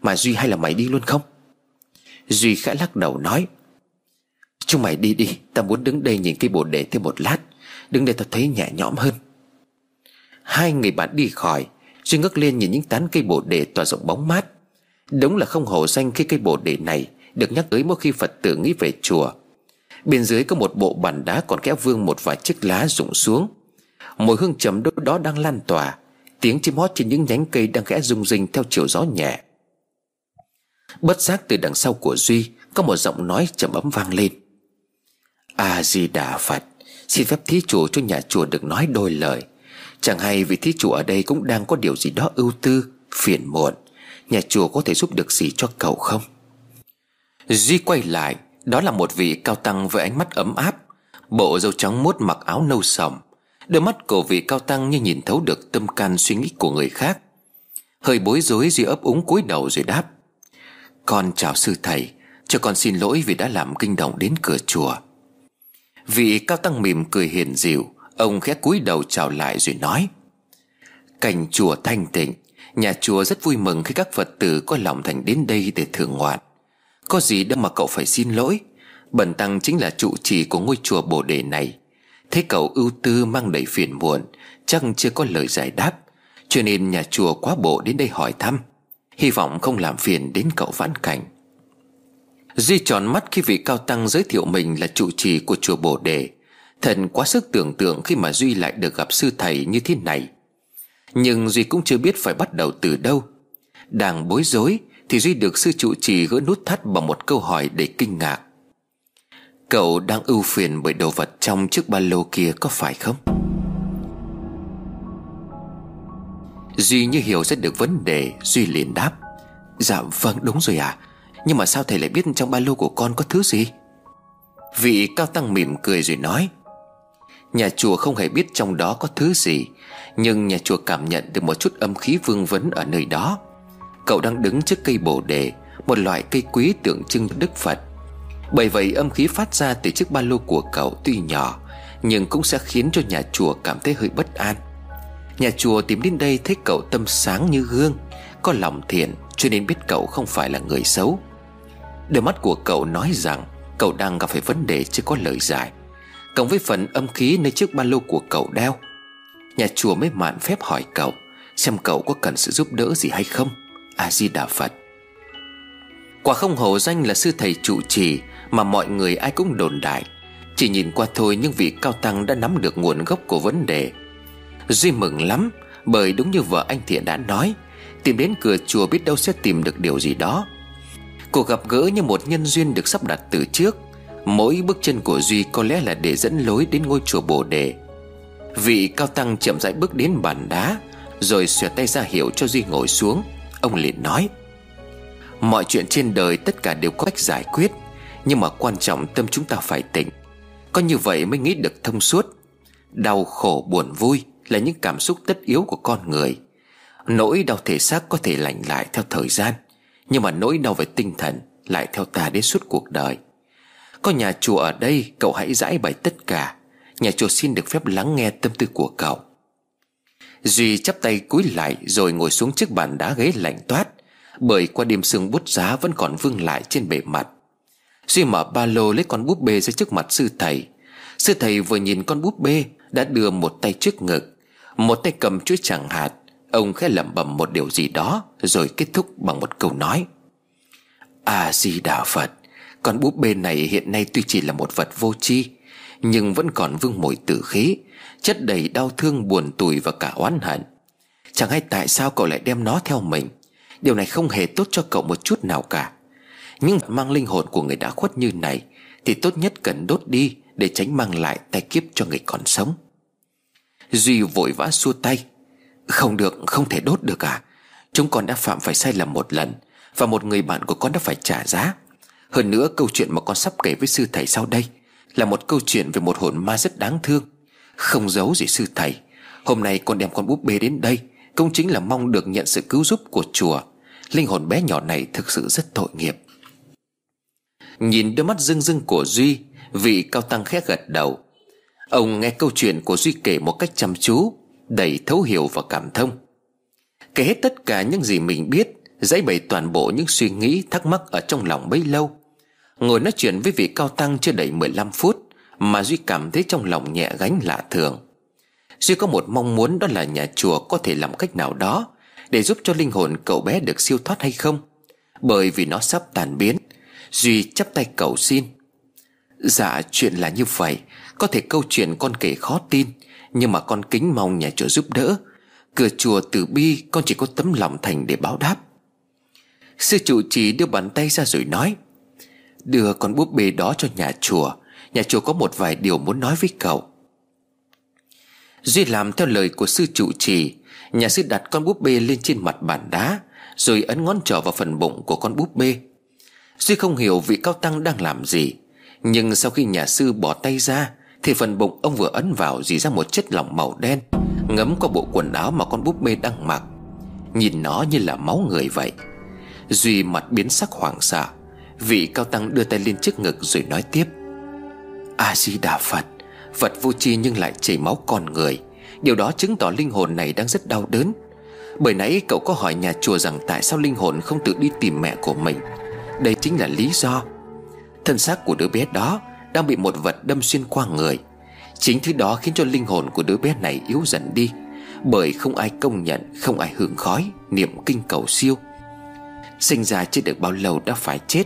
Mà Duy hay là mày đi luôn không? Duy khẽ lắc đầu nói, Chúng mày đi đi, Tao muốn đứng đây nhìn cây bồ đề thêm một lát. Đứng đây tao thấy nhẹ nhõm hơn. Hai người bạn đi khỏi, Duy ngước lên nhìn những tán cây bồ đề tỏa rộng bóng mát. Đúng là không hổ danh khi cây bồ đề này Được nhắc tới mỗi khi Phật tử nghĩ về chùa. Bên dưới có một bộ bàn đá còn kẽ vương một vài chiếc lá rụng xuống. Mùi hương trầm đốt đó đang lan tỏa, Tiếng chim hót trên những nhánh cây đang khẽ rung rinh theo chiều gió nhẹ. Bất giác từ đằng sau của Duy, Có một giọng nói trầm ấm vang lên. A-di-đà Phật, Xin phép thí chủ cho nhà chùa được nói đôi lời. Chẳng hay vì thí chủ ở đây cũng đang có điều gì đó ưu tư, Phiền muộn. Nhà chùa có thể giúp được gì cho cậu không? Duy quay lại, Đó là một vị cao tăng với ánh mắt ấm áp. Bộ dâu trắng mốt mặc áo nâu sòng. Đôi mắt của vị cao tăng như nhìn thấu được tâm can suy nghĩ của người khác. Hơi bối rối Duy ấp úng cúi đầu rồi đáp, Con chào sư thầy, Cho con xin lỗi vì đã làm kinh động đến cửa chùa. Vị cao tăng mỉm cười hiền dịu, Ông khẽ cúi đầu chào lại rồi nói Cảnh chùa thanh tịnh Nhà chùa rất vui mừng khi các Phật tử có lòng thành đến đây để thưởng ngoạn. Có gì đâu mà cậu phải xin lỗi. Bần tăng chính là trụ trì của ngôi chùa Bồ Đề này. Thế cậu ưu tư mang đầy phiền muộn, Chắc chưa có lời giải đáp. Cho nên nhà chùa quá bộ đến đây hỏi thăm. Hy vọng không làm phiền đến cậu vãn cảnh. Duy tròn mắt khi vị cao tăng giới thiệu mình là trụ trì của chùa Bồ Đề. Thần quá sức tưởng tượng khi mà Duy lại được gặp sư thầy như thế này. Nhưng Duy cũng chưa biết phải bắt đầu từ đâu. Đang bối rối Thì Duy được sư trụ trì gỡ nút thắt bằng một câu hỏi để kinh ngạc. Cậu đang ưu phiền bởi đồ vật trong chiếc ba lô kia có phải không? Duy như hiểu rất được vấn đề, Duy liền đáp. Dạ vâng đúng rồi à Nhưng mà sao thầy lại biết trong ba lô của con có thứ gì? Vị cao tăng mỉm cười rồi nói. Nhà chùa không hề biết trong đó có thứ gì, Nhưng nhà chùa cảm nhận được một chút âm khí vương vấn ở nơi đó. Cậu đang đứng trước cây bồ đề, Một loại cây quý tượng trưng Đức Phật. Bởi vậy âm khí phát ra từ chiếc ba lô của cậu tuy nhỏ, Nhưng cũng sẽ khiến cho nhà chùa cảm thấy hơi bất an. Nhà chùa tìm đến đây thấy cậu tâm sáng như gương, Có lòng thiện, cho nên biết cậu không phải là người xấu. Đôi mắt của cậu nói rằng Cậu đang gặp phải vấn đề chưa có lời giải. Cộng với phần âm khí nơi chiếc ba lô của cậu đeo. Nhà chùa mới mạn phép hỏi cậu Xem cậu có cần sự giúp đỡ gì hay không. A-di-đà Phật. Quả không hổ danh là sư thầy trụ trì Mà mọi người ai cũng đồn đại. Chỉ nhìn qua thôi nhưng vị cao tăng đã nắm được nguồn gốc của vấn đề. Duy mừng lắm, Bởi đúng như vợ anh Thiện đã nói, Tìm đến cửa chùa biết đâu sẽ tìm được điều gì đó. Cuộc gặp gỡ như một nhân duyên được sắp đặt từ trước. Mỗi bước chân của Duy có lẽ là để dẫn lối đến ngôi chùa Bồ Đề. Vị cao tăng chậm rãi bước đến bàn đá, Rồi xòe tay ra hiệu cho Duy ngồi xuống. Ông liền nói, Mọi chuyện trên đời tất cả đều có cách giải quyết, Nhưng mà quan trọng tâm chúng ta phải tỉnh. Có như vậy mới nghĩ được thông suốt. Đau khổ buồn vui Là những cảm xúc tất yếu của con người. Nỗi đau thể xác có thể lành lại theo thời gian, Nhưng mà nỗi đau về tinh thần Lại theo ta đến suốt cuộc đời. Có nhà chùa ở đây, Cậu hãy giải bày tất cả. Nhà chùa xin được phép lắng nghe tâm tư của cậu. Duy chắp tay cúi lại Rồi ngồi xuống chiếc bàn đá ghế lạnh toát, Bởi qua đêm sương bút giá Vẫn còn vương lại trên bề mặt. Duy mở ba lô lấy con búp bê ra trước mặt sư thầy. Sư thầy vừa nhìn con búp bê, Đã đưa một tay trước ngực, Một tay cầm chuỗi chẳng hạt. Ông khẽ lẩm bẩm một điều gì đó, Rồi kết thúc bằng một câu nói. A-di-đà Phật. Con búp bê này hiện nay tuy chỉ là một vật vô tri, Nhưng vẫn còn vương mùi tử khí, Chất đầy đau thương, buồn tủi và cả oán hận. Chẳng hay tại sao cậu lại đem nó theo mình? Điều này không hề tốt cho cậu một chút nào cả. Nhưng mang linh hồn của người đã khuất như này, Thì tốt nhất cần đốt đi Để tránh mang lại tai kiếp cho người còn sống. Duy vội vã xua tay. Không được, không thể đốt được à? Chúng con đã phạm phải sai lầm một lần, Và một người bạn của con đã phải trả giá. Hơn nữa, câu chuyện mà con sắp kể với sư thầy sau đây Là một câu chuyện về một hồn ma rất đáng thương, Không giấu gì sư thầy. Hôm nay con đem con búp bê đến đây, Cũng chính là mong được nhận sự cứu giúp của chùa. Linh hồn bé nhỏ này thực sự rất tội nghiệp. Nhìn đôi mắt rưng rưng của Duy, Vị cao tăng khẽ gật đầu. Ông nghe câu chuyện của Duy kể một cách chăm chú, Đầy thấu hiểu và cảm thông. Kể hết tất cả những gì mình biết, Giải bày toàn bộ những suy nghĩ thắc mắc ở trong lòng bấy lâu. Ngồi nói chuyện với vị cao tăng chưa đầy 15 phút, Mà Duy cảm thấy trong lòng nhẹ gánh lạ thường. Duy có một mong muốn đó là nhà chùa có thể làm cách nào đó Để giúp cho linh hồn cậu bé được siêu thoát hay không. Bởi vì nó sắp tàn biến, Duy chắp tay cầu xin. Dạ chuyện là như vậy. Có thể câu chuyện con kể khó tin, Nhưng mà con kính mong nhà chùa giúp đỡ. Cửa chùa từ bi, Con chỉ có tấm lòng thành để báo đáp. Sư trụ trì đưa bàn tay ra rồi nói Đưa con búp bê đó cho nhà chùa. Nhà chùa có một vài điều muốn nói với cậu. Duy làm theo lời của sư trụ trì. Nhà sư đặt con búp bê lên trên mặt bàn đá, Rồi ấn ngón trỏ vào phần bụng của con búp bê. Duy không hiểu vị cao tăng đang làm gì, Nhưng sau khi nhà sư bỏ tay ra, Thì phần bụng ông vừa ấn vào dì ra một chất lỏng màu đen, Ngấm qua bộ quần áo mà con búp bê đang mặc. Nhìn nó như là máu người vậy. Duy mặt biến sắc hoảng sợ. Vị cao tăng đưa tay lên trước ngực rồi nói tiếp. A-di-đà Phật Phật vô tri nhưng lại chảy máu con người. Điều đó chứng tỏ linh hồn này đang rất đau đớn. Bởi nãy cậu có hỏi nhà chùa rằng Tại sao linh hồn không tự đi tìm mẹ của mình? Đây chính là lý do. Thân xác của đứa bé đó Đang bị một vật đâm xuyên qua người. Chính thứ đó khiến cho linh hồn của đứa bé này yếu dần đi. Bởi không ai công nhận, Không ai hưởng khói, Niệm kinh cầu siêu. Sinh ra chưa được bao lâu đã phải chết.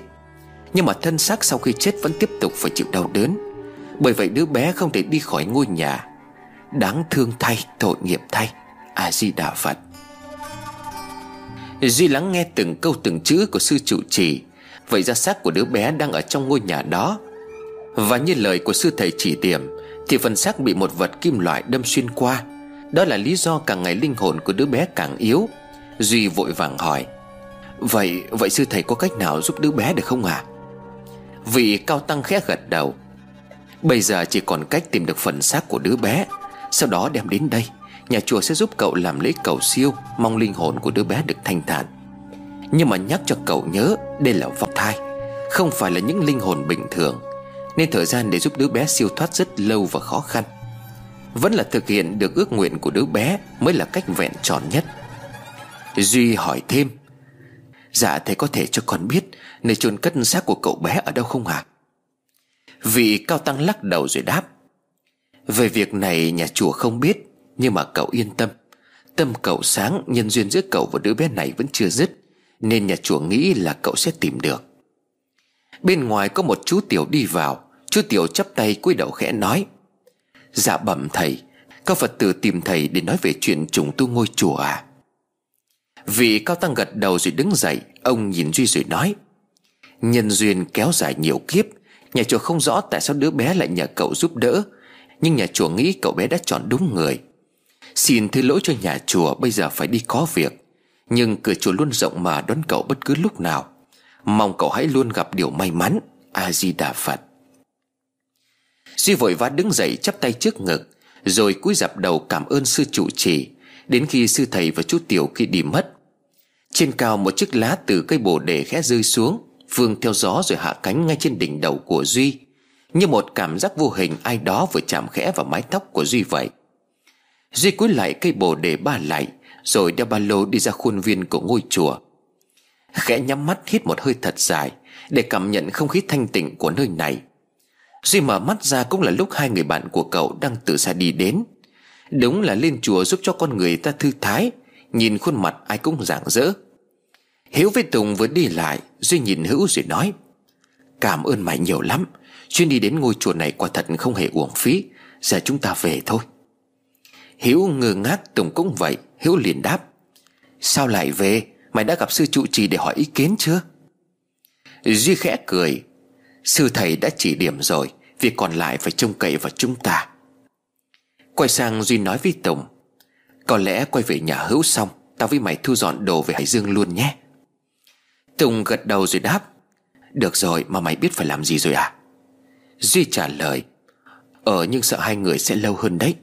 Nhưng mà thân xác sau khi chết Vẫn tiếp tục phải chịu đau đớn. Bởi vậy đứa bé không thể đi khỏi ngôi nhà. Đáng thương thay, Tội nghiệp thay. A-di-đà Phật. Duy lắng nghe từng câu từng chữ của sư trụ trì. Vậy ra xác của đứa bé đang ở trong ngôi nhà đó. Và như lời của sư thầy chỉ điểm, Thì phần xác bị một vật kim loại đâm xuyên qua. Đó là lý do càng ngày linh hồn của đứa bé càng yếu. Duy vội vàng hỏi, Vậy vậy sư thầy có cách nào giúp đứa bé được không ạ? à? Vị cao tăng khẽ gật đầu. Bây giờ chỉ còn cách tìm được phần xác của đứa bé. Sau đó đem đến đây. Nhà chùa sẽ giúp cậu làm lễ cầu siêu, Mong linh hồn của đứa bé được thanh thản. Nhưng mà nhắc cho cậu nhớ, Đây là vong thai, Không phải là những linh hồn bình thường. Nên thời gian để giúp đứa bé siêu thoát rất lâu và khó khăn. Vẫn là thực hiện được ước nguyện của đứa bé Mới là cách vẹn tròn nhất. Duy hỏi thêm Dạ thầy có thể cho con biết Nơi chôn cất xác của cậu bé ở đâu không hả? Vị cao tăng lắc đầu rồi đáp. Về việc này nhà chùa không biết, Nhưng mà cậu yên tâm. Tâm cậu sáng, Nhân duyên giữa cậu và đứa bé này vẫn chưa dứt, Nên nhà chùa nghĩ là cậu sẽ tìm được. Bên ngoài có một chú tiểu đi vào. Chú tiểu chắp tay cúi đầu khẽ nói Dạ bẩm thầy, Các Phật tử tìm thầy để nói về chuyện trùng tu ngôi chùa à? Vị cao tăng gật đầu rồi đứng dậy, Ông nhìn Duy rồi nói, Nhân duyên kéo dài nhiều kiếp, Nhà chùa không rõ tại sao đứa bé lại nhờ cậu giúp đỡ, Nhưng nhà chùa nghĩ cậu bé đã chọn đúng người. Xin thứ lỗi cho nhà chùa, Bây giờ phải đi có việc, Nhưng cửa chùa luôn rộng mà đón cậu bất cứ lúc nào. Mong cậu hãy luôn gặp điều may mắn. A-di-đà Phật. Duy vội vã đứng dậy chắp tay trước ngực, Rồi cúi dập đầu cảm ơn sư trụ trì. Đến khi sư thầy và chú Tiểu khi đi mất trên cao một chiếc lá từ cây bồ đề khẽ rơi xuống, Vương theo gió rồi hạ cánh ngay trên đỉnh đầu của Duy. Như một cảm giác vô hình, ai đó vừa chạm khẽ vào mái tóc của Duy vậy. Duy cúi lại cây bồ đề ba lại, Rồi đeo ba lô đi ra khuôn viên của ngôi chùa. Khẽ nhắm mắt hít một hơi thật dài, Để cảm nhận không khí thanh tịnh của nơi này. Duy mở mắt ra cũng là lúc hai người bạn của cậu đang từ xa đi đến. Đúng là lên chùa giúp cho con người ta thư thái, Nhìn khuôn mặt ai cũng rạng rỡ. Hiếu với Tùng vừa đi lại, Duy nhìn Hữu rồi nói, Cảm ơn mày nhiều lắm. Chuyên đi đến ngôi chùa này quả thật không hề uổng phí. Giờ chúng ta về thôi. Hiếu ngơ ngác, Tùng cũng vậy. Hiếu liền đáp, Sao lại về? Mày đã gặp sư trụ trì để hỏi ý kiến chưa? Duy khẽ cười, Sư thầy đã chỉ điểm rồi, Việc còn lại phải trông cậy vào chúng ta. Quay sang Duy nói với Tùng, Có lẽ quay về nhà hữu xong, Tao với mày thu dọn đồ về Hải Dương luôn nhé. Tùng gật đầu rồi đáp. Được rồi, mà mày biết phải làm gì rồi à? Duy trả lời. Ờ nhưng sợ hai người sẽ lâu hơn đấy.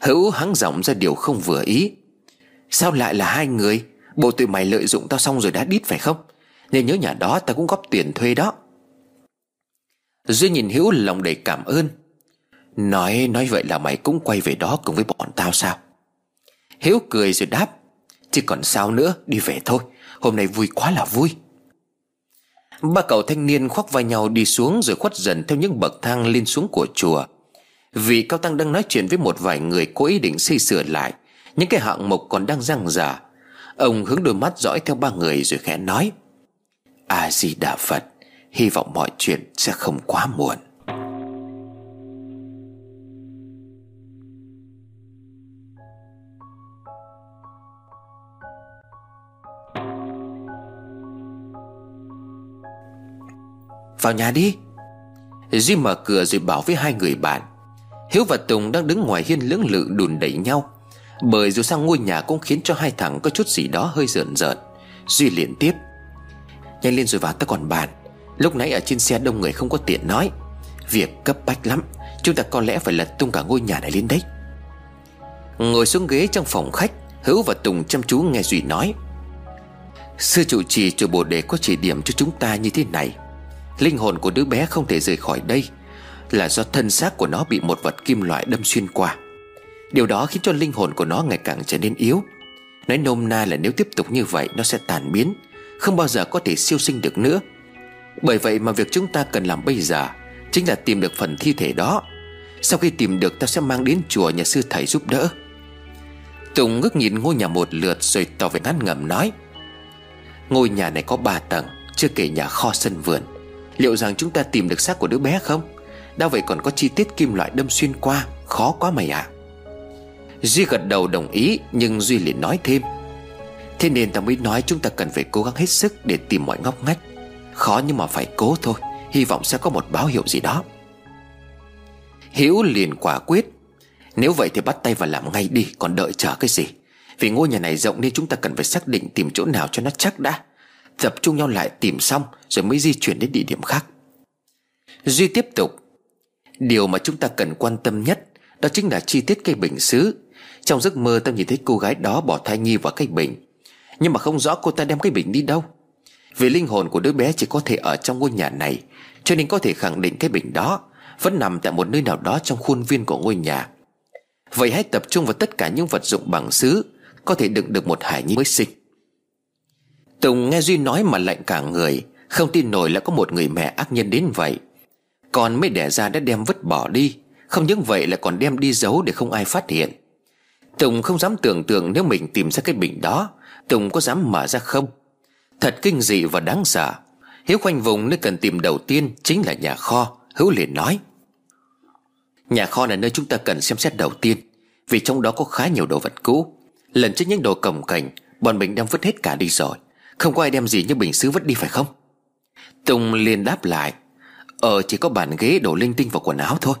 Hữu hắng giọng ra điều không vừa ý. Sao lại là hai người? Bộ tụi mày lợi dụng tao xong rồi đã đít phải không? Nên nhớ nhà đó tao cũng góp tiền thuê đó. Duy nhìn Hữu lòng đầy cảm ơn. Nói nói vậy là mày cũng quay về đó cùng với bọn tao sao? Hiếu cười rồi đáp. Chứ còn sao nữa, đi về thôi. Hôm nay vui quá là vui. Ba cậu thanh niên khoác vai nhau đi xuống Rồi khuất dần theo những bậc thang lên xuống của chùa. Vị cao tăng đang nói chuyện với một vài người Có ý định xây sửa lại, Những cái hạng mục còn đang răng rả Ông hướng đôi mắt dõi theo ba người rồi khẽ nói A-di-đà Phật, Hy vọng mọi chuyện sẽ không quá muộn. Vào nhà đi. Duy mở cửa rồi bảo với hai người bạn. Hiếu và Tùng đang đứng ngoài hiên lưỡng lự đùn đẩy nhau. Bởi dù sang ngôi nhà cũng khiến cho hai thằng có chút gì đó hơi rợn rợn. Duy liền tiếp. Nhanh lên rồi vào ta còn bàn. Lúc nãy ở trên xe đông người không có tiện nói. Việc cấp bách lắm. Chúng ta có lẽ phải lật tung cả ngôi nhà này lên đấy. Ngồi xuống ghế trong phòng khách, Hữu và Tùng chăm chú nghe Duy nói. Sư trụ trì chùa Bồ Đề có chỉ điểm cho chúng ta như thế này. Linh hồn của đứa bé không thể rời khỏi đây. Là do thân xác của nó bị một vật kim loại đâm xuyên qua. Điều đó khiến cho linh hồn của nó ngày càng trở nên yếu. Nói nôm na là nếu tiếp tục như vậy, Nó sẽ tàn biến, Không bao giờ có thể siêu sinh được nữa. Bởi vậy mà việc chúng ta cần làm bây giờ Chính là tìm được phần thi thể đó. Sau khi tìm được, ta sẽ mang đến chùa nhà sư thầy giúp đỡ. Tùng ngước nhìn ngôi nhà một lượt Rồi tỏ vẻ ngán ngẩm nói, Ngôi nhà này có ba tầng, Chưa kể nhà kho sân vườn. Liệu rằng chúng ta tìm được xác của đứa bé không? Đâu vậy còn có chi tiết kim loại đâm xuyên qua, Khó quá mày ạ. À. Duy gật đầu đồng ý, Nhưng Duy liền nói thêm. Thế nên ta mới nói chúng ta cần phải cố gắng hết sức Để tìm mọi ngóc ngách. Khó nhưng mà phải cố thôi, Hy vọng sẽ có một báo hiệu gì đó. Hiếu liền quả quyết. Nếu vậy thì bắt tay vào làm ngay đi, Còn đợi chờ cái gì? Vì ngôi nhà này rộng nên chúng ta cần phải xác định Tìm chỗ nào cho nó chắc đã. Tập trung nhau lại tìm xong Rồi mới di chuyển đến địa điểm khác. Duy tiếp tục. Điều mà chúng ta cần quan tâm nhất Đó chính là chi tiết cây bình xứ. Trong giấc mơ ta nhìn thấy cô gái đó bỏ thai nhi vào cây bình. Nhưng mà không rõ cô ta đem cái bình đi đâu. Vì linh hồn của đứa bé chỉ có thể ở trong ngôi nhà này, Cho nên có thể khẳng định cái bình đó Vẫn nằm tại một nơi nào đó trong khuôn viên của ngôi nhà. Vậy hãy tập trung vào tất cả những vật dụng bằng xứ, Có thể đựng được một hải nhi mới sinh. Tùng nghe Duy nói mà lạnh cả người, Không tin nổi là có một người mẹ ác nhân đến vậy. Còn mới đẻ ra đã đem vứt bỏ đi, Không những vậy là còn đem đi giấu để không ai phát hiện. Tùng không dám tưởng tượng nếu mình tìm ra cái bình đó, Tùng có dám mở ra không? Thật kinh dị và đáng sợ. Hiếu khoanh vùng nơi cần tìm đầu tiên Chính là nhà kho, Hữu liền nói. Nhà kho là nơi chúng ta cần xem xét đầu tiên, Vì trong đó có khá nhiều đồ vật cũ. Lần trước những đồ cồng cảnh Bọn mình đem vứt hết cả đi rồi không có ai đem gì như bình xứ vứt đi phải không? Tùng liền đáp lại Ờ chỉ có bàn ghế đổ linh tinh vào quần áo thôi.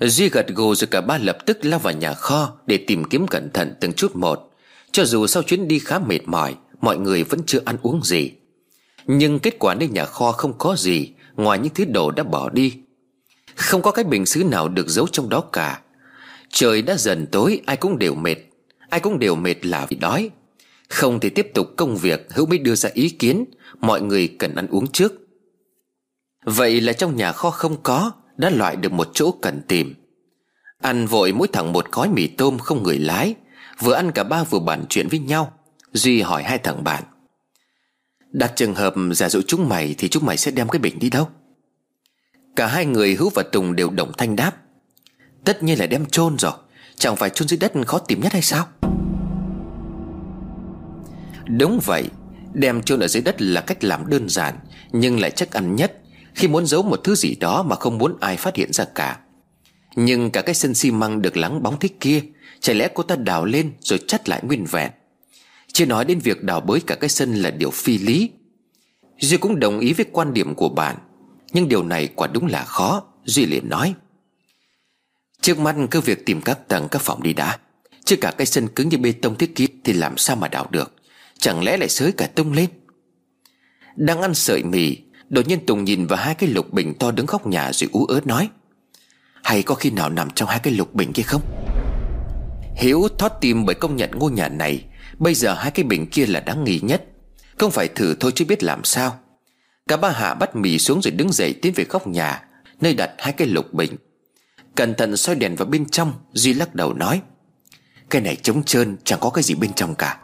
Duy gật gù rồi cả ba lập tức lao vào nhà kho Để tìm kiếm cẩn thận từng chút một. Cho dù sau chuyến đi khá mệt mỏi, Mọi người vẫn chưa ăn uống gì. Nhưng kết quả nơi nhà kho không có gì, Ngoài những thứ đồ đã bỏ đi. Không có cái bình xứ nào được giấu trong đó cả. Trời đã dần tối, Ai cũng đều mệt. Ai cũng đều mệt là vì đói. Không thể tiếp tục công việc, Hữu mới đưa ra ý kiến. Mọi người cần ăn uống trước. Vậy là trong nhà kho không có, Đã loại được một chỗ cần tìm. Ăn vội mỗi thằng một gói mì tôm không người lái. Vừa ăn cả ba vừa bàn chuyện với nhau. Duy hỏi hai thằng bạn. Đặt trường hợp giả dụ chúng mày Thì chúng mày sẽ đem cái bình đi đâu? Cả hai người, Hữu và Tùng đều đồng thanh đáp. Tất nhiên là đem chôn rồi. Chẳng phải chôn dưới đất khó tìm nhất hay sao? Đúng vậy, Đem chôn ở dưới đất là cách làm đơn giản, Nhưng lại chắc ăn nhất Khi muốn giấu một thứ gì đó mà không muốn ai phát hiện ra cả. Nhưng cả cái sân xi măng được lắng bóng thích kia, Chả lẽ cô ta đào lên rồi chắt lại nguyên vẹn? Chưa nói đến việc đào bới cả cái sân là điều phi lý. Duy cũng đồng ý với quan điểm của bạn, Nhưng điều này quả đúng là khó, Duy liền nói. Trước mắt cứ việc tìm các tầng các phòng đi đã, Chứ cả cái sân cứng như bê tông thế kia Thì làm sao mà đào được? Chẳng lẽ lại sới cả tung lên? Đang ăn sợi mì, Đột nhiên Tùng nhìn vào hai cái lục bình to đứng góc nhà rồi ú ớt nói. Hay có khi nào nằm trong hai cái lục bình kia không? Hiếu thoát tim bởi công nhận ngôi nhà này, Bây giờ hai cái bình kia là đáng nghi nhất. Không phải thử thôi chứ biết làm sao. Cả ba hạ bắt mì xuống rồi đứng dậy tiến về góc nhà, Nơi đặt hai cái lục bình. Cẩn thận soi đèn vào bên trong, Duy lắc đầu nói. Cái này trống trơn, chẳng có cái gì bên trong cả.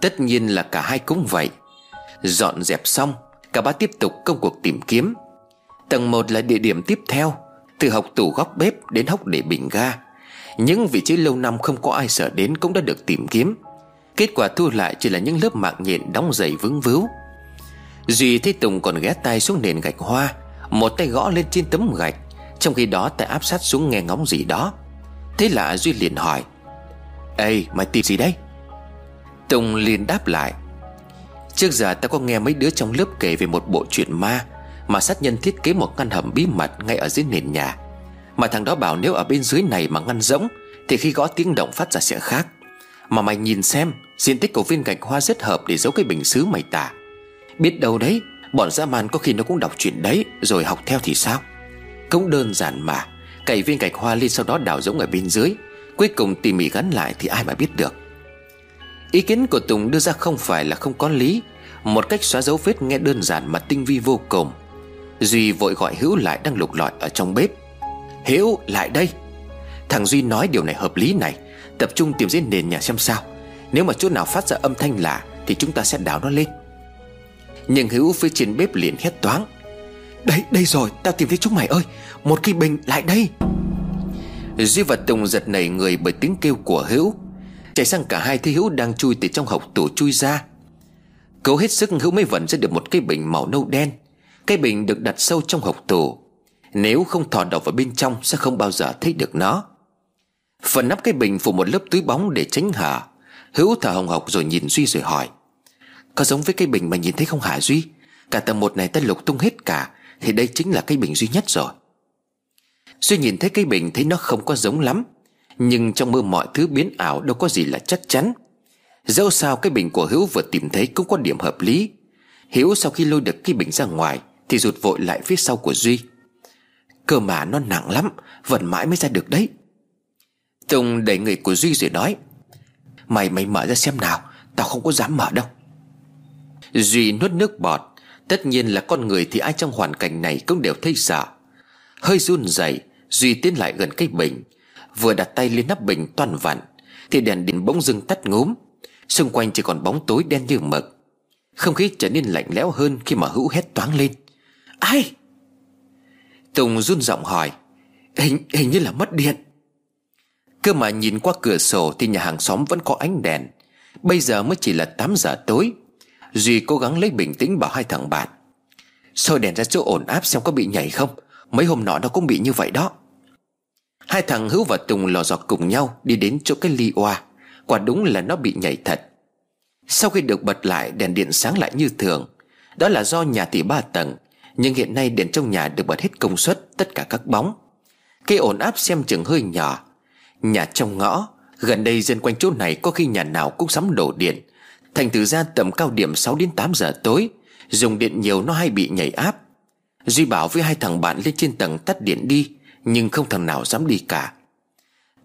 Tất nhiên là cả hai cũng vậy. Dọn dẹp xong, Cả ba tiếp tục công cuộc tìm kiếm. Tầng 1 là địa điểm tiếp theo, Từ học tủ góc bếp đến hốc để bình ga. Những vị trí lâu năm không có ai sợ đến cũng đã được tìm kiếm. Kết quả thu lại chỉ là những lớp mạng nhện đóng dày vững vứu Duy thấy Tùng còn ghé tay xuống nền gạch hoa, Một tay gõ lên trên tấm gạch, Trong khi đó tay áp sát xuống nghe ngóng gì đó. Thế là Duy liền hỏi, Ê, mày tìm gì đấy?" Tùng liền đáp lại. Trước giờ ta có nghe mấy đứa trong lớp kể về một bộ chuyện ma, Mà sát nhân thiết kế một ngăn hầm bí mật ngay ở dưới nền nhà. Mà thằng đó bảo nếu ở bên dưới này mà ngăn rỗng, Thì khi gõ tiếng động phát ra sẽ khác. Mà mày nhìn xem, Diện tích của viên gạch hoa rất hợp để giấu cái bình xứ mày tả. Biết đâu đấy, Bọn dã man có khi nó cũng đọc chuyện đấy, Rồi học theo thì sao? Cũng đơn giản mà, Cày viên gạch hoa lên sau đó đào rỗng ở bên dưới, Cuối cùng tỉ mỉ gắn lại thì ai mà biết được. Ý kiến của Tùng đưa ra không phải là không có lý. Một cách xóa dấu vết nghe đơn giản mà tinh vi vô cùng. Duy vội gọi Hữu lại đang lục lọi ở trong bếp. Hữu, lại đây. Thằng Duy nói điều này hợp lý này. Tập trung tìm dưới nền nhà xem sao. Nếu mà chỗ nào phát ra âm thanh lạ, Thì chúng ta sẽ đào nó lên. Nhưng Hữu phía trên bếp liền hét toáng. Đây đây rồi tao tìm thấy chúng mày ơi. Một cây bình lại đây. Duy và Tùng giật nảy người bởi tiếng kêu của Hữu. Chạy sang cả hai thấy Hữu đang chui từ trong hộc tủ chui ra. Cố hết sức Hữu mới vẩn ra được một cái bình màu nâu đen. Cái bình được đặt sâu trong hộc tủ Nếu không thò đầu vào bên trong, Sẽ không bao giờ thấy được nó. Phần nắp cái bình phủ một lớp túi bóng để tránh hở Hữu thở hồng hộc rồi nhìn Duy rồi hỏi, Có giống với cái bình mà nhìn thấy không hả Duy? Cả tầng một này ta lục tung hết cả, Thì đây chính là cái bình duy nhất rồi. Duy nhìn thấy cái bình thấy nó không có giống lắm nhưng trong mơ mọi thứ biến ảo đâu có gì là chắc chắn. Dẫu sao cái bình của Hữu vừa tìm thấy cũng có điểm hợp lý. Hiếu sau khi lôi được cái bình ra ngoài Thì rụt vội lại phía sau của Duy. Cơ mà nó nặng lắm Vẫn mãi mới ra được đấy. Tùng đẩy người của Duy rồi nói, Mày mày mở ra xem nào, Tao không có dám mở đâu. Duy nuốt nước bọt. Tất nhiên là con người thì ai trong hoàn cảnh này cũng đều thấy sợ. Hơi run rẩy, Duy tiến lại gần cái bình. Vừa đặt tay lên nắp bình toàn vặn Thì đèn điện bỗng dưng tắt ngúm. Xung quanh chỉ còn bóng tối đen như mực. Không khí trở nên lạnh lẽo hơn Khi mà hữu hét toáng lên. Ai? Tùng run giọng hỏi. Hình, hình như là mất điện. Cơ mà nhìn qua cửa sổ Thì nhà hàng xóm vẫn có ánh đèn. Bây giờ mới chỉ là 8 giờ tối. Duy cố gắng lấy bình tĩnh bảo hai thằng bạn. Soi đèn ra chỗ ổn áp xem có bị nhảy không. Mấy hôm nọ nó cũng bị như vậy đó. Hai thằng Hữu và Tùng lò dọc cùng nhau Đi đến chỗ cái ly oa. Quả đúng là nó bị nhảy thật. Sau khi được bật lại, đèn điện sáng lại như thường. Đó là do nhà tỷ ba tầng, Nhưng hiện nay đèn trong nhà được bật hết công suất, Tất cả các bóng. Cây ổn áp xem chừng hơi nhỏ. Nhà trong ngõ, Gần đây dân quanh chỗ này có khi nhà nào cũng sắm đổ điện. Thành từ ra tầm cao điểm 6 đến 8 giờ tối, Dùng điện nhiều nó hay bị nhảy áp. Duy bảo với hai thằng bạn lên trên tầng tắt điện đi. Nhưng không thằng nào dám đi cả.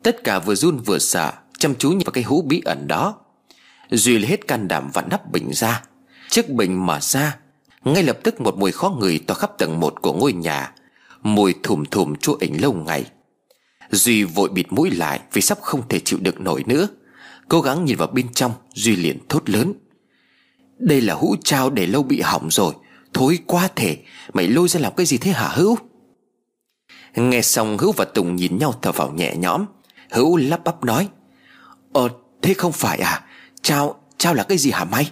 Tất cả vừa run vừa sợ, Chăm chú vào cái hũ bí ẩn đó. Duy lấy hết can đảm vặn nắp bình ra. Chiếc bình mở ra. Ngay lập tức một mùi khó ngửi tỏa khắp tầng một của ngôi nhà. Mùi thùm thùm chua ảnh lâu ngày. Duy vội bịt mũi lại Vì sắp không thể chịu được nổi nữa. Cố gắng nhìn vào bên trong, Duy liền thốt lớn. Đây là hũ trao để lâu bị hỏng rồi. Thối quá thể, Mày lôi ra làm cái gì thế hả Hữu? Nghe xong Hữu và Tùng nhìn nhau thở vào nhẹ nhõm. Hữu lắp bắp nói Ờ thế không phải à? Trao, trao là cái gì hả mày